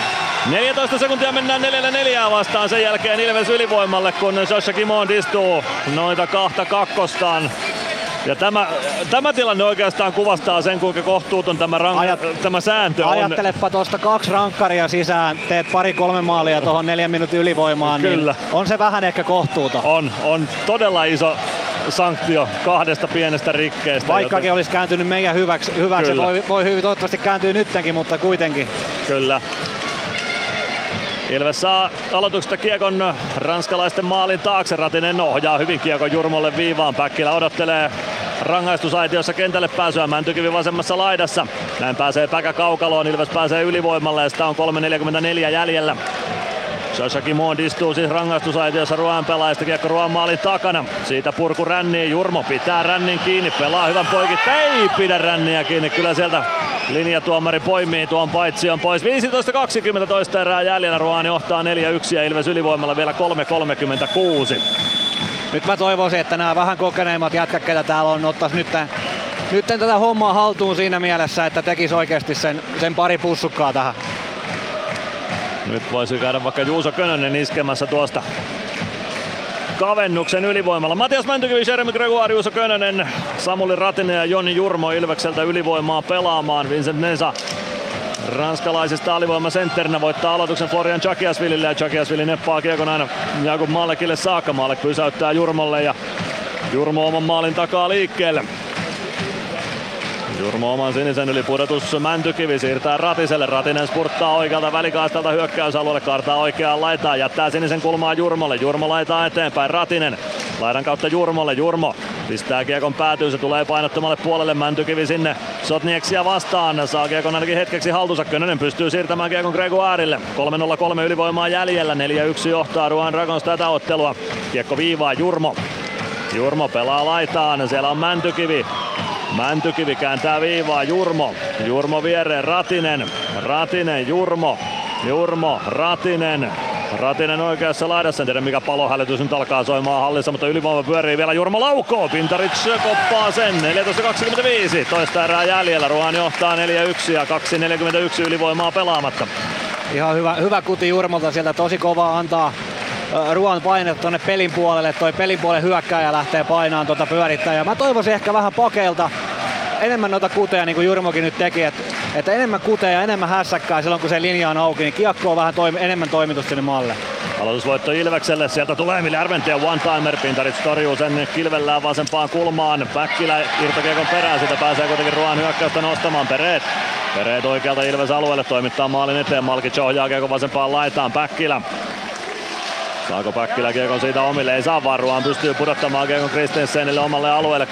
14 sekuntia mennään neljällä neljää vastaan. Sen jälkeen Ilves ylivoimalle, kun Joshua Kimond istuu noita kahta kakkostaan. Ja tämä, tämä tilanne oikeastaan kuvastaa sen, kuinka kohtuuton tämä, rank- Ajat, tämä sääntö on. Ajattelepa tuosta kaksi rankkaria sisään, teet pari-kolme maalia tuohon neljän minuutin ylivoimaan, Kyllä. niin on se vähän ehkä kohtuuta. On, on todella iso sanktio kahdesta pienestä rikkeestä. Vaikkakin olisi kääntynyt meidän hyväksi, hyväksi voi, voi hyvin toivottavasti kääntyy nyttenkin, mutta kuitenkin. Kyllä. Ilves saa aloituksesta kiekon ranskalaisten maalin taakse. Ratinen ohjaa hyvin kiekon Jurmolle viivaan. Päkkilä odottelee rangaistusaitiossa kentälle pääsyä Mäntykivi vasemmassa laidassa. Näin pääsee Päkä kaukaloon. Ilves pääsee ylivoimalle ja sitä on 3.44 jäljellä. Sasha Kimond istuu siis rangaistusaitiossa Ruoan pelaajista kiekko Ruoan maalin takana. Siitä purku ränniin, Jurmo pitää rännin kiinni, pelaa hyvän poikit, ei pidä ränniä kiinni. Kyllä sieltä linjatuomari poimii tuon paitsion pois. 15-20 toista erää jäljellä, Ruoan johtaa 4-1 ja Ilves ylivoimalla vielä 3-36. Nyt mä toivoisin, että nämä vähän kokeneimmat jätkät, ketä täällä on, ottais nyt, nyt tätä hommaa haltuun siinä mielessä, että tekis oikeasti sen, sen pari pussukkaa tähän. Nyt voisi käydä vaikka Juuso Könönen iskemässä tuosta kavennuksen ylivoimalla. Matias Mäntykivi, Jeremy Gregoire, Juuso Könönen, Samuli Ratinen ja Joni Jurmo Ilvekseltä ylivoimaa pelaamaan. Vincent Nesa ranskalaisista alivoimasentterinä voittaa aloituksen Florian Chakiasvillille ja Chakiasvili neppaa kiekon aina Jakub Maalekille saakka. Maalek pysäyttää Jurmolle ja Jurmo oman maalin takaa liikkeelle. Jurmo oman sinisen yli pudotus Mäntykivi siirtää Ratiselle. Ratinen spurttaa oikealta välikaistalta hyökkäysalueelle, kartaa oikeaan laitaan, jättää sinisen kulmaa Jurmolle. Jurmo laitaa eteenpäin, Ratinen laidan kautta Jurmolle. Jurmo Pistää kiekon päätyyn, se tulee painottomalle puolelle. Mäntykivi sinne Sotnieksia vastaan. Saa kiekon ainakin hetkeksi haltuunsa. Könönen pystyy siirtämään kiekon Gregoirille. 3-0-3 ylivoimaa jäljellä. 4-1 johtaa Ruan Dragons tätä ottelua. Kiekko viivaa Jurmo. Jurmo pelaa laitaan. Siellä on Mäntykivi. Mäntykivi kääntää viivaa Jurmo. Jurmo viereen Ratinen. Ratinen Jurmo. Jurmo Ratinen. Ratinen oikeassa laidassa, en tiedä mikä palohälytys nyt alkaa soimaan hallissa, mutta ylivoima pyörii vielä Jurmo laukoo. Pintarit koppaa sen, 14.25, toista erää jäljellä. Ruoan johtaa 4-1 ja 2.41 ylivoimaa pelaamatta. Ihan hyvä, hyvä kuti Jurmolta sieltä, tosi kova antaa Ruoan paine tuonne pelin puolelle. Toi pelin puolen hyökkääjä lähtee painaan tuota pyörittäjää. Mä toivoisin ehkä vähän pakeilta enemmän noita kuteja, niin kuin Jurmokin nyt teki, että, että enemmän kuteja ja enemmän hässäkkää silloin, kun se linja on auki, niin kiekko on vähän toimi, enemmän toimitus sinne maalle. Aloitusvoitto Ilvekselle, sieltä tulee Emil Järventiä one-timer, Pintarit torjuu sen kilvellään vasempaan kulmaan. Päkkilä irtokiekon perään, sitä pääsee kuitenkin Ruoan hyökkäystä nostamaan Pereet. Pereet oikealta Ilves alueelle toimittaa maalin eteen, Malkic ohjaa kiekon vasempaan laitaan, Päkkilä Saako Päkkilä kiekon siitä omille? Ei saa varuaan. Pystyy pudottamaan kiekon Kristensenille omalle alueelle.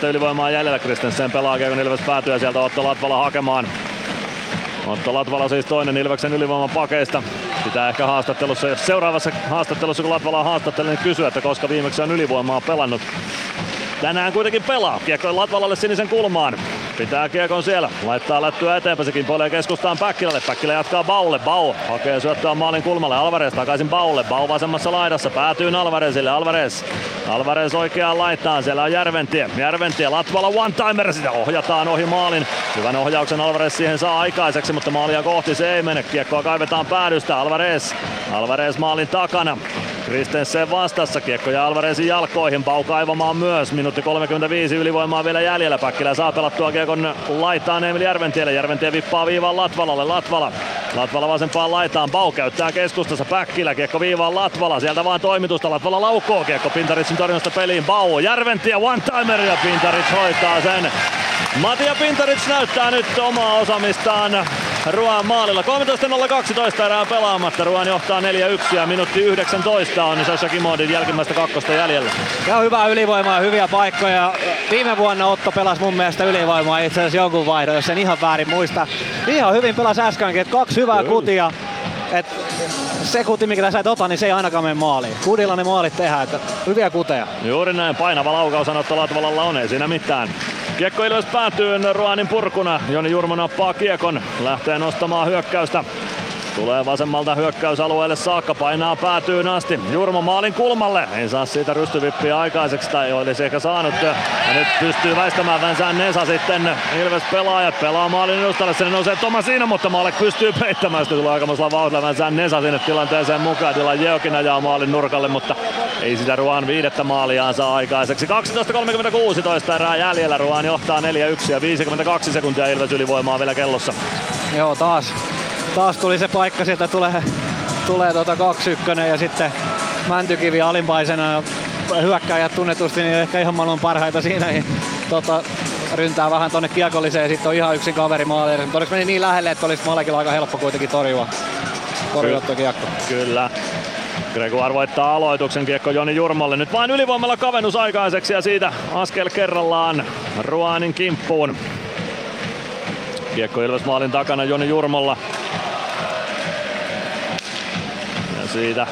2.19 ylivoimaa jäljellä. Kristensen pelaa kiekon Ilves päätyä sieltä Otto Latvala hakemaan. Otto Latvala siis toinen Ilveksen ylivoiman pakeista. Pitää ehkä haastattelussa, seuraavassa haastattelussa kun Latvala haastattelee, niin kysyä, että koska viimeksi on ylivoimaa pelannut. Tänään kuitenkin pelaa. Kiekko Latvalalle sinisen kulmaan. Pitää kiekon siellä. Laittaa lättyä eteenpäin. Se kimpoilee keskustaan Päkkilälle. Päkkilä jatkaa Baulle. Bau hakee syöttöä maalin kulmalle. Alvarez takaisin Baulle. Bau vasemmassa laidassa. Päätyy Alvarezille. Alvarez. Alvarez oikeaan laittaan. Siellä on Järventie. Järventie. Latvala one-timer. Sitä ohjataan ohi maalin. Hyvän ohjauksen Alvarez siihen saa aikaiseksi, mutta maalia kohti se ei mene. Kiekkoa kaivetaan päädystä. Alvarez. Alvarez maalin takana. Kristensen vastassa, kiekko ja Alvarezin jalkoihin, Pau kaivamaan myös, minuutti 35 ylivoimaa vielä jäljellä, Päkkilä saa pelattua kiekon laitaan Emil Järventielle, Järventie vippaa viivaan Latvalalle, Latvala, Latvala vasempaan laitaan, Pau käyttää keskustassa, Päkkilä, kiekko viivaan Latvala, sieltä vaan toimitusta, Latvala laukoo. Kiekko Pintaritsin torjunnasta peliin, Pau, Järventie one-timer ja Pintarits hoitaa sen. Matia Pintarits näyttää nyt omaa osamistaan Ruan maalilla. 13.012 erää pelaamatta. Ruan johtaa 4-1 ja minuutti 19 on Sasha Kimodin jälkimmäistä kakkosta jäljellä. Ja hyvää ylivoimaa ja hyviä paikkoja. Viime vuonna Otto pelasi mun mielestä ylivoimaa itse asiassa jonkun vaihdon, jos en ihan väärin muista. Ihan hyvin pelasi äskenkin, että kaksi hyvää Kyllä. kutia. Et se kuti, mikä sä et ota, niin se ei ainakaan mene maaliin. Kudilla ne maalit tehdään, että hyviä kuteja. Juuri näin, painava laukaus Otto Latvalalla on, ei siinä mitään. Kiekko Ilves päätyy Ruanin purkuna. Joni Jurmo nappaa kiekon, lähtee nostamaan hyökkäystä. Tulee vasemmalta hyökkäysalueelle saakka, painaa päätyyn asti. Jurmo maalin kulmalle, ei saa siitä rystyvippiä aikaiseksi, tai olisi ehkä saanut. Ja nyt pystyy väistämään Vänsään Nesa sitten. Ilves pelaajat pelaa maalin edustalle, sinne nousee Toma siinä, mutta Maalek pystyy peittämään. Sitten tulee aikamoisella vauhdilla Vänsään Nesa sinne tilanteeseen mukaan. Dylan Jeokin ajaa maalin nurkalle, mutta ei sitä Ruan viidettä maaliaan saa aikaiseksi. 12.36 erää jäljellä, Ruan johtaa 4-1 ja 52 sekuntia Ilves ylivoimaa vielä kellossa. Joo, taas taas tuli se paikka, sieltä tulee, tulee tota 2-1 ja sitten Mäntykivi alimmaisena hyökkääjät tunnetusti niin ehkä ihan maailman parhaita siinä. Niin, tota, ryntää vähän tonne kiekolliseen ja sitten on ihan yksin kaveri maali. Mutta meni niin lähelle, että olisi Malekilla aika helppo kuitenkin torjua, torjua tuo kiekko. Kyllä. Gregoire voittaa aloituksen kiekko Joni Jurmalle. Nyt vain ylivoimalla kavennus aikaiseksi ja siitä askel kerrallaan Ruanin kimppuun. Kiekko Ilves maalin takana Joni Jurmolla. siitä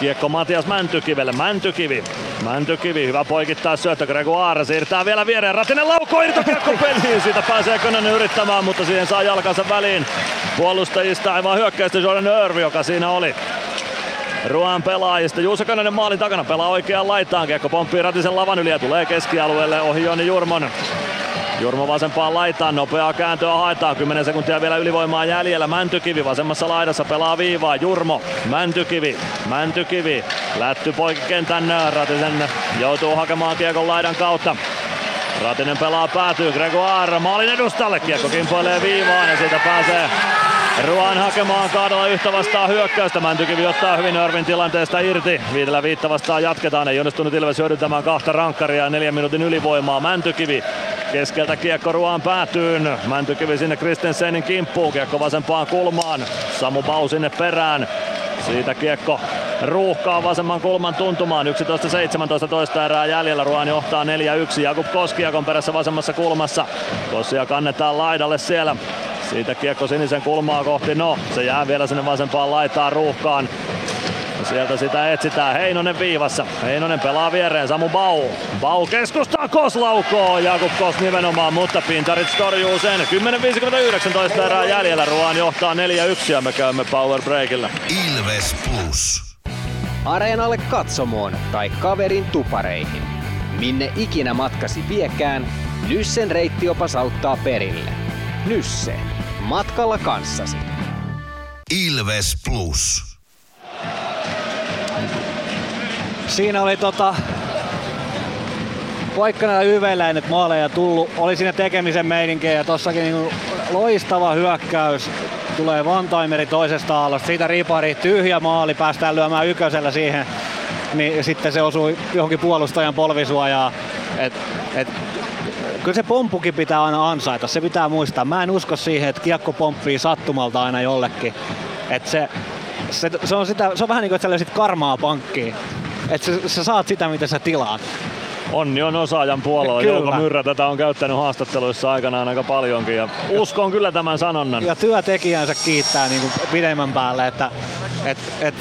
kiekko Matias Mäntykivelle. Mäntykivi. Mäntykivi, hyvä poikittaa syöttö. Gregoire siirtää vielä viereen. Ratinen laukko irtokiekko peliin. Siitä pääsee Könönen yrittämään, mutta siihen saa jalkansa väliin. Puolustajista aivan hyökkäistä Jordan Irvi, joka siinä oli. Ruan pelaajista. Juuso Könönen maalin takana pelaa oikeaan laitaan. Kiekko pomppii Ratisen lavan yli ja tulee keskialueelle ohi Joni Jurmon. Jurmo vasempaan laitaan, nopeaa kääntöä haetaan, 10 sekuntia vielä ylivoimaa jäljellä. Mäntykivi vasemmassa laidassa pelaa viivaa, Jurmo, Mäntykivi, Mäntykivi, lätty poikikentän, Ratisen joutuu hakemaan kiekon laidan kautta. Ratinen pelaa päätyy, Gregoire maalin edustalle, kiekko kimpoilee viivaan ja siitä pääsee Ruan hakemaan kaadalla yhtä vastaan hyökkäystä. Mäntykivi ottaa hyvin Örvin tilanteesta irti. Viidellä viittä vastaan jatketaan. Ei onnistunut Ilves hyödyntämään kahta rankkaria ja neljän minuutin ylivoimaa. Mäntykivi Keskeltä kiekko Ruan päätyyn. Mäntykivi sinne Kristensenin kimppuun. Kiekko vasempaan kulmaan. Samu Bau sinne perään. Siitä kiekko ruuhkaa vasemman kulman tuntumaan. 11-17 toista erää jäljellä. Ruan johtaa 4-1. Jakub Koskiakon perässä vasemmassa kulmassa. Kossia kannetaan laidalle siellä. Siitä kiekko sinisen kulmaa kohti. No, se jää vielä sinne vasempaan laitaan ruuhkaan. Ja sieltä sitä etsitään. Heinonen viivassa. Heinonen pelaa viereen. Samu Bau. Bau keskustaa. Kos laukoo. Jakub Kos nimenomaan, mutta Pintarit torjuu sen. 10.59 erää jäljellä. Ruan johtaa 4-1 ja me käymme power breakillä. Ilves Plus. Areenalle katsomoon tai kaverin tupareihin. Minne ikinä matkasi viekään, Nyssen reittiopas auttaa perille. Nysse. Matkalla kanssasi. Ilves Plus. Siinä oli tota, ei nyt maaleja tullut, oli siinä tekemisen meininkiä ja tossakin niinku loistava hyökkäys. Tulee Vantaimeri toisesta aallosta, siitä ripari, tyhjä maali, päästään lyömään ykösellä siihen. Niin sitten se osui johonkin puolustajan polvisuojaan. Et, et, kyllä se pomppukin pitää aina ansaita, se pitää muistaa. Mä en usko siihen, että kiekko pomppii sattumalta aina jollekin. Et se, se, se, on sitä, se on vähän niin kuin, että karmaa pankkiin. Että sä, sä saat sitä, mitä sä tilaat. Onni on osaajan puolella. Kyllä. Jouko Myrrä tätä on käyttänyt haastatteluissa aikanaan aika paljonkin ja uskon kyllä tämän sanonnan. Ja työtekijänsä kiittää niin kuin pidemmän päälle, että et, et,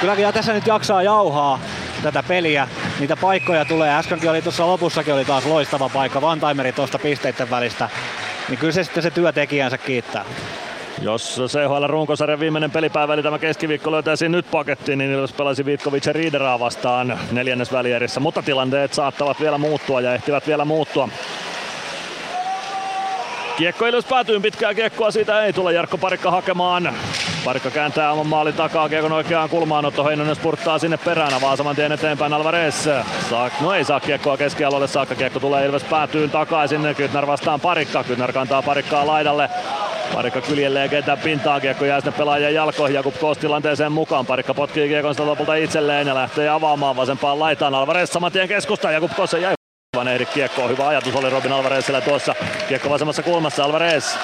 kylläkin ja tässä nyt jaksaa jauhaa tätä peliä. Niitä paikkoja tulee. Äskenkin oli tuossa lopussakin oli taas loistava paikka. Vantaimeri tuosta pisteiden välistä. Niin kyllä se sitten se työtekijänsä kiittää. Jos CHL runkosarjan viimeinen pelipäivä eli tämä keskiviikko löytäisiin nyt pakettiin, niin Ilves pelasi Vitkovic ja Riederaa vastaan neljännes välierissä, mutta tilanteet saattavat vielä muuttua ja ehtivät vielä muuttua. Kiekko Ilves päätyy pitkää kiekkoa, siitä ei tule Jarkko Parikka hakemaan. Parikka kääntää oman maalin takaa, kiekon oikeaan kulmaan, Otto Heinonen spurttaa sinne perään, avaa saman tien eteenpäin Alvarez. Saa, no ei saa kiekkoa keskialueelle saakka, kiekko tulee Ilves päätyyn takaisin, Kytner vastaan Parikka, Kytner kantaa Parikkaa laidalle. Parikka kyljelleen kentän pintaan, kiekko jää sinne pelaajien jalkoihin, Jakub Koos tilanteeseen mukaan. Parikka potkii kiekon sitä lopulta itselleen ja lähtee avaamaan vasempaan laitaan. Alvarez saman tien keskustaan, Jakub Koos jäi vaan ehdi kiekkoon. Hyvä ajatus oli Robin Alvarezilla tuossa. Kiekko vasemmassa kulmassa Alvarez.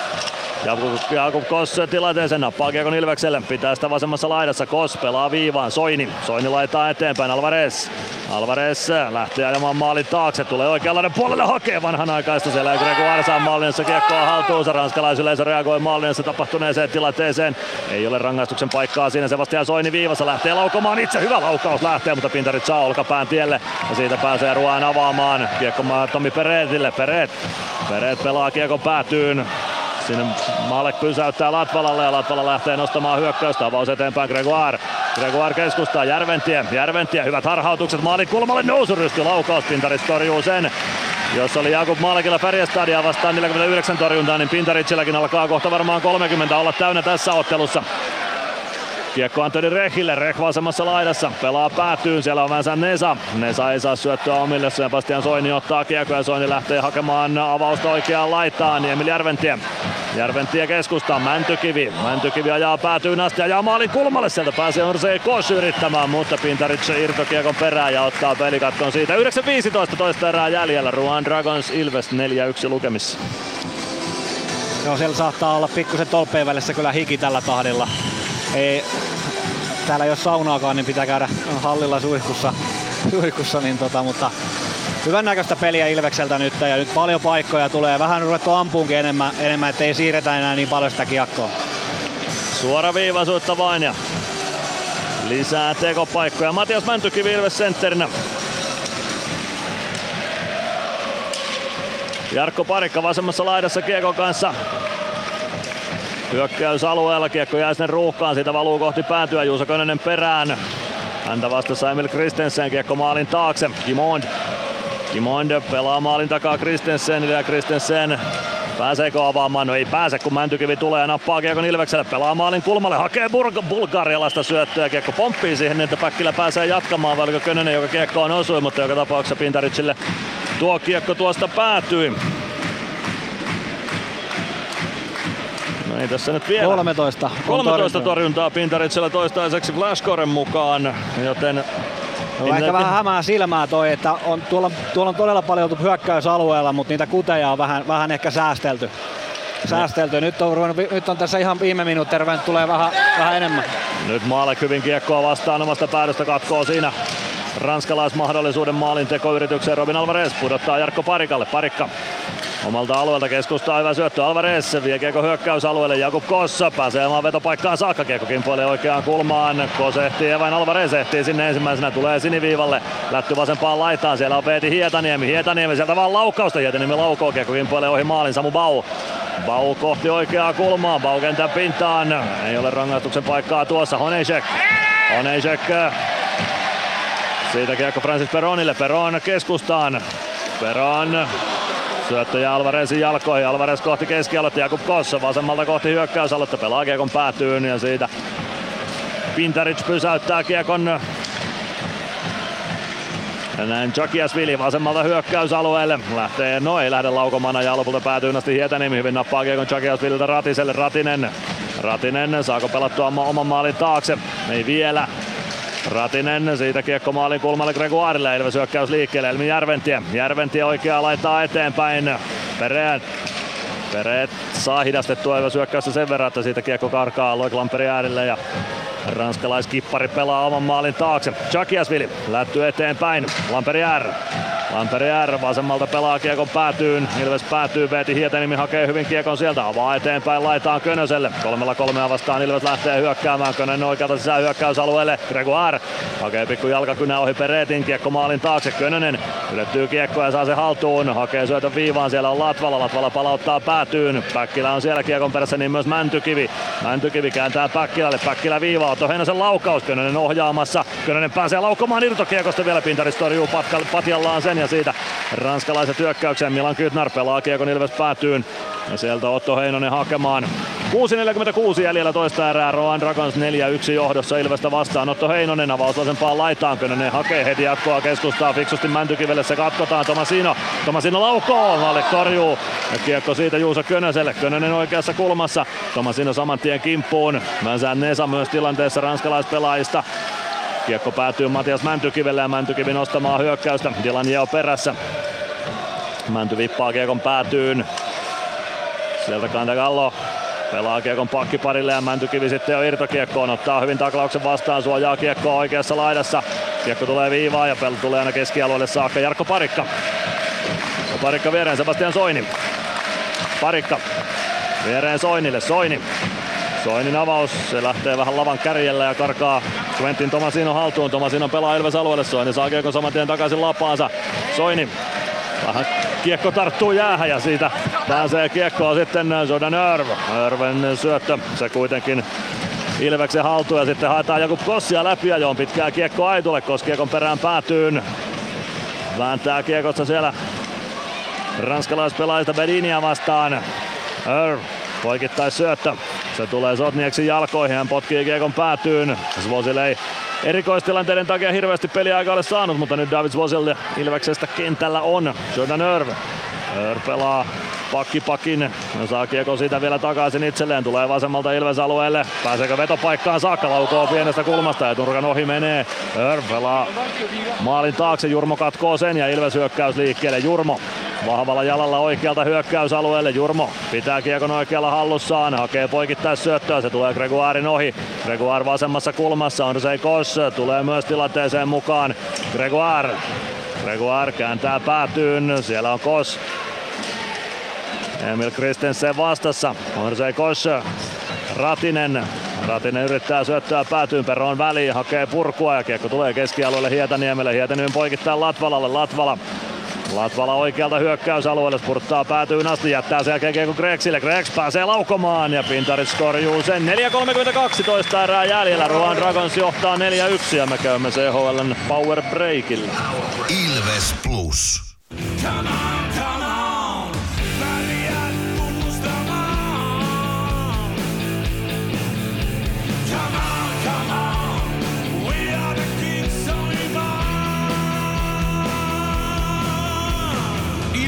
Jakub, Jakub Kos tilanteeseen nappaa kiekon Ilvekselle. Pitää sitä vasemmassa laidassa. Kos pelaa viivaan. Soini. Soini laittaa eteenpäin. Alvarez. Alvarez lähtee ajamaan maalin taakse. Tulee oikeanlainen puolelle hakee vanhanaikaista siellä. Ei Gregoire saa maalinassa kiekkoa haltuunsa. Ranskalaisyleisö reagoi maalinassa tapahtuneeseen tilanteeseen. Ei ole rangaistuksen paikkaa siinä. Sebastian Soini viivassa lähtee laukomaan itse. Hyvä laukaus lähtee, mutta Pintarit saa olkapään tielle. Ja siitä pääsee Ruoan avaamaan. Kiekko Tomi Peretille. Peret. Peret pelaa kiekon päätyyn. Sinne Malek pysäyttää Latvalalle ja Latvala lähtee nostamaan hyökkäystä. Avaus eteenpäin Gregoire. Gregoire keskustaa Järventie. Järventie hyvät harhautukset maalin kulmalle nousurysty. Laukaus Pintarit torjuu sen. Jos oli Jakub Malekilla Färjestadia vastaan 49 torjuntaa, niin Pintaricilläkin alkaa kohta varmaan 30 olla täynnä tässä ottelussa. Kiekko Antoni Rehille, Reh vasemmassa laidassa, pelaa päätyyn, siellä on Vänsä Nesa. Nesa ei saa syöttöä omille, Sebastian Soini ottaa kiekko ja Soini lähtee hakemaan avausta oikeaan laitaan, Emil Järventie. Järventie keskustaa, Mäntykivi. Mäntykivi ajaa päätyyn asti, ajaa maalin kulmalle, sieltä pääsee Orsei Kos yrittämään, mutta Pintaric irtokiekon perään ja ottaa pelikatkon siitä. 9.15 toista erää jäljellä, Ruan Dragons Ilves 4-1 lukemissa. Joo, siellä saattaa olla pikkusen tolppeen välissä kyllä hiki tällä tahdilla. Ei, täällä ei ole saunaakaan, niin pitää käydä hallilla suihkussa, suihkussa niin tota, mutta hyvän näköistä peliä Ilvekseltä nyt ja nyt paljon paikkoja tulee. Vähän ruvettu ampuunkin enemmän, enemmän ettei siirretä enää niin paljon sitä kiekkoa. Suora viivaisuutta vain ja lisää tekopaikkoja. Matias Mäntykivi Ilves sentterinä. Jarkko Parikka vasemmassa laidassa kiekon kanssa. Hyökkäysalueella kiekko jää sinne ruuhkaan, siitä valuu kohti päätyä Juuso Könönen perään. Häntä vastassa Emil Kristensen, kiekko maalin taakse. Kimond. Kimond pelaa maalin takaa Kristensenille ja Kristensen Pääseekö avaamaan? No ei pääse, kun Mäntykivi tulee ja nappaa kiekon Ilvekselle. Pelaa maalin kulmalle, hakee Burg- Bulgarialasta syöttöä. Kiekko pomppii siihen, että Päkkilä pääsee jatkamaan. Vai Könönen, joka kiekkoon osui, mutta joka tapauksessa Pintaricille tuo kiekko tuosta päätyi. No ei tässä nyt vielä. 13. 13 torjuntaa Pintaritsella toistaiseksi Flashcoren mukaan, joten No, ehkä vähän hämää silmää toi, että on, tuolla, tuolla on todella paljon oltu hyökkäysalueella, mutta niitä kuteja on vähän, vähän ehkä säästelty. säästelty. Nyt on, ruvennut, nyt on tässä ihan viime minuutti ruvennut tulee vähän, vähän enemmän. Nyt Maalek hyvin kiekkoa vastaan omasta päädystä katkoo siinä ranskalaismahdollisuuden maalintekoyritykseen. Robin Alvarez pudottaa Jarkko Parikalle. Parikka Omalta alueelta keskustaa hyvä syöttö Alvarez. Vie kiekko hyökkäysalueelle. Jakub Kossa pääsee omaan vetopaikkaan saakka. Kiekko kimpoilee oikeaan kulmaan. Kos ehtii ja vain Alvarez ehtii sinne ensimmäisenä. Tulee siniviivalle. Lätty vasempaan laitaan. Siellä on Peeti Hietaniemi. Hietaniemi sieltä vaan laukkausta. Hietaniemi laukoo. Kiekko kimpoilee ohi maalin. Samu Bau. Bau kohti oikeaa kulmaa. Bau kentän pintaan. Ei ole rangaistuksen paikkaa tuossa. Honejek. Honejek siitä kiekko Francis Peronille. Peron keskustaan. Peron Syöttö ja Alvarezin jalkoihin. Alvarez kohti keskialuetta. Jakub Kossa vasemmalta kohti hyökkäysaluetta. Pelaa kiekon päätyyn ja siitä Pintaric pysäyttää kiekon ja näin Vili vasemmalta hyökkäysalueelle. Lähtee, no ei lähde laukomana ja lopulta päätyy asti Hietanimi. Hyvin nappaa kiekon Vililtä Ratiselle. Ratinen. Ratinen saako pelattua oman maalin taakse? Ei vielä. Ratinen siitä kiekko maalin kulmalle Gregoirille. Ilves hyökkäys liikkeelle. Elmi Järventie. Järventie oikeaa laittaa eteenpäin. Pereet Pereet saa hidastettua Ilves hyökkäystä sen verran, että siitä kiekko karkaa Loik Lamperi ja ranskalaiskippari pelaa oman maalin taakse. Chakiasvili lätty eteenpäin. Lamperi R Lamperi R vasemmalta pelaa kiekon päätyyn. Ilves päätyy, Veeti Hietanimi hakee hyvin kiekon sieltä. Avaa eteenpäin, laitaan Könöselle. Kolmella kolmea vastaan Ilves lähtee hyökkäämään. Könönen oikealta sisään hyökkäysalueelle. Gregoire hakee pikku jalkakynä ohi Peretin. Kiekko maalin taakse. Könönen ylettyy kiekko ja saa se haltuun. Hakee syötön viivaan. Siellä on Latvala. Latvala palauttaa päätyyn. Päkkilä on siellä kiekon perässä, niin myös Mäntykivi. Mäntykivi kääntää Päkkilälle. Päkkilä viivaa. Otto Heinosen laukaus. Könönen ohjaamassa. Könönen pääsee laukomaan irtokiekosta vielä. Pintaris torjuu patjallaan sen ja siitä ranskalaiset hyökkäykseen. Milan Kytnar pelaa Kiekon Ilves päätyyn. Ja sieltä Otto Heinonen hakemaan. 6.46 jäljellä toista erää, Roan Dragons 4-1 johdossa Ilvestä vastaan. Otto Heinonen avaus vasempaan laitaan, Könönen hakee heti jatkoa keskustaa fiksusti Mäntykivelle, se katkotaan Tomasino. Tomasino laukoo, Maalle torjuu. Ja kiekko siitä Juuso Könöselle, Könönen oikeassa kulmassa. Tomasino saman tien kimppuun. Mänsään Nesa myös tilanteessa ranskalaispelaajista. Kiekko päätyy Matias Mäntykivelle ja Mäntykivi nostamaan hyökkäystä. Dylan Jeo perässä. Mänty vippaa kiekon päätyyn. Sieltä Kantagallo pelaa kiekon pakkiparille ja Mäntykivi sitten jo irtokiekkoon. Ottaa hyvin taklauksen vastaan, suojaa kiekkoa oikeassa laidassa. Kiekko tulee viivaan ja pelu tulee aina keskialueelle saakka. Jarkko Parikka. Parikka viereen Sebastian Soini. Parikka viereen Soinille. Soini Soinin avaus, se lähtee vähän lavan kärjellä ja karkaa Quentin Tomasino haltuun. Tomasino pelaa Ilves alueelle, Soini saa kiekon saman tien takaisin lapaansa. Soini vähän kiekko tarttuu jäähän ja siitä pääsee kiekkoa sitten Jordan Irv. Irven syöttö, se kuitenkin Ilveksen haltuun ja sitten haetaan Jakub Kossia läpi ja on pitkää kiekko Aitulle, Koskiekon perään päätyyn. Vääntää kiekossa siellä ranskalaispelaajista Bedinia vastaan. Irv poikittais syöttö. Se tulee Sotnieksin jalkoihin, hän potkii kiekon päätyyn. Svosil ei erikoistilanteiden takia hirveästi peliaikaa ole saanut, mutta nyt David Svosil Ilveksestä kentällä on. Jordan Irv. Irv pelaa pakkipakin. Ja saa kiekko siitä vielä takaisin itselleen. Tulee vasemmalta Ilves alueelle. Pääseekö vetopaikkaan saakka? Laukoo pienestä kulmasta ja Turkan ohi menee. Irv pelaa maalin taakse. Jurmo katkoo sen ja Ilves hyökkäys liikkeelle. Jurmo Vahvalla jalalla oikealta hyökkäysalueelle. Jurmo pitää kiekon oikealla hallussaan. Hakee poikittais syöttöä. Se tulee Gregoirin ohi. Gregoire vasemmassa kulmassa. On se Tulee myös tilanteeseen mukaan. Gregoire. Gregoire kääntää päätyyn. Siellä on Kos. Emil Kristensen vastassa. On se Kos. Ratinen. Ratinen yrittää syöttää päätyyn Peron väliin, hakee purkua ja kiekko tulee keskialueelle Hietaniemelle. Hietaniemen poikittaa Latvalalle. Latvala Latvala oikealta hyökkäysalueelle, spurttaa päätyyn asti, jättää sen jälkeen Kiekko Gregsille. Gregs pääsee laukomaan ja Pintarit korjuu sen. 4.32 toista erää jäljellä. Ruan Dragons johtaa 4-1 ja me käymme CHLn Power Breakilla. Ilves Plus. Come on, come on.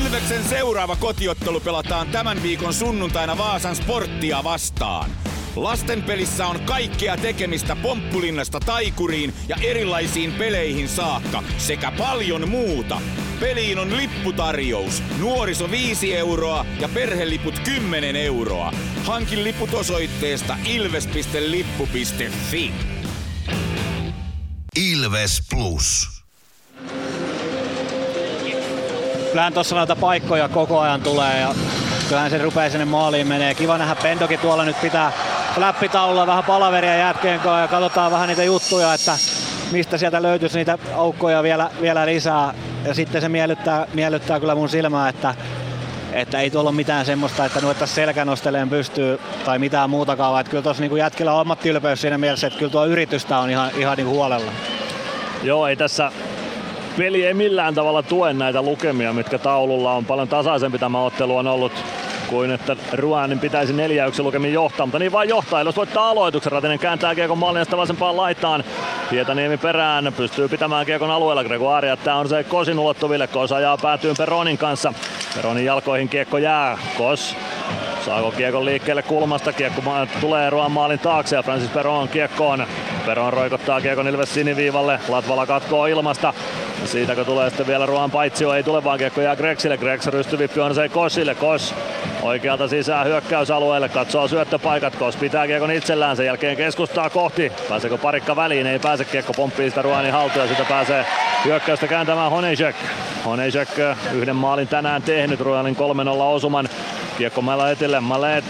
Ilveksen seuraava kotiottelu pelataan tämän viikon sunnuntaina Vaasan sporttia vastaan. Lasten pelissä on kaikkea tekemistä pomppulinnasta taikuriin ja erilaisiin peleihin saakka sekä paljon muuta. Peliin on lipputarjous. Nuoriso 5 euroa ja perheliput 10 euroa. Hankin liput osoitteesta ilves.lippu.fi. Ilves Plus. Kyllähän tuossa noita paikkoja koko ajan tulee ja kyllähän se rupeaa sinne maaliin menee. Kiva nähdä Pendokin tuolla nyt pitää läppitaululla vähän palaveria jätkeen kanssa ja katsotaan vähän niitä juttuja, että mistä sieltä löytyisi niitä aukkoja vielä, vielä lisää. Ja sitten se miellyttää, miellyttää kyllä mun silmää, että, että ei tuolla ole mitään semmoista, että nuettaisiin selkä nosteleen pystyy tai mitään muutakaan, vaan kyllä tuossa niin jätkillä on ammattiylpeys siinä mielessä, että kyllä tuo yritystä on ihan, ihan niin kuin huolella. Joo, ei tässä peli ei millään tavalla tue näitä lukemia, mitkä taululla on. Paljon tasaisempi tämä ottelu on ollut kuin että Ruanin pitäisi 4-1 lukemin johtaa, mutta niin vain johtaa. Jos voittaa aloituksen, Ratinen kääntää Kiekon mallista vasempaan laitaan. Hietaniemi perään, pystyy pitämään Kiekon alueella Gregoria. Tämä on se Kosin ulottuville, Kos ajaa päätyyn Peronin kanssa. Peronin jalkoihin Kiekko jää, Kos Saako Kiekon liikkeelle kulmasta? Kiekko tulee Ruan maalin taakse ja Francis Peron kiekkoon. Peron roikottaa Kiekon Ilves siniviivalle. Latvala katkoo ilmasta. Siitä kun tulee sitten vielä Ruan paitsio, ei tule vaan kiekko jää Grexille. Grex rystyvippi on se Kosille. Kos oikealta sisään hyökkäysalueelle, katsoo syöttöpaikat, Kos pitää kiekon itsellään, sen jälkeen keskustaa kohti. Pääseekö parikka väliin? Ei pääse, kiekko pomppii sitä Ruanin haltuun ja sitä pääsee hyökkäystä kääntämään Honejek. Honejek yhden maalin tänään tehnyt, Ruanin 3-0 osuman. Kiekko Mällä etelle, Malet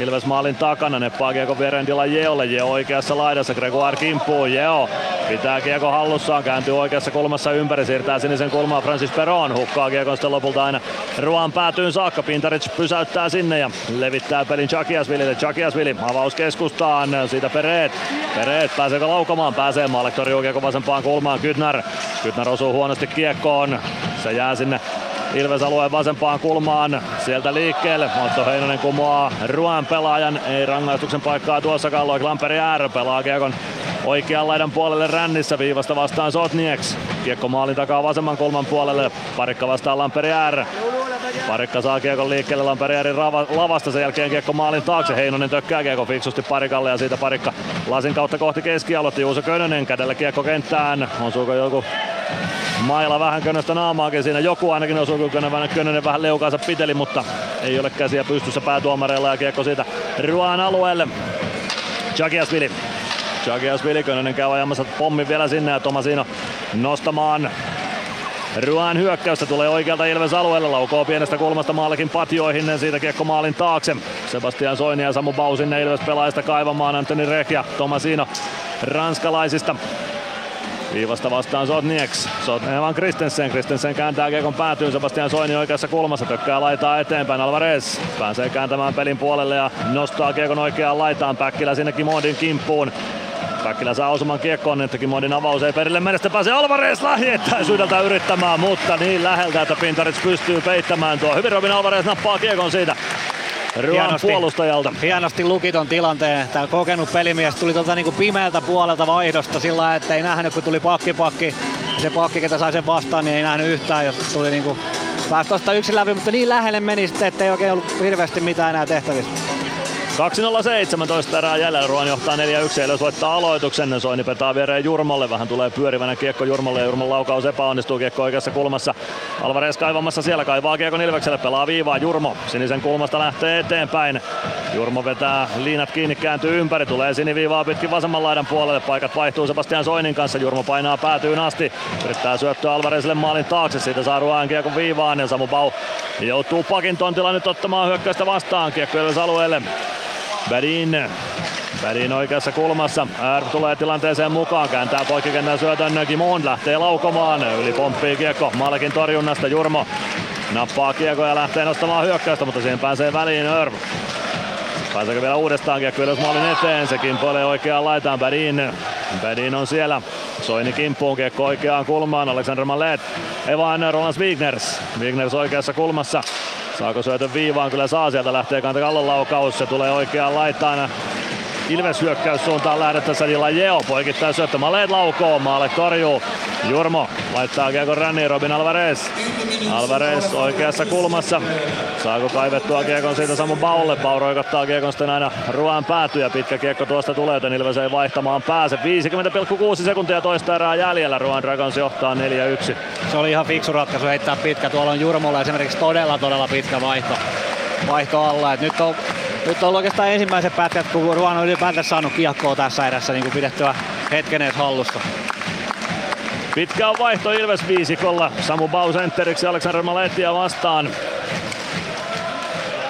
Ilves maalin takana, neppaa kiekko viereen Jeolle, Jeo oikeassa laidassa, Gregoire kimppuu, Jeo. Pitää kiekko hallussaan, kääntyy oikeassa kulmassa ympäri, siirtää sinisen kulmaa Francis Peron, hukkaa kiekon sitten lopulta aina Ruan päätyyn saakka, Pintaric pysäyttää sinne ja levittää pelin Chakiasvillille, Chakiasvili avaus keskustaan, siitä Pereet, Pereet pääseekö laukamaan, pääsee Maalek torjuu kiekko vasempaan kulmaan, Kytnar, Kytnar osuu huonosti kiekkoon, se jää sinne Ilves alueen vasempaan kulmaan. Sieltä liikkeelle. Otto Heinonen kumoaa Ruan pelaajan. Ei rangaistuksen paikkaa tuossa Loik Lamperi R pelaa kiekon oikean laidan puolelle rännissä viivasta vastaan Sotnieks. Kiekko maalin takaa vasemman kulman puolelle. Parikka vastaan Lamperi R. Parikka saa kiekon liikkeelle Lamperiärin lavasta, sen jälkeen kiekko maalin taakse. Heinonen tökkää kiekko fiksusti Parikalle ja siitä Parikka lasin kautta kohti keskialoitti. Juuso Könönen kädellä kiekko kenttään. Osuuko joku Maila vähän könöstä naamaakin siinä. Joku ainakin osuu, kun Könönen, Könönen vähän leukaansa piteli, mutta ei ole käsiä pystyssä päätuomareilla ja kiekko siitä Ruan alueelle. Jagiasvili. Jagiasvili, Könönen käy ajamassa pommin vielä sinne ja Tomasino nostamaan Ruan hyökkäystä tulee oikealta Ilves alueelle, laukoo pienestä kulmasta maalikin patjoihin, siitä kiekko maalin taakse. Sebastian Soini ja Samu Bau sinne Ilves pelaajista kaivamaan, Antoni Rek ja Tomasino ranskalaisista. Viivasta vastaan Sotnieks. Sotnevan Kristensen. Kristensen kääntää Kiekon päätyyn. Sebastian Soini oikeassa kulmassa. Tökkää laitaa eteenpäin. Alvarez pääsee kääntämään pelin puolelle ja nostaa Kiekon oikeaan laitaan. Päkkilä sinne Kimondin kimppuun. Päkkilä saa osuman kiekkoon, että Kimondin avaus ei perille mennä. Pääsee Alvarez lähiettäisyydeltä yrittämään, mutta niin läheltä, että Pintaric pystyy peittämään tuo. Hyvin Robin Alvarez nappaa kiekon siitä Ruan puolustajalta. Hienosti lukiton tilanteen. Tämä kokenut pelimies tuli tuolta niinku pimeältä puolelta vaihdosta sillä että ei nähnyt kun tuli pakki pakki. Se pakki, ketä sai sen vastaan, niin ei nähnyt yhtään, jos tuli niinku pääsi tuosta yksin läpi, mutta niin lähelle meni sitten, ettei oikein ollut hirveästi mitään enää tehtävissä. 2.017 erää jäljellä, Ruan johtaa 4-1, eli soittaa aloituksen, Soini petaa viereen Jurmolle, vähän tulee pyörivänä kiekko Jurmolle ja Jurmon laukaus epäonnistuu kiekko oikeassa kulmassa. Alvarez kaivamassa siellä, kaivaa kiekon Ilvekselle, pelaa viivaa Jurmo, sinisen kulmasta lähtee eteenpäin. Jurmo vetää liinat kiinni, kääntyy ympäri, tulee siniviivaa pitkin vasemman laidan puolelle, paikat vaihtuu Sebastian Soinin kanssa, Jurmo painaa päätyyn asti, yrittää syöttöä Alvarezille maalin taakse, siitä saa Ruan kiekon viivaan ja Samu Pau joutuu pakin tontilla nyt ottamaan hyökkäystä vastaan, kiekko alueelle. Badin. Badin oikeassa kulmassa. R tulee tilanteeseen mukaan, kääntää poikkikentän syötön. Gimon lähtee laukomaan. Yli pomppii kiekko Malkin torjunnasta. Jurmo nappaa kiekko ja lähtee nostamaan hyökkäystä, mutta siihen pääsee väliin Örv. Pääseekö vielä uudestaan kiekko ylös maalin eteen, se kimpoilee oikeaan laitaan Badin. Badin on siellä, Soini kimppuun kiekko oikeaan kulmaan, Alexander Mallet. Evan Roland Wigners. Wigners oikeassa kulmassa. Saako syötön viivaan? Kyllä saa sieltä lähtee kanta kallon laukaus. Se tulee oikeaan laitaan. Ilves hyökkäyssuuntaan lähdettäessä niin Jeo poikittaa syöttö. Maleet laukoo, maalle torjuu. Jurmo laittaa kiekon ränniin Robin Alvarez. Alvarez oikeassa kulmassa. Saako kaivettua kiekon siitä Samu Baulle? Bau roikottaa kiekon sitten aina ruoan päätyy ja pitkä kiekko tuosta tulee, joten Ilves ei vaihtamaan pääse. 50,6 sekuntia toista erää jäljellä. Ruoan Dragons johtaa 4-1. Se oli ihan fiksu ratkaisu heittää pitkä. Tuolla on Jurmolla esimerkiksi todella todella pitkä vaihto, vaihto alla. Et nyt on nyt on oikeastaan ensimmäiset pätkät, kun Ruan on ylipäätään saanut kiekkoa tässä erässä niin kuin pidettyä hetken edes hallussa. Pitkä on vaihto Ilves viisikolla. Samu Bau sentteriksi Aleksander Malettia vastaan.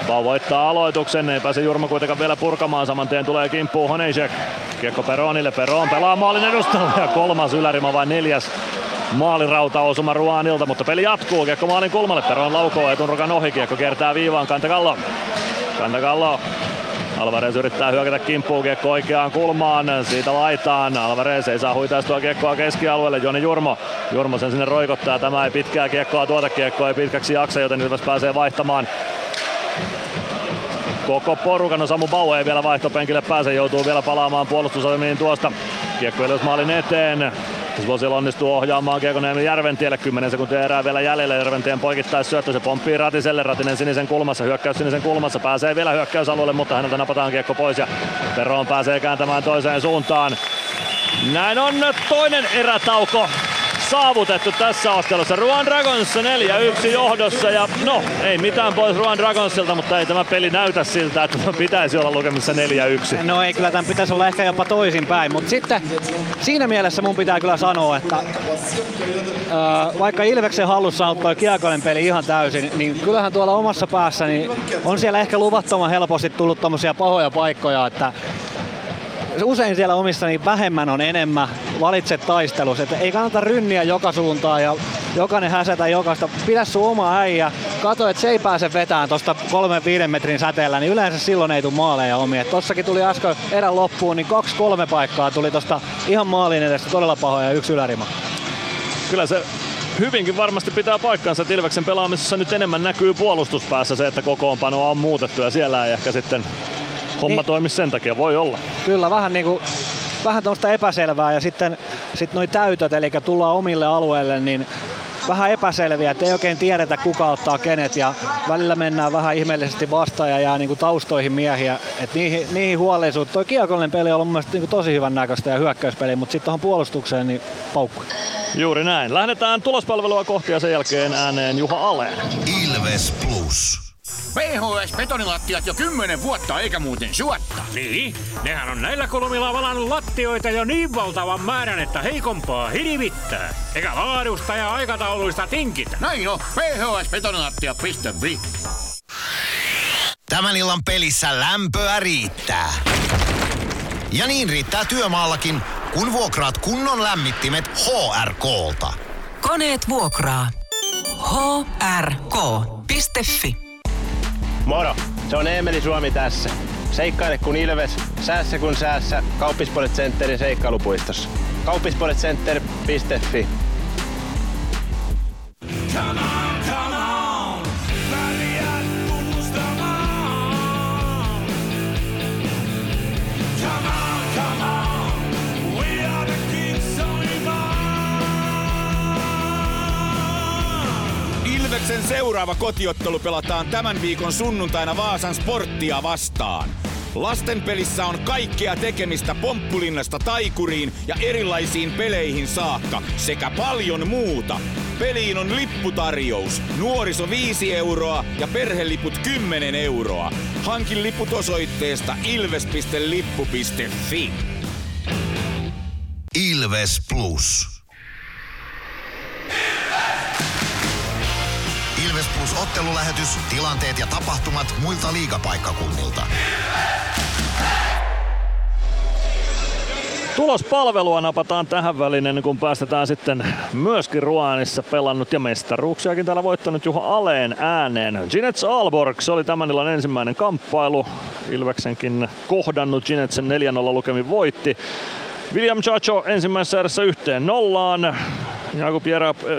Bau voittaa aloituksen, ei pääse Jurmo kuitenkaan vielä purkamaan. Saman tien tulee kimppuun Honeisek. Kiekko Peronille, Peron pelaa maalin edustalla ja kolmas ylärima vai neljäs maalirauta osuma Ruanilta, mutta peli jatkuu. Kiekko maalin kulmalle, Peron laukoo etunrukan ohi, kiekko kiertää viivaan, Kantakallo. Kantakallo Alvarez yrittää hyökätä kimppuun kiekko oikeaan kulmaan, siitä laitaan. Alvarez ei saa huitaistua kiekkoa keskialueelle, Joni Jurmo. Jurmo sen sinne roikottaa, tämä ei pitkää kiekkoa, tuota kiekkoa ei pitkäksi jaksa, joten Ilves pääsee vaihtamaan koko porukan. No Samu Bau ei vielä vaihtopenkille pääse, joutuu vielä palaamaan puolustusalmiin tuosta. Kiekko maalin eteen. Svosel onnistuu ohjaamaan Kiekon Järventielle. 10 sekuntia erää vielä jäljellä. Järventien poikittais syöttö. Se pomppii Ratiselle. Ratinen sinisen kulmassa. Hyökkäys sinisen kulmassa. Pääsee vielä hyökkäysalueelle, mutta häneltä napataan kiekko pois. Ja Perroon pääsee kääntämään toiseen suuntaan. Näin on toinen erätauko saavutettu tässä ottelussa. Ruan Dragons 4-1 johdossa ja no ei mitään pois Ruan Dragonsilta, mutta ei tämä peli näytä siltä, että pitäisi olla lukemissa 4-1. No ei kyllä tämän pitäisi olla ehkä jopa toisinpäin, mutta sitten siinä mielessä mun pitää kyllä sanoa, että äh, vaikka Ilveksen hallussa tuo kiekoinen peli ihan täysin, niin kyllähän tuolla omassa päässä niin on siellä ehkä luvattoman helposti tullut tommosia pahoja paikkoja, että usein siellä omissa niin vähemmän on enemmän, valitse taistelus. Että ei kannata rynniä joka suuntaan ja jokainen häsätä jokaista. Pidä sun oma äijä, kato, että se ei pääse vetään tuosta kolmen viiden metrin säteellä, niin yleensä silloin ei tule maaleja omia. Tossakin tuli äsken erän loppuun, niin kaksi kolme paikkaa tuli tuosta ihan maalin edestä todella pahoja ja yksi ylärima. Kyllä se hyvinkin varmasti pitää paikkansa, että Ilveksen pelaamisessa nyt enemmän näkyy puolustuspäässä se, että kokoonpano on muutettu ja siellä ei ehkä sitten homma niin, toimi sen takia, voi olla. Kyllä, vähän niinku vähän tuosta epäselvää ja sitten sit noi täytöt, eli tullaan omille alueille, niin vähän epäselviä, että ei oikein tiedetä kuka ottaa kenet ja välillä mennään vähän ihmeellisesti vastaan ja jää niinku taustoihin miehiä. Et niihin, niihin huolellisuus. Toi kiekollinen peli on mun mielestä niinku tosi hyvän näköistä ja hyökkäyspeli, mutta sitten tuohon puolustukseen niin paukku. Juuri näin. Lähdetään tulospalvelua kohti ja sen jälkeen ääneen Juha Aleen. Ilves Plus. PHS-betonilattiat jo kymmenen vuotta eikä muuten suotta. Niin, nehän on näillä kolmilla valannut lattioita jo niin valtavan määrän, että heikompaa hirvittää. Eikä laadusta ja aikatauluista tinkitä. Näin on, phsbetonilattia.fi Tämän illan pelissä lämpöä riittää. Ja niin riittää työmaallakin, kun vuokraat kunnon lämmittimet HRK-lta. Koneet vuokraa. hrk.fi Moro, se on Eemeli Suomi tässä. Seikkaile kun ilves, säässä kun säässä. Kauppispoilet Centerin seikkailupuistossa. Kauppispoiletcenter.fi Come on, Ilveksen seuraava kotiottelu pelataan tämän viikon sunnuntaina Vaasan sporttia vastaan. Lasten pelissä on kaikkea tekemistä pomppulinnasta taikuriin ja erilaisiin peleihin saakka sekä paljon muuta. Peliin on lipputarjous. Nuoriso 5 euroa ja perheliput 10 euroa. Hankin liput osoitteesta ilves.lippu.fi. Ilves Plus. Plus ottelulähetys, tilanteet ja tapahtumat muilta liigapaikkakunnilta. Tulospalvelua napataan tähän väliin ennen kuin päästetään sitten myöskin Ruanissa pelannut ja mestaruuksiakin täällä voittanut Juha Aleen ääneen. Ginets Alborg, se oli tämän illan ensimmäinen kamppailu. Ilveksenkin kohdannut Ginetsen 4-0 lukemin voitti. William Chacho ensimmäisessä erässä yhteen nollaan. Jakub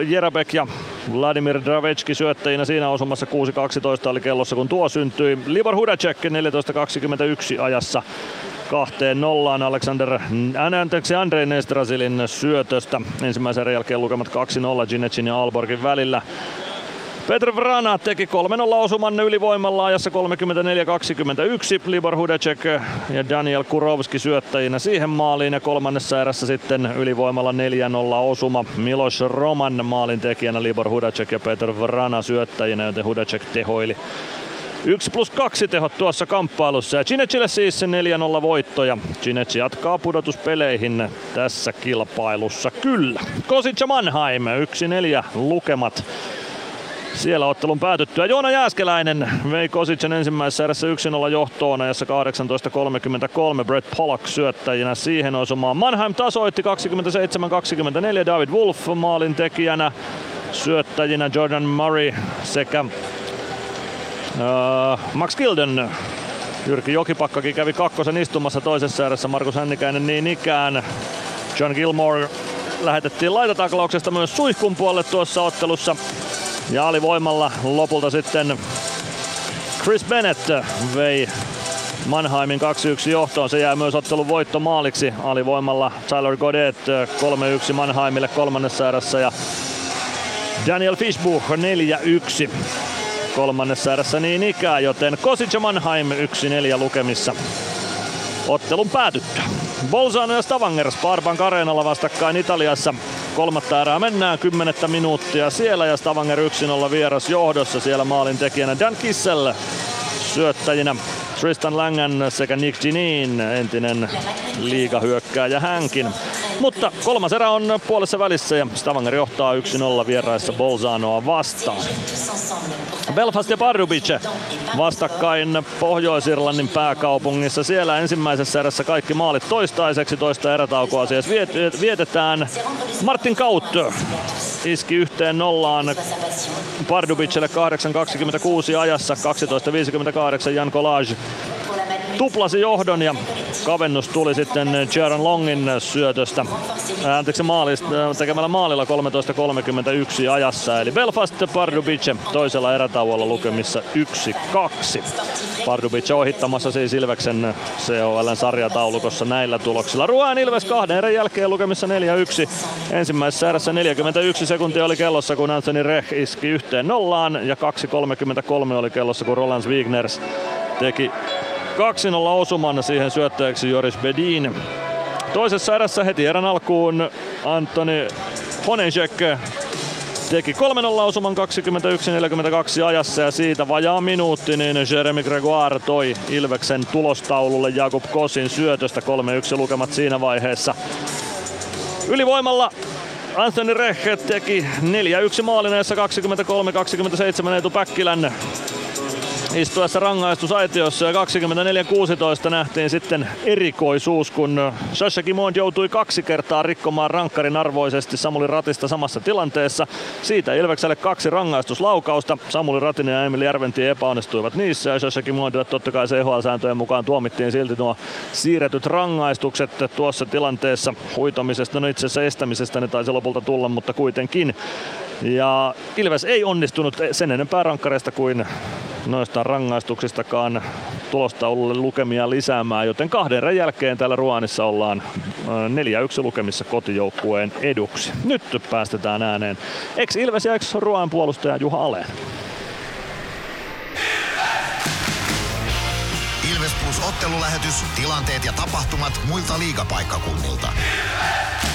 Jerabek ja Vladimir Dravecki syöttäjinä siinä osumassa 6.12 oli kellossa kun tuo syntyi. Libor Hudacek 14.21 ajassa kahteen nollaan Alexander, anteeksi Andrei Nestrasilin syötöstä. Ensimmäisen jälkeen lukemat 2-0 Ginecin ja Alborgin välillä. Petr Vrana teki 3-0 osuman ylivoimalla ajassa 34-21. Libor Hudacek ja Daniel Kurovski syöttäjinä siihen maaliin ja kolmannessa erässä sitten ylivoimalla 4-0 osuma. Milos Roman maalin tekijänä Libor Hudacek ja Petr Vrana syöttäjinä, joten Hudacek tehoili 1 plus 2 tehot tuossa kamppailussa ja Cinecille siis 4-0 voitto ja Cinec jatkaa pudotuspeleihin tässä kilpailussa kyllä. Kosic ja Mannheim 1-4 lukemat siellä ottelun päätyttyä. Joona Jääskeläinen vei Kosicen ensimmäisessä erässä 1-0 johtoon ajassa 18.33. Brett Pollock syöttäjinä siihen osumaan. Mannheim tasoitti 27-24. David Wolf maalin tekijänä. Syöttäjinä Jordan Murray sekä uh, Max Gilden Jyrki Jokipakkakin kävi kakkosen istumassa toisessa erässä. Markus Hännikäinen niin ikään. John Gilmore lähetettiin laitataklauksesta myös suihkun puolelle tuossa ottelussa. Ja alivoimalla lopulta sitten Chris Bennett vei Mannheimin 2-1 johtoon. Se jää myös ottelun voittomaaliksi alivoimalla Tyler Godet 3-1 Mannheimille kolmannessa erässä ja Daniel Fishbuch 4-1 kolmannessa erässä. Niin ikään, joten Kosic ja Mannheim 1-4 lukemissa ottelun päätyttyä. Bolzano ja Stavanger Sparbank Areenalla vastakkain Italiassa. Kolmatta erää mennään, kymmenettä minuuttia siellä ja Stavanger 1-0 vieras johdossa. Siellä maalin tekijänä Dan Kissel syöttäjinä Tristan Langan sekä Nick Ginin, entinen liigahyökkääjä hänkin. Mutta kolmas erä on puolessa välissä ja Stavanger johtaa 1-0 vieraissa Bolzanoa vastaan. Belfast ja Pardubice vastakkain Pohjois-Irlannin pääkaupungissa. Siellä ensimmäisessä erässä kaikki maalit toistaiseksi. Toista erätaukoa siis vietetään. Martin Kaut iski yhteen nollaan Pardubicelle 8.26 ajassa. 12.58 Jan Collage tuplasi johdon ja kavennus tuli sitten Jaron Longin syötöstä, anteeksi maalista, tekemällä maalilla 13.31 ajassa. Eli Belfast Pardubice toisella erätauolla lukemissa 1-2. Pardubice ohittamassa siis Ilveksen COLn sarjataulukossa näillä tuloksilla. Ruoan Ilves kahden erän jälkeen lukemissa 4-1. Ensimmäisessä erässä 41 sekuntia oli kellossa, kun Anthony Reh iski yhteen nollaan ja 2.33 oli kellossa, kun Roland Wigners teki 2-0 osuman siihen syöttäjäksi Joris Bedin. Toisessa erässä heti erän alkuun Antoni Honejek teki 3-0 osuman 21-42 ajassa ja siitä vajaa minuutti, niin Jeremy Gregoire toi Ilveksen tulostaululle Jakub Kosin syötöstä 3-1 lukemat siinä vaiheessa. Ylivoimalla Anthony Reh teki 4-1 maalineessa 23-27 Eetu Päkkilän istuessa rangaistusaitiossa ja 24-16 nähtiin sitten erikoisuus, kun Sasha Kimond joutui kaksi kertaa rikkomaan rankkarin arvoisesti Samuli Ratista samassa tilanteessa. Siitä Ilvekselle kaksi rangaistuslaukausta. Samuli Ratinen ja Emil Järventi epäonnistuivat niissä ja Sasha Kimondille totta kai CHL-sääntöjen mukaan tuomittiin silti nuo siirretyt rangaistukset tuossa tilanteessa huitomisesta, no itse asiassa estämisestä ne taisi lopulta tulla, mutta kuitenkin. Ja Ilves ei onnistunut sen enempää rankkareista kuin noista rangaistuksistakaan tulostaululle lukemia lisäämään, joten kahden jälkeen täällä Ruanissa ollaan 4-1 lukemissa kotijoukkueen eduksi. Nyt päästetään ääneen ex-Ilves ja ex-Ruan puolustaja Juha Aleen. Ilves Plus ottelulähetys, tilanteet ja tapahtumat muilta liigapaikkakunnilta. Ilves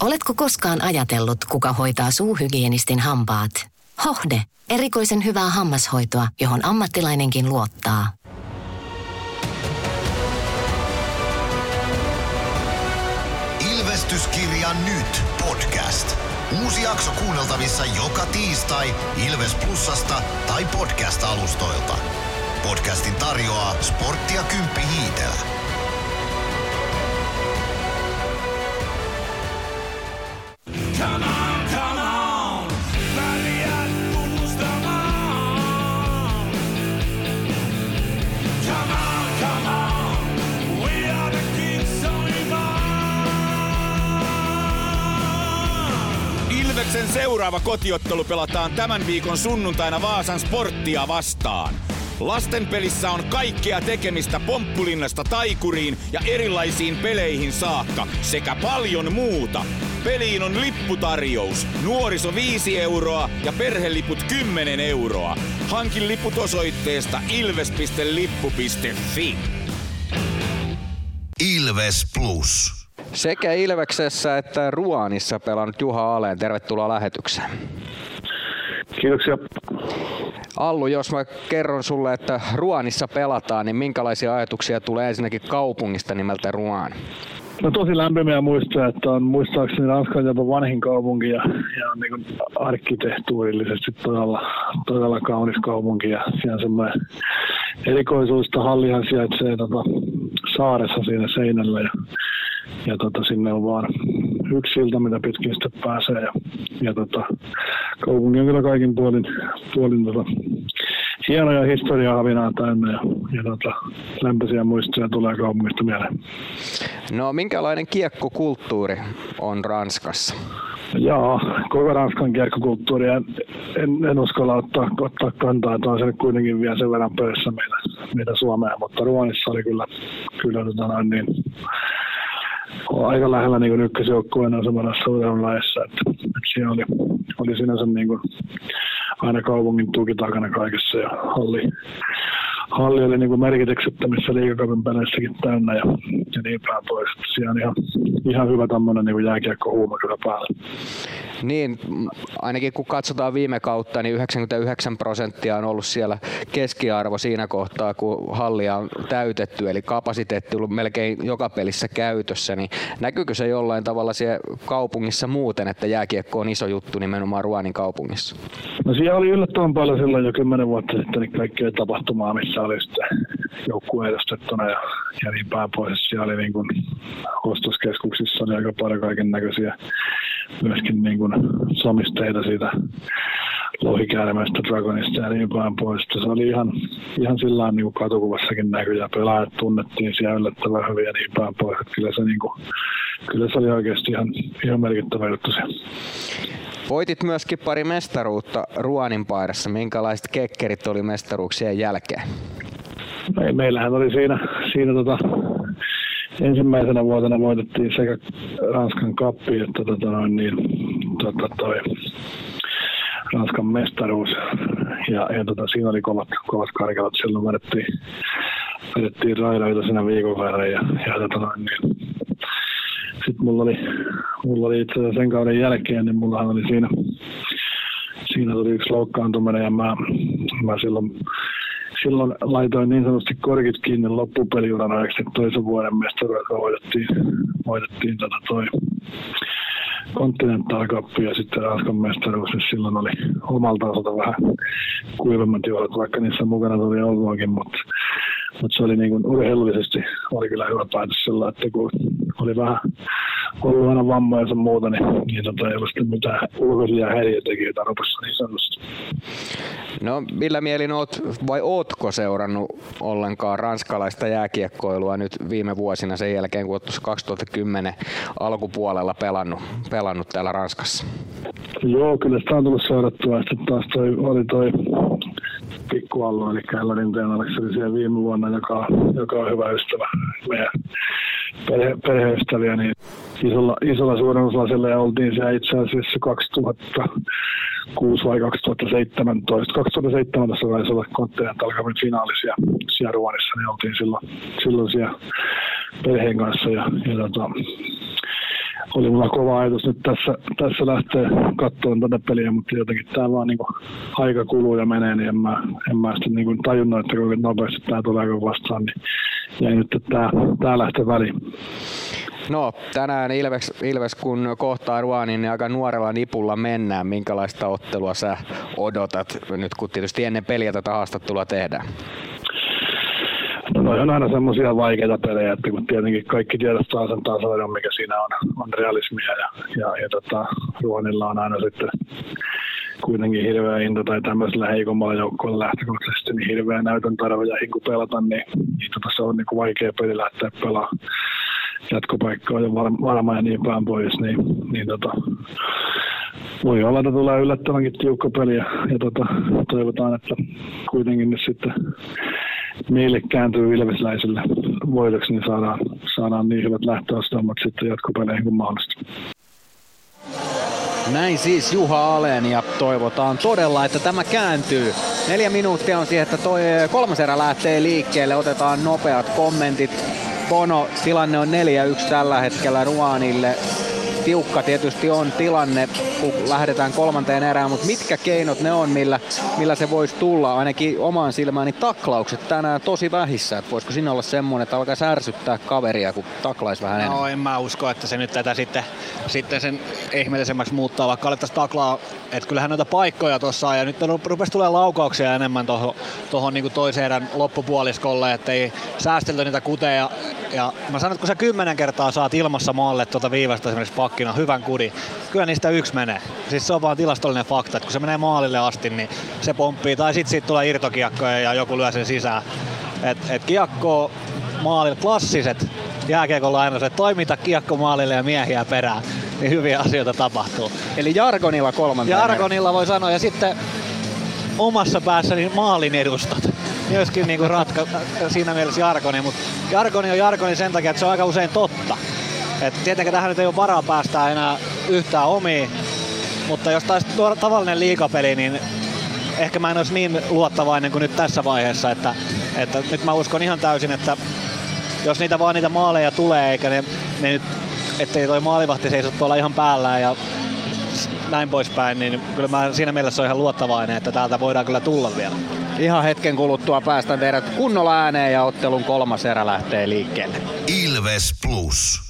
Oletko koskaan ajatellut, kuka hoitaa suuhygienistin hampaat? Hohde. Erikoisen hyvää hammashoitoa, johon ammattilainenkin luottaa. Ilvestyskirja nyt podcast. Uusi jakso kuunneltavissa joka tiistai Ilves Plusasta tai podcast-alustoilta. Podcastin tarjoaa sporttia Kymppi Hiitelä. Ilveksen seuraava kotiottelu pelataan tämän viikon sunnuntaina Vaasan sporttia vastaan. Lastenpelissä on kaikkea tekemistä pomppulinnasta taikuriin ja erilaisiin peleihin saakka sekä paljon muuta. Peliin on lipputarjous. Nuoriso 5 euroa ja perheliput 10 euroa. Hankin liput osoitteesta ilves.lippu.fi. Ilves Plus. Sekä Ilveksessä että Ruanissa pelannut Juha Aleen. Tervetuloa lähetykseen. Kiitoksia. Allu, jos mä kerron sulle, että Ruanissa pelataan, niin minkälaisia ajatuksia tulee ensinnäkin kaupungista nimeltä Ruan? No tosi lämpimiä muistoja, että on muistaakseni Ranskan jopa vanhin kaupunki ja, ja niin arkkitehtuurillisesti todella, todella kaunis kaupunki ja siellä on semmoinen erikoisuus, että hallihan sijaitsee tota, saaressa siinä seinällä ja, ja tota, sinne on vaan yksi silta, mitä pitkin sitten pääsee ja, ja tota, kaupunki on kyllä kaikin puolin, puolin tota, hienoja historiaa havinaa täynnä ja, ja tota, lämpöisiä muistoja tulee kaupungista mieleen. No minkälainen kiekkokulttuuri on Ranskassa? Joo, koko Ranskan kiekkokulttuuri. En, en, en uskalla ottaa, ottaa kantaa, että on se kuitenkin vielä sen verran pöydässä meitä, meitä Suomea, mutta Ruonissa oli kyllä, kyllä tota noin, niin, aika lähellä niin ykkösjoukkueen asemassa urheilulajissa, että, siellä oli, oli sinänsä niin kuin aina kaupungin tuki takana kaikessa ja halli, halli oli niin merkityksettömissä liikakauden peleissäkin täynnä ja, ja niin päin pois. Siellä on ihan, ihan hyvä tämmöinen niin jääkiekko-huuma kyllä päällä. Niin, ainakin kun katsotaan viime kautta, niin 99 prosenttia on ollut siellä keskiarvo siinä kohtaa, kun hallia on täytetty, eli kapasiteetti on ollut melkein joka pelissä käytössä, niin näkyykö se jollain tavalla siellä kaupungissa muuten, että jääkiekko on iso juttu nimenomaan Ruanin kaupungissa? No siellä oli yllättävän paljon silloin jo kymmenen vuotta sitten niin kaikkea tapahtumaa, missä oli sitten joukkue edustettuna ja, ja niin päin pois. Siellä oli niin kuin ostoskeskuksissa oli aika paljon kaiken näköisiä myöskin niin kuin somisteita siitä lohikäärmeestä, Dragonista ja niin päin pois. Se oli ihan, ihan sillä niin kuin katukuvassakin näkyy ja pelaajat tunnettiin siellä yllättävän hyvin ja niin päin pois. Että kyllä se, niin kuin, kyllä se oli oikeasti ihan, ihan merkittävä juttu siellä. Voitit myöskin pari mestaruutta Ruanin paidassa. Minkälaiset kekkerit oli mestaruuksien jälkeen? Me, meillähän oli siinä, siinä tota, ensimmäisenä vuotena voitettiin sekä Ranskan kappi että tota noin, niin, tota, toi, Ranskan mestaruus. Ja, ja tota, siinä oli kovat, kovat karkelat. Silloin vedettiin, vedettiin raidoita siinä viikon verran. Ja, ja tota noin, niin, sitten mulla oli, mulla oli itse asiassa sen kauden jälkeen, niin mulla oli siinä, siinä tuli yksi loukkaantuminen ja mä, mä silloin silloin laitoin niin sanotusti korkit kiinni loppupeliuran ajaksi toisen vuoden mestaruutta voitettiin, voitettiin tota toi Continental Cup ja sitten Ranskan mestaruus, niin silloin oli omalta osalta vähän kuivemmat juhlat, vaikka niissä mukana tuli oltuakin, mutta, mutta se oli niin kuin urheilullisesti oli kyllä hyvä päätös sillä, että kun oli vähän ollut aina vammoja ja muuta, niin, niin tota, ei ollut sitten mitään ulkoisia häiriötekijöitä rupessa niin sanotusti. No millä mielin oot, vai ootko seurannut ollenkaan ranskalaista jääkiekkoilua nyt viime vuosina sen jälkeen, kun oot 2010 alkupuolella pelannut, pelannut täällä Ranskassa? Joo, kyllä sitä on tullut seurattua. Sitten taas toi, oli toi pikkuallu, eli Ellarinteen Aleksi oli siellä viime vuonna, joka, joka on hyvä ystävä meidän perhe, perheystäviä, niin isolla, isolla suurennuslasilla ja oltiin siellä itse asiassa 2006 vai 2017. 2017 taisi olla Continental Cupin finaalisia siellä Ruonissa, niin oltiin silloin, silloin siellä perheen kanssa ja, ja tota, oli mulla kova ajatus nyt tässä, tässä lähtee katsomaan tätä peliä, mutta jotenkin tämä vaan niinku aika kuluu ja menee, niin en mä, en mä sitten niinku tajunnut, että kuinka nopeasti tämä tulee vastaan, niin jäi nyt, tämä, tämä lähtee väliin. No, tänään Ilves, Ilves kun kohtaa Ruanin, niin aika nuorella nipulla mennään. Minkälaista ottelua sä odotat nyt, kun tietysti ennen peliä tätä haastattelua tehdään? No noi on aina semmoisia vaikeita pelejä, että kun tietenkin kaikki tiedostaa sen tasoidon, mikä siinä on, on realismia ja, ja, ja tota, Ruonilla on aina sitten kuitenkin hirveä into tai tämmöisellä heikommalla joukkueella lähtökohtaisesti niin hirveä näytön tarve ja hinku pelata, niin, niin tota, se on niin kuin vaikea peli lähteä pelaamaan. Jatkopaikkaa ja varma ja niin päin pois, niin, niin tota, voi olla, että tulee yllättävänkin tiukka peli ja, ja tota, toivotaan, että kuitenkin nyt sitten meille kääntyy ilvesläisille voitoksi, niin saadaan, saadaan niin hyvät lähtöasetelmat sitten jatkopeleihin kuin mahdollista. Näin siis Juha Alen ja toivotaan todella, että tämä kääntyy. Neljä minuuttia on siihen, että toi kolmas erä lähtee liikkeelle. Otetaan nopeat kommentit. Bono, tilanne on 4-1 tällä hetkellä Ruanille tiukka tietysti on tilanne, kun lähdetään kolmanteen erään, mutta mitkä keinot ne on, millä, millä se voisi tulla? Ainakin omaan silmääni taklaukset tänään tosi vähissä. Että voisiko siinä olla semmoinen, että alkaa särsyttää kaveria, kun taklaisi vähän enemmän? No en mä usko, että se nyt tätä sitten, sitten sen ihmeellisemmäksi muuttaa, vaikka alettaisiin taklaa. Että kyllähän noita paikkoja tuossa ja nyt rupesi tulee laukauksia enemmän tuohon niin toiseen erän loppupuoliskolle, ettei säästelty niitä kuteja. Ja mä sanon, että kun sä kymmenen kertaa saat ilmassa maalle tuota viivasta esimerkiksi pakkina hyvän kudi. Kyllä niistä yksi menee. Siis se on vaan tilastollinen fakta, että kun se menee maalille asti, niin se pomppii. Tai sitten siitä tulee irtokiekkoja ja joku lyö sen sisään. Et, et kiekko maalille, klassiset jääkiekon lainaset, toimita kiekko maalille ja miehiä perään, niin hyviä asioita tapahtuu. Eli Jargonilla kolmanteen. Jargonilla voi sanoa, ja sitten omassa päässäni maalin edustat. Myöskin niinku ratka, siinä mielessä Jargoni, mutta Jargoni on Jargoni sen takia, että se on aika usein totta. Et tietenkään tähän nyt ei ole varaa päästä enää yhtään omiin, mutta jos taisi tavallinen liikapeli, niin ehkä mä en olisi niin luottavainen kuin nyt tässä vaiheessa, että, että nyt mä uskon ihan täysin, että jos niitä vaan niitä maaleja tulee, eikä ne, ne nyt, ettei toi maalivahti seiso tuolla ihan päällään ja näin poispäin, niin kyllä mä siinä mielessä on ihan luottavainen, että täältä voidaan kyllä tulla vielä. Ihan hetken kuluttua päästään teidät kunnolla ääneen ja ottelun kolmas erä lähtee liikkeelle. Ilves Plus.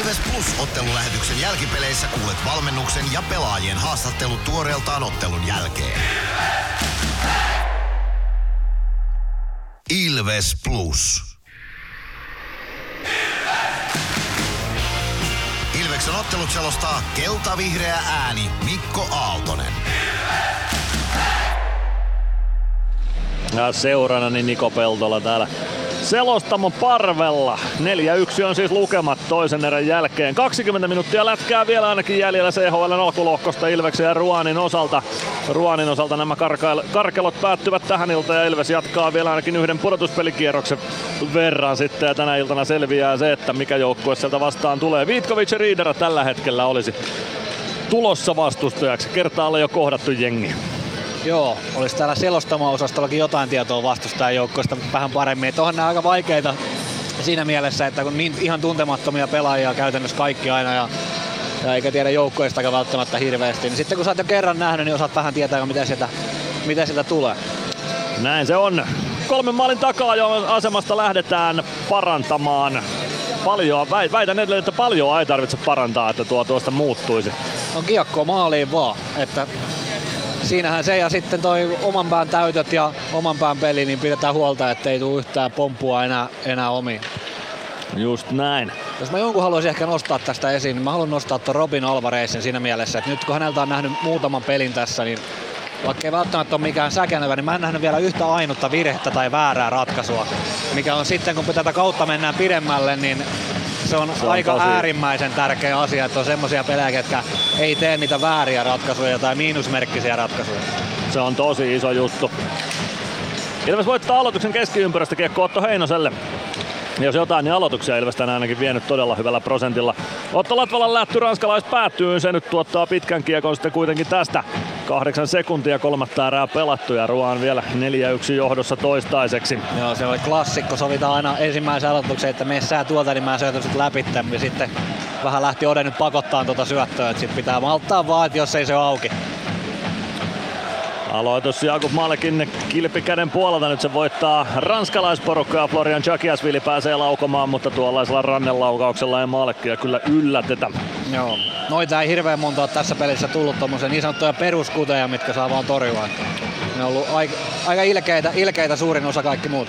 Ilves Plus-ottelulähetyksen jälkipeleissä kuulet valmennuksen ja pelaajien haastattelut tuoreeltaan ottelun jälkeen. Ilves Plus. Ilveksen ottelut selostaa kelta-vihreä ääni Mikko Aaltonen. Ja seurana niin Niko Peltola täällä Selostamo parvella. 4-1 on siis lukemat toisen erän jälkeen. 20 minuuttia lätkää vielä ainakin jäljellä CHL alkulohkosta Ilveksen ja Ruanin osalta. Ruanin osalta nämä karkelot päättyvät tähän iltaan ja Ilves jatkaa vielä ainakin yhden pudotuspelikierroksen verran sitten. Ja tänä iltana selviää se, että mikä joukkue sieltä vastaan tulee. Viitkovic ja Riidera tällä hetkellä olisi tulossa vastustajaksi. Kertaalle jo kohdattu jengi. Joo, olisi täällä selostamo-osastollakin jotain tietoa vastustajan joukkoista vähän paremmin. Että onhan nämä aika vaikeita siinä mielessä, että kun niin ihan tuntemattomia pelaajia käytännössä kaikki aina ja, ja eikä tiedä joukkoistakaan välttämättä hirveästi, niin sitten kun sä oot jo kerran nähnyt, niin osaat vähän tietää, mitä sieltä, mitä sieltä tulee. Näin se on. Kolmen maalin takaa jo asemasta lähdetään parantamaan. Paljon, väitän edelleen, että paljon ei tarvitse parantaa, että tuo tuosta muuttuisi. On kiekko maaliin vaan, että siinähän se ja sitten toi oman pään täytöt ja oman pään peli, niin pidetään huolta, ettei tule yhtään pomppua enää, enää omiin. Just näin. Jos mä jonkun haluaisin ehkä nostaa tästä esiin, niin mä haluan nostaa tuon Robin Alvarezin siinä mielessä, että nyt kun häneltä on nähnyt muutaman pelin tässä, niin vaikka ei välttämättä ole mikään säkenevä, niin mä en nähnyt vielä yhtä ainutta virhettä tai väärää ratkaisua. Mikä on sitten, kun tätä kautta mennään pidemmälle, niin se on, se on aika tosi... äärimmäisen tärkeä asia, että on semmoisia pelejä, jotka ei tee niitä vääriä ratkaisuja tai miinusmerkkisiä ratkaisuja. Se on tosi iso juttu. Ilves voittaa aloituksen keskiympyrästä kiekko Otto Heinoselle. Jos jotain, niin aloituksia Ilves tänään ainakin vienyt todella hyvällä prosentilla. Otto Latvalan lähty ranskalais päättyy, se nyt tuottaa pitkän kiekon sitten kuitenkin tästä. Kahdeksan sekuntia kolmatta erää pelattu ja Ruan vielä 4-1 johdossa toistaiseksi. Joo, se oli klassikko. Sovitaan aina ensimmäisen aloituksen, että mene sää tuolta, niin mä syötän sut läpi. Ja sitten vähän lähti Oden nyt pakottaa tuota syöttöä, että sit pitää malttaa vaan, että jos ei se auki. Aloitus Jakub Malkin kilpikäden puolelta. Nyt se voittaa ranskalaisporukka ja Florian Chakiasvili pääsee laukomaan, mutta tuollaisella rannelaukauksella ei Malkia kyllä yllätetä. Joo, noita ei hirveän monta ole tässä pelissä tullut tuommoisia niin sanottuja peruskuteja, mitkä saa vaan torjua. Ne on ollut aika, aika ilkeitä, ilkeitä suurin osa kaikki muut.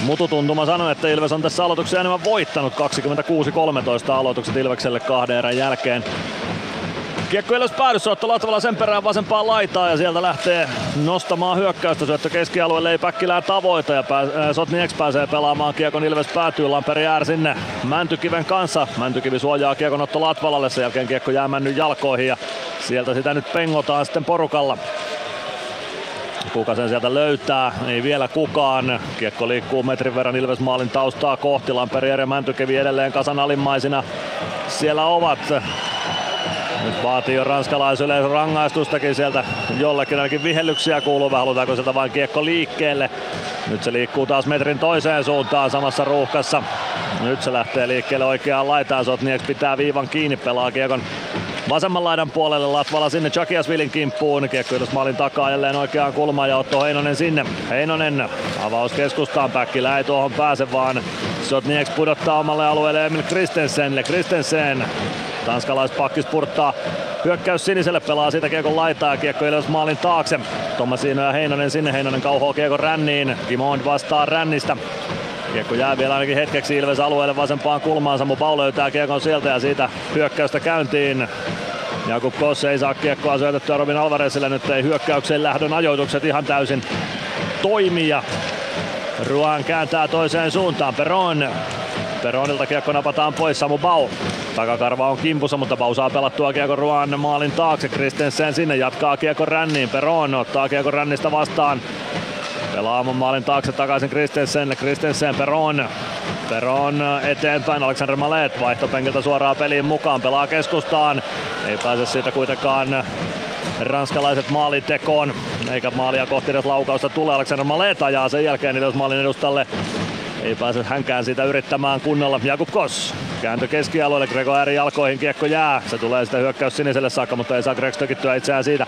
Mututuntuma sanoi, että Ilves on tässä aloituksessa enemmän voittanut 26-13 aloitukset Ilvekselle kahden erän jälkeen. Kiekko Ilves päädyssä, Otto Latvala sen perään vasempaan laitaan ja sieltä lähtee nostamaan hyökkäystä. Syöttö keskialueelle ei Päkkilää tavoita ja pää, Sotnieks pääsee pelaamaan. Kiekon Ilves päätyy, Lamperi jää sinne Mäntykiven kanssa. Mäntykivi suojaa Kiekon Otto Latvalalle, sen jälkeen Kiekko jää Männyn jalkoihin ja sieltä sitä nyt pengotaan sitten porukalla. Kuka sen sieltä löytää? Ei vielä kukaan. Kiekko liikkuu metrin verran Ilves maalin taustaa kohti. Lamperi ja Mäntykivi edelleen kasan alimmaisina. Siellä ovat nyt vaatii jo ranskalaisyleisö rangaistustakin sieltä jollekin ainakin vihellyksiä kuuluu vai halutaanko sieltä vain kiekko liikkeelle. Nyt se liikkuu taas metrin toiseen suuntaan samassa ruuhkassa. Nyt se lähtee liikkeelle oikeaan laitaan. Sotnieks pitää viivan kiinni, pelaa kiekon vasemman laidan puolelle Latvala sinne Chakiasvilin kimppuun. Kiekko maalin takaa jälleen oikeaan kulmaan ja Otto Heinonen sinne. Heinonen avaus keskustaan, Päkkilä ei tuohon pääse vaan Sotnieks pudottaa omalle alueelle Emil Kristensenille. Kristensen Tanskalaispakki spurttaa hyökkäys siniselle, pelaa siitä kiekon laitaa ja kiekko Ilves maalin taakse. Tomasino ja Heinonen sinne, Heinonen kauhoo kiekon ränniin. Kimond vastaa rännistä. Kiekko jää vielä ainakin hetkeksi Ilves alueelle vasempaan kulmaan. Samu Pau löytää kiekon sieltä ja siitä hyökkäystä käyntiin. Jakub Kosse ei saa kiekkoa syötettyä Robin Alvarezille. Nyt ei hyökkäyksen lähdön ajoitukset ihan täysin toimia. Ruan kääntää toiseen suuntaan. Peron Peronilta kiekko napataan pois Samu Bau. Takakarva on kimpussa, mutta Bau saa pelattua kiekko Ruan maalin taakse. Kristensen sinne jatkaa kiekko ränniin. Peron ottaa kiekko rännistä vastaan. Pelaa maalin taakse takaisin Kristensenille. Kristensen Peron. Peron eteenpäin. Alexander Malet vaihtopenkiltä suoraan peliin mukaan. Pelaa keskustaan. Ei pääse siitä kuitenkaan ranskalaiset maalitekoon. Eikä maalia kohti edes laukausta tule. Alexander Malet ajaa sen jälkeen maalin edustalle ei pääse hänkään siitä yrittämään kunnolla. Jakub Kos kääntö keskialueelle, Grego ääri jalkoihin, kiekko jää. Se tulee sitten hyökkäys siniselle saakka, mutta ei saa Greg tökittyä itseään siitä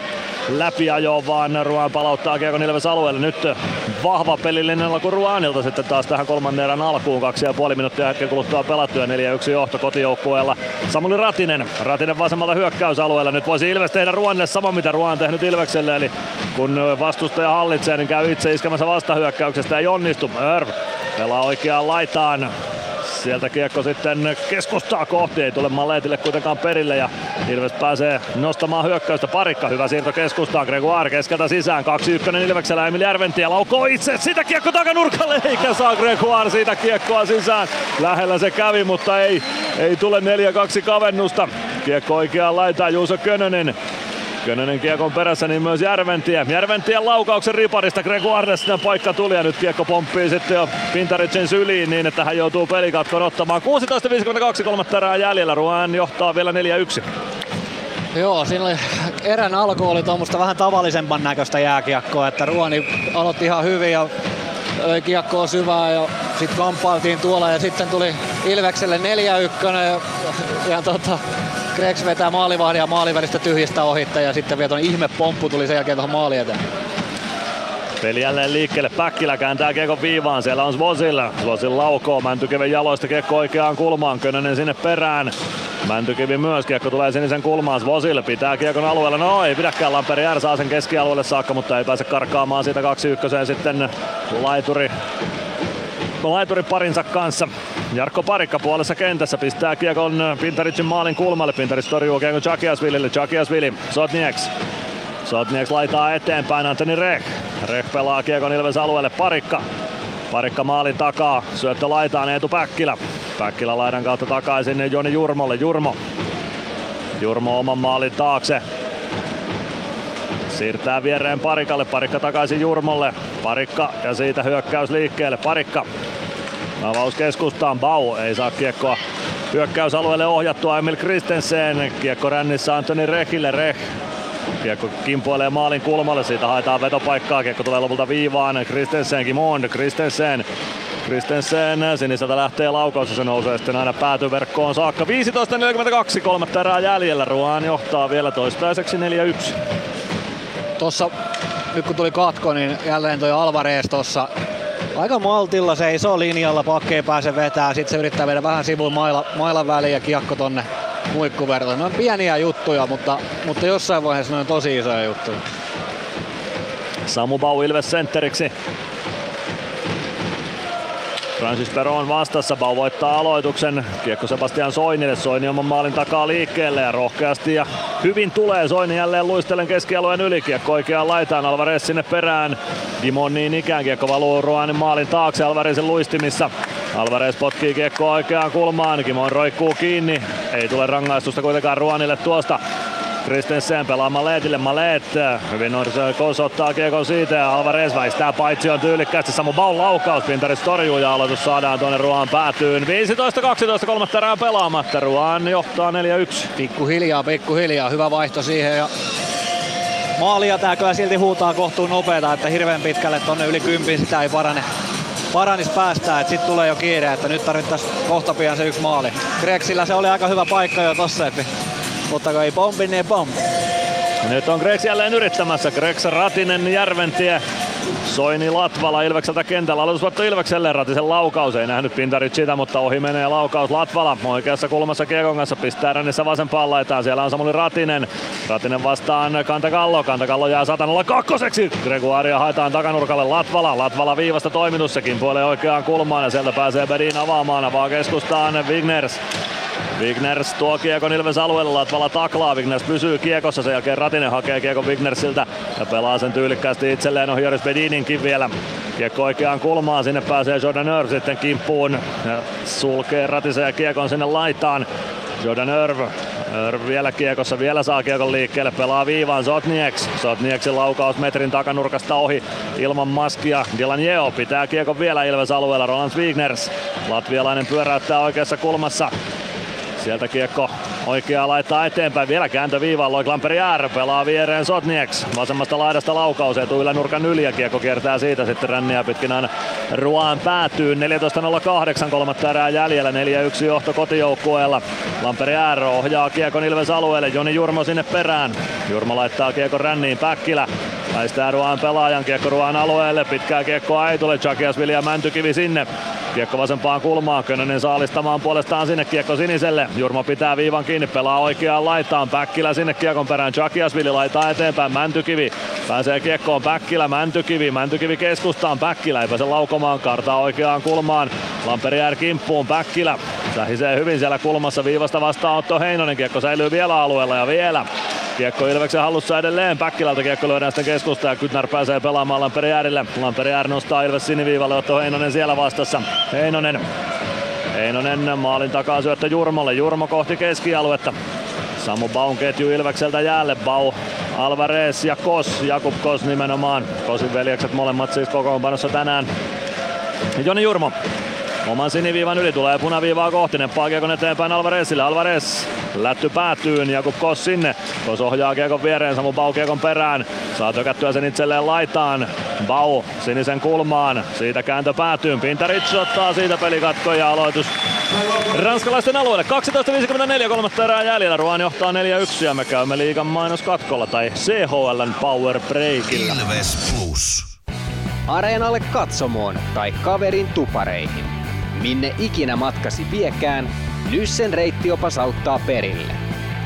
läpi ajoon, vaan Ruan palauttaa kiekon Ilves alueelle. Nyt vahva pelillinen alku Ruanilta sitten taas tähän kolmannen erän alkuun. Kaksi ja puoli minuuttia hetken kuluttua pelattu ja 4-1 johto kotijoukkueella. Samuli Ratinen, Ratinen vasemmalta hyökkäysalueella. Nyt voisi Ilves tehdä Ruanille sama mitä Ruan tehnyt Ilvekselle, eli kun vastustaja hallitsee, niin käy itse iskemässä vastahyökkäyksestä, ei onnistu. Örv pelaa oikeaan laitaan. Sieltä kiekko sitten keskustaa kohti, ei tule Maletille kuitenkaan perille ja Ilves pääsee nostamaan hyökkäystä. Parikka, hyvä siirto keskustaan, Gregoire keskeltä sisään, 2-1 Ilveksellä Emil Järventie laukoo itse, sitä kiekko takanurkalle, eikä saa Gregoire siitä kiekkoa sisään. Lähellä se kävi, mutta ei, ei tule 4-2 kavennusta. Kiekko oikeaan laitaan Juuso Könönen Könönen kiekon perässä, niin myös Järventie. Järventien laukauksen riparista Greg Arnestinen paikka tuli ja nyt kiekko pomppii sitten jo Pintaricin syliin niin, että hän joutuu pelikatkon ottamaan. 16.52 kolmatta erää jäljellä, Ruan johtaa vielä 4-1. Joo, siinä oli erän alku oli tuommoista vähän tavallisemman näköistä jääkiekkoa, että Ruoni aloitti ihan hyvin ja löi kiekkoa syvää ja sitten kamppailtiin tuolla ja sitten tuli Ilvekselle 4-1 ja, ja tota, Gregs vetää maalivahdin ja maalivälistä tyhjistä ohitta ja sitten vielä ihme pomppu tuli sen jälkeen tuohon maali eteen. Peli jälleen liikkeelle. Päkkilä kääntää kiekon viivaan. Siellä on Svosil. Svosil laukoo. Mäntykiven jaloista kiekko oikeaan kulmaan. Könönen sinne perään. Mäntykivi myös. Kiekko tulee sinisen kulmaan. Svosil pitää kiekon alueella. No ei pidäkään. Lamperi Jär saa sen keskialueelle saakka, mutta ei pääse karkaamaan siitä 2-1. Sitten laituri parinsa kanssa. Jarkko Parikka puolessa kentässä pistää kiekon Pintaricin maalin kulmalle. Pintarits torjuu kiekon Chakiasvilille. Chakiasvili, Sotnieks. Sotnieks laitaa eteenpäin Antoni Reh. Reh pelaa kiekon Ilves alueelle. Parikka. Parikka maalin takaa. Syöttö laitaan Eetu Päkkilä. Päkkilä laidan kautta takaisin Joni Jurmolle. Jurmo. Jurmo oman maalin taakse. Siirtää viereen Parikalle, Parikka takaisin Jurmolle. Parikka ja siitä hyökkäys liikkeelle. Parikka Avaus keskustaan, Bau ei saa kiekkoa hyökkäysalueelle ohjattua Emil Kristensen. Kiekko rännissä Antoni Rehille, Reh Kiekko kimpoilee maalin kulmalle, siitä haetaan vetopaikkaa, kiekko tulee lopulta viivaan, Kristensen, Kimond, Kristensen, Kristensen siniseltä lähtee laukaus ja se nousee sitten aina päätyverkkoon saakka. 15.42, kolmatta erää jäljellä, Ruan johtaa vielä toistaiseksi 4-1. Tuossa nyt kun tuli katko, niin jälleen toi Alvarez tossa aika maltilla seisoo linjalla, pakki ei pääse vetää, sitten se yrittää viedä vähän sivuun maila, mailan väliin ja kiekko tonne muikkuvertoon. Ne on pieniä juttuja, mutta, mutta jossain vaiheessa ne on tosi isoja juttuja. Samu Bau Ilves sentteriksi. Francis Peron vastassa, Bau voittaa aloituksen. Kiekko Sebastian Soinille, Soini oman maalin takaa liikkeelle ja rohkeasti ja hyvin tulee Soini jälleen luistellen keskialueen yli. Kiekko oikeaan laitaan, Alvarez sinne perään. Dimon niin ikään, kiekko valuu Ruanin maalin taakse Alvarezin luistimissa. Alvarez potkii kiekko oikeaan kulmaan, Kimon roikkuu kiinni. Ei tule rangaistusta kuitenkaan Ruanille tuosta. Kristensen pelaa Maletille, Malet hyvin Kos ottaa kiekon siitä ja Alvarez väistää paitsi on tyylikkäästi Samu Baun laukaus, Pintaris torjuu ja aloitus saadaan tuonne Ruoan päätyyn. 15-12 kolmatta erää pelaamatta, Ruoan johtaa 4-1. Pikkuhiljaa, pikkuhiljaa, hyvä vaihto siihen ja maalia tää kyllä silti huutaa kohtuun nopeeta, että hirveän pitkälle tonne yli kympin sitä ei parane paranis päästää, että sitten tulee jo kiire, että nyt tarvittaisiin kohta pian se yksi maali. Greksillä se oli aika hyvä paikka jo tossa, että mutta ei pompi, niin ei pompi. Nyt on Greks jälleen yrittämässä. Greks Ratinen Järventie. Soini Latvala Ilvekseltä kentällä. Aloitusvoitto Ilvekselle. Ratisen laukaus. Ei nähnyt Pintarit sitä, mutta ohi menee laukaus. Latvala oikeassa kulmassa Kiekon kanssa pistää rännissä vasempaan laitaan. Siellä on Samuli Ratinen. Ratinen vastaan Kantakallo. Kantakallo jää satanalla kakkoseksi. Gregoaria haetaan takanurkalle Latvala. Latvala viivasta toimitus. Sekin puolee oikeaan kulmaan ja sieltä pääsee Bedin avaamaan. Avaa keskustaan Wigners. Wigners tuo kiekon Ilves alueelle, Latvala taklaa, Wigners pysyy kiekossa, sen jälkeen Ratinen hakee kiekon Wignersiltä ja pelaa sen tyylikkäästi itselleen ohi Joris Bedininkin vielä. Kiekko oikeaan kulmaan, sinne pääsee Jordan Earth sitten kimppuun ja sulkee Ratisen ja kiekon sinne laitaan. Jordan Irv, Irv vielä kiekossa, vielä saa kiekon liikkeelle, pelaa viivaan Zotnieks. Zotnieksin laukaus metrin takanurkasta ohi ilman maskia. Dylan Jeo pitää kiekon vielä Ilves alueella, Roland Wigners. Latvialainen pyöräyttää oikeassa kulmassa. Sieltä kiekko oikeaa laittaa eteenpäin. Vielä kääntö viivaan. Loi Klamperi Jär pelaa viereen Sotnieks. Vasemmasta laidasta laukaus etu nurkan yli ja kiekko kiertää siitä sitten ränniä pitkin aina Ruaan päätyy. 14.08 kolmatta erää jäljellä. 4-1 johto kotijoukkueella. Lamperi Jär ohjaa kiekon Ilves alueelle. Joni Jurmo sinne perään. Jurmo laittaa kiekon ränniin. Päkkilä Väistää Ruan pelaajan kiekko Ruan alueelle. Pitkää kiekkoa ei tule. Chakias Vilja Mäntykivi sinne. Kiekko vasempaan kulmaan. Könönen saalistamaan puolestaan sinne kiekko siniselle. Jurmo pitää viivan kiinni. Pelaa oikeaan laitaan. Päkkilä sinne kiekon perään. Chakiasvili laittaa eteenpäin. Mäntykivi pääsee kiekkoon. Päkkilä, Mäntykivi. Mäntykivi keskustaan. Päkkilä ei pääse laukomaan. Kartaa oikeaan kulmaan. Lamperi jää kimppuun. Päkkilä sähisee hyvin siellä kulmassa. Viivasta vastaan Otto Heinonen. Kiekko säilyy vielä alueella ja vielä. Kiekko Ilveksen hallussa edelleen. Päkkilältä kiekko lyödään sitten keskustaan ja Kytnär pääsee pelaamaan Lamperi äärille. Lamperi äär nostaa Ilves siniviivalle. Otto Heinonen siellä vastassa. Heinonen Heinonen maalin takaa syöttö Jurmolle. Jurmo kohti keskialuetta. Samu Baun ketju Ilvekseltä jäälle. Bau, Alvarez ja Kos. Jakub Kos nimenomaan. Kosin veljekset molemmat siis kokoonpanossa tänään. Joni Jurmo Oman siniviivan yli tulee punaviivaa kohti, neppaa kiekon eteenpäin Alvarezille. Alvarez lätty päätyyn, Jakub Kos sinne. Kos ohjaa kiekon viereen, Samu Bau kiekon perään. Saa tökättyä sen itselleen laitaan. Bau sinisen kulmaan, siitä kääntö päätyyn. Pintaric ottaa siitä pelikatko ja aloitus ranskalaisten alueelle. 12.54 kolmatta erää jäljellä. Ruan johtaa 4-1 ja me käymme liigan mainoskatkolla tai CHLn Power Breakilla. Ilves Plus. Areenalle katsomoon tai kaverin tupareihin. Minne ikinä matkasi viekään, Nyssen reittiopas auttaa perille.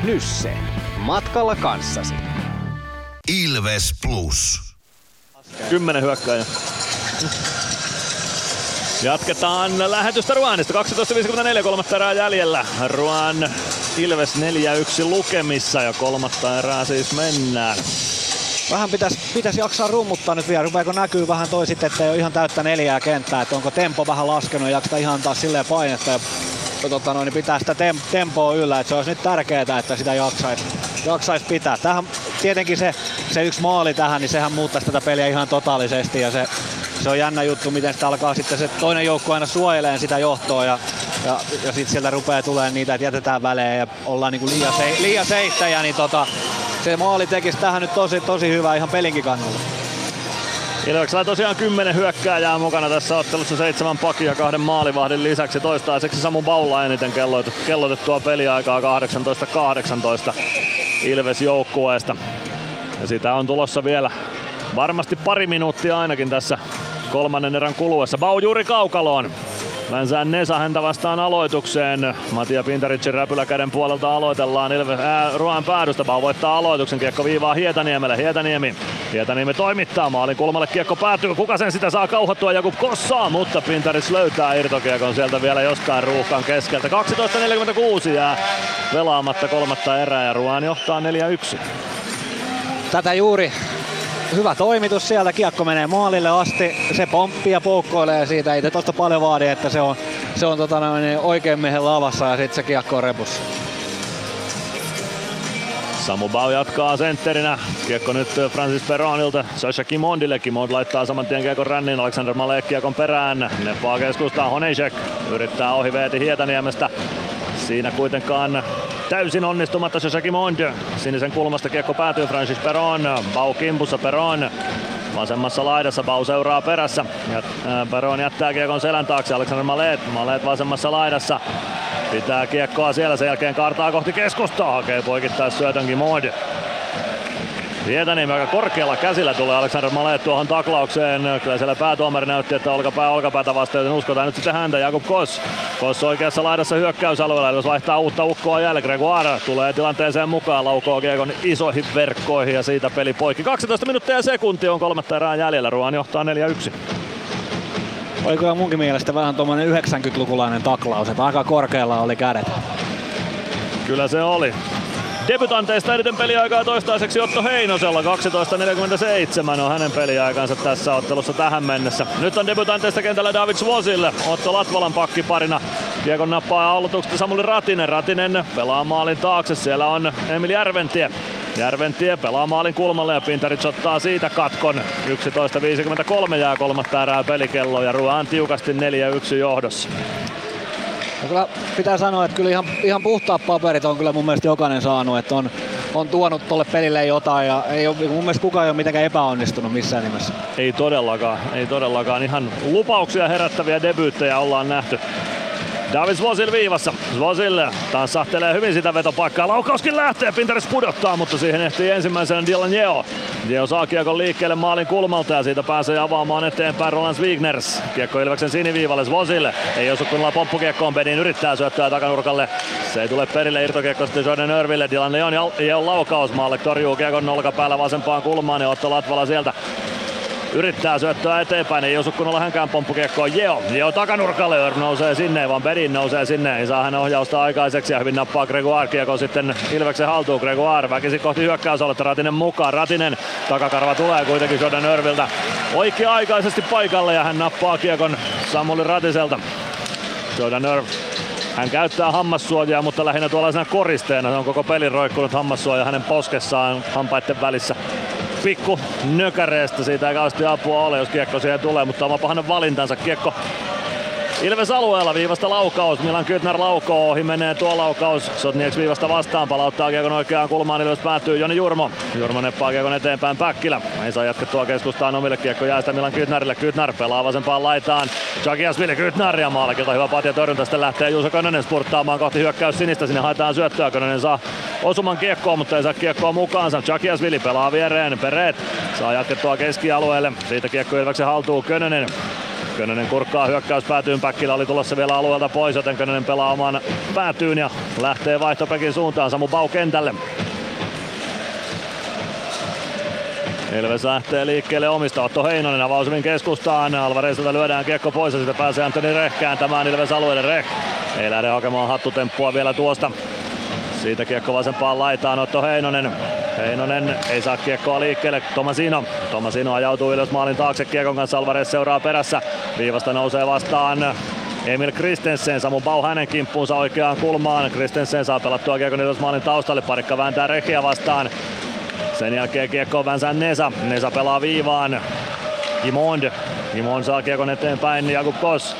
Nysse. Matkalla kanssasi. Ilves Plus. 10 hyökkäjä. Jatketaan lähetystä Ruanista. 12.54 kolmatta erää jäljellä. Ruan Ilves 4-1 lukemissa ja kolmatta erää siis mennään. Vähän pitäisi pitäis jaksaa rummuttaa nyt vielä. Rupeeko näkyy vähän toi sitten, että ei ole ihan täyttä neljää kenttää. Että onko tempo vähän laskenut ja ihan antaa silleen painetta. Ja tota noin, niin pitää sitä tem- tempoa yllä. Että se olisi nyt tärkeää, että sitä jaksaisi jaksais pitää. Tähän tietenkin se, se yksi maali tähän, niin sehän muuttaisi tätä peliä ihan totaalisesti. Ja se, se on jännä juttu, miten sitä alkaa sitten se toinen joukko aina suojeleen sitä johtoa ja, ja, ja sitten sieltä rupeaa tulemaan niitä, että jätetään välejä ja ollaan niinku liian, se, liian seittäjä, niin tota, se maali tekisi tähän nyt tosi, tosi hyvää ihan pelinkin kannalta. Ilveksellä tosiaan kymmenen hyökkääjää mukana tässä ottelussa, seitsemän pakia kahden maalivahdin lisäksi. Toistaiseksi Samu Baulla eniten kellotettua peliaikaa 18-18 Ilves joukkueesta. Ja sitä on tulossa vielä varmasti pari minuuttia ainakin tässä kolmannen erän kuluessa. Bau juuri kaukaloon. Vänsää Nesa häntä vastaan aloitukseen. Matia Pintaricin räpyläkäden puolelta aloitellaan. Ilve, ää, Ruoan päädystä Bau voittaa aloituksen. Kiekko viivaa Hietaniemelle. Hietaniemi. Hietaniemi toimittaa. Maalin kulmalle kiekko päätyy. Kuka sen sitä saa kauhottua? Jakub Kossaa, mutta Pintaris löytää irtokiekon sieltä vielä jostain ruuhkan keskeltä. 12.46 jää pelaamatta kolmatta erää ja Ruoan johtaa 4-1. Tätä juuri hyvä toimitus sieltä, kiekko menee maalille asti, se pomppii ja poukkoilee siitä, ei tosta paljon vaadi, että se on, se on tota noin, oikein miehen lavassa ja sitten se kiekko on repussa. Samu Bau jatkaa sentterinä. Kiekko nyt Francis Peronilta Sasha Kimondille. Kimond laittaa saman tien kiekon rännin. Alexander Malek kiekon perään. Nepaa keskustaa Honejek. Yrittää ohi Veeti Hietaniemestä. Siinä kuitenkaan täysin onnistumatta Sasha Kimond. Sinisen kulmasta kiekko päätyy Francis Peron. Bau kimpussa Peron. Vasemmassa laidassa Bau seuraa perässä. Ja, ää, Peron jättää kiekon selän taakse. Alexander Malet. Malet vasemmassa laidassa. Pitää kiekkoa siellä, sen jälkeen kartaa kohti keskustaa, hakee poikittais syötönkin Mod. Hietaniemi aika korkealla käsillä tulee Alexander Malet tuohon taklaukseen. Kyllä siellä päätuomari näytti, että olkapää olkapäätä vasta, joten uskotaan nyt sitten häntä. Jakub Kos. Kos oikeassa laidassa hyökkäysalueella, jos vaihtaa uutta ukkoa jälleen. Gregoire tulee tilanteeseen mukaan, laukoo kiekon isoihin verkkoihin ja siitä peli poikki. 12 minuuttia ja sekunti on kolmatta erää jäljellä. Ruoan johtaa 4-1. Oli kyllä munkin mielestä vähän tuommoinen 90-lukulainen taklaus, että aika korkealla oli kädet. Kyllä se oli. Debutanteista eniten peliaikaa toistaiseksi Otto Heinosella. 12.47 on hänen peliaikansa tässä ottelussa tähän mennessä. Nyt on debutanteista kentällä David Svosille. Otto Latvalan pakkiparina. Kiekon nappaa aloituksesta Samuli Ratinen. Ratinen pelaa maalin taakse. Siellä on Emil Järventie. Järventie pelaa maalin kulmalle ja Pintaric ottaa siitä katkon. 11.53 jää kolmatta erää pelikello ja Ruan tiukasti 4-1 johdossa. No kyllä pitää sanoa, että kyllä ihan, ihan puhtaat paperit on kyllä mun mielestä jokainen saanut, että on, on tuonut tolle pelille jotain ja ei ole, mun mielestä kukaan ei ole mitenkään epäonnistunut missään nimessä. Ei todellakaan, ei todellakaan. Ihan lupauksia herättäviä debyyttejä ollaan nähty. David Svosil viivassa. Svosil tanssahtelee hyvin sitä vetopaikkaa. Laukauskin lähtee. Pinteris pudottaa, mutta siihen ehtii ensimmäisenä Dylan Jeo. Jeo saa kiekon liikkeelle maalin kulmalta ja siitä pääsee avaamaan eteenpäin Roland Wigners. Kiekko Ilveksen siniviivalle Svosille. Ei osu kunnolla pomppukiekkoon. Bedin yrittää syöttää takanurkalle. Se ei tule perille. Irtokiekko sitten Jordan Irville. Dylan Leon Jeon laukaus. Maalle torjuu kiekon nolkapäällä vasempaan kulmaan ja Otto Latvala sieltä Yrittää syöttöä eteenpäin, ei osu kunnolla hänkään pomppukiekkoon. Jeo, Jeo takanurkalle, Örv nousee sinne, vaan Bedin nousee sinne, ei saa hänen ohjausta aikaiseksi ja hyvin nappaa Gregoire kiekko sitten Ilveksen haltuun. Gregoire väkisi kohti hyökkäysaluetta, Ratinen mukaan, Ratinen takakarva tulee kuitenkin Jordan Örviltä oikea-aikaisesti paikalle ja hän nappaa kiekon Samuli Ratiselta. Jordan Irv hän käyttää hammassuojaa, mutta lähinnä tuollaisena koristeena. Se on koko pelin roikkunut hammassuoja hänen poskessaan hampaiden välissä pikku nökäreestä. Siitä ei kauheasti apua ole, jos kiekko siihen tulee, mutta oma pahanen valintansa. Kiekko Ilves alueella viivasta laukaus. Milan Kytner laukoo ohi menee tuo laukaus. Sotnieks viivasta vastaan palauttaa kiekon oikeaan kulmaan. Ilves päättyy Joni Jurmo. Jurmo neppaa kiekon eteenpäin Päkkilä. Ei saa jatkettua keskustaan omille kiekko jää sitä Milan Kytnerille. Kytner pelaa vasempaan laitaan. Jakiasvili Kytner ja maalakilta hyvä patja torjunta. Sitten lähtee Juuso Könönen spurttaamaan kohti hyökkäys sinistä. Sinne haetaan syöttöä. Könönen saa osuman kiekkoon, mutta ei saa kiekkoa mukaansa. Jakiasvili pelaa viereen. Peret saa jatkettua keskialueelle. Siitä kiekko Ilveksen haltuu Könönen. Könönen kurkkaa hyökkäys päätyyn. Päkkilä oli tulossa vielä alueelta pois, joten Könönen pelaa oman päätyyn ja lähtee vaihtopekin suuntaan Samu Bau kentälle. Ilves lähtee liikkeelle omista. Otto Heinonen avaus hyvin keskustaan. Alvarezilta lyödään kiekko pois ja sitä pääsee Antoni Rehkään tämän Ilves alueelle. Reh ei lähde hakemaan hattutemppua vielä tuosta. Siitä kiekko vasempaan laitaan Otto Heinonen. Heinonen ei saa kiekkoa liikkeelle. Tomasino. Tomasino ajautuu ylös maalin taakse kiekon kanssa. Alvarez seuraa perässä. Viivasta nousee vastaan Emil Kristensen, Samu Bau hänen kimppuunsa oikeaan kulmaan. Kristensen saa pelattua kiekon maalin taustalle. Parikka vääntää Rekiä vastaan. Sen jälkeen kiekko vänsää Nesa. Nesa pelaa viivaan. Gimond. Gimond saa kiekon eteenpäin. Jakub Kos.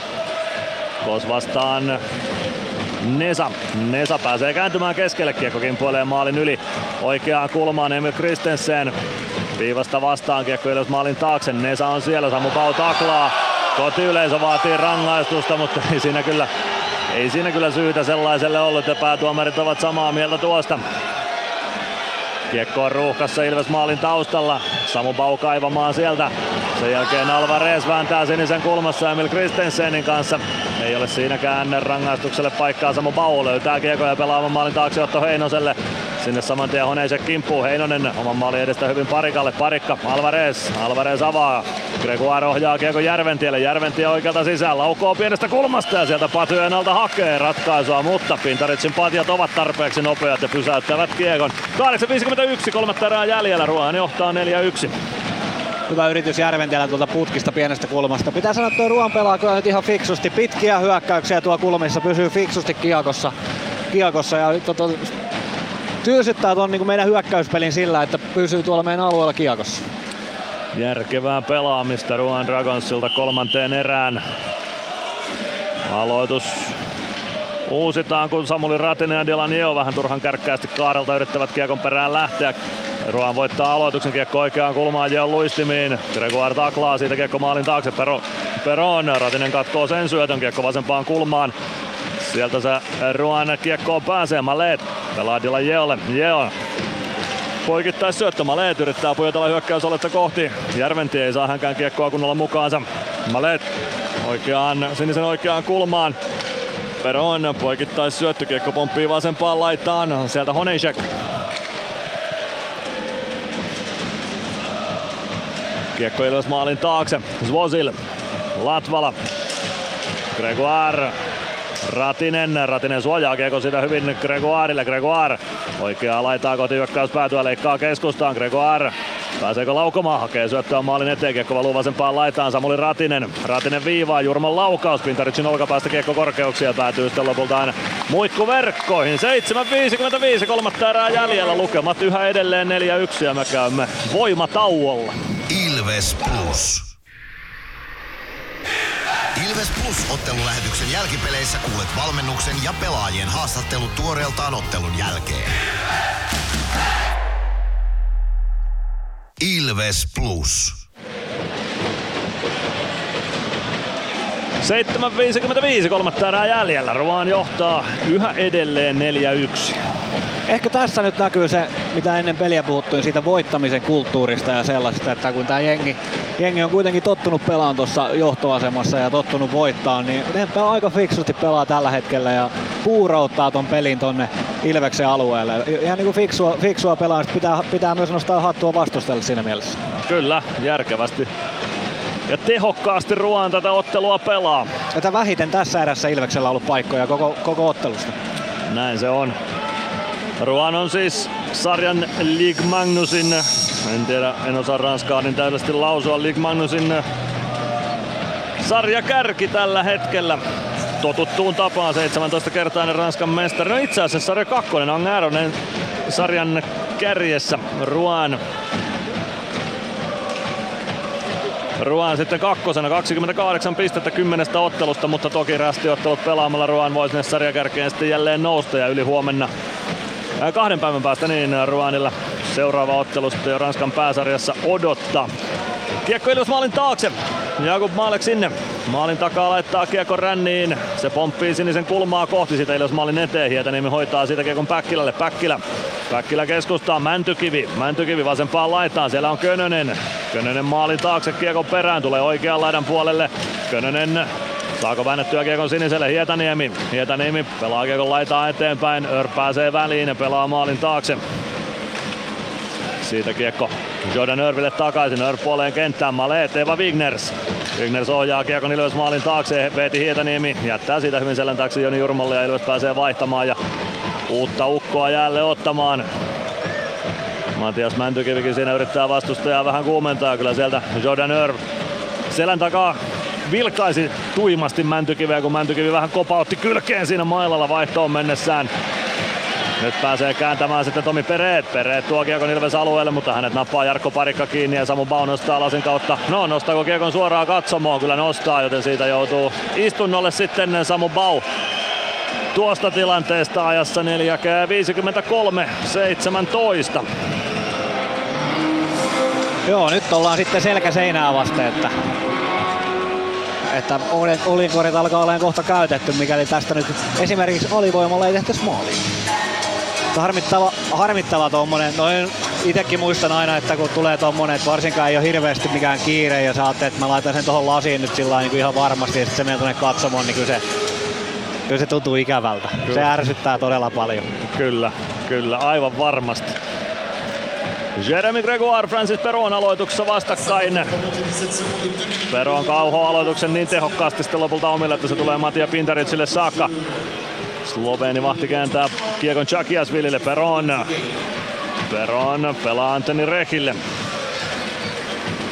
Kos vastaan Nesa. Nesa pääsee kääntymään keskelle, kiekko kimpoilee maalin yli. Oikeaan kulmaan Emil Kristensen. Viivasta vastaan kiekko ylös maalin taakse. Nesa on siellä, Samu Pau taklaa. Kotiyleisö vaatii rangaistusta, mutta ei siinä kyllä, ei siinä kyllä syytä sellaiselle ollut, että päätuomarit ovat samaa mieltä tuosta. Kiekko on ruuhkassa Ilves maalin taustalla. Samu Bau kaivamaan sieltä. Sen jälkeen Alvarez vääntää sinisen kulmassa Emil Kristensenin kanssa. Ei ole siinäkään rangaistukselle paikkaa. Samu Bau löytää kiekko ja pelaavan maalin taakse Otto Heinoselle. Sinne saman tien Honeisek kimppuu. Heinonen oman maalin edestä hyvin parikalle. Parikka Alvarez. Alvarez avaa. Gregoire ohjaa kiekko Järventielle. Järventie oikealta sisään. Laukoo pienestä kulmasta ja sieltä Patyen alta hakee ratkaisua. Mutta Pintaritsin patjat ovat tarpeeksi nopeat ja pysäyttävät kiekon. 8.51, kolmatta erää jäljellä. Ruohan johtaa 4-1. Hyvä yritys Järventiellä tuolta putkista pienestä kulmasta. Pitää sanoa, että tuo pelaa kyllä nyt ihan fiksusti. Pitkiä hyökkäyksiä tuo kulmissa, pysyy fiksusti kiekossa. kiekossa ja to, to, tylsyttää tuon niin meidän hyökkäyspelin sillä, että pysyy tuolla meidän alueella kiekossa. Järkevää pelaamista Ruan Dragonsilta kolmanteen erään. Aloitus uusitaan, kun Samuli Ratinen ja Delanieo vähän turhan kärkkäästi kaarelta yrittävät kiekon perään lähteä. Ruan voittaa aloituksen kiekko oikeaan kulmaan Jeon luistimiin. Gregoire taklaa siitä kiekko maalin taakse. Pero, Peron. Ratinen katkoo sen syötön kiekko vasempaan kulmaan. Sieltä se Ruan kiekkoon pääsee. Malet pelaa Delanieolle. Jeo poikittais syöttö. Malet yrittää pujotella hyökkäysoletta kohti. Järventie ei saa hänkään kiekkoa kunnolla mukaansa. Malet oikeaan, sinisen oikeaan kulmaan. Peron poikittais syöttökiekko pomppii vasempaan laitaan. Sieltä Honeisek. Kiekko Ilves maalin taakse. Zvozil. Latvala. Gregoire. Ratinen, Ratinen suojaa kiekko siitä hyvin Gregoirille, Gregoire oikeaa laitaa kohti hyökkäys päätyä, leikkaa keskustaan, Gregoire Pääseekö laukomaan? Hakee syöttöä maalin eteen. Kiekko valuu vasempaan laitaan. Samuli Ratinen. Ratinen viivaa. Jurman laukaus. Pintaritsin olkapäästä kiekko korkeuksia. Päätyy sitten lopulta aina muikkuverkkoihin. 7.55. Kolmatta erää jäljellä. Lukemat yhä edelleen 4-1 ja me käymme voimatauolla. Ilves Plus. Ilves Plus ottelulähetyksen jälkipeleissä kuulet valmennuksen ja pelaajien haastattelut tuoreeltaan ottelun jälkeen. Ilves Plus. 7.55, kolmatta erää jäljellä. Ruan johtaa yhä edelleen 4-1. Ehkä tässä nyt näkyy se, mitä ennen peliä puhuttiin siitä voittamisen kulttuurista ja sellaista, että kun tämä jengi, jengi on kuitenkin tottunut pelaamaan tuossa johtoasemassa ja tottunut voittaa, niin ne aika fiksusti pelaa tällä hetkellä ja puurauttaa ton pelin tonne Ilveksen alueelle. Ihan niin kuin fiksua, fiksua pelaamista pitää, pitää myös nostaa hattua vastustajalle siinä mielessä. Kyllä, järkevästi ja tehokkaasti Ruoan tätä ottelua pelaa. Että vähiten tässä erässä Ilveksellä ollut paikkoja koko, koko ottelusta. Näin se on. Ruan on siis sarjan League Magnusin, en tiedä, en osaa ranskaa niin täydellisesti lausua, League Magnusin sarja kärki tällä hetkellä. Totuttuun tapaan 17-kertainen Ranskan mestari. No itse asiassa sarja kakkonen on Ääronen sarjan kärjessä. Ruan Ruan sitten kakkosena 28 pistettä kymmenestä ottelusta, mutta toki rästiottelut pelaamalla Ruan voisi sinne sarjakärkeen sitten jälleen nousta ja yli huomenna kahden päivän päästä niin Ruanilla seuraava ottelu sitten jo Ranskan pääsarjassa odottaa. Kiekko Ilves maalin taakse. Jakub Maalek sinne. Maalin takaa laittaa kiekko ränniin. Se pomppii sinisen kulmaa kohti sitä Ilves maalin eteen. Hietaniemi hoitaa siitä kiekon Päkkilälle. Päkkilä. Päkkilä keskustaa. Mäntykivi. Mäntykivi vasempaan laitaan. Siellä on Könönen. Könönen maalin taakse kiekon perään. Tulee oikean laidan puolelle. Könönen Saako väännettyä kiekon siniselle Hietaniemi. Hietaniemi pelaa kiekon laitaa eteenpäin. Ör pääsee väliin ja pelaa maalin taakse. Siitä kiekko Jordan Örville takaisin. Ör puoleen kenttään. Malet, Eva Wigners. Wigners ohjaa kiekon Ilves maalin taakse. Veeti Hietaniemi jättää siitä hyvin selän taakse Joni Jurmalle ja Ilves pääsee vaihtamaan ja uutta ukkoa jälleen ottamaan. Matias Mäntykivikin siinä yrittää vastustajaa vähän kuumentaa. Kyllä sieltä Jordan Irv selän takaa vilkaisi tuimasti Mäntykiveä, kun Mäntykivi vähän kopautti kylkeen siinä mailalla vaihtoon mennessään. Nyt pääsee kääntämään sitten Tomi Pereet. Pereet tuo kiekon Ilves alueelle, mutta hänet nappaa Jarkko Parikka kiinni ja Samu Bau nostaa lasin kautta. No, nostaako kiekon suoraan katsomoon? Kyllä nostaa, joten siitä joutuu istunnolle sitten Samu Bau tuosta tilanteesta ajassa 4.53.17. Joo, nyt ollaan sitten selkä seinää vasten, että että olinkorit alkaa olemaan kohta käytetty, mikäli tästä nyt esimerkiksi alivoimalla ei tehtäisi maali. harmittava, harmittava tommonen. Noin itekin muistan aina, että kun tulee tommonen, että varsinkaan ei ole hirveästi mikään kiire ja saatte, että mä laitan sen tuohon lasiin nyt sillä niin ihan varmasti ja sitten se menee tuonne katsomaan, niin kyllä se, kyllä se tuntuu ikävältä. Kyllä. Se ärsyttää todella paljon. Kyllä, kyllä, aivan varmasti. Jeremy Gregoire, Francis Peron aloituksessa vastakkain. Peron kauho aloituksen niin tehokkaasti sitten lopulta omille, että se tulee Matia Pintaritsille saakka. Sloveeni vahti kääntää kiekon Chakiasvillille. Peron. Peron pelaa Antoni Rehille.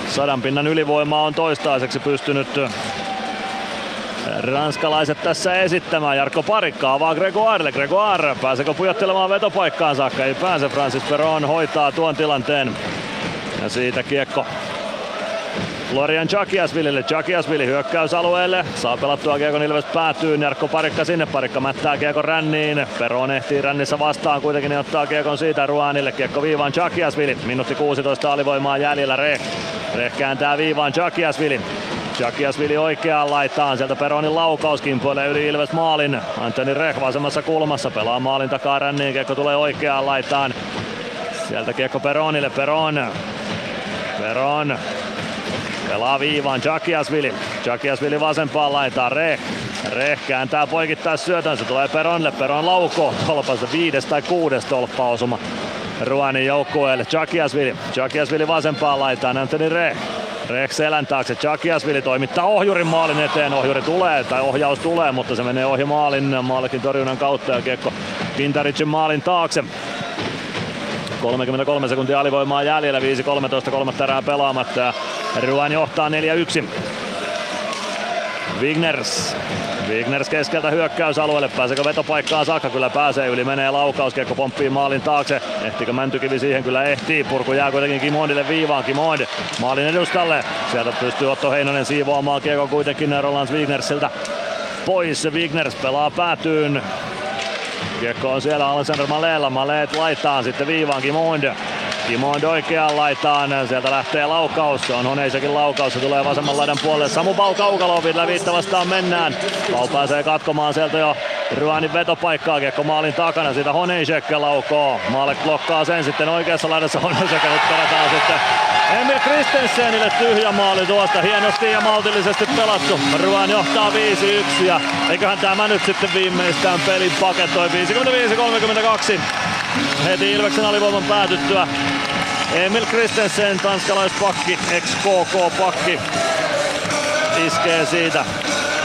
Sadan pinnan ylivoima on toistaiseksi pystynyt ranskalaiset tässä esittämään. Jarkko Parikka avaa Gregoirelle. Gregoire pääseekö pujottelemaan vetopaikkaan saakka? Ei pääse. Francis Peron hoitaa tuon tilanteen. Ja siitä kiekko Florian Chakiasvillille. Chakiasvilli hyökkäysalueelle. Saa pelattua Kiekon Ilves päätyy. Jarkko Parikka sinne. Parikka mättää Kiekon ränniin. Peron ehtii rännissä vastaan. Kuitenkin ne ottaa Kiekon siitä Ruanille. Kiekko viivaan Chakiasvili. Minuutti 16 alivoimaa jäljellä. Reh. Reh kääntää viivaan Chakiasvili. Chakiasvili oikeaan laitaan. Sieltä Peronin laukaus kimpoilee yli Ilves maalin. Antoni Reh vasemmassa kulmassa pelaa maalin takaa ränniin. Kiekko tulee oikeaan laitaan. Sieltä kiekko Peronille. Peron. Peron Pelaa viivaan Jakiasvili. Jakiasvili vasempaan laitaan. Reh. Reh kääntää poikittaa syötön. Se tulee Peronille. Peron lauko. Tolpasta viides tai kuudes tolppaosuma. Ruanin joukkueelle. Jakiasvili. Jakiasvili vasempaan laitaan. Anthony Reh. Reh selän taakse. Jakiasvili toimittaa ohjurin maalin eteen. Ohjuri tulee, tai ohjaus tulee, mutta se menee ohi maalin, maalikin torjunnan kautta ja kiekko Pintaricin maalin taakse. 33 sekuntia alivoimaa jäljellä, 5-13 kolmatta erää pelaamatta ja Ruan johtaa 4-1. Wigners. Wigners keskeltä hyökkäysalueelle. Pääseekö vetopaikkaan saakka? Kyllä pääsee. Yli menee laukaus. Kiekko pomppii maalin taakse. Ehtikö Mäntykivi siihen? Kyllä ehtii. Purku jää kuitenkin Kimondille viivaan. Kimond maalin edustalle. Sieltä pystyy Otto Heinonen siivoamaan kiekko kuitenkin Roland Wignersiltä pois. Wigners pelaa päätyyn. Kiekko on siellä Alexander Malella. Maleet laittaa sitten viivaan Kimond. Kimond oikeaan laitaan. Sieltä lähtee laukaus. On Honeisekin laukaus. Se tulee vasemman laidan puolelle. Samu Pau Kaukalovilla viitta vastaan mennään. Pau pääsee katkomaan sieltä jo Ruanin vetopaikkaa. Kiekko maalin takana. Siitä Honeisek laukoo. Maalek blokkaa sen sitten oikeassa laidassa. Honeisek nyt perataan sitten Emil Kristensenille tyhjä maali tuosta. Hienosti ja maltillisesti pelattu. Ruan johtaa 5-1 ja eiköhän tämä nyt sitten viimeistään pelin paketoi 55-32. Heti Ilveksen alivoiman päätyttyä Emil Kristensen, tanskalaispakki, ex-KK-pakki, iskee siitä.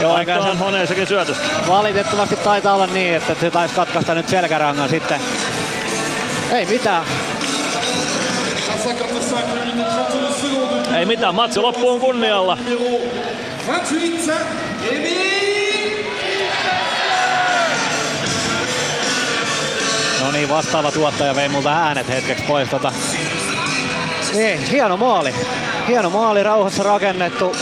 Joo, eikä se Honeisekin syötöstä. Valitettavasti taitaa olla niin, että se taisi katkaista nyt selkärangan sitten. Ei mitään. Ei mitään, matsi loppuun kunnialla. No niin, vastaava tuottaja vei multa äänet hetkeksi pois tota. Niin, hieno maali. Hieno maali, rauhassa rakennettu.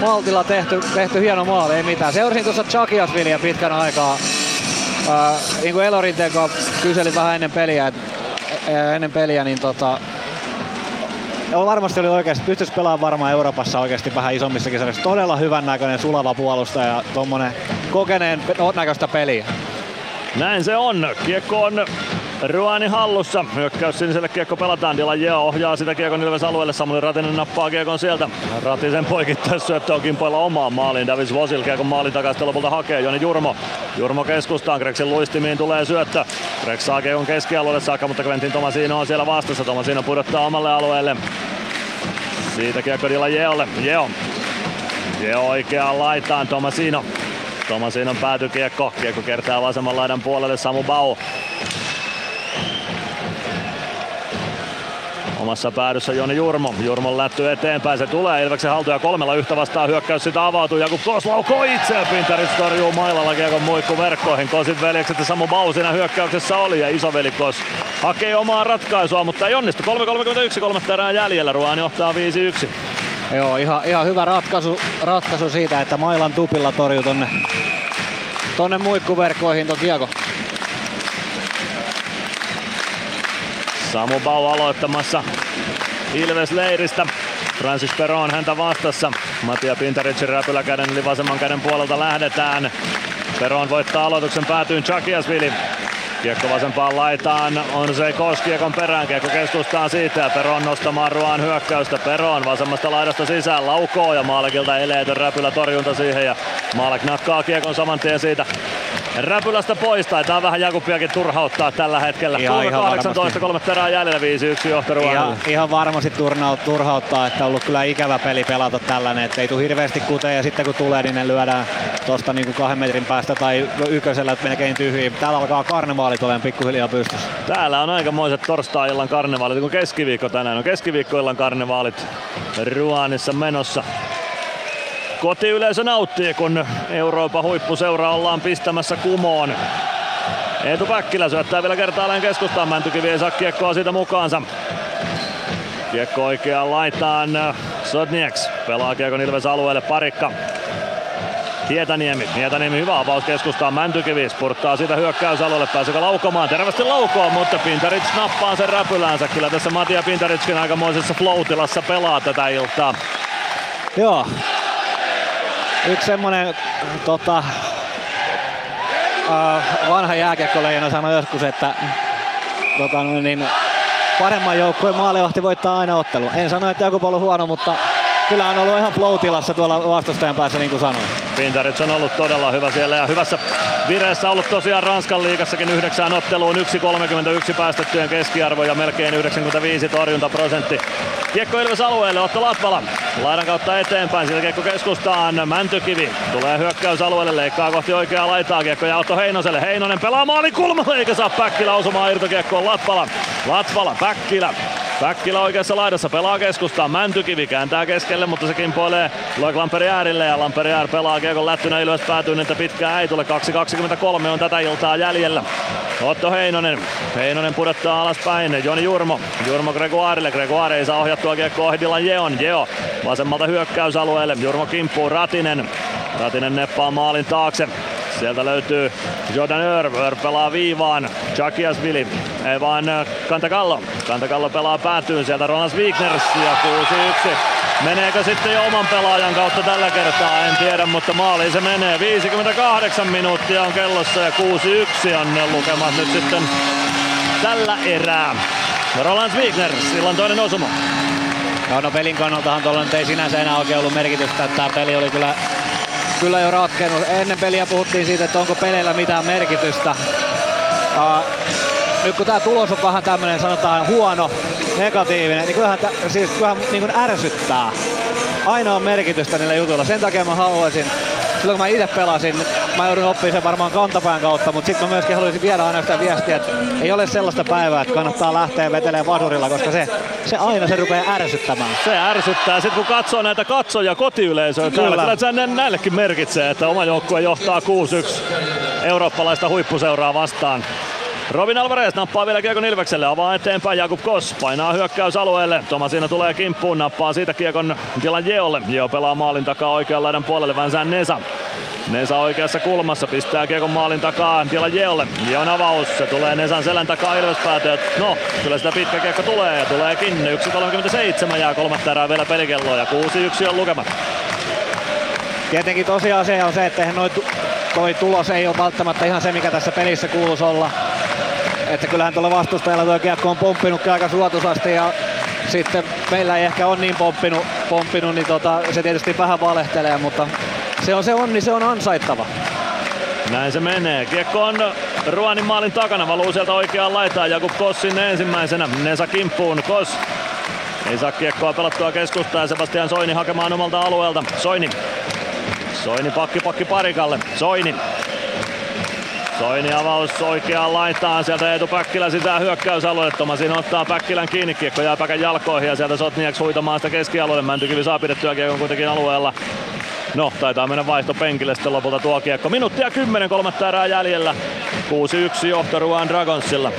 Maltilla tehty, tehty hieno maali, ei mitään. Seurasin tuossa Chakiasvilia pitkän aikaa. Äh, niin kuin Elorinteen kyselin vähän ennen peliä, et, ennen peliä, niin tota, Joo, varmasti oli oikeasti, pystyisi pelaamaan varmaan Euroopassa oikeasti vähän isommissa kisarissa. Todella hyvän näköinen sulava puolustaja ja tuommoinen kokeneen näköistä peliä. Näin se on. Kiekko on Ruani hallussa. Hyökkäys siniselle kiekko pelataan. Dilajeo ohjaa sitä kiekon Ilves alueelle. Samuli Ratinen nappaa kiekon sieltä. Ratisen poikittais syöttö on kimpoilla omaan maaliin. Davis Vosil kiekon maalin takaisin lopulta hakee. Joni Jurmo. Jurmo keskustaan. Greksin luistimiin tulee syöttö. Greg saa kiekon keskialueelle saakka, mutta Quentin Tomasino on siellä vastassa. Tomasino pudottaa omalle alueelle. Siitä kiekko Dilajeolle. Jeo. Jeo oikeaan laitaan. Tomasino. Tomasinon päätykiekko. Kiekko kertaa vasemman laidan puolelle Samu Bau. Omassa päädyssä Joni Jurmo. Jurmon lätty eteenpäin. Se tulee Ilveksen haltuja kolmella yhtä vastaan. Hyökkäys sitä avautuu. Jakub Kos laukoo itse. Pintaris torjuu mailalla kiekon muikku verkkoihin. Kosin veljekset ja Samu Bau siinä hyökkäyksessä oli. Ja isoveli Kos hakee omaa ratkaisua, mutta ei onnistu. 3.31 kolmatta erää jäljellä. Ruan johtaa 5-1. Joo, ihan, ihan hyvä ratkaisu, ratkaisu siitä, että Mailan tupilla torjuu tonne, tonne muikkuverkkoihin ton kiekko. Samu Bau aloittamassa Ilves leiristä. Francis Peron häntä vastassa. Matia Pintaricin räpyläkäden eli vasemman käden puolelta lähdetään. Peron voittaa aloituksen päätyyn Chakiasvili. Kiekko vasempaan laitaan on se Koskiekon perään. Kiekko keskustaan siitä Peron nostamaan Ruan hyökkäystä. Peron vasemmasta laidasta sisään laukoo ja Maalekilta eleetön räpylä torjunta siihen ja Maalek nakkaa Kiekon saman tien siitä räpylästä pois. Taitaa vähän Jakubiakin turhauttaa tällä hetkellä. Ihan- ihan 18, varmasti. kolme terää jäljellä, 5-1 johto Ihan, ihan varmasti turnaut, turhauttaa, että on ollut kyllä ikävä peli pelata tällainen, että ei tule hirveästi kuteen ja sitten kun tulee, niin ne lyödään tuosta niin kahden metrin päästä tai ykkösellä melkein tyhjiin. Täällä alkaa karnevaalit olemaan pikkuhiljaa pystyssä. Täällä on aikamoiset torstai-illan karnevaalit, kun keskiviikko tänään on keskiviikkoillan karnevaalit Ruanissa menossa. Kotiyleisö nauttii, kun Euroopan huippuseura ollaan pistämässä kumoon. Eetu Päkkilä syöttää vielä kertaalleen keskustaan, Mäntykivi ei saa kiekkoa siitä mukaansa. Kiekko oikeaan laitaan, Sotnieks pelaa kiekon Ilves alueelle, parikka. Hietaniemi, Hietaniemi hyvä avaus keskustaan, Mäntykivi spurttaa siitä hyökkäysalueelle, pääseekö laukomaan, terveesti laukoon, mutta Pintaric nappaa sen räpylänsä. Kyllä tässä Matia Pintarickin aikamoisessa floatilassa pelaa tätä iltaa. Joo. Yksi semmonen tota, äh, vanha jääkiekkoleijana sanoi joskus, että tota, noin niin, paremman joukkueen maalivahti voittaa aina ottelu. En sano, että joku on huono, mutta kyllä on ollut ihan flow-tilassa tuolla vastustajan päässä, niin kuin sanoin. Pintaric on ollut todella hyvä siellä ja hyvässä vireessä ollut tosiaan Ranskan liigassakin yhdeksään otteluun 1.31 päästettyjen keskiarvo ja melkein 95 torjuntaprosentti. Kiekko Ilves alueelle, Otto Latvala. Laidan kautta eteenpäin, sillä kiekko keskustaan, Mäntykivi tulee hyökkäysalueelle, leikkaa kohti oikeaa laitaa, kiekko ja Otto Heinoselle, Heinonen pelaa maalin kulmalle eikä saa Päkkilä osumaan irtokiekkoon. Latvala, Latvala, Päkkilä, Päkkilä oikeassa laidassa pelaa keskustaan. Mäntykivi kääntää keskelle, mutta se kimpoilee Loik Lamperi äärille ja Lamperi äär pelaa kiekon lättynä Ilves päätyy, niin että pitkään ei tule. 2.23 on tätä iltaa jäljellä. Otto Heinonen. Heinonen pudottaa alaspäin. Joni Jurmo. Jurmo Gregoirelle. Gregoire ei saa ohjattua kiekkoa ohi Dylan Jeon. Jeo vasemmalta hyökkäysalueelle. Jurmo kimppuu Ratinen. Ratinen neppaa maalin taakse. Sieltä löytyy Jordan Ör, Ör pelaa viivaan, Chakiasvili, ei vaan äh, Kantakallo. Kantakallo pelaa päätyyn sieltä Ronas Wigners ja 6-1. Meneekö sitten jo oman pelaajan kautta tällä kertaa, en tiedä, mutta maaliin se menee. 58 minuuttia on kellossa ja 6-1 on ne lukemat nyt sitten tällä erää. Roland Wigners, silloin toinen osuma. Joo, no pelin kannaltahan tuolla ei sinänsä enää oikein ollut merkitystä, että tämä peli oli kyllä, kyllä jo ratkennut. Ennen peliä puhuttiin siitä, että onko peleillä mitään merkitystä. Uh, nyt kun tämä tulos on vähän tämmöinen sanotaan huono, negatiivinen, niin kyllähän, tä, siis kyllähän niin kuin ärsyttää. Aina on merkitystä niillä jutuilla. Sen takia mä haluaisin, silloin kun mä itse pelasin, mä joudun oppimaan sen varmaan kantapään kautta, mutta sitten mä myöskin haluaisin viedä aina sitä viestiä, että ei ole sellaista päivää, että kannattaa lähteä vetelemään vadurilla, koska se, se aina se rupeaa ärsyttämään. Se ärsyttää. Sitten kun katsoo näitä katsoja kotiyleisöä täällä, Kyllä. kyllä se nä- näillekin merkitsee, että oma joukkue johtaa 6-1 eurooppalaista huippuseuraa vastaan. Robin Alvarez nappaa vielä kiekon Ilvekselle, avaa eteenpäin Jakub Kos, painaa hyökkäysalueelle. Tomasina tulee kimppuun, nappaa siitä kiekon Dylan Jeolle. Jeo pelaa maalin takaa oikean laidan puolelle, Vänsää Nesa. Nesa oikeassa kulmassa pistää kiekon maalin takaa Dylan Jeolle. Jeon avaus, se tulee Nesan selän takaa Ilves päätyy. No, kyllä sitä pitkä kiekko tulee ja tuleekin. 1.37 jää kolmatta erää vielä pelikelloa ja 6-1 on lukemat. Tietenkin tosiasia on se, että eihän noi, tu- toi tulos ei ole välttämättä ihan se, mikä tässä pelissä kuuluisi olla. Että kyllähän tuolla vastustajalla tuo kiekko on pomppinut aika suotuisasti ja sitten meillä ei ehkä ole niin pomppinut, pomppinut niin tota, se tietysti vähän valehtelee, mutta se on se onni, se on ansaittava. Näin se menee. Kiekko on Ruanin maalin takana, valuu sieltä oikeaan laitaan. Jakub Kos sinne ensimmäisenä. Nesa kimppuun. Kos ei saa kiekkoa pelattua keskustaa Sebastian Soini hakemaan omalta alueelta. Soini. Soini pakki pakki parikalle. Soini. Soini avaus oikeaan laitaan, sieltä Eetu Päkkilä sisään hyökkäysalueelle. Tomasin ottaa Päkkilän kiinni, kiekko jää Päkän jalkoihin ja sieltä Sotniaks huitamaan sitä keskialueelle. Mäntykivi saa pidettyä kiekon kuitenkin alueella. No, taitaa mennä vaihto penkille sitten lopulta tuo kiekko. Minuuttia 10, kolmatta erää jäljellä. 6-1 johto Ruan Dragonsilla.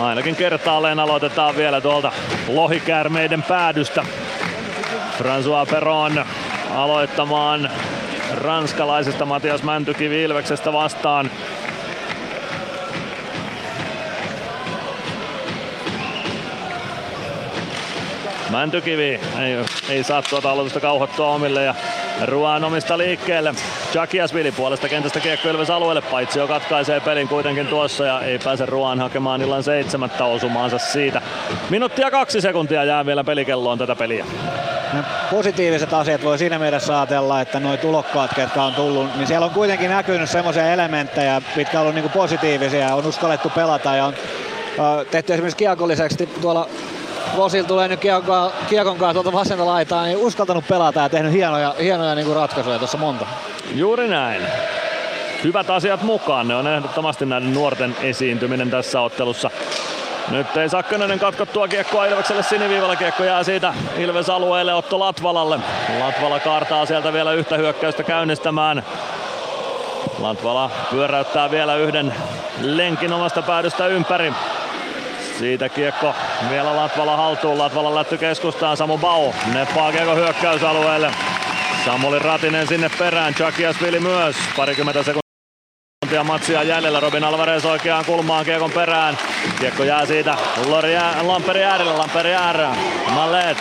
Ainakin kertaalleen aloitetaan vielä tuolta lohikäärmeiden päädystä. François Peron aloittamaan ranskalaisesta Matias Mäntykivi Ilveksestä vastaan. Mäntykivi ei, ei saa tuota aloitusta kauhottua omille ja Ruan omista liikkeelle. Jakiasvili puolesta kentästä kiekko Ilves alueelle. Paitsi jo katkaisee pelin kuitenkin tuossa ja ei pääse Ruan hakemaan illan seitsemättä osumaansa siitä. Minuuttia kaksi sekuntia jää vielä pelikelloon tätä peliä. Ne positiiviset asiat voi siinä mielessä ajatella, että nuo tulokkaat, ketkä on tullut, niin siellä on kuitenkin näkynyt semmoisia elementtejä, mitkä on ollut niinku positiivisia ja on uskallettu pelata ja on tehty esimerkiksi kiekolliseksi tuolla Vosil tulee nyt kiekon, kanssa tuolta vasenta laitaa, niin uskaltanut pelata ja tehnyt hienoja, hienoja niin kuin ratkaisuja tuossa monta. Juuri näin. Hyvät asiat mukaan, ne on ehdottomasti näiden nuorten esiintyminen tässä ottelussa. Nyt ei saa Könönen katkottua kiekkoa Ilvekselle siniviivalla. Kiekko jää siitä Ilves alueelle Otto Latvalalle. Latvala kaartaa sieltä vielä yhtä hyökkäystä käynnistämään. Latvala pyöräyttää vielä yhden lenkin omasta päädystä ympäri. Siitä kiekko vielä Latvala haltuun. Latvala lätty keskustaan. Samu Bau neppaa kiekko hyökkäysalueelle. Samuli Ratinen sinne perään. Chakiasvili myös. Parikymmentä sekuntia matsia jäljellä. Robin Alvarez oikeaan kulmaan kiekon perään. Kiekko jää siitä Lamperi äärelle. Lamperi äärä. Mallet.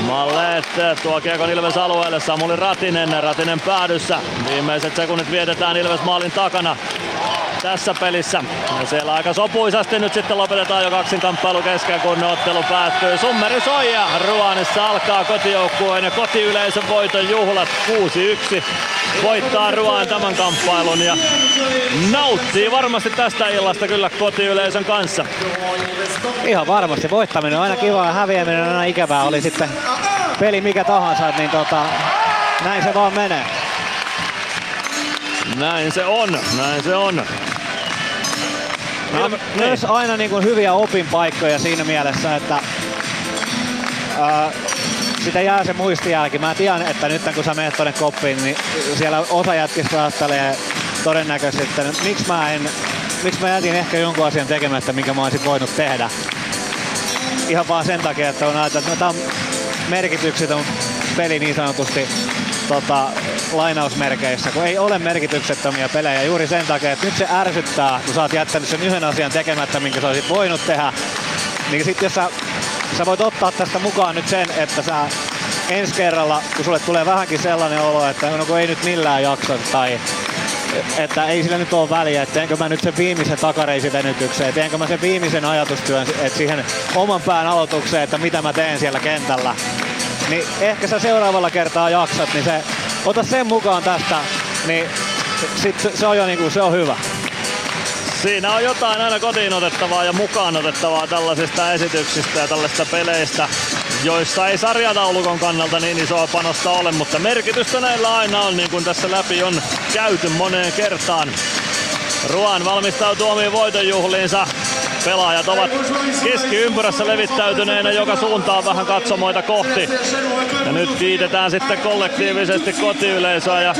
Mallet tuo kiekon Ilves alueelle. Samuli Ratinen. Ratinen päädyssä. Viimeiset sekunnit vietetään Ilves maalin takana tässä pelissä. Ja siellä aika sopuisasti nyt sitten lopetetaan jo kaksin kamppailu kesken, kun ottelu päättyy. Summeri soi ja Ruanissa alkaa kotijoukkueen ja kotiyleisön voiton juhlat 6-1. Voittaa Ruan tämän kamppailun ja nauttii varmasti tästä illasta kyllä kotiyleisön kanssa. Ihan varmasti. Voittaminen on aina kiva ja häviäminen on aina ikävää. Oli sitten peli mikä tahansa, niin tota, näin se vaan menee. Näin se on, näin se on. Nämä on myös aina niin kuin hyviä opinpaikkoja siinä mielessä, että ää, sitä jää se muistijälki. Mä tiedän, että nyt kun sä menet tonne koppiin, niin siellä osa jätkistä ajattelee todennäköisesti, että miksi mä en miksi mä jätin ehkä jonkun asian tekemättä, minkä mä olisin voinut tehdä. Ihan vaan sen takia, että on ajatellut, että no, tämä on merkityksetön peli niin sanotusti tota, lainausmerkeissä, kun ei ole merkityksettömiä pelejä juuri sen takia, että nyt se ärsyttää, kun sä oot jättänyt sen yhden asian tekemättä, minkä sä olisit voinut tehdä. Niin sit jos sä, sä voit ottaa tästä mukaan nyt sen, että sä ensi kerralla, kun sulle tulee vähänkin sellainen olo, että no kun ei nyt millään jakso tai että ei sillä nyt ole väliä, että teenkö mä nyt sen viimeisen takareisivenytyksen, teenkö mä sen viimeisen ajatustyön että siihen oman pään aloitukseen, että mitä mä teen siellä kentällä. Niin ehkä sä seuraavalla kertaa jaksat, niin se, ota sen mukaan tästä, niin sit se, se on jo niinku, se on hyvä. Siinä on jotain aina kotiin otettavaa ja mukaan otettavaa tällaisista esityksistä ja tällaista peleistä, joissa ei sarjataulukon kannalta niin isoa panosta ole, mutta merkitystä näillä aina on, niin kuin tässä läpi on käyty moneen kertaan. Ruan valmistautuu omiin voitonjuhliinsa. Pelaajat ovat keskiympyrässä levittäytyneenä joka suuntaan vähän katsomoita kohti. Ja nyt kiitetään sitten kollektiivisesti kotiyleisöä ja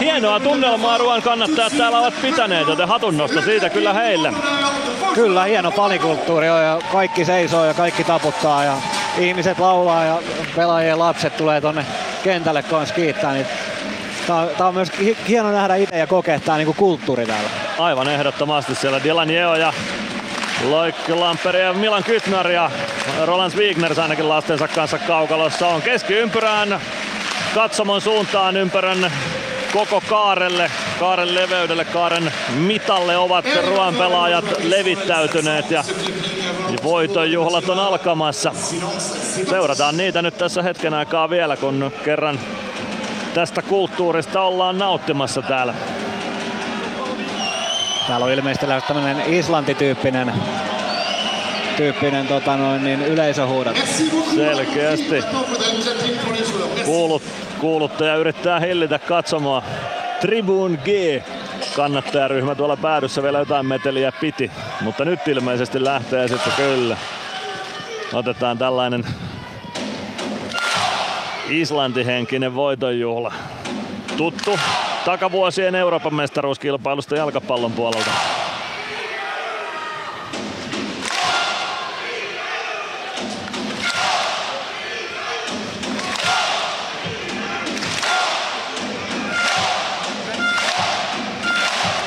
hienoa tunnelmaa Ruan kannattajat täällä ovat pitäneet, joten hatunnosta siitä kyllä heille. Kyllä, hieno fanikulttuuri on ja kaikki seisoo ja kaikki taputtaa ja ihmiset laulaa ja pelaajien lapset tulee tonne kentälle kanssa kiittää. Niin Tää on, tää on myös hieno nähdä itse ja kokea tää niinku kulttuuri täällä. Aivan ehdottomasti siellä Dylan Jeo ja Loikki Lamperi ja Milan Kytnar ja Roland Wigner ainakin lastensa kanssa kaukalossa on keskiympyrään katsomon suuntaan ympärän koko kaarelle, kaaren leveydelle, kaaren mitalle ovat ruoan pelaajat levittäytyneet ja voitonjuhlat on alkamassa. Seurataan niitä nyt tässä hetken aikaa vielä, kun kerran tästä kulttuurista ollaan nauttimassa täällä. Täällä on ilmeisesti tämmöinen Islanti-tyyppinen tyyppinen tota noin, niin yleisöhuudot. Selkeästi. Kuulut, kuuluttaja yrittää hillitä katsomaan. Tribune G kannattajaryhmä tuolla päädyssä vielä jotain meteliä piti, mutta nyt ilmeisesti lähtee sitten kyllä. Otetaan tällainen Islanti-henkinen voitonjuhla. Tuttu takavuosien Euroopan mestaruuskilpailusta jalkapallon puolelta.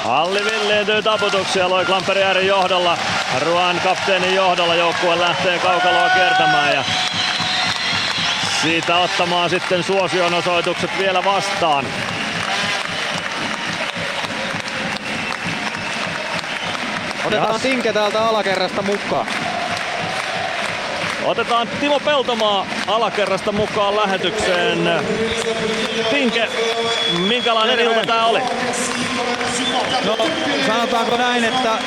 Halli villiintyy taputuksia Loi Klamperiäärin johdolla. Ruan kapteenin johdolla joukkue lähtee kaukaloa kiertämään ja siitä ottamaan sitten suosionosoitukset vielä vastaan. Otetaan Tinke täältä alakerrasta mukaan. Otetaan Timo Peltomaa alakerrasta mukaan lähetykseen. Tinke, minkälainen ilta tää oli? No sanotaanko näin, että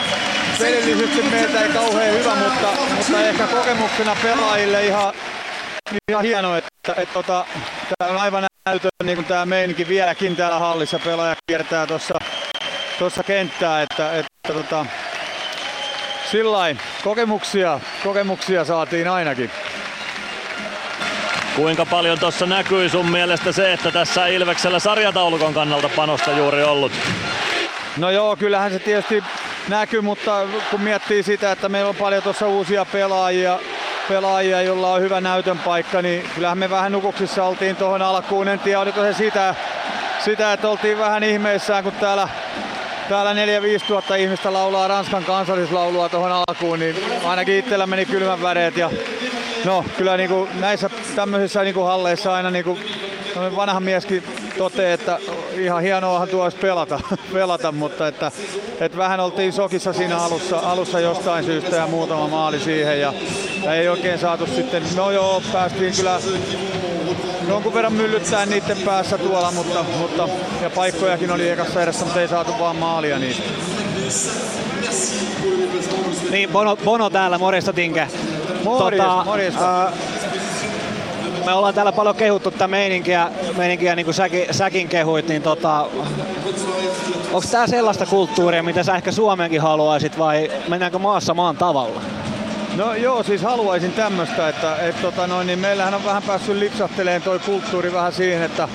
pelillisesti meiltä ei kauhean hyvä, mutta, mutta ehkä kokemuksena pelaajille ihan, ihan hieno, että, että, että tota, tää on aivan näytön niin kuin tämä meininki vieläkin täällä hallissa. Pelaaja kiertää tuossa tuossa kenttää, että, että tota, Sillain, kokemuksia, kokemuksia saatiin ainakin. Kuinka paljon tuossa näkyy sun mielestä se, että tässä Ilveksellä sarjataulukon kannalta panosta juuri ollut? No joo, kyllähän se tietysti näkyy, mutta kun miettii sitä, että meillä on paljon tuossa uusia pelaajia, pelaajia, joilla on hyvä näytön paikka, niin kyllähän me vähän nukuksissa oltiin tuohon alkuun. En tiedä, oliko se sitä, sitä, että oltiin vähän ihmeissään, kun täällä täällä 4-5 tuhatta ihmistä laulaa Ranskan kansallislaulua tuohon alkuun, niin ainakin itsellä meni kylmän väreet. Ja no, kyllä niin kuin näissä tämmöisissä niin kuin halleissa aina niin kuin vanha mieskin toteaa, että ihan hienoahan tuo olisi pelata, pelata mutta että, että, vähän oltiin sokissa siinä alussa, alussa jostain syystä ja muutama maali siihen ja, ei oikein saatu sitten, no joo, päästiin kyllä jonkun verran myllyttää niiden päässä tuolla, mutta, mutta ja paikkojakin oli ekassa erässä, mutta ei saatu vaan maalia niistä. Niin, Bono, Bono täällä, morjesta Tinke. Morjes, tota, morjesta. Äh, me ollaan täällä paljon kehuttu tätä meininkiä, meininkiä niin kuin säkin, säkin kehuit, niin tota, onko tämä sellaista kulttuuria, mitä sä ehkä Suomeenkin haluaisit vai mennäänkö maassa maan tavalla? No joo, siis haluaisin tämmöistä, että et, tota noin, niin meillähän on vähän päässyt lipsahteleen toi kulttuuri vähän siihen, että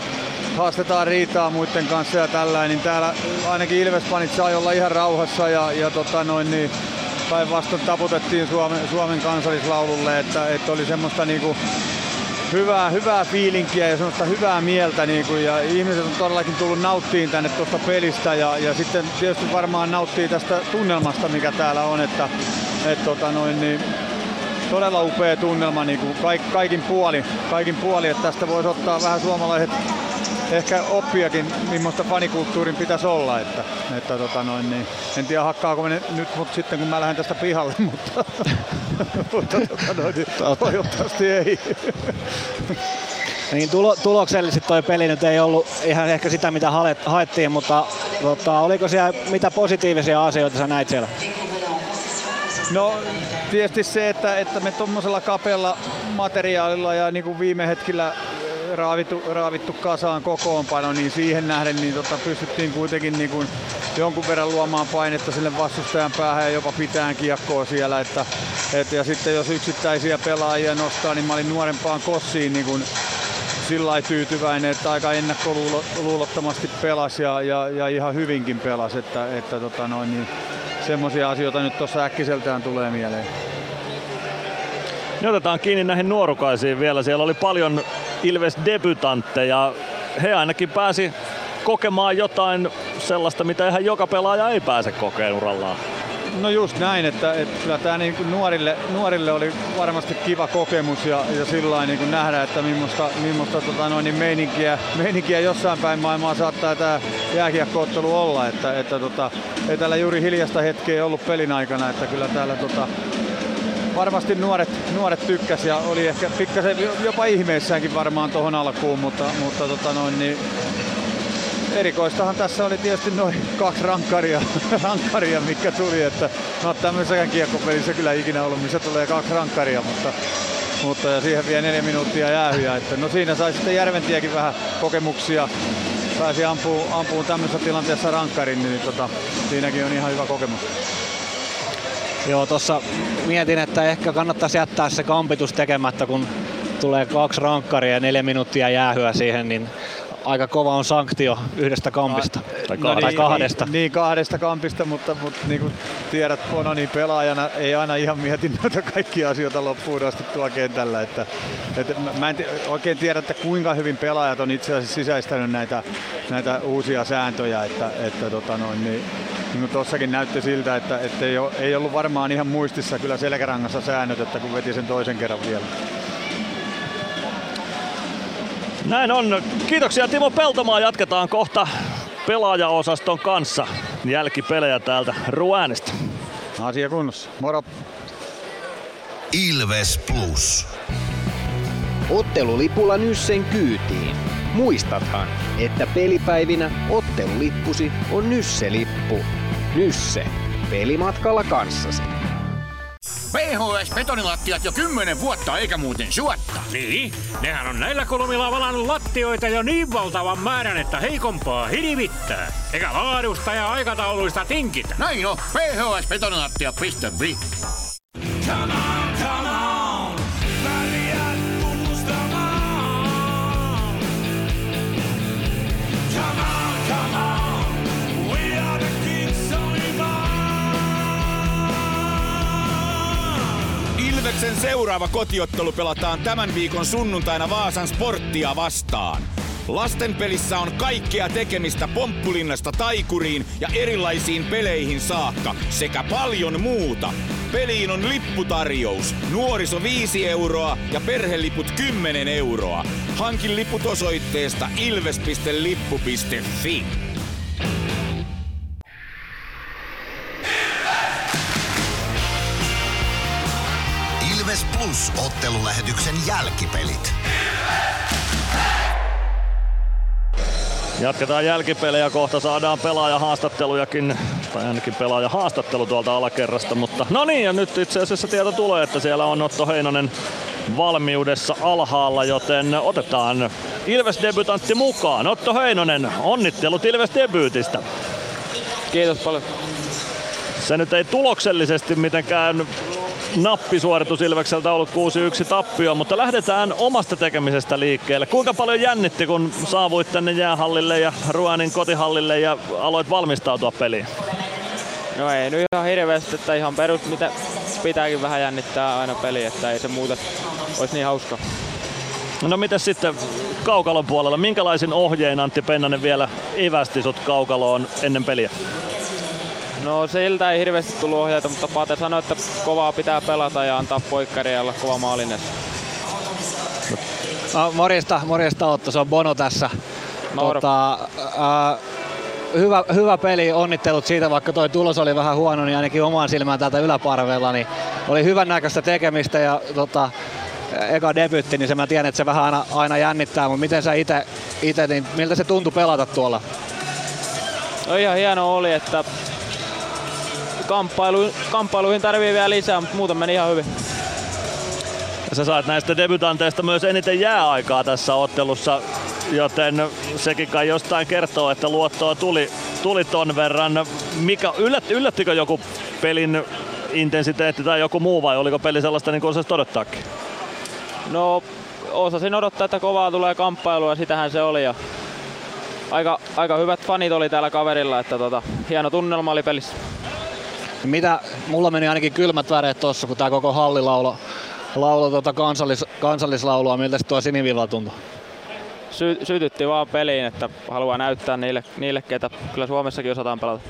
haastetaan riitaa muiden kanssa ja tällä, niin täällä ainakin Ilvespanit sai olla ihan rauhassa ja, ja tota noin, niin päinvastoin taputettiin Suomen, Suomen kansallislaululle, että, että oli semmoista niinku hyvää, hyvää fiilinkiä ja semmoista hyvää mieltä niin kuin, ja ihmiset on todellakin tullut nauttiin tänne tuosta pelistä ja, ja sitten tietysti varmaan nauttii tästä tunnelmasta, mikä täällä on, että et, tota noin, niin, todella upea tunnelma niin kuin kaik, kaikin puoli, kaikin puoli, että tästä voisi ottaa vähän suomalaiset ehkä oppiakin, millaista fanikulttuurin pitäisi olla. Että, että tota noin, niin, en tiedä hakkaako me nyt, mutta sitten kun mä lähden tästä pihalle, mutta, mutta tota noin, niin, toivottavasti ei. Niin tulo, tuloksellisesti toi peli nyt ei ollut ihan ehkä sitä mitä haettiin, mutta tota, oliko siellä mitä positiivisia asioita sä näit siellä? No tietysti se, että, että me tuommoisella kapealla materiaalilla ja niin kuin viime hetkellä raavittu, raavittu kasaan kokoonpano, niin siihen nähden niin tota, pystyttiin kuitenkin niin kuin jonkun verran luomaan painetta sille vastustajan päähän ja jopa pitään kiekkoa siellä. Että, et, ja sitten jos yksittäisiä pelaajia nostaa, niin mä olin nuorempaan kossiin niin kuin sillä tyytyväinen, että aika ennakkoluulottomasti pelasi ja, ja, ja ihan hyvinkin pelasi. Että, että tota noin, niin semmoisia asioita nyt tuossa äkkiseltään tulee mieleen. Ne otetaan kiinni näihin nuorukaisiin vielä. Siellä oli paljon Ilves debutantteja. He ainakin pääsi kokemaan jotain sellaista, mitä ihan joka pelaaja ei pääse kokeen urallaan. No just näin, että, että kyllä tämä niin kuin nuorille, nuorille oli varmasti kiva kokemus ja, ja sillä niin kuin nähdä, että millaista, millaista tota noin, niin meininkiä, meininkiä, jossain päin maailmaa saattaa tämä jääkiekkoottelu olla. Että, että tota, ei täällä juuri hiljasta hetkeä ollut pelin aikana, että kyllä täällä tota, varmasti nuoret, nuoret tykkäs ja oli ehkä pikkasen jopa ihmeissäänkin varmaan tuohon alkuun, mutta, mutta tota noin, niin erikoistahan tässä oli tietysti noin kaksi rankkaria, rankkaria mikä tuli, että no tämmöisessäkään kiekkopelissä kyllä ikinä ollut, missä tulee kaksi rankkaria, mutta, mutta ja siihen vielä neljä minuuttia jäähyä, että no siinä sai sitten Järventiäkin vähän kokemuksia, pääsi ampuun, ampuun tämmöisessä tilanteessa rankkarin, niin tota, siinäkin on ihan hyvä kokemus. Joo, tuossa mietin, että ehkä kannattaisi jättää se kampitus tekemättä, kun tulee kaksi rankkaria ja neljä minuuttia jäähyä siihen, niin aika kova on sanktio yhdestä kampista. No, tai, no niin, kahdesta. Niin, niin, kahdesta kampista, mutta, mutta niin kuin tiedät niin pelaajana, ei aina ihan mieti noita kaikkia asioita loppuun asti tuolla kentällä. Että, että mä en oikein tiedä, että kuinka hyvin pelaajat on itse asiassa sisäistänyt näitä, näitä uusia sääntöjä. Että, että tota noin, niin, niin kuin tuossakin näytti siltä, että, että ei, ole, ei ollut varmaan ihan muistissa kyllä selkärangassa säännöt, että kun veti sen toisen kerran vielä. Näin on. Kiitoksia Timo Peltomaa. Jatketaan kohta pelaajaosaston kanssa jälkipelejä täältä Ruänistä. Asia kunnossa. Moro. Ilves Plus. Ottelulipulla Nyssen kyytiin. Muistathan, että pelipäivinä ottelulippusi on Nysse-lippu. Nysse. Pelimatkalla kanssasi. PHS betonilattiat jo kymmenen vuotta eikä muuten suotta. Niin, nehän on näillä kolmilla valannut lattioita jo niin valtavan määrän, että heikompaa hirvittää. Eikä laadusta ja aikatauluista tinkitä. Näin on, phsbetonilattia.fi. Come on, Ilveksen seuraava kotiottelu pelataan tämän viikon sunnuntaina Vaasan sporttia vastaan. Lasten pelissä on kaikkea tekemistä pomppulinnasta taikuriin ja erilaisiin peleihin saakka sekä paljon muuta. Peliin on lipputarjous. Nuoriso 5 euroa ja perheliput 10 euroa. Hankin liput osoitteesta ilves.lippu.fi. Plus ottelulähetyksen jälkipelit. Jatketaan jälkipelejä, kohta saadaan pelaajahaastattelujakin, tai ainakin pelaajahaastattelu tuolta alakerrasta, mutta no niin, ja nyt itse asiassa tieto tulee, että siellä on Otto Heinonen valmiudessa alhaalla, joten otetaan Ilves-debutantti mukaan. Otto Heinonen, onnittelut Ilves-debyytistä. Kiitos paljon. Se nyt ei tuloksellisesti mitenkään nappisuoritus Ilvekseltä ollut 6-1 tappio, mutta lähdetään omasta tekemisestä liikkeelle. Kuinka paljon jännitti, kun saavuit tänne jäähallille ja Ruanin kotihallille ja aloit valmistautua peliin? No ei nyt ihan hirveästi, että ihan perus, mitä pitääkin vähän jännittää aina peli, että ei se muuta olisi niin hauska. No miten sitten kaukalon puolella, minkälaisin ohjein Antti Pennanen vielä evästi sut kaukaloon ennen peliä? No siltä ei hirveästi tullut ohjeita, mutta Pate sanoi, että kovaa pitää pelata ja antaa poikkari ja olla kova maalinen. No, morjesta, morjesta Otto, se on Bono tässä. Moro. Tota, ää, hyvä, hyvä peli, onnittelut siitä, vaikka toi tulos oli vähän huono, niin ainakin omaan silmään täältä yläparvella, niin oli hyvän näköistä tekemistä ja tota, eka debytti, niin se mä tiedän, että se vähän aina, aina jännittää, mutta miten sä ite, ite niin miltä se tuntui pelata tuolla? No ihan hieno oli, että kamppailu, kamppailuihin tarvii vielä lisää, mutta muuten meni ihan hyvin. Ja sä saat näistä debutanteista myös eniten jääaikaa tässä ottelussa, joten sekin kai jostain kertoo, että luottoa tuli, tuli ton verran. Mikä, yllät, yllättikö joku pelin intensiteetti tai joku muu vai oliko peli sellaista niin kuin osasit odottaakin? No osasin odottaa, että kovaa tulee kamppailua ja sitähän se oli. Ja aika, aika hyvät fanit oli täällä kaverilla, että tota, hieno tunnelma oli pelissä. Mitä, mulla meni ainakin kylmät väreet tossa, kun tää koko halli laulo, laulo tota kansallis, kansallislaulua, miltä se tuo sinivilla tuntui? Sy- sytytti vaan peliin, että haluaa näyttää niille, niille, ketä kyllä Suomessakin osataan pelata.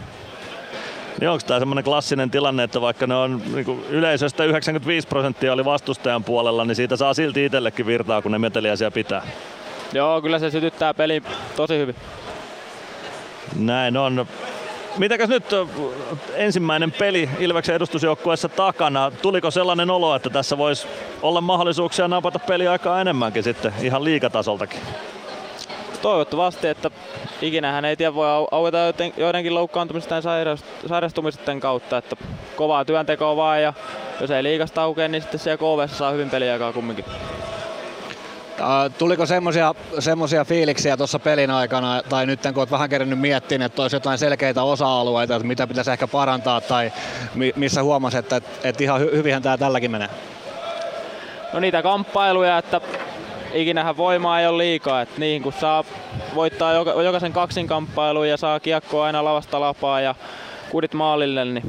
Niin onko tämä semmoinen klassinen tilanne, että vaikka ne on niin yleisöstä 95 prosenttia oli vastustajan puolella, niin siitä saa silti itsellekin virtaa, kun ne meteliäisiä pitää? Joo, kyllä se sytyttää peli tosi hyvin. Näin on. Mitäkäs nyt ensimmäinen peli Ilveksen edustusjoukkueessa takana? Tuliko sellainen olo, että tässä voisi olla mahdollisuuksia napata peliaikaa enemmänkin sitten ihan liikatasoltakin? Toivottavasti, että ikinä hän ei tiedä voi aueta joidenkin loukkaantumisten ja sairastumisten kautta, että kovaa työntekoa vaan ja jos ei liikasta aukea, niin sitten siellä KV saa hyvin peliaikaa kumminkin. Tuliko semmoisia, fiiliksiä tuossa pelin aikana, tai nyt kun olet vähän kerännyt miettimään, että olisi jotain selkeitä osa-alueita, että mitä pitäisi ehkä parantaa, tai missä huomasit, että, että ihan hy- hyvinhän tämä tälläkin menee? No niitä kamppailuja, että ikinähän voimaa ei ole liikaa, että niihin kun saa voittaa joka, jokaisen kaksinkamppailun ja saa kiekkoa aina lavasta lapaa ja kudit maalille, niin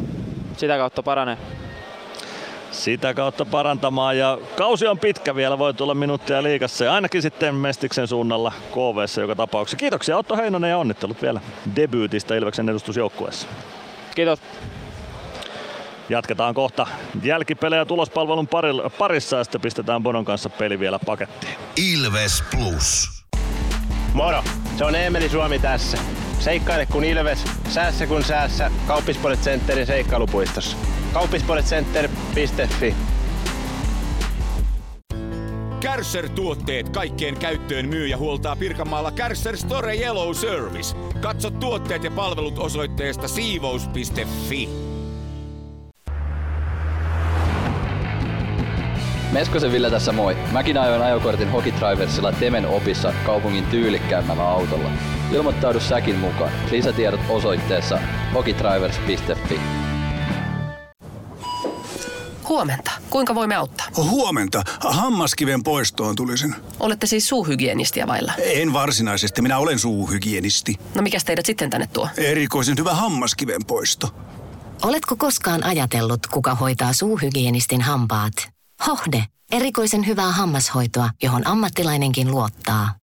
sitä kautta paranee sitä kautta parantamaan. Ja kausi on pitkä vielä, voi tulla minuuttia liikassa ja ainakin sitten Mestiksen suunnalla KV joka tapauksessa. Kiitoksia Otto Heinonen ja onnittelut vielä debyytistä Ilveksen edustusjoukkueessa. Kiitos. Jatketaan kohta jälkipelejä tulospalvelun parissa ja sitten pistetään Bonon kanssa peli vielä pakettiin. Ilves Plus. Moro! Se on Eemeli Suomi tässä. Seikkaile kun ilves, säässä kun säässä. Kauppispoilet Centerin seikkailupuistossa. Kauppispoiletcenter.fi Kärsser-tuotteet kaikkeen käyttöön myy ja huoltaa Pirkanmaalla Kärsser Store Yellow Service. Katso tuotteet ja palvelut osoitteesta siivous.fi. Meskosen Ville tässä moi. Mäkin ajoin ajokortin Hokitriversilla Temen opissa kaupungin tyylikkäämmällä autolla. Ilmoittaudu säkin mukaan. Lisätiedot osoitteessa hokitrivers.fi. Huomenta. Kuinka voimme auttaa? Huomenta. Hammaskiven poistoon tulisin. Olette siis suuhygienistia vailla? En varsinaisesti. Minä olen suuhygienisti. No mikä teidät sitten tänne tuo? Erikoisen hyvä hammaskiven poisto. Oletko koskaan ajatellut, kuka hoitaa suuhygienistin hampaat? Hohde. Erikoisen hyvää hammashoitoa, johon ammattilainenkin luottaa.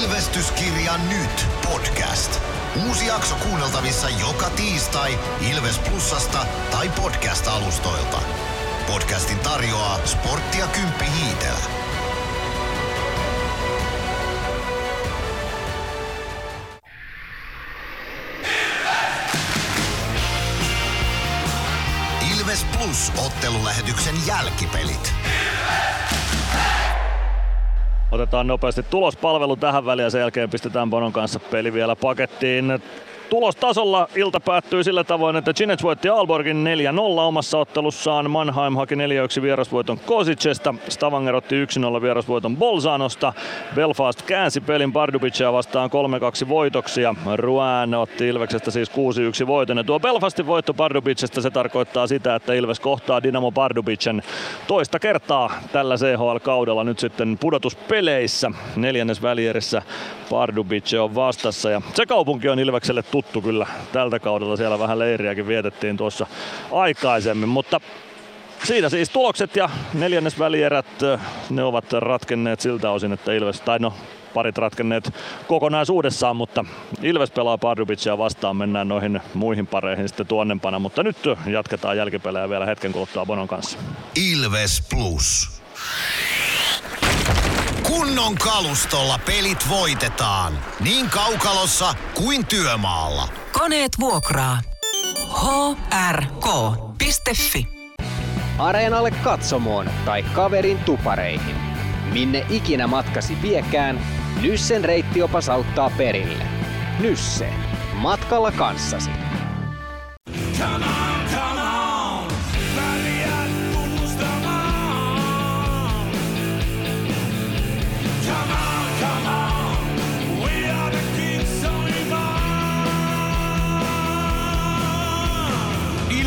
Ilvestyskirja nyt podcast. Uusi jakso kuunneltavissa joka tiistai Ilves Plusasta tai podcast-alustoilta. Podcastin tarjoaa sporttia Kymppi Hiitellä. Ilves Plus ottelulähetyksen jälkipelit. Otetaan nopeasti tulospalvelu tähän väliin ja sen jälkeen pistetään Bonon kanssa peli vielä pakettiin. Tulostasolla ilta päättyy sillä tavoin, että Ginets voitti Aalborgin 4-0 omassa ottelussaan. Mannheim haki 4-1 vierasvoiton Kosicesta. Stavanger otti 1-0 vierasvoiton Bolzanosta. Belfast käänsi pelin Pardubicia vastaan 3-2 voitoksia. Rouen otti Ilveksestä siis 6-1 voiton. Ja tuo Belfastin voitto Pardubicesta se tarkoittaa sitä, että Ilves kohtaa Dinamo Pardubicen toista kertaa tällä CHL-kaudella nyt sitten pudotuspeleissä. Neljännes välierissä Pardubice on vastassa ja se kaupunki on Ilvekselle tuttu kyllä tältä kaudella. Siellä vähän leiriäkin vietettiin tuossa aikaisemmin, mutta Siinä siis tulokset ja neljännes välierät, ne ovat ratkenneet siltä osin, että Ilves, tai no parit ratkenneet kokonaisuudessaan, mutta Ilves pelaa Pardubicia vastaan, mennään noihin muihin pareihin sitten tuonnempana, mutta nyt jatketaan jälkipelejä vielä hetken kuluttua Bonon kanssa. Ilves Plus. Kunnon kalustolla pelit voitetaan. Niin kaukalossa kuin työmaalla. Koneet vuokraa. hrk.fi Areenalle katsomoon tai kaverin tupareihin. Minne ikinä matkasi viekään, Nyssen reittiopas auttaa perille. Nysse. Matkalla kanssasi. Come on.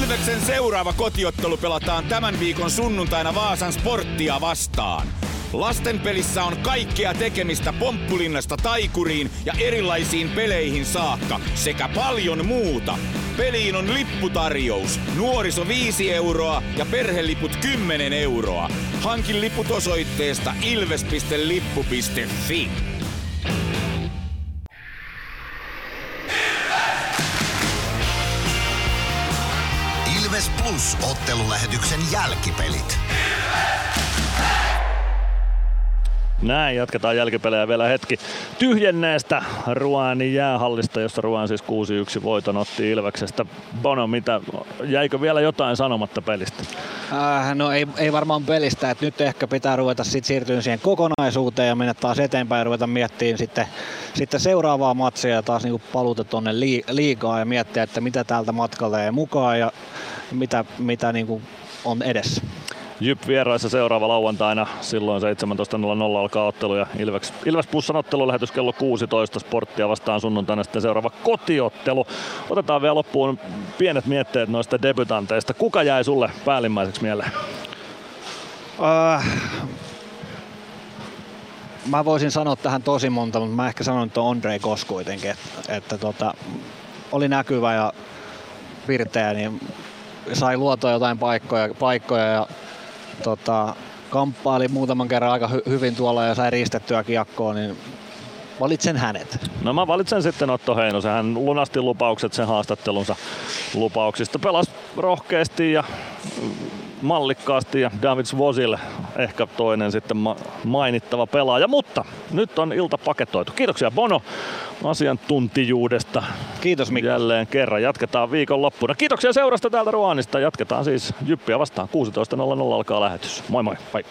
Ilveksen seuraava kotiottelu pelataan tämän viikon sunnuntaina Vaasan sporttia vastaan. Lasten pelissä on kaikkea tekemistä Pomppulinnasta taikuriin ja erilaisiin peleihin saakka sekä paljon muuta. Peliin on lipputarjous. Nuoriso 5 euroa ja perheliput 10 euroa. Hankin liput osoitteesta ilves.lippu.fi. Ilves Plus ottelulähetyksen jälkipelit. Näin, jatketaan jälkipelejä vielä hetki tyhjenneestä Ruanin jäähallista, jossa Ruan siis 6-1 voiton otti Ilveksestä. Bono, mitä, jäikö vielä jotain sanomatta pelistä? Äh, no ei, ei varmaan pelistä, että nyt ehkä pitää ruveta sit siirtyä siihen kokonaisuuteen ja mennä taas eteenpäin ja ruveta miettimään sitten, sitten seuraavaa matsia ja taas niinku paluuta tuonne liigaa ja miettiä, että mitä täältä matkalta jäi mukaan ja mitä, mitä niinku on edessä. Jyp vieraissa seuraava lauantaina, silloin 17.00 alkaa ottelu ja Ilves, Ilves Plussan ottelulähetys kello 16 sporttia vastaan sunnuntaina sitten seuraava kotiottelu. Otetaan vielä loppuun pienet mietteet noista debutanteista. Kuka jäi sulle päällimmäiseksi mieleen? Äh, mä voisin sanoa tähän tosi monta, mutta mä ehkä sanon, että on Andrei Kos kuitenkin, että, että tota, oli näkyvä ja virteä, niin sai luotua jotain paikkoja, paikkoja ja tota, kamppaili muutaman kerran aika hy- hyvin tuolla ja sai riistettyä kiekkoa, niin valitsen hänet. No mä valitsen sitten Otto Heinosen. Hän lunasti lupaukset sen haastattelunsa lupauksista. Pelasi rohkeasti ja mallikkaasti ja David Svozil ehkä toinen sitten ma- mainittava pelaaja. Mutta nyt on ilta paketoitu. Kiitoksia Bono asiantuntijuudesta. Kiitos Mikko. Jälleen kerran. Jatketaan viikonloppuna. Kiitoksia seurasta täältä Ruanista. Jatketaan siis Jyppiä vastaan. 16.00 alkaa lähetys. Moi moi. Bye.